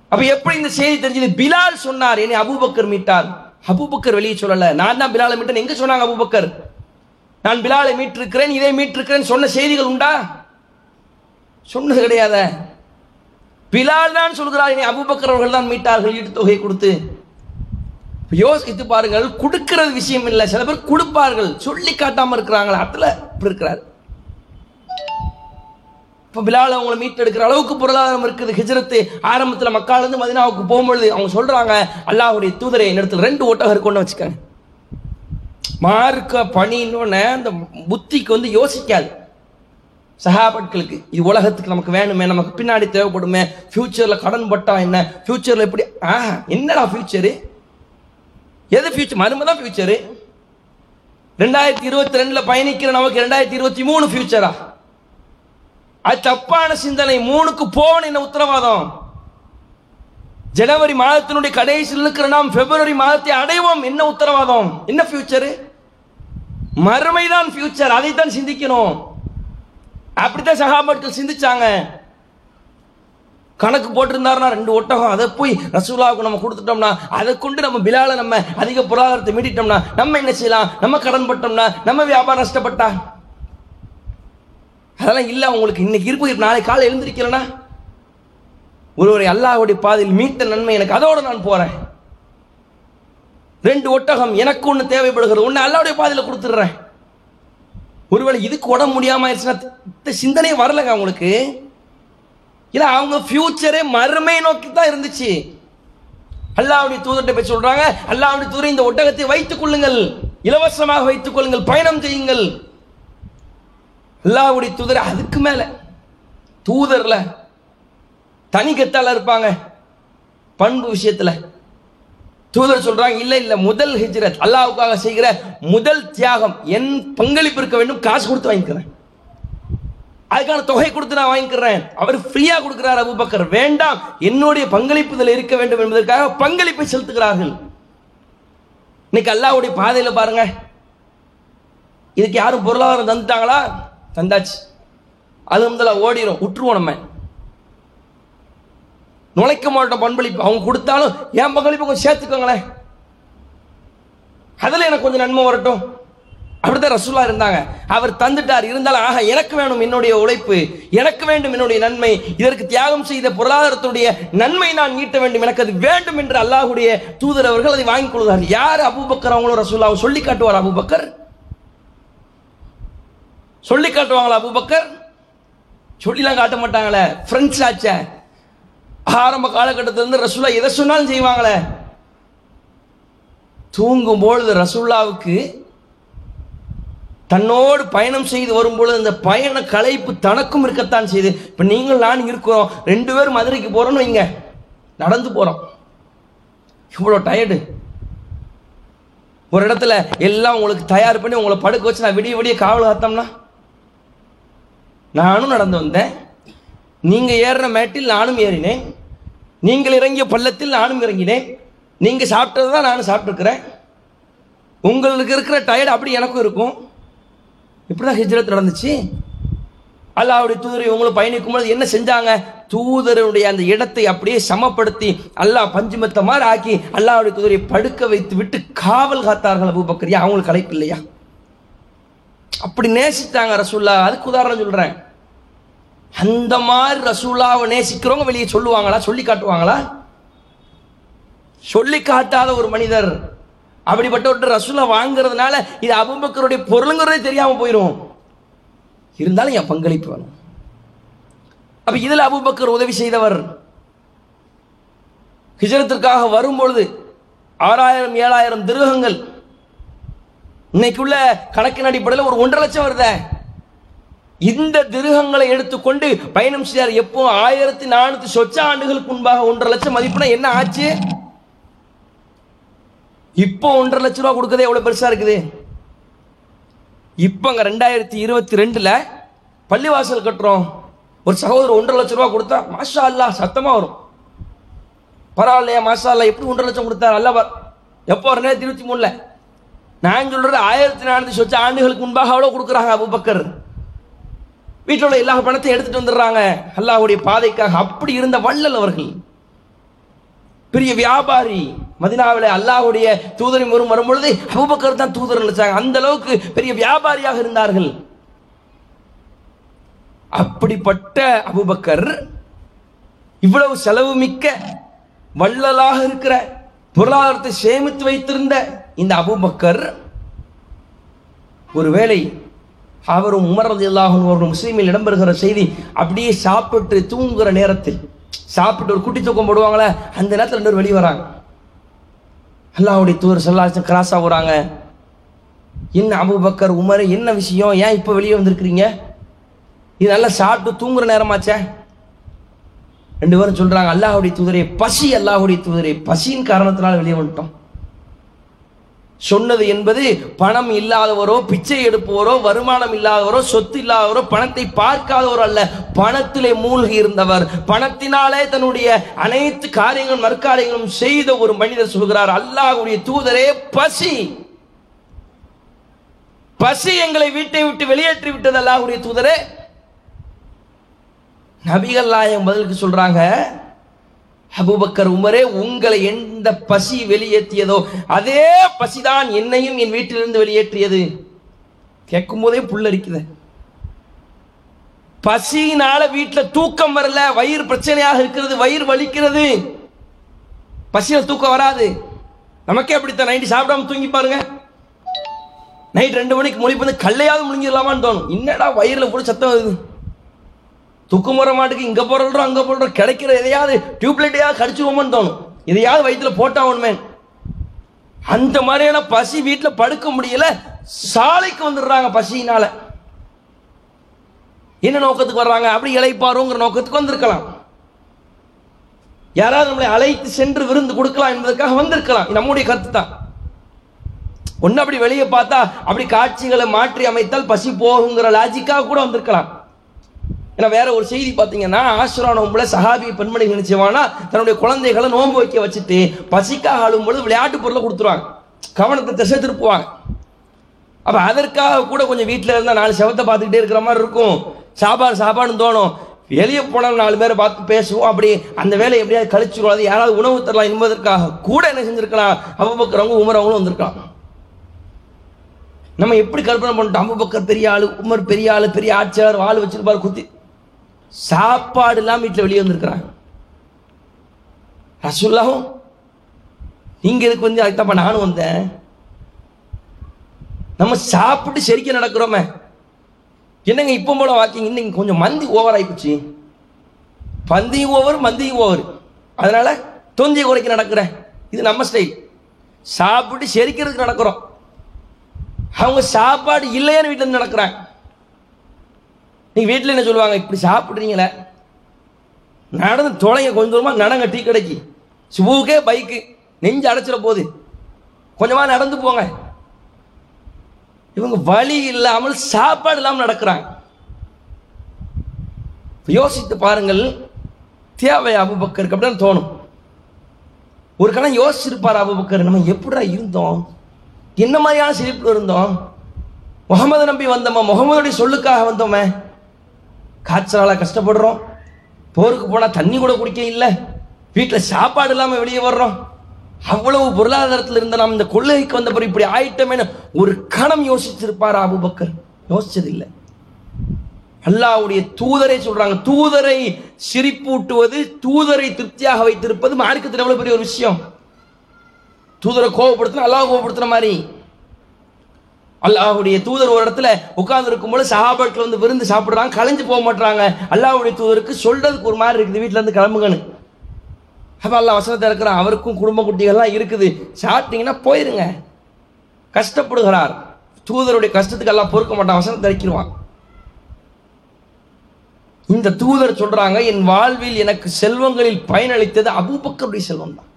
அப்ப எப்படி இந்த செய்தி தெரிஞ்சது? பிலால் சொன்னார் என்னை அபூபக்கர் மீட்டார். அபூபக்கர் வெளியே சொல்லல. நான் தான் பிலாலை மீட்டேன். எங்க சொன்னாங்க அபூபக்கர்? நான் பிலாலை மீட்டிருக்கிறேன் இதை மீட்டிருக்கிறேன் சொன்ன செய்திகள் உண்டா? சொன்னது கிடையாத. பிலால் தான் சொல்கிறார் என்னை அபுபக்கர் அவர்கள் தான் மீட்டார்கள் ஈட்டு கொடுத்து. யோசித்து பாருங்கள் கொடுக்கிறது விஷயம் இல்லை. சில பேர் கொடுப்பார்கள் சொல்லி காட்டாமல் இருக்கிறாங்களா அதில் இப்படி இருக்கிறார். இப்போ பிலால் அவங்களை மீட்டெடுக்கிற அளவுக்கு பொருளாதாரம் இருக்குது. ஹிஜ்ரத்து ஆரம்பத்தில் மக்காலேருந்து மதினாவுக்கு போகும்பொழுது அவங்க சொல்கிறாங்க அல்லாஹுடைய தூதரை இடத்துல ரெண்டு ஒட்டகம் கொண்டு வச்சுக்காங்க. மார்க்க பணின்னு அந்த புத்திக்கு வந்து யோசிக்காது. சகாபாட்களுக்கு இது உலகத்துக்கு நமக்கு வேணுமே நமக்கு பின்னாடி தேவைப்படுமே ஃப்யூச்சரில் கடன் பட்டா என்ன? ஃப்யூச்சரில் எப்படி ஆ என்னடா ஃபியூச்சரு எது ஃபியூச்சர் மருமை தான் ஃபியூச்சரு ரெண்டாயிரத்தி இருபத்தி ரெண்டில் பயணிக்கிற நமக்கு ரெண்டாயிரத்தி இருபத்தி மூணு ஃபியூச்சரா அது தப்பான சிந்தனை. மூணுக்கு போகணும் என்ன உத்தரவாதம்? ஜனவரி மாதத்தினுடைய கடைசியில் இருக்கிற நாம் பிப்ரவரி மாதத்தை அடைவோம். என்ன உத்தரவாதம்? என்ன ஃபியூச்சரு மறுமைதான் ஃபியூச்சர் அதைத்தான் சிந்திக்கணும். அப்படித்தான் சகாபாட்கள் சிந்திச்சாங்க. கணக்கு போட்டிருந்தாருனா ரெண்டு ஒட்டகம். அதை போய் ரசூலாவுக்கு நம்ம கொடுத்துட்டோம்னா அதை கொண்டு நம்ம பிலால நம்ம அதிக பொருளாதாரத்தை மீட்டிட்டோம்னா நம்ம என்ன செய்யலாம்? நம்ம கடன் பட்டோம்னா நம்ம வியாபாரம் நஷ்டப்பட்டா? அதெல்லாம் இல்லை உங்களுக்கு இன்னைக்கு இருப்பு நாளை காலை எழுந்திருக்கலனா? ஒருவரை அல்லாஹுடைய பாதையில் மீட்ட நன்மை எனக்கு அதோட நான் போறேன். ரெண்டு ஒட்டகம் எனக்கு ஒன்று தேவைப்படுகிறது. ஒன்று அல்லாவுடைய பாதையில் கொடுத்துடுறேன். ஒருவேளை இதுக்கு உடம்பு முடியாம ஆயிடுச்சுன்னா இந்த சிந்தனையே வரலங்க அவங்களுக்கு இல்ல அவங்க ஃபியூச்சரே மறுமை நோக்கி தான் இருந்துச்சு. அல்லாவுடைய தூதர்கிட்ட போய் சொல்றாங்க அல்லாவுடைய தூதர் இந்த ஒட்டகத்தை வைத்துக் கொள்ளுங்கள். இலவசமாக வைத்துக் கொள்ளுங்கள். பயணம் செய்யுங்கள். அல்லாவுடைய தூதர் அதுக்கு மேல தூதர்ல தனி கத்தால இருப்பாங்க. பண்பு விஷயத்துல. தூதர் சொல்றாங்க இல்ல இல்ல முதல் ஹிஜ்ரத் அல்லாவுக்காக செய்கிற முதல் தியாகம் என் பங்களிப்பு இருக்க வேண்டும் காசு கொடுத்து வாங்கிக்கிறேன். அதுக்கான தொகை கொடுத்து நான் வாங்கிக்கிறேன். அவர் ஃப்ரீயா கொடுக்கிறார் அபுபக்கர் வேண்டாம் என்னுடைய பங்களிப்பு இதில் இருக்க வேண்டும் என்பதற்காக பங்களிப்பை செலுத்துகிறார்கள். இன்னைக்கு அல்லாவுடைய பாதையில் பாருங்க. இதுக்கு யாரும் பொருளாதாரம் தந்துட்டாங்களா? தந்தாச்சு. அது முதல்ல ஓடிடும் விட்டுருவோம் நம்ம. நுழைக்க மாட்டோம் பண்பளிப்பு. அவங்க கொடுத்தாலும் என் பங்களிப்பு கொஞ்சம் சேர்த்துக்கோங்களேன். அதில் எனக்கு கொஞ்சம் நன்மை வரட்டும். அப்படித்தான் ரசூலா இருந்தாங்க. அவர் தந்துட்டார். இருந்தாலும் ஆக எனக்கு வேணும் என்னுடைய உழைப்பு எனக்கு வேண்டும் என்னுடைய நன்மை இதற்கு தியாகம் செய்த பொருளாதாரத்துடைய நன்மை நான் ஈட்ட வேண்டும் எனக்கு அது வேண்டும் என்று அல்லாஹுடைய தூதர் அவர்கள் அதை வாங்கிக் கொள்கிறார். யார் அபூபக்கர் அவங்களும் ரசூலாவும் சொல்லி காட்டுவார் அபூபக்கர் சொல்லி காட்டுவாங்களா அபூபக்கர் சொல்லிலாம் காட்ட மாட்டாங்களே. ஃப்ரெண்ட்ஸ் ஆச்சே. ஆரம்ப காலகட்டத்திலிருந்து ரசுல்லா எதை சொன்னாலும் செய்வாங்களே? தூங்கும் பொழுது ரசூல்லாவுக்கு தன்னோடு பயணம் செய்து வரும்பொழுது இந்த பயண களைப்பு தனக்கும் இருக்கத்தான் செய்யுது இப்போ நீங்கள் நான் இருக்கிறோம். ரெண்டு பேரும் மதுரைக்கு போகிறோம்னு வைங்க. நடந்து போகிறோம் இவ்வளோ டயர்டு ஒரு இடத்துல எல்லாம் உங்களுக்கு தயார் பண்ணி உங்களை படுக்க வச்சு நான் விடிய விடிய காவல் காத்தோம்னா? நானும் நடந்து வந்தேன். நீங்கள் ஏறின மேட்டில் நானும் ஏறினேன். நீங்கள் இறங்கிய பள்ளத்தில் நானும் இறங்கினேன். நீங்கள் சாப்பிட்டது தான் நானும் சாப்பிட்ருக்குறேன் உங்களுக்கு இருக்கிற டயர்டு அப்படி எனக்கும் இருக்கும். இப்படி தான் ஹிஜ்ரத் நடந்துச்சு. அல்லாவுடைய தூதர் இவங்களும் பயணிக்கும்போது என்ன செஞ்சாங்க? தூதருடைய அந்த இடத்தை அப்படியே சமப்படுத்தி அல்லாஹ் பஞ்சுமத்த மாதிரி ஆக்கி அல்லாவுடைய தூதரை படுக்க வைத்து விட்டு காவல் காத்தார்கள் அபூபக்கரியா அவங்களுக்கு அழைப்பு இல்லையா? அப்படி நேசித்தாங்க ரசூல்லா அதுக்கு உதாரணம் சொல்கிறேன் அந்த மாதிரி ரசூலாவை நேசிக்கிறவங்க வெளியே சொல்லுவாங்களா? சொல்லி காட்டுவாங்களா? சொல்லி காட்டாத ஒரு மனிதர். அப்படிப்பட்ட ஒரு ரசூலா வாங்குறதுனால இது அபுபக்கருடைய பொருளுங்கிறதே தெரியாமல் போயிடும் இருந்தாலும் என் பங்களிப்பு வேணும். அப்ப இதில் அபுபக்கர் உதவி செய்தவர். ஹிஜரத்திற்காக வரும்பொழுது ஆறாயிரம் ஏழாயிரம் திருகங்கள். இன்னைக்குள்ள கணக்கின் அடிப்படையில் ஒரு ஒன்றரை லட்சம் வருதே. இந்த திருகங்களை எடுத்துக்கொண்டு பயணம் செய்தார். எப்போ? ஆயிரத்தி நானூத்தி சொச்ச ஆண்டுகளுக்கு முன்பாக ஒன்றரை லட்சம் மதிப்புனா என்ன ஆச்சு? இப்போ ஒன்றரை லட்ச ரூபா கொடுக்கதே எவ்வளவு பெருசா இருக்குது? இப்போங்க ரெண்டாயிரத்தி இருபத்தி ரெண்டுல பள்ளிவாசல் கட்டுறோம். ஒரு சகோதரர் ஒன்றரை லட்ச ரூபா கொடுத்தா மாஷா அல்லா சத்தமாக வரும். பரவாயில்லையா மாஷா அல்லா எப்படி ஒன்றரை லட்சம் கொடுத்தாரு? அல்ல எப்போ? ரெண்டாயிரத்தி இருபத்தி மூணுல. நான் சொல்றது ஆயிரத்தி நானூற்றி சொச்ச ஆண்டுகளுக்கு முன்பாக அவ்வளோ கொடுக்குறாங்க அபுபக்கர். வீட்டில் உள்ள எல்லா பணத்தையும் எடுத்துட்டு வந்துடுறாங்க. அல்லாஹுடைய பாதைக்காக அப்படி இருந்த வள்ளல் அவர்கள். பெரிய வியாபாரி. மதினாவில் அல்லாஹுடைய தூதரை வரும் வரும்பொழுது அபுபக்கர் தான் தூதர் நினைச்சாங்க அந்த அளவுக்கு பெரிய வியாபாரியாக இருந்தார்கள். அப்படிப்பட்ட அபுபக்கர் இவ்வளவு செலவு மிக்க வள்ளலாக இருக்கிற பொருளாதாரத்தை சேமித்து வைத்திருந்த இந்த அபுபக்கர் ஒருவேளை அவரும் உமர் ரலியல்லாஹு ஒரு முஸ்லீமில் இடம்பெறுகிற செய்தி அப்படியே சாப்பிட்டு தூங்குகிற நேரத்தில் சாப்பிட்டு ஒரு குட்டி தூக்கம் போடுவாங்களே அந்த நேரத்தில் ரெண்டு பேர் வெளியே வராங்க. அல்லாவுடைய தூர் சொல்லாச்சும் கிராஸ் ஆகுறாங்க என்ன அபுபக்கர் உமர் என்ன விஷயம் ஏன் இப்போ வெளியே வந்திருக்கிறீங்க? இது நல்லா சாப்பிட்டு தூங்குற நேரமாச்சே. ரெண்டு பேரும் சொல்கிறாங்க அல்லாஹுடைய தூதரே பசி அல்லாஹுடைய தூதரே பசியின் காரணத்தினால் வெளியே வந்துட்டோம். சொன்னது என்பது பணம் இல்லாதவரோ பிச்சை எடுப்பவரோ வருமானம் இல்லாதவரோ சொத்து இல்லாதவரோ பணத்தை பார்க்காதவரோ அல்ல. பணத்திலே மூழ்கி இருந்தவர். பணத்தினாலே தன்னுடைய அனைத்து காரியங்களும் நற்காரியங்களும் செய்த ஒரு மனிதர் சொல்கிறார் அல்லாஹுடைய தூதரே பசி. பசி எங்களை வீட்டை விட்டு வெளியேற்றி விட்டது அல்லாஹுடைய தூதரே. நபிகள் நாயகம் பதிலுக்கு சொல்றாங்க அபூபக்கர் உமரே உங்களை எந்த பசி வெளியேற்றியதோ அதே பசிதான் என்னையும் என் வீட்டிலிருந்து வெளியேற்றியது. கேட்கும் போதே புல்லரிக்குது. பசியினால வீட்டில் தூக்கம் வரல வயிறு பிரச்சனையாக இருக்கிறது வயிறு வலிக்கிறது. பசியில் தூக்கம் வராது. நமக்கே அப்படித்தான் நைட்டு சாப்பிடாம தூங்கி பாருங்க. நைட் ரெண்டு மணிக்கு மொழி வந்து கல்லையாவது முடிஞ்சிடலாமான்னு தோணும். என்னடா வயிறில் கூட சத்தம் வருது? துக்கு முற மாட்டுக்கு இங்கே போடுறோம் அங்கே போடுறோம் கிடைக்கிற எதையாவது டியூப்லைட்டையாவது கடிச்சுவோமோன்னு தோணும். எதையாவது வயிற்றுல போட்டா அந்த மாதிரியான பசி வீட்டில் படுக்க முடியல சாலைக்கு வந்துடுறாங்க பசியினால. என்ன நோக்கத்துக்கு வர்றாங்க? அப்படி இளைப்பாருங்கிற நோக்கத்துக்கு வந்திருக்கலாம். யாராவது நம்மளை அழைத்து சென்று விருந்து கொடுக்கலாம் என்பதற்காக வந்திருக்கலாம். நம்முடைய கருத்து தான் ஒன்று அப்படி வெளியே பார்த்தா அப்படி காட்சிகளை மாற்றி அமைத்தால் பசி போகுங்கிற லாஜிக்காக கூட வந்திருக்கலாம். ஏன்னா வேற ஒரு செய்தி பார்த்தீங்கன்னா ஆசுரா நோம்புல சஹாபி பெண்மணி நினைச்சவானா தன்னுடைய குழந்தைகளை நோன்பு வைக்க வச்சுட்டு பசிக்காக ஆளும் பொழுது விளையாட்டு பொருளை கொடுத்துருவாங்க. கவனத்தை திசை திருப்புவாங்க. அப்ப அதற்காக கூட கொஞ்சம் வீட்டில் இருந்தால் நாலு செவத்தை பார்த்துக்கிட்டே இருக்கிற மாதிரி இருக்கும். சாப்பாடு சாப்பாடுன்னு தோணும். வெளியே போனால் நாலு பேரை பார்த்து பேசுவோம். அப்படி அந்த வேலையை எப்படியாவது கழிச்சுருவோம் அது யாராவது உணவு தரலாம் என்பதற்காக கூட என்ன செஞ்சிருக்கலாம். அவ்வப்பக்கிறவங்க உமரவங்களும் வந்திருக்கலாம். நம்ம எப்படி கற்பனை பண்ணிட்டோம்? பக்கம் பெரிய ஆளு உமர் பெரிய ஆள் பெரிய ஆட்சியாளர் வாழ் வச்சிருப்பார் குத்தி. சாப்பாடு இல்லாமல் வீட்டில் வெளியே வந்திருக்கிறாங்க. ரசுல்லாவும் நீங்கள் இதுக்கு வந்து அதுக்கு நானும் வந்தேன். நம்ம சாப்பிட்டு செரிக்க நடக்கிறோமே. என்னங்க இப்போ போல வாக்கிங் இன்னைக்கு கொஞ்சம் மந்தி ஓவர் ஆகிப்போச்சு பந்தியும் ஓவர் மந்தியும் ஓவர் அதனால் தொந்தியை குறைக்க நடக்கிறேன். இது நம்ம ஸ்டைல் சாப்பிட்டு செரிக்கிறதுக்கு நடக்கிறோம். அவங்க சாப்பாடு இல்லையான்னு வீட்டில் இருந்து நடக்கிறாங்க. நீங்கள் வீட்டில் என்ன சொல்லுவாங்க? இப்படி சாப்பிட்றீங்களே. நடந்து தொலைங்க கொஞ்சம் தூரமாக நடங்க டீ கடைக்கு. சுபுக்கே பைக்கு நெஞ்சு அடைச்சிட போகுது. கொஞ்சமாக நடந்து போங்க. இவங்க வழி இல்லாமல் சாப்பாடு இல்லாமல் நடக்கிறாங்க. யோசித்து பாருங்கள். தேவை அபுபக்கருக்கு அப்படின்னு தோணும். ஒரு கணம் யோசிச்சிருப்பார் அபுபக்கர் நம்ம எப்படிடா இருந்தோம்? என்ன மாதிரியான சிரிப்பில் இருந்தோம்? முகமது நம்பி வந்தோமா? முகமதுடைய சொல்லுக்காக வந்தோமே? காய்ச்சலால் கஷ்டப்படுறோம். போருக்கு போனால் தண்ணி கூட குடிக்க இல்லை. வீட்டில் சாப்பாடு இல்லாமல் வெளியே வர்றோம். அவ்வளவு பொருளாதாரத்தில் இருந்த நாம் இந்த கொள்ளைக்கு வந்த பிறகு இப்படி ஆயிட்டமேனு ஒரு கணம் யோசிச்சிருப்பார் அபுபக்கர்? யோசிச்சதில்லை. அல்லாவுடைய தூதரை சொல்றாங்க. தூதரை சிரிப்பூட்டுவது தூதரை திருப்தியாக வைத்திருப்பது மார்க்கத்தில் எவ்வளவு பெரிய ஒரு விஷயம். தூதரை கோவப்படுத்தின அல்லாஹ் கோவப்படுத்துற மாதிரி. அல்லாஹுடைய தூதர் ஒரு இடத்துல உட்கார்ந்து இருக்கும்போது சஹாபாட்கள் வந்து விருந்து சாப்பிட்றாங்க கலைஞ்சு போக மாட்டாங்க அல்லாஹுடைய தூதருக்கு சொல்றதுக்கு ஒரு மாதிரி இருக்குது வீட்டிலேருந்து கிளம்புங்கன்னு. அப்போ அல்லாஹ் வசனத்தை இருக்கிறான் அவருக்கும் குடும்ப குட்டிகள்லாம் இருக்குது. சாப்பிட்டீங்கன்னா போயிருங்க. கஷ்டப்படுகிறார். தூதருடைய கஷ்டத்துக்கு எல்லாம் பொறுக்க மாட்டான் வசனத்தை இறக்கிடுவான். இந்த தூதர் சொல்றாங்க என் வாழ்வில் எனக்கு செல்வங்களில் பயனளித்தது அபூபக்கருடைய செல்வம் தான்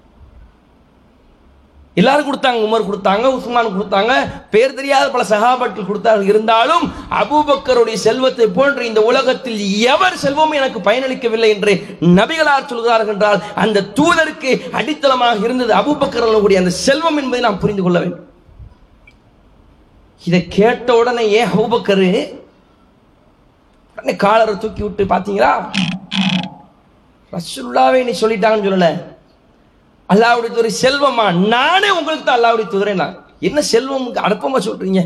எல்லாரும் கொடுத்தாங்க உமர் கொடுத்தாங்க உஸ்மான் கொடுத்தாங்க. பேர் தெரியாத பல சகாபாட்கள் கொடுத்தார்கள் இருந்தாலும் அபூபக்கருடைய செல்வத்தை போன்று இந்த உலகத்தில் எவர் செல்வமும் எனக்கு பயனளிக்கவில்லை என்று நபிகளார் சொல்கிறார்கள் என்றால் அந்த தூதருக்கு அடித்தளமாக இருந்தது அபூபக்கர்களுடைய அந்த செல்வம் என்பதை நாம் புரிந்து கொள்ள வேண்டும். இதை கேட்ட உடனே ஏன் அபூபக்கரு உடனே காலரை தூக்கி விட்டு பார்த்தீங்களா ரசுல்லாவே நீ சொல்லிட்டாங்கன்னு சொல்லலை. அல்லாவுடைய தூதரை செல்வமா? நானே உங்களுக்கு தான் அல்லாவுடைய தூதரே நான். என்ன செல்வம்? அனுப்பமா சொல்றீங்க.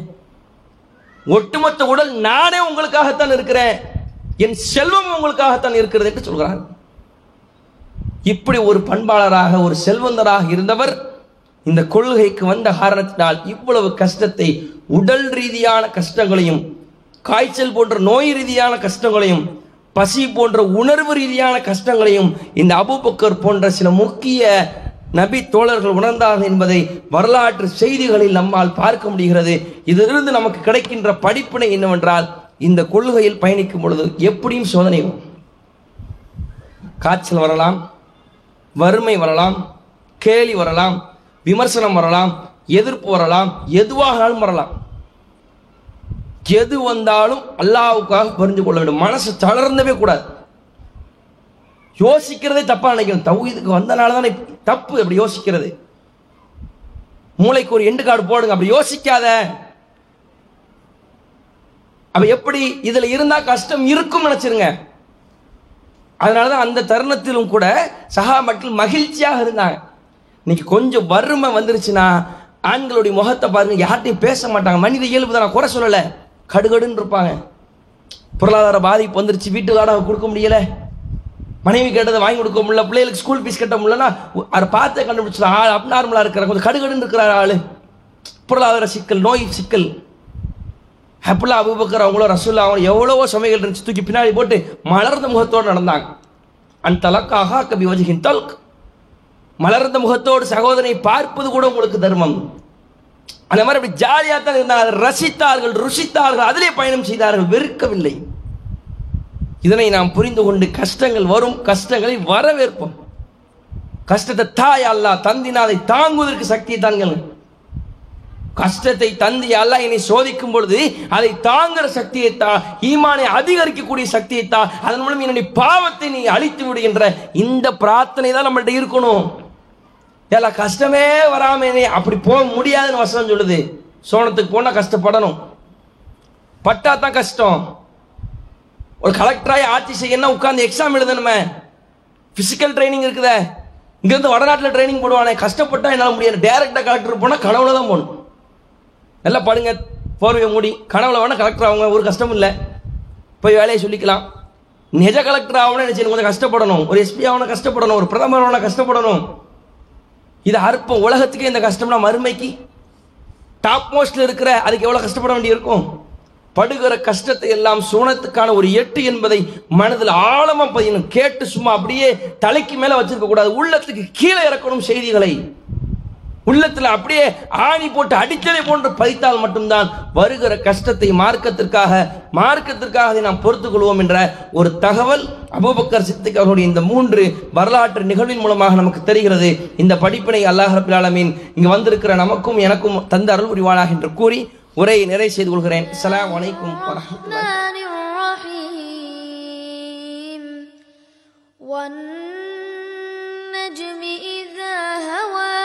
ஒட்டுமொத்த உடல் நானே உங்களுக்காகத்தான் இருக்கிறேன். என் செல்வம் உங்களுக்காகத்தான் இருக்கிறது என்று சொல்கிறார் இப்படி ஒரு பண்பாளராக ஒரு செல்வந்தராக இருந்தவர் இந்த கொள்கைக்கு வந்த காரணத்தினால் இவ்வளவு கஷ்டத்தை உடல் ரீதியான கஷ்டங்களையும் காய்ச்சல் போன்ற நோய் ரீதியான கஷ்டங்களையும் பசி போன்ற உணர்வு ரீதியான கஷ்டங்களையும் இந்த அபூபக்கர் போன்ற சில முக்கிய நபி தோழர்கள் உணர்ந்தார்கள் என்பதை வரலாற்று செய்திகளில் நம்மால் பார்க்க முடிகிறது. இதிலிருந்து நமக்கு கிடைக்கின்ற படிப்பினை என்னவென்றால் இந்த கொள்கையில் பயணிக்கும் பொழுது எப்படியும் சோதனை வரும். காய்ச்சல் வரலாம் வறுமை வரலாம் கேலி வரலாம் விமர்சனம் வரலாம் எதிர்ப்பு வரலாம் எதுவாகனாலும் வரலாம். எது வந்தாலும் அல்லாவுக்காக புரிஞ்சு கொள்ள வேண்டும். மனசு தளர்ந்தவே கூடாது. யோசிக்கிறதே தப்பா நினைக்கும் தௌஹீதுக்கு வந்தனால தானே தப்பு அப்படி யோசிக்கிறது. மூளைக்கு ஒரு எண்டு கார்டு போடுங்க. அப்படி யோசிக்காத. அப்ப எப்படி இதுல இருந்தா கஷ்டம் இருக்கும் நினைச்சிருங்க. அதனாலதான் அந்த தருணத்திலும் கூட சகா மக்கள் மகிழ்ச்சியாக இருந்தாங்க. இன்னைக்கு கொஞ்சம் வறுமை வந்துருச்சுன்னா ஆண்களுடைய முகத்தை பாருங்க யார்ட்டையும் பேச மாட்டாங்க. மனித இயல்பு தான் நான் குறை சொல்லலை. கடுகடுன்னு இருப்பாங்க. பொருளாதார பாதிப்பு வந்துருச்சு வீட்டு வாடகை கொடுக்க முடியலை. மனைவி கேட்டதை வாங்கி கொடுக்க முடியல பிள்ளைகளுக்கு ஸ்கூல் ஃபீஸ் கட்ட முடியலன்னா அதை பார்த்து கண்டுபிடிச்சலாம் ஆள் அப்நார்மலாக இருக்கிற கொஞ்சம் கடுகடுன்னு இருக்கிற ஆள். பொருளாதார சிக்கல் நோய் சிக்கல். அப்படிலாம் அபுபக்கர் அவங்களும் ரசூல்லா அவங்க எவ்வளவோ சமையல் இருந்துச்சு தூக்கி பின்னாடி போட்டு மலர்ந்த முகத்தோடு நடந்தாங்க. அன் தலக்காக கபி வஜகின் தல்க். மலர்ந்த முகத்தோடு சகோதரனை பார்ப்பது கூட உங்களுக்கு தர்மம். அந்த மாதிரி அப்படி ஜாலியாக தான் இருந்தாங்க அதை ரசித்தார்கள் ருசித்தார்கள் அதிலே பயணம் செய்தார்கள் வெறுக்கவில்லை. இதனை நாம் புரிந்து கொண்டு கஷ்டங்கள் வரும் கஷ்டங்களை வரவேற்போம். கஷ்டத்தை தாய் அல்லா தந்தினா அதை தாங்குவதற்கு சக்தியை தாங்கள் கஷ்டத்தை தந்தி அல்ல என்னை சோதிக்கும் பொழுது அதை தாங்குற சக்தியை தா ஈமானை அதிகரிக்கக்கூடிய சக்தியை தா அதன் மூலம் என்னுடைய பாவத்தை நீ அழித்து விடுகின்ற இந்த பிரார்த்தனை தான் நம்மள்ட்ட இருக்கணும். எல்லாம் கஷ்டமே வராம அப்படி போக முடியாதுன்னு வசனம் சொல்லுது. சோனத்துக்கு போனா கஷ்டப்படணும். பட்டா தான் கஷ்டம். ஒரு கலெக்டராக ஆட்சி செய்யணும் உட்காந்து எக்ஸாம் எழுதணுமே. ஃபிசிக்கல் ட்ரைனிங் இருக்குதே. இங்கேருந்து வடநாட்டில் ட்ரைனிங் போடுவானே. கஷ்டப்பட்டா என்னால் முடியாது. டேரெக்டாக கலெக்டர் போனால் கனவுல தான் போகணும். நல்லா படுங்க. போர்வையை மூடி. கனவுல வேணால் கலெக்டர் ஆகுங்க ஒரு கஷ்டமும் இல்லை. போய் வேலையை சொல்லிக்கலாம். நிஜ கலெக்டர் ஆகணும்னு நினச்சி கொஞ்சம் கஷ்டப்படணும். ஒரு எஸ்பி ஆகணும் கஷ்டப்படணும். ஒரு பிரதமர் ஆகணும் கஷ்டப்படணும். இது அற்பம். உலகத்துக்கே இந்த கஷ்டம்னா மறுமைக்கு. டாப் மோஸ்ட்டில் இருக்கிற அதுக்கு எவ்வளோ கஷ்டப்பட வேண்டியிருக்கும்? படுகிற கஷ்டத்தை எல்லாம் சூனத்துக்கான ஒரு எட்டு என்பதை மனதில் ஆழமா பதியணும். கேட்டு சும்மா அப்படியே தலைக்கு மேல வச்சிருக்க கூடாது. உள்ளத்துக்கு கீழே இறக்கணும் செய்திகளை. உள்ளத்தில் அப்படியே ஆணி போட்டு அடித்தலை போன்று பதித்தால் மட்டும்தான் வருகிற கஷ்டத்தை மார்க்கத்திற்காக மார்க்கத்திற்காக அதை நாம் பொறுத்துக் கொள்வோம் என்ற ஒரு தகவல் அபூபக்கர் சித்திக் அவர்களுடைய இந்த மூன்று வரலாற்று நிகழ்வின் மூலமாக நமக்கு தெரிகிறது. இந்த படிப்பினை அல்லாஹ் ரபில் ஆலமீன் இங்கு வந்திருக்கிற நமக்கும் எனக்கும் தந்த அருள் புரிவானாக என்று கூறி உரையை நிறைவு செய்து கொள்கிறேன் அஸ்ஸலாமு அலைக்கும் வரஹ்மத்துல்லாஹி الرحمن الرحيم والنجم إذا هوى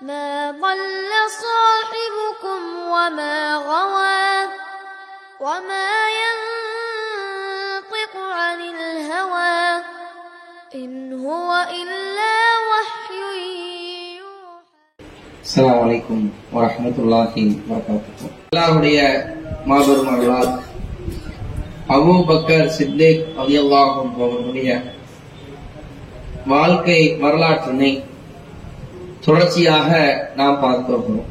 ما ضل صاحبكم وما غوى وما ينطق عن الهوى إن هو إلا وحي يوحى அஸ்லாம் வலைக்கும் வரமத்துல்லாஹி வரகாத்துஹு. அல்லாஹ்வுடைய மாபெரும் அல்லாஹ் அபு பக்கர் சித்திக் ரலியல்லாஹு அவர்களுடைய வாழ்க்கை வரலாற்றினை தொடர்ச்சியாக நாம் பார்த்து வருகிறோம்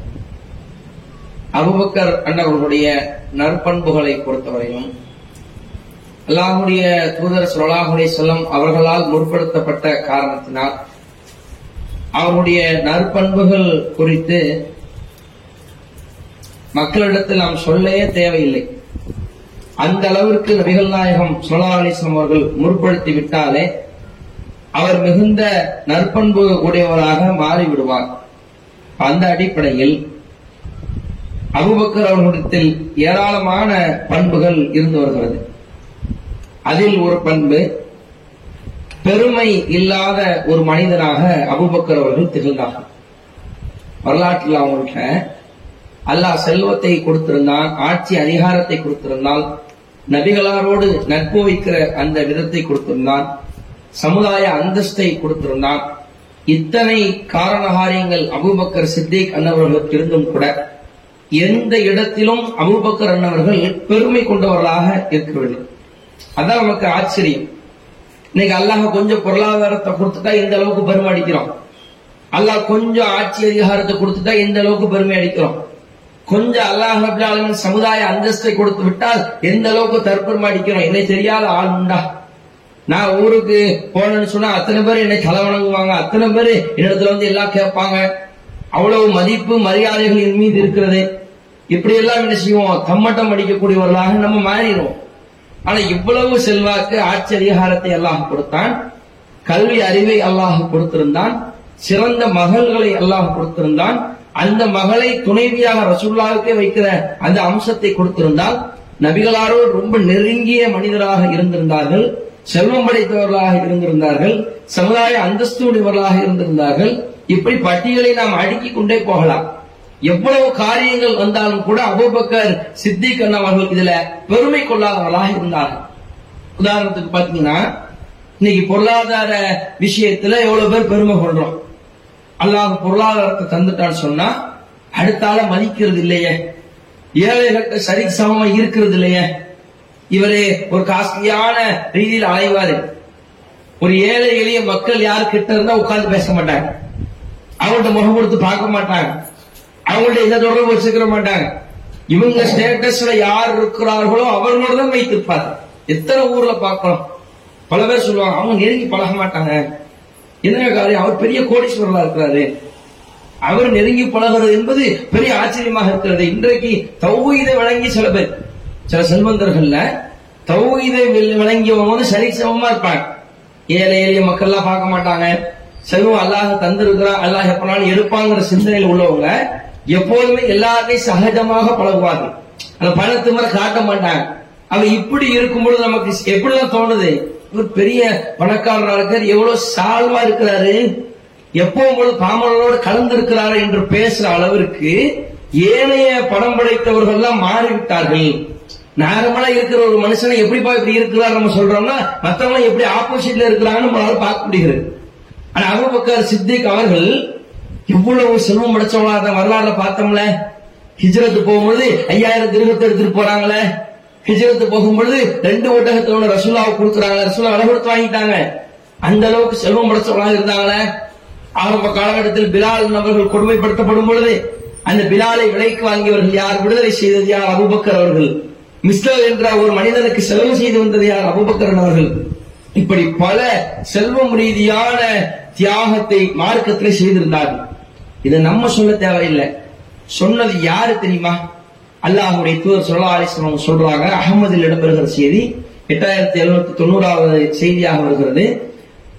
அபூபக்கர் அண்ணவர்களுடைய நற்பண்புகளை பொறுத்தவரையிலும் அல்லாஹுடைய தூதர் சொல்லாஹுடைய செல்லம் அவர்களால் முற்படுத்தப்பட்ட காரணத்தினால் அவருடைய நற்பண்புகள் குறித்து மக்களிடத்தில் நாம் சொல்லவே தேவையில்லை. அந்த அளவிற்கு நபிகள் நாயகம் சொல்லா அவர்கள் முற்படுத்தி விட்டாலே அவர் மிகுந்த நற்பண்பு உடையவராக மாறிவிடுவார். அந்த அடிப்படையில் அபுபக்கர் அவர்களிடத்தில் ஏராளமான பண்புகள் இருந்து வருகிறது. அதில் ஒரு பண்பு பெருமை இல்லாத ஒரு மனிதனாக அபுபக்கர் அவர்கள் திகழ்ந்தார்கள். வரலாற்றில் அவங்கள்ட்ட அல்லாஹ் செல்வத்தை கொடுத்திருந்தான் ஆட்சி அதிகாரத்தை கொடுத்திருந்தான் நபிகளாரோடு நட்பு வைக்கிற அந்த விதத்தை கொடுத்திருந்தான் சமுதாய அந்தஸ்தை கொடுத்திருந்தான். இத்தனை காரணகாரியங்கள் அபுபக்கர் சித்திக் அண்ணவர்களுக்கு இருந்தும் கூட எந்த இடத்திலும் அபுபக்கர் அண்ணவர்கள் பெருமை கொண்டவர்களாக இருக்கவில்லை. அதான் நமக்கு ஆச்சரியம். இன்னைக்கு அல்லாஹ் கொஞ்சம் பொருளாதாரத்தை கொடுத்துட்டா எந்த அளவுக்கு பெருமை அடிக்கிறோம். அல்லாஹ் கொஞ்சம் ஆட்சி அதிகாரத்தை கொடுத்துட்டா எந்த அளவுக்கு பெருமை அடிக்கிறோம். கொஞ்சம் அல்லாஹ் ரப்பல் சமுதாய அந்தஸ்தை கொடுத்து விட்டால் எந்த அளவுக்கு தற்பெருமை அடிக்கிறோம்? என்னை தெரியாத ஆள் உண்டா? நான் ஊருக்கு போனேன்னு சொன்னா அத்தனை பேர் என்னை தலை வணங்குவாங்க. அத்தனை பேர் என்னிடத்துல வந்து எல்லாம் கேட்பாங்க. அவ்வளவு மதிப்பு மரியாதைகள் என் மீது இருக்கிறது. இப்படி எல்லாம் என்ன செய்வோம்? தம்மட்டம் அடிக்கக்கூடியவர்களாக நம்ம மாறிடுவோம். ஆனா இவ்வளவு செல்வாக்கு ஆச்சரியகாரத்தை எல்லாம் கொடுத்தான். கல்வி அறிவை அல்லாஹ் கொடுத்திருந்தான். சிறந்த மகள்களை அல்லாஹ் கொடுத்திருந்தான். அந்த மகளை துணைவியாக ரசூல்லாவுக்கே வைக்கிற அந்த அம்சத்தை கொடுத்திருந்தால் நபிகளாரோடு ரொம்ப நெருங்கிய மனிதராக இருந்திருந்தார்கள் செல்வம் படைத்தவர்களாக இருந்திருந்தார்கள் சமுதாய அந்தஸ்து உடையவர்களாக இருந்திருந்தார்கள். இப்படி பட்டியலை நாம் அடுக்கிக் கொண்டே போகலாம். எவ்வளவு காரியங்கள் வந்தாலும் கூட அபுபக்கர் சித்திக் அவர்கள் இதுல பெருமை கொள்ளாதவர்களாக இருந்தார்கள். உதாரணத்துக்கு பாத்தீங்கன்னா இன்னைக்கு பொருளாதார விஷயத்துல எவ்வளவு பேர் பெருமை கொள்றோம். அல்லாஹ் பொருளாதாரத்தை தந்துட்டான்னு சொன்னா அடுத்த மதிக்கிறது இல்லையே. ஏழைகள்கிட்ட சரி சமமா இருக்கிறது இல்லையே. இவரே ஒரு காஸ்ட்லியான ரீதியில் அலைவாரு. ஒரு ஏழை எளிய மக்கள் யாரு கிட்ட இருந்தா உட்கார்ந்து பேச மாட்டாங்க. அவங்கள்ட்ட முகம் கொடுத்து பார்க்க மாட்டாங்க. அவங்கள்ட்ட எந்த தொடர்பு வச்சுக்கிற மாட்டாங்க. இவங்க ஸ்டேட்டஸ்ல யார் இருக்கிறார்களோ அவர்களோட தான் வைத்திருப்பார். எத்தனை ஊர்ல பார்க்கலாம். பல பேர் சொல்லுவாங்க அவங்க நெருங்கி பழக மாட்டாங்க. என்ன காரியம் அவர் பெரிய கோடீஸ்வரலா இருக்கிறாரு. அவர் நெருங்கி பழகிறது என்பது பெரிய ஆச்சரியமாக இருக்கிறது. இன்றைக்கு தௌஹீதை வழங்கி சில பேர் சில செல்வந்தர்கள்ல தௌஹீதை வழங்கியவங்க வந்து சரி சமமா இருப்பாங்க. ஏழை எளிய மக்கள்லாம் பார்க்க மாட்டாங்க. செல்வம் அல்லாஹ் தந்திருக்கிறான் அல்லாஹ் எப்பனாலும் எடுப்பாங்கிற சிந்தனையில் உள்ளவங்க. எப்போதுமே எல்லாத்தையும் சகஜமாக பழகுவார்கள். அந்த பணத்து மேல காட்ட மாட்டாங்க. அவர் இப்படி இருக்கும்பொழுது நமக்கு எப்படிலாம் தோணுது? ஒரு பெரிய பணக்காரராக இருக்கார் எவ்வளவு சால்வா இருக்கிறாரு. எப்பவும் போல பாமரனோடு கலந்து இருக்கிறாரு என்று பேசுற அளவிற்கு ஏனைய பணம் படைத்தவர்கள் எல்லாம் மாறிவிட்டார்கள். நார்மலா இருக்கிற ஒரு மனுஷனை எப்படிப்பா இப்படி இருக்கிறார் நம்ம சொல்றோம்னா மத்தவங்க எப்படி ஆப்போசிட்ல இருக்கிறாங்கன்னு நம்மளால பார்க்க முடிகிறது. ஆனா அபுபக்கர் சித்திக் அவர்கள் இவ்வளவு செல்வம் படைச்சவங்களா வரலாறுல பார்த்தோம்ல? ஹிஜ்ரத்து போகும்பொழுது ஐயாயிரம் திருகத்தை எடுத்துட்டு போறாங்களே. ஹிஜ்ரத்து போகும்பொழுது ரெண்டு ஒட்டகத்தோட ரசூலாவை கொடுக்குறாங்க. ரசூலா விலை கொடுத்து வாங்கிட்டாங்க. அந்த அளவுக்கு செல்வம் படைச்சவங்களா இருந்தாங்களே. ஆரம்ப காலகட்டத்தில் பிலால் அவர்கள் கொடுமைப்படுத்தப்படும் பொழுது அந்த பிலாலை விலைக்கு வாங்கியவர்கள் யார்? விடுதலை செய்தது யார்? அபுபக்கர் அவர்கள். மிஸ்டர் என்ற ஒரு மனிதனுக்கு செலவு செய்து வந்தது யார்? அபுபக்கரன் அவர்கள். இப்படி பல செல்வம் ரீதியான தியாகத்தை மார்க்கத்திலே செய்திருந்தார்கள். இதை நம்ம சொல்ல தேவையில்லை. சொன்னது யாரு தெரியுமா? அல்லாஹுடைய தூர் சொல்லா அலிஸ்லாம் சொல்றாங்க அகமதில் இடம்பெறுகிற செய்தி எட்டாயிரத்தி எழுநூத்தி தொண்ணூறாவது செய்தியாக வருகிறது.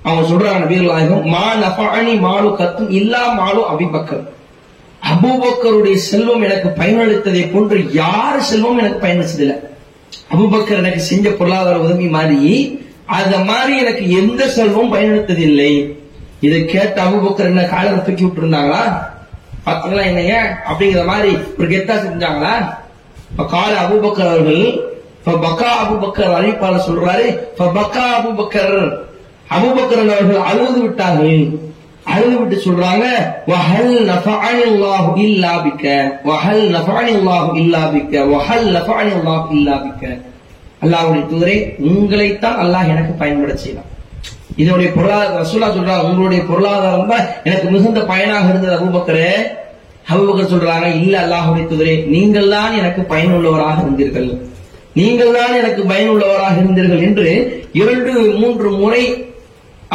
அவங்க சொல்றாங்க நபீர் நாயகம் மா நபானி மாலு கத்தும் இல்லா மாலு அபிபக்கர் அபூபக்கருடைய செல்வம் எனக்கு பயனளித்ததை போன்று யாரு செல்வம் எனக்கு பயனளிச்சதில்லை அபுபக்கர் எனக்கு செஞ்ச பொருளாதார உதவி மாதிரி அத மாதிரி எனக்கு எந்த செல்வம் பயனளித்ததில்லை. இதை கேட்டு அபுபக்கர் என்ன காலரை தூக்கி விட்டு இருந்தாங்களா பாத்தீங்களா என்னைய அப்படிங்கிற மாதிரி ஒரு கெத்தா செஞ்சாங்களா? இப்ப கால அபுபக்கர் அவர்கள் இப்ப பக்கா அபுபக்கர் அறிவிப்பாளர் சொல்றாரு இப்ப பக்கா அபுபக்கர். அபுபக்கர் அவர்கள் அழுது விட்டார்கள். அழுது விட்டு சொல்றாங்க வஹல் நஃபானி அல்லாஹு இல்லா பிக்க வஹல் நஃபானி அல்லாஹு இல்லா பிக்க வஹல் நஃபானி அல்லாஹு இல்லா பிக்க. அல்லாஹ்வுடைய தூதரே உங்களைத்தான் அல்லாஹ் எனக்கு பயன்பட செய்யலாம் இதனுடைய பொருளாதார ரசூலா சொல்றா உங்களுடைய பொருளாதாரம் தான் எனக்கு மிகுந்த பயனாக இருந்தது அபூபக்கரே. அபுபக்கர் சொல்றாங்க இல்ல அல்லாஹுடைய துதரே நீங்கள் தான் எனக்கு பயனுள்ளவராக இருந்தீர்கள். நீங்கள் தான் எனக்கு பயனுள்ளவராக இருந்தீர்கள் என்று இரண்டு மூன்று முறை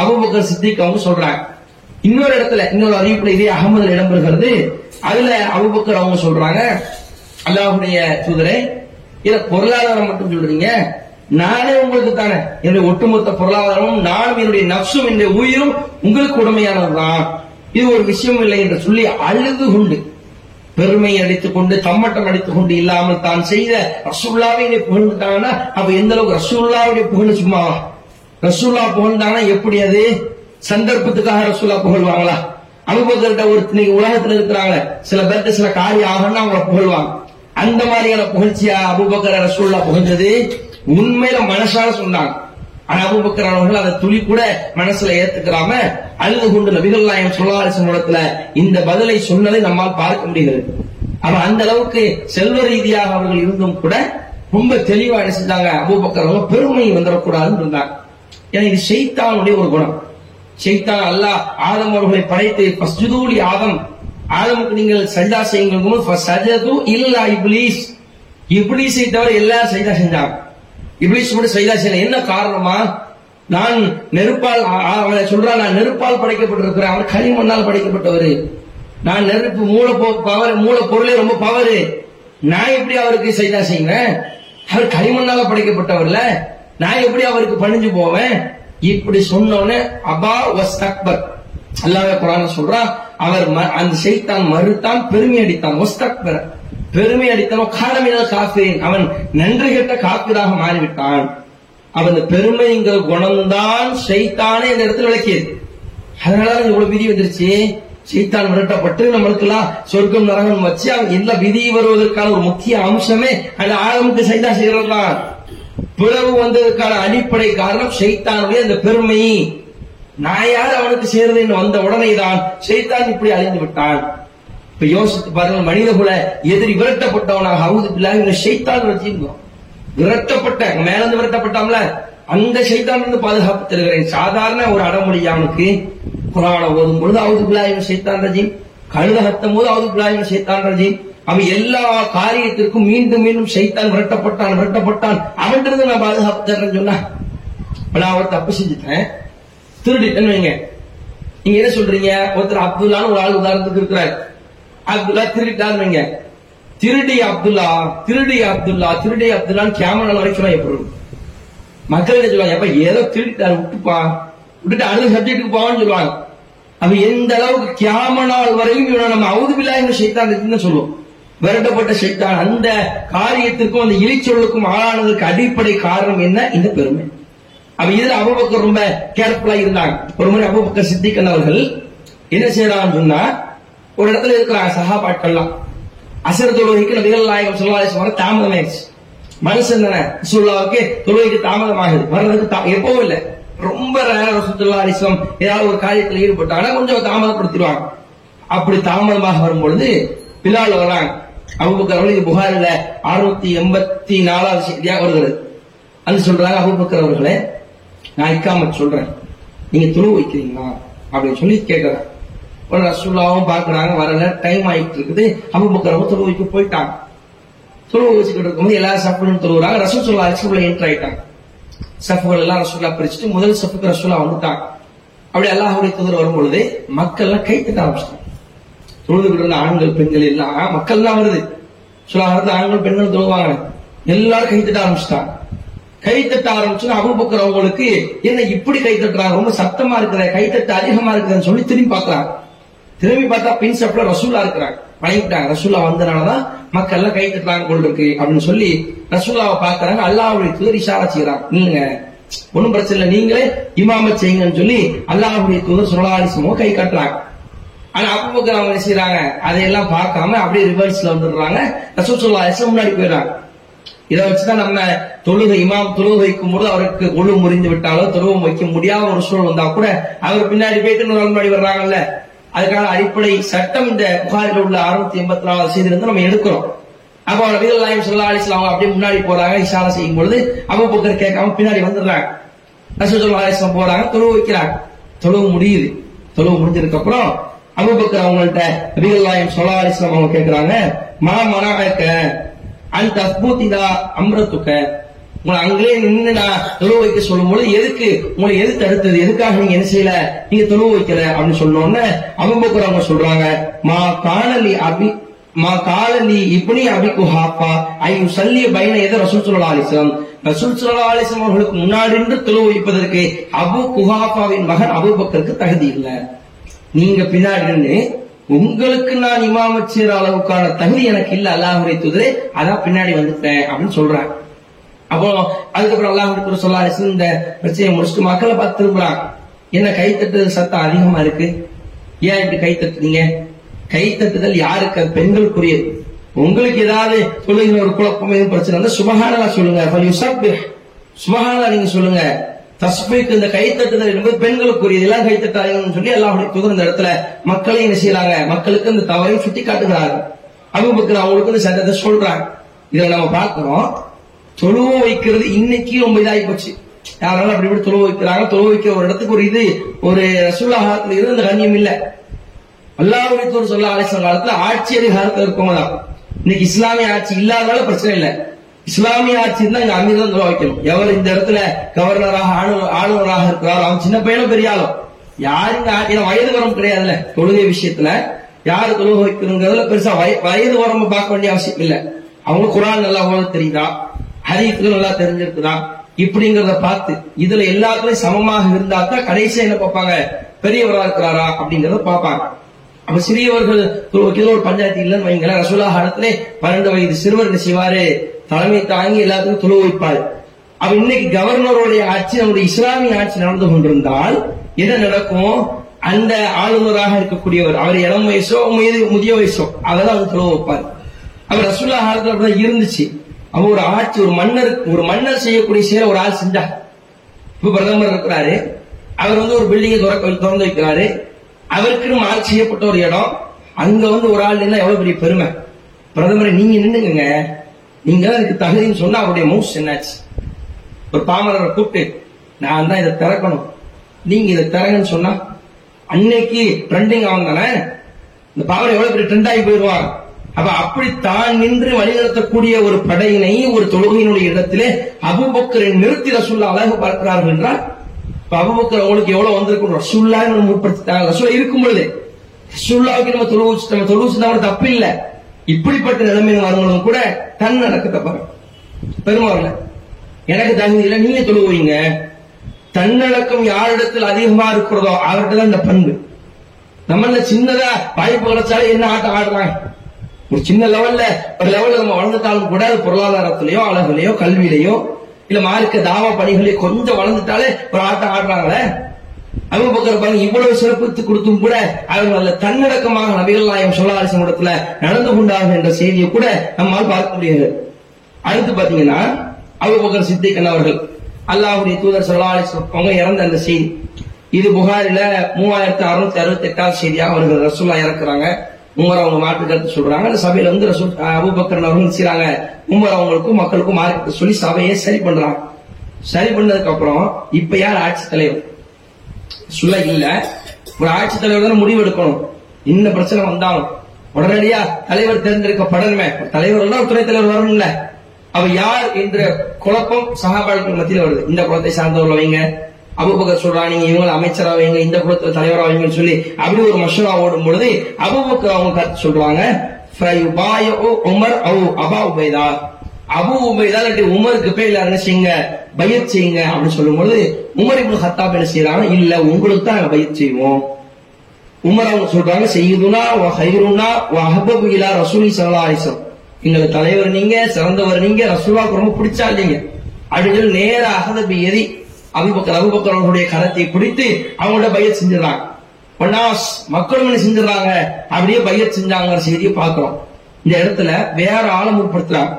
அபுபக்கர் சித்திக் அவங்க சொல்றாங்க. இன்னொரு இடத்துல இன்னொரு அறிவிப்புல இதே அகமதுல இடம்பெறுகிறது. அதுல அபுபக்கர் அவங்க சொல்றாங்க அல்லாஹுடைய தூதரே இத பொருளாதாரம் மட்டும் சொல்றீங்க நானே உங்களுக்கு தானே. என்னுடைய ஒட்டுமொத்த பொருளாதாரமும் நானும் என்னுடைய நப்சும் என்னுடைய உயிரும் உங்களுக்கு உடமையானதுதான். இது ஒரு விஷயம் இல்லை என்று சொல்லி அழுது கொண்டு பெருமை அடித்துக் கொண்டு தம்மட்டம் அடித்துக் கொண்டு இல்லாமல் தான் செய்த ரசூல்லாவை புகழ்ந்துட்டாங்கன்னா அப்ப எந்த அளவுக்கு ரசூல்லாவுடைய புகழ் சும்மாவா ரசூல்லா புகழ்ந்தாங்கன்னா எப்படி அது? சந்தர்ப்பத்துக்காக ரசூல்லா புகழ்வாங்களா? அனுபவத்திட்ட ஒரு இன்னைக்கு உலகத்துல இருக்கிறாங்க சில பேருக்கு சில காரியம் ஆகணும்னா அவங்களை புகழ்வாங்க. அந்த மாதிரியான புகழ்ச்சியா அபுபக்கர ரசூல்லா புகழ்ந்தது? உண்மையில மனசால சொன்னாங்க. ஆனா அபுபக்கர் அவர்கள் அதை துளி கூட மனசுல ஏத்துக்கிறாம அழுது கொண்டு நபிகள் நாயம் சொல்லாலிசன் இடத்துல இந்த பதிலை சொன்னதை நம்மால் பார்க்க முடிகிறது. ஆனா அந்த அளவுக்கு செல்வ ரீதியாக அவர்கள் இருந்தும் கூட ரொம்ப தெளிவா என்ன செஞ்சாங்க? அபூபக்கர் அவங்க பெருமை வந்துடக்கூடாதுன்னு இருந்தாங்க. ஏன்னா இது செய்தானுடைய ஒரு குணம். செய்தான் அல்லாஹ் ஆதம் அவர்களை படைத்து ஃபஸ்ஜுதூலி ஆதம் ஆதமுக்கு நீங்கள் சஜா செய்யுங்கள் ஃபஸ்ஜது இல்லா இப்லீஸ். இப்லீஸை தவிர எல்லாரும் சஜா செஞ்சாங்க. இப்லீஸ் மட்டும் சஜா செய்யல. என்ன காரணமா? நான் நெருப்பால் அவனை சொல்றான் நான் நெருப்பால் படைக்கப்பட்டிருக்கிறேன். அவர் களிமண்ணால் படைக்கப்பட்டவர். நான் நெருப்பு மூல பவர் மூல பொருளே ரொம்ப பவரு நான் எப்படி அவருக்கு செய்தா செய்வேன்? அவர் களிமண்ணால படைக்கப்பட்டவர்ல நான் எப்படி அவருக்கு பணிஞ்சு போவேன்? இப்படி சொன்னோன்னே அபா வஸ் அக்பர் அல்லாவே குரான சொல்றான் அவர் ம- அந்த செய்தான் மறுத்தான் பெருமை அடித்தான். ஒஸ்தக்பர் பெருமை அடித்தான் காலமினால் காப்பேன். அவன் நன்றி கெட்ட காப்பீராக மாறிவிட்டான். அவன் இந்த பெருமைங்கிற குணம்தான் செய்தானே இந்த இடத்துல விளக்கியது. அதனால இவ்வளவு விதி வந்துருச்சு. சைத்தான் விரட்டப்பட்டு நம்மளுக்குலாம் சொர்க்கம் நரகம் வச்சு அவன் எல்லா விதி வருவதற்கான ஒரு முக்கிய அம்சமே அந்த ஆழமுக்கு சைதா செய்கிறது பிளவு வந்ததுக்கான அடிப்படை காரணம் சைத்தானுடைய அந்த பெருமை. நான் யார் அவனுக்கு சேர்றதுன்னு வந்த உடனே தான் சைத்தான் இப்படி அழிந்து விட்டான். இப்ப யோசித்து பாருங்க மனித குல எதிரி விரட்டப்பட்டவனாக அவுது பிள்ளாக இந்த சைத்தான் வச்சிருந்தோம் விரட்டப்பட்ட மேல இருந்து விரட்டப்பட்டாம்ல அந்த சைத்தான் இருந்து பாதுகாப்பு தருகிறேன். சாதாரண ஒரு அடமொழி அவனுக்கு குரான ஓதும் பொழுது அவுது பிள்ளாயும் சைத்தான் ரஜீம் கழுத ஹத்தும் போது அவுது பிள்ளாயும் சைத்தான் ரஜீம் அவன் எல்லா காரியத்திற்கும் மீண்டும் மீண்டும் சைத்தான் விரட்டப்பட்டான் விரட்டப்பட்டான். அவன்கிட்ட நான் பாதுகாப்பு தர்றேன்னு சொன்னா இப்ப நான் ஒரு தப்பு செஞ்சுட்டேன். திருடிட்டேன்னு வைங்க. நீங்க என்ன சொல்றீங்க? ஒருத்தர் அப்துல்லான்னு ஒரு ஆள் உதாரணத்துக்கு இருக்கிறார். அப்துல்லா திருடிட்டாருங்க திருடி அப்துல்லா திருடி அப்துல்லா திருடி அப்துல்லான்னு கேமரா வரைக்கும் எப்படி மக்கள் சொல்லுவாங்க எப்ப ஏதோ திருடிட்டாரு விட்டுப்பா. விட்டுட்டு அடுத்த சப்ஜெக்ட்டுக்கு போவான்னு சொல்லுவாங்க. அவ எந்த அளவுக்கு கியாம நாள் வரையும் இவனை நம்ம அவுது என்ற சைத்தான் சொல்லுவோம். விரட்டப்பட்ட சைத்தான் அந்த காரியத்திற்கும் அந்த இழிச்சொல்லுக்கும் ஆளானதற்கு அடிப்படை காரணம் என்ன? இந்த பெருமை. அவ இதுல அபுபக்கர் ரொம்ப கேர்ஃபுல்லா இருந்தாங்க. ஒரு முறை அபுபக்கர் சித்திக்கன் அவர்கள் என்ன செய்யறான்னு சொன்னா ஒரு இடத்துல இருக்கிறாங்க சகாபாட்கள்லாம் அசர் தொழுகைக்கு நபிகள் நாயகம் சொல்லா வர தாமதமாயிடுச்சு மனுஷன் தானே? சுல்லாவுக்கு தொழுகைக்கு தாமதமாகுது. வர்றதுக்கு தா- எப்பவும் இல்லை. ரொம்ப ரசுல்லா அலிஸ்லாம் ஏதாவது ஒரு காரியத்தில் ஈடுபட்டாங்கன்னா கொஞ்சம் தாமதப்படுத்திடுவாங்க. அப்படி தாமதமாக வரும்பொழுது பிலால் வராங்க அபுபக்கர் அவர்கள் இது புகாரில அறுநூத்தி எண்பத்தி நாலாவது செய்தியா வருகிறது அது சொல்றாங்க அபுபக்கர் அவர்களே நான் இக்காம சொல்றேன். நீங்க துணு வைக்கிறீங்களா? அப்படின்னு சொல்லி கேட்கிறேன் ரசூல்லாவும் பாக்குறாங்க வரல டைம் ஆயிட்டு இருக்குது அபுபக்கரவும் தொழு போயிட்டாங்க. தொழுவு வச்சுக்கிட்டு இருக்கும்போது எல்லா சப்புகளும் தொழுவுறாங்க. ரசூல் சொல்லா சப்புல என்டர் ஆயிட்டாங்க சப்புகள் எல்லாம் ரசூல்லா பிரிச்சுட்டு முதல் சப்புக்கு ரசூல்லா வந்துட்டாங்க. அப்படி அல்லாஹுடைய தூதர் வரும் பொழுது மக்கள் எல்லாம் கை தட்ட ஆரம்பிச்சிட்டாங்க. தொழுதுகிட்டு இருந்த ஆண்கள் பெண்கள் எல்லாம் மக்கள் தான் வருது. சொல்ல வருது ஆண்கள் பெண்கள் தொழுவாங்க. எல்லாரும் கை தட்ட ஆரம்பிச்சிட்டாங்க. கை தட்ட ஆரம்பிச்சு அபுபக்கர் அவங்களுக்கு என்ன இப்படி கை தட்டுறாங்க ரொம்ப சத்தமா இருக்கிற கை தட்டு அதிகமா இருக்குதுன்னு சொல்லி திரும்பி பாக்குறாங்க திரும்பி பார்த்தா பின் சப்ல ரசூலா இருக்கிறாங்க. வணங்கிட்டாங்க ரசூல்லா வந்தனாலதான் மக்கள் எல்லாம் கை தட்டுறாங்க போல் இருக்கு அப்படின்னு சொல்லி ரசூல்லாவை பாக்குறாங்க அல்லாவுடைய தூதர் இஷாரா செய்யறாங்க இல்லைங்க. ஒன்னும் பிரச்சனை இல்லை. நீங்களே இமாம செய்யுங்கன்னு சொல்லி அல்லாஹ்வுடைய தூதர் சுல்லாலிசமோ கை காட்டுறாங்க. ஆனா அபுபக்கர் அவங்க என்ன செய்யறாங்க அதையெல்லாம் பார்க்காம அப்படியே ரிவர்ஸ்ல வந்துடுறாங்க. ரசூல் சுல்லாலிசம் முன்னாடி போயிடறாங்க. இதை வச்சுதான் நம்ம தொழுகை இமாம் தொழுகை வைக்கும் போது அவருக்கு ஒழு முறிந்து விட்டாலோ தொழுவம் வைக்க முடியாத ஒரு சூழல் வந்தா கூட அவர் பின்னாடி போயிட்டு முன்னாடி வர்றாங்கல்ல. அதுக்கான அடிப்படை சட்டம் இந்த புகாரில் உள்ள அறுநூத்தி எண்பத்தி நாலாவது செய்திலிருந்து நம்ம எடுக்கிறோம். அப்போ நபிகள் நாயம் சொல்லா அலிஸ்லாம் அப்படியே முன்னாடி போறாங்க இஷாரா செய்யும் பொழுது அவ்வப்போக்கர் கேட்காம பின்னாடி வந்துடுறாங்க. ரசூலுல்லாஹி அலிஸ்லாம் போறாங்க தொழுவு வைக்கிறாங்க. தொழுவு முடியுது. தொழுவு முடிஞ்சதுக்கு அப்புறம் அபுபக்கர் அவங்கள்ட்ட நபிகள் நாயம் சொல்லா அலிஸ்லாம் அவங்க கேட்கிறாங்க மா மனாக்க அந்த அஸ்பூத்திதா அம்ரத்துக்க? உங்களை அங்கே நின்று நான் தொழுவு வைக்க சொல்லும்போது எதுக்கு உங்களை எது தடுத்தது? எதுக்காக நீங்க என்ன செய்யல? நீங்க தொழுவு வைக்கல அப்படின்னு சொன்னோன்னு அபுபக்கர் அவங்க சொல்றாங்க மா காணலி அபி மா காலலி இப்படி அபிக்கு ஹாப்பா ஐயோ சல்லிய பயன எதை ரசூல் சொல்லா அலிஸ்லாம் ரசூல் சொல்லா அலிஸ்லாம் அவர்களுக்கு முன்னாடி நின்று தொழுவு வைப்பதற்கு அபு குஹாப்பாவின் மகன் அபுபக்கருக்கு தகுதி இல்லை. நீங்க பின்னாடி நின்று உங்களுக்கு நான் இமாமச்சீர் அளவுக்கான தகுதி எனக்கு இல்ல அல்லாஹுடைய தூதரே அதான் பின்னாடி வந்துட்டேன் அப்படின்னு சொல்றாங்க. அப்போ அதுக்கப்புறம் எல்லாம் தூதர் சொல்லா இந்த பிரச்சனையை முடிச்சுட்டு மக்களை பார்த்து திரும்புறான். என்ன கைத்தட்டுதல் சத்தம் அதிகமா இருக்கு? ஏன் இப்படி கை தட்டுறீங்க? கை தட்டுதல் யாருக்கு? அது பெண்களுக்குரியது. உங்களுக்கு ஏதாவது தொழுகிற ஒரு குழப்பம் எதுவும் பிரச்சனை இருந்தா சொல்லுங்க. ஃபல்யுஸப்பிஹ். நீங்க சொல்லுங்க. தஸ்பீக்கு இந்த கைத்தட்டுதல் என்பது பெண்களுக்குரியது. எல்லாம் கைத்தட்டாதீங்கன்னு சொல்லி அல்லாஹுடைய தூதர் இந்த இடத்துல மக்களையும் என்ன செய்யறாங்க? மக்களுக்கு இந்த தவறையும் சுட்டி காட்டுகிறாங்க அவங்க அவங்களுக்கு இந்த சட்டத்தை சொல்றாங்க. இதை நம்ம பார்க்கிறோம் தொழுவ வைக்கிறது இன்னைக்கு ரொம்ப இதாகி போச்சு யாராலும் அப்படி இப்படி தொழுவ வைக்கிறாங்க. தொழுவ வைக்கிற ஒரு இடத்துக்கு ஒரு இது ஒரு ரசூல்லாஹத்துல இருந்து அந்த கண்ணியம் இல்ல. அல்லாஹுடைய சொல்ல ஆலோசன காலத்துல ஆட்சி அதிகாரத்துல இருக்கவங்க தான். இன்னைக்கு இஸ்லாமிய ஆட்சி இல்லாதனால பிரச்சனை இல்ல. இஸ்லாமிய ஆட்சி இருந்தா இங்க அமீர் தான் வைக்கணும். எவர் இந்த இடத்துல கவர்னராக ஆளுநராக இருக்கிறாரோ? அவன் சின்ன பையனும் பெரிய ஆளும் யாரு இங்க ஏன்னா வயது வரம் கிடையாதுல்ல. தொழுகை விஷயத்துல யாரு தொழுகை வைக்கணுங்கிறதுல பெருசா வய- வயது வரம்பு பார்க்க வேண்டிய அவசியம் இல்ல. அவங்க குரான் நல்லா ஓத தெரியுதா? ஹரீஃப்கள் நல்லா தெரிஞ்சிருக்குதா? இப்படிங்கறத பார்த்து இதுல எல்லாத்துலயும் சமமாக இருந்தா தான் கடைசியா என்ன பார்ப்பாங்க? பெரியவரா இருக்கிறாரா? அப்படிங்கறத பார்ப்பாங்க. அப்ப சிறியவர்கள் ஒரு ஒரு பஞ்சாயத்து இல்லைன்னு வைங்களேன். ரசூலா காலத்திலே பன்னெண்டு வயது சிறுவர் செய்வாரு? தலைமை தாங்கி எல்லாத்துக்கும் துளு வைப்பாரு. அப்ப இன்னைக்கு கவர்னருடைய ஆட்சி நம்முடைய இஸ்லாமிய ஆட்சி நடந்து கொண்டிருந்தால் என்ன நடக்கும்? அந்த ஆளுநராக இருக்கக்கூடியவர் அவர் இளம் வயசோ முதிய வயசோ அதெல்லாம் அவர் துளவு வைப்பார். அவர் ரசூல்லா காலத்துல இருந்துச்சு. அவ ஒரு ஆட்சி ஒரு மன்னர் ஒரு மன்னர் செய்யக்கூடிய செயலை ஒரு ஆள் செஞ்சா. இப்ப பிரதமர் இருக்கிறாரு. அவர் வந்து ஒரு பில்டிங்கை திறந்து வைக்கிறாரு. அவருக்குன்னு மார்க் செய்யப்பட்ட ஒரு இடம். அங்க வந்து ஒரு ஆள் நின்னா எவ்வளவு பெரிய பெருமை? பிரதமரை நீங்க நின்னுங்க நீங்க தான் எனக்கு தகுதின்னு சொன்னா அவருடைய மவுஸ் என்னாச்சு? ஒரு பாமரரை கூப்பிட்டு நான் தான் இதை திறக்கணும். நீங்க இதை திறங்கன்னு சொன்னா அன்னைக்கு ட்ரெண்டிங் அவன் தானே? இந்த பாமரை எவ்வளவு பெரிய ட்ரெண்ட் ஆகி போயிடுவான் அப்ப அப்படி தான் நின்று வழிநடத்தக்கூடிய ஒரு படையினை ஒரு தொழுகையினுடைய இடத்திலே அபுபக்கரை நிறுத்தி ரசுல்லா அழகு பார்க்கிறார்கள் என்றால் இப்ப அபுபக்கர் அவங்களுக்கு எவ்வளவு வந்திருக்கும் ரசுல்லா முற்படுத்திட்டாங்க. ரசூல்லா இருக்கும் பொழுது ரசுல்லாவுக்கு நம்ம தொழு நம்ம தொழு தப்பு இல்ல. இப்படிப்பட்ட நிலைமையில் வரவங்களும் கூட தன் நடக்கத்தை பாருங்க. பெருமாள் எனக்கு தகுதி இல்லை நீங்க தொழுவீங்க தன்னடக்கம் யாரிடத்தில் அதிகமா இருக்கிறதோ அவர்கிட்ட தான் இந்த பண்பு. நம்ம சின்னதா வாய்ப்பு கிடைச்சாலே என்ன ஆட்டம் ஆடுறாங்க? ஒரு சின்ன லெவல்ல ஒரு லெவல்ல நம்ம வளர்ந்துட்டாலும் கூட பொருளாதாரத்திலயோ அழகுலயோ அழகுலையோ கல்வியிலையோ இல்ல மார்க்க தாவ பணிகளையோ கொஞ்சம் வளர்ந்துட்டாலே ஒரு ஆட்டம் ஆடுறாங்களே? அபுபக்கர் பாருங்க இவ்வளவு சிறப்பித்து கொடுத்தும் கூட அவங்க அதுல தன்னடக்கமாக நபிகள் நாயம் சொல்லாரிசம் இடத்துல நடந்து கொண்டார்கள் என்ற செய்தியை கூட நம்மால் பார்க்க முடியாது அடுத்து பாத்தீங்கன்னா அபுபக்கர் சித்திகன் அவர்கள் அல்லாஹுடைய தூதர் சொல்லாரிசம் அவங்க இறந்த அந்த செய்தி. இது புகாரில மூவாயிரத்தி அறுநூத்தி அறுபத்தி எட்டாவது செய்தியாக அவர்கள் ரசூல்லா இறக்குறாங்க. உமர் அவங்க மாற்று கருத்து சொல்றாங்க. அந்த சபையில வந்து ரசூல் அபுபக்கர் அவர்கள் செய்யறாங்க உமர் அவங்களுக்கும் மக்களுக்கும் மார்க்கத்தை சொல்லி சபையை சரி பண்றாங்க. சரி பண்ணதுக்கு அப்புறம் இப்ப யார் ஆட்சி தலைவர்? சொல்ல இல்ல. ஒரு ஆட்சி தலைவர் தான் முடிவு எடுக்கணும். என்ன பிரச்சனை வந்தாலும் உடனடியா தலைவர் தேர்ந்தெடுக்கப்படணுமே. தலைவர் எல்லாம் துணைத் தலைவர் வரணும்ல. அவ யார் என்ற குழப்பம் சகாபாளுக்கு மத்தியில் வருது. இந்த குளத்தை சார்ந்தவர்கள் வைங்க. அபுபக்கர் சொல்றா நீங்க இவங்களை அமைச்சரா வைங்க இந்த குலத்துல தலைவரா வைங்கன்னு சொல்லி அப்படி ஒரு மஷூரா ஓடும் பொழுது அபுபக்கர் அவங்க கருத்து சொல்றாங்க உமர் அவு அபா உபைதா. அபு உபைதா இல்லாட்டி உமருக்கு பேர் என்ன செய்யுங்க? பயிர் செய்யுங்க அப்படின்னு சொல்லும்போது உமர் இப்படி ஹத்தாப் என்ன செய்யறாங்க இல்ல உங்களுக்கு தான் நாங்க பயிர் செய்வோம். உமர் அவங்க சொல்றாங்க செய்யுதுனா ஹைருனா அஹபபு இலா ரசூலி சல்லா அலிசம் எங்களுக்கு தலைவர் நீங்க சிறந்தவர் நீங்க ரசூலாவுக்கு ரொம்ப பிடிச்சா இல்லைங்க அப்படின்னு சொல்லி நேர அகதபி எரி அபுபக்கர் அபுபக்கர் அவர்களுடைய கரத்தை பிடித்து அவங்களோட பயிர் செஞ்சிடறாங்க. ஒன்னாஸ் மக்களும் என்ன செஞ்சிடறாங்க? அப்படியே பயிர் செஞ்சாங்கிற செய்தியை பார்க்கிறோம். இந்த இடத்துல வேற ஆளை முற்படுத்துறாங்க.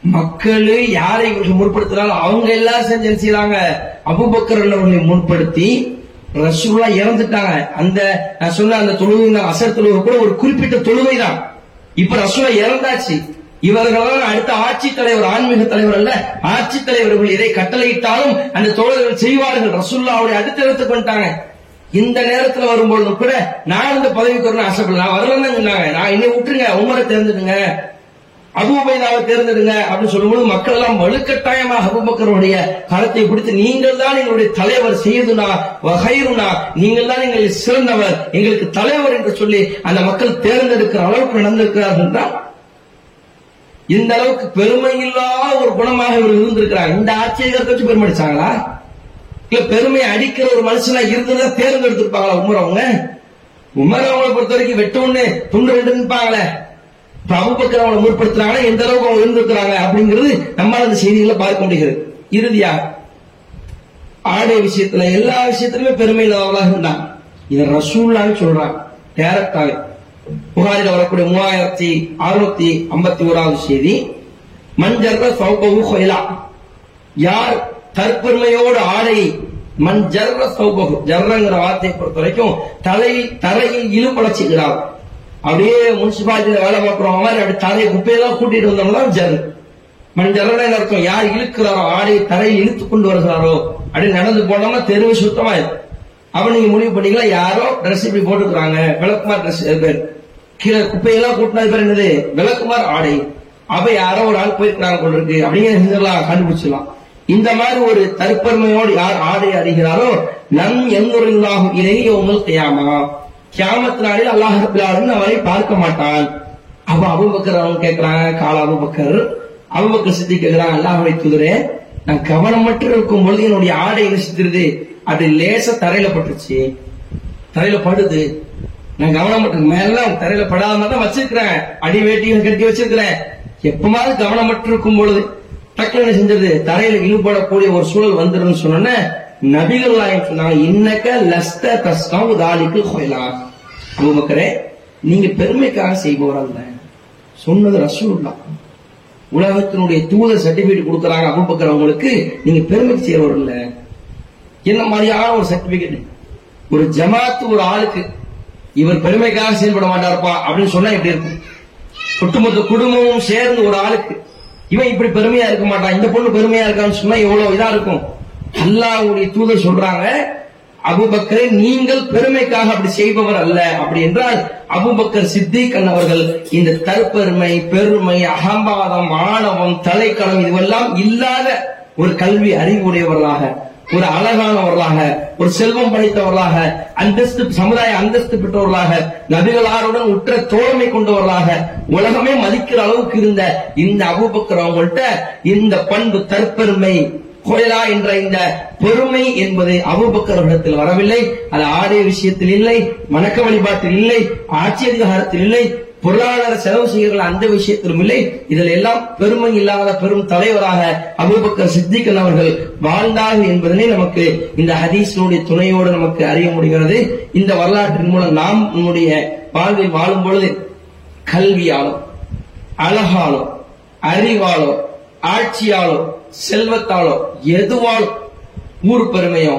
மக்கள் யாரை இவர்கள் முற்படுத்தினாலும் அவங்க எல்லாரும் செஞ்சு என்ன செய்யறாங்க? அபுபக்கர் அவர்களை முன்படுத்தி ரசூலா இறந்துட்டாங்க. அந்த நான் சொன்ன அந்த தொழுகை அசர் தொழுகை கூட ஒரு குறிப்பிட்ட தொழுகை தான் இப்ப ரசூலா இறந்தாச்சு. இவர்களால் அடுத்த ஆட்சி தலைவர் ஆன்மீக தலைவர் அல்ல ஆட்சி தலைவர்கள் இதை கட்டளையிட்டாலும் அந்த தோழர்கள் செய்வார்கள். ரசுல்லாவுடைய அடுத்த இடத்துக்கு வந்துட்டாங்க. இந்த நேரத்துல வரும்பொழுதும் கூட நான் இந்த பதவிக்கு வரணும் ஆசைப்படல. நான் வரலன்னு சொன்னாங்க. நான் என்னை விட்டுருங்க உமரை தேர்ந்தெடுங்க அபுபைதாவை தேர்ந்தெடுங்க அப்படின்னு சொல்லும்போது மக்கள் எல்லாம் வலுக்கட்டாயமாக அபுபக்கருடைய கரத்தை பிடித்து நீங்கள் தான் எங்களுடைய தலைவர் செய்துனா வகைருனா நீங்கள் தான் எங்களுக்கு சிறந்தவர் எங்களுக்கு தலைவர் என்று சொல்லி அந்த மக்கள் தேர்ந்தெடுக்கிற அளவுக்கு நடந்திருக்கிறார்கள் என்றால் இந்த அளவுக்கு பெருமை இல்லாத ஒரு குணமாக இவர் இருந்திருக்கிறார் இந்த ஆட்சியகத்தை வச்சு பெருமை அடிச்சாங்களா இல்ல பெருமை அடிக்கிற ஒரு மனுஷனா இருந்ததா தேர்ந்தெடுத்திருப்பாங்களா உமர் அவங்க? உமர் அவங்களை பொறுத்த வரைக்கும் வெட்ட ஒண்ணு துண்டு ரெண்டு நிற்பாங்களே. இப்ப அவங்களை முற்படுத்துறாங்கன்னா எந்த அளவுக்கு அவங்க இருந்திருக்கிறாங்க அப்படிங்கிறது நம்மால் அந்த செய்திகளை பார்க்க முடிகிறது. இறுதியா ஆடை விஷயத்துல எல்லா விஷயத்திலுமே பெருமை இல்லாதவர்களாக இருந்தான் இதை ரசூல்லான்னு சொல்றான் டேரக்டாக புகாரில் வரக்கூடிய மூவாயிரத்தி அறுநூத்தி ஐம்பத்தி ஓராவது செய்தி மஞ்சர்ல சௌபகு கொயலா யார் தற்பெருமையோடு ஆடை மண் ஜர்ர சௌபகு ஜர்ரங்கிற வார்த்தையை பொறுத்த வரைக்கும் தலை தரையில் இழுபட செய்கிறார் அப்படியே முனிசிபாலிட்டியில வேலை பார்க்கிறோம். மாதிரி அப்படி தரையை குப்பையெல்லாம் கூட்டிட்டு வந்தோம்னா ஜர் மண் ஜர்ரன அர்த்தம்? யார் இழுக்கிறாரோ ஆடையை தரையில் இழுத்து கொண்டு வருகிறாரோ அப்படி நடந்து போனோம்னா தெருவு சுத்தமாயிரும். அப்ப நீங்க முடிவு பண்ணீங்களா யாரோ ட்ரெஸ் இப்படி போட்டுக்கிறாங்க. விளக்குமா ட்ரெஸ் பேர் கீழே குப்பையெல்லாம் கூட்டினது பேர் என்னது? விளக்குமார் ஆடை. அவ யாரோ ஒரு ஆள் போயிருக்கிறாங்க கொண்டு இருக்கு. அப்படிங்கிற கண்டுபிடிச்சிடலாம். இந்த மாதிரி ஒரு தற்பெருமையோடு யார் ஆடை அறிகிறாரோ நம் எங்குறில்லாகும் இதை உங்கள் கியாமா. கியாமத்தினாலே அல்லாஹ் ரபிலாலும் அவரை பார்க்க மாட்டான். அவ அபுபக்கர் அவங்க கேட்கிறாங்க கால அபுபக்கர். அபுபக்கர் சித்தி கேக்குறாங்க அல்லாஹ்வை தூதரே நான் கவனமற்று இருக்கும் பொழுது என்னுடைய ஆடை என்ன செஞ்சிருது அது லேச தரையில பட்டுருச்சு. தரையில படுது. நான் கவனமற்ற மேல தரையில படாத மாதிரி தான் வச்சிருக்கிறேன். அடி வேட்டியும் கட்டி வச்சிருக்கிறேன். எப்பமாவது கவனமற்று இருக்கும் பொழுது டக்குனு என்ன செஞ்சது? தரையில இழுபடக்கூடிய ஒரு சூழல் வந்துடும் சொன்னோன்னே நபிகள் நாயகம் சொன்னாங்க இன்னக்க லஸ்த தஸ்காவு தாலிக்கு கோயிலாம் பூமக்கரே நீங்க பெருமைக்காக செய்பவர் அல்ல. சொன்னது ரசூல்லா உலகத்தினுடைய தூத சர்டிபிகேட் கொடுக்கறாங்க அபுபக்கர் அவங்களுக்கு. நீங்க பெருமைக்கு செய்யறவர் இல்ல என்ன மாதிரியான ஒரு சர்டிபிகேட் ஒரு ஜமாத்து ஒரு ஆளுக்கு இவர் பெருமைக்காக செயல்பட மாட்டாருப்பா அப்படின்னு சொன்னா எப்படி இருக்கும்? ஒட்டுமொத்த குடும்பமும் சேர்ந்து ஒரு ஆளுக்கு இவன் இப்படி பெருமையா இருக்க மாட்டான் இந்த பொண்ணு பெருமையா இருக்கான்னு சொன்னா எவ்வளவு இதா இருக்கும்? அல்லாவுடைய தூதர் சொல்றாங்க அபுபக்கரை நீங்கள் பெருமைக்காக அப்படி செய்பவர் அல்ல. அப்படி என்றால் அபுபக்கர் சித்திகன் அவர்கள் இந்த தற்பெருமை பெருமை அகம்பாதம் ஆணவம் தலைக்களம் இதுவெல்லாம் இல்லாத ஒரு கல்வி அறிவுடையவர்களாக ஒரு அழகானவர்களாக ஒரு செல்வம் படைத்தவர்களாக அந்தஸ்து சமுதாய அந்தஸ்து பெற்றவர்களாக நபிகளாருடன் உற்ற தோழமை கொண்டவர்களாக உலகமே மதிக்கிற அளவுக்கு இருந்த இந்த அபூபக்கர் அவங்கள்ட்ட இந்த பண்பு தற்பெருமை கோயிலா என்ற இந்த பெருமை என்பது அபூபக்கரிடத்தில் வரவில்லை. அது ஆரிய விஷயத்தில் இல்லை வணக்க வழிபாட்டில் இல்லை ஆட்சி அதிகாரத்தில் இல்லை பொருளாதார செலவு செய்கிற அந்த விஷயத்திலும் இல்லை. இதில் எல்லாம் பெருமை இல்லாத பெரும் தலைவராக அபுபக்கர் சித்திகன் அவர்கள் வாழ்ந்தார்கள் என்பதனை நமக்கு இந்த ஹதீஸினுடைய துணையோடு நமக்கு அறிய முடிகிறது. இந்த வரலாற்றின் மூலம் நாம் நம்முடைய வாழ்வில் வாழும் பொழுது கல்வியாலோ அழகாலோ அறிவாலோ ஆட்சியாலோ செல்வத்தாலோ எதுவால் ஊர் பெருமையோ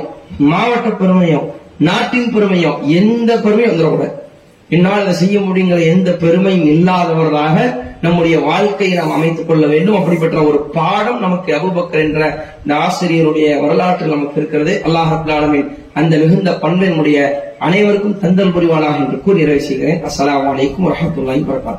மாவட்ட பெருமையோ நாட்டின் பெருமையோ எந்த பெருமையும் வந்துடக்கூடாது. என்னால் செய்ய முடியுங்கிற எந்த பெருமையும் இல்லாதவர்களாக நம்முடைய வாழ்க்கையை நாம் அமைத்துக் கொள்ள வேண்டும். அப்படிப்பட்ட ஒரு பாடம் நமக்கு அபுபக்கர் என்ற இந்த ஆசிரியருடைய வரலாற்றில் நமக்கு இருக்கிறது. அல்லாஹ் அந்த மிகுந்த பண்பினுடைய அனைவருக்கும் தந்தல் புரிவானாக என்று கூறி நிறைவு செய்கிறேன். அஸ்லாம் அலைக்கும் வரஹ்மத்துல்லாஹி வபரகாத்துஹு.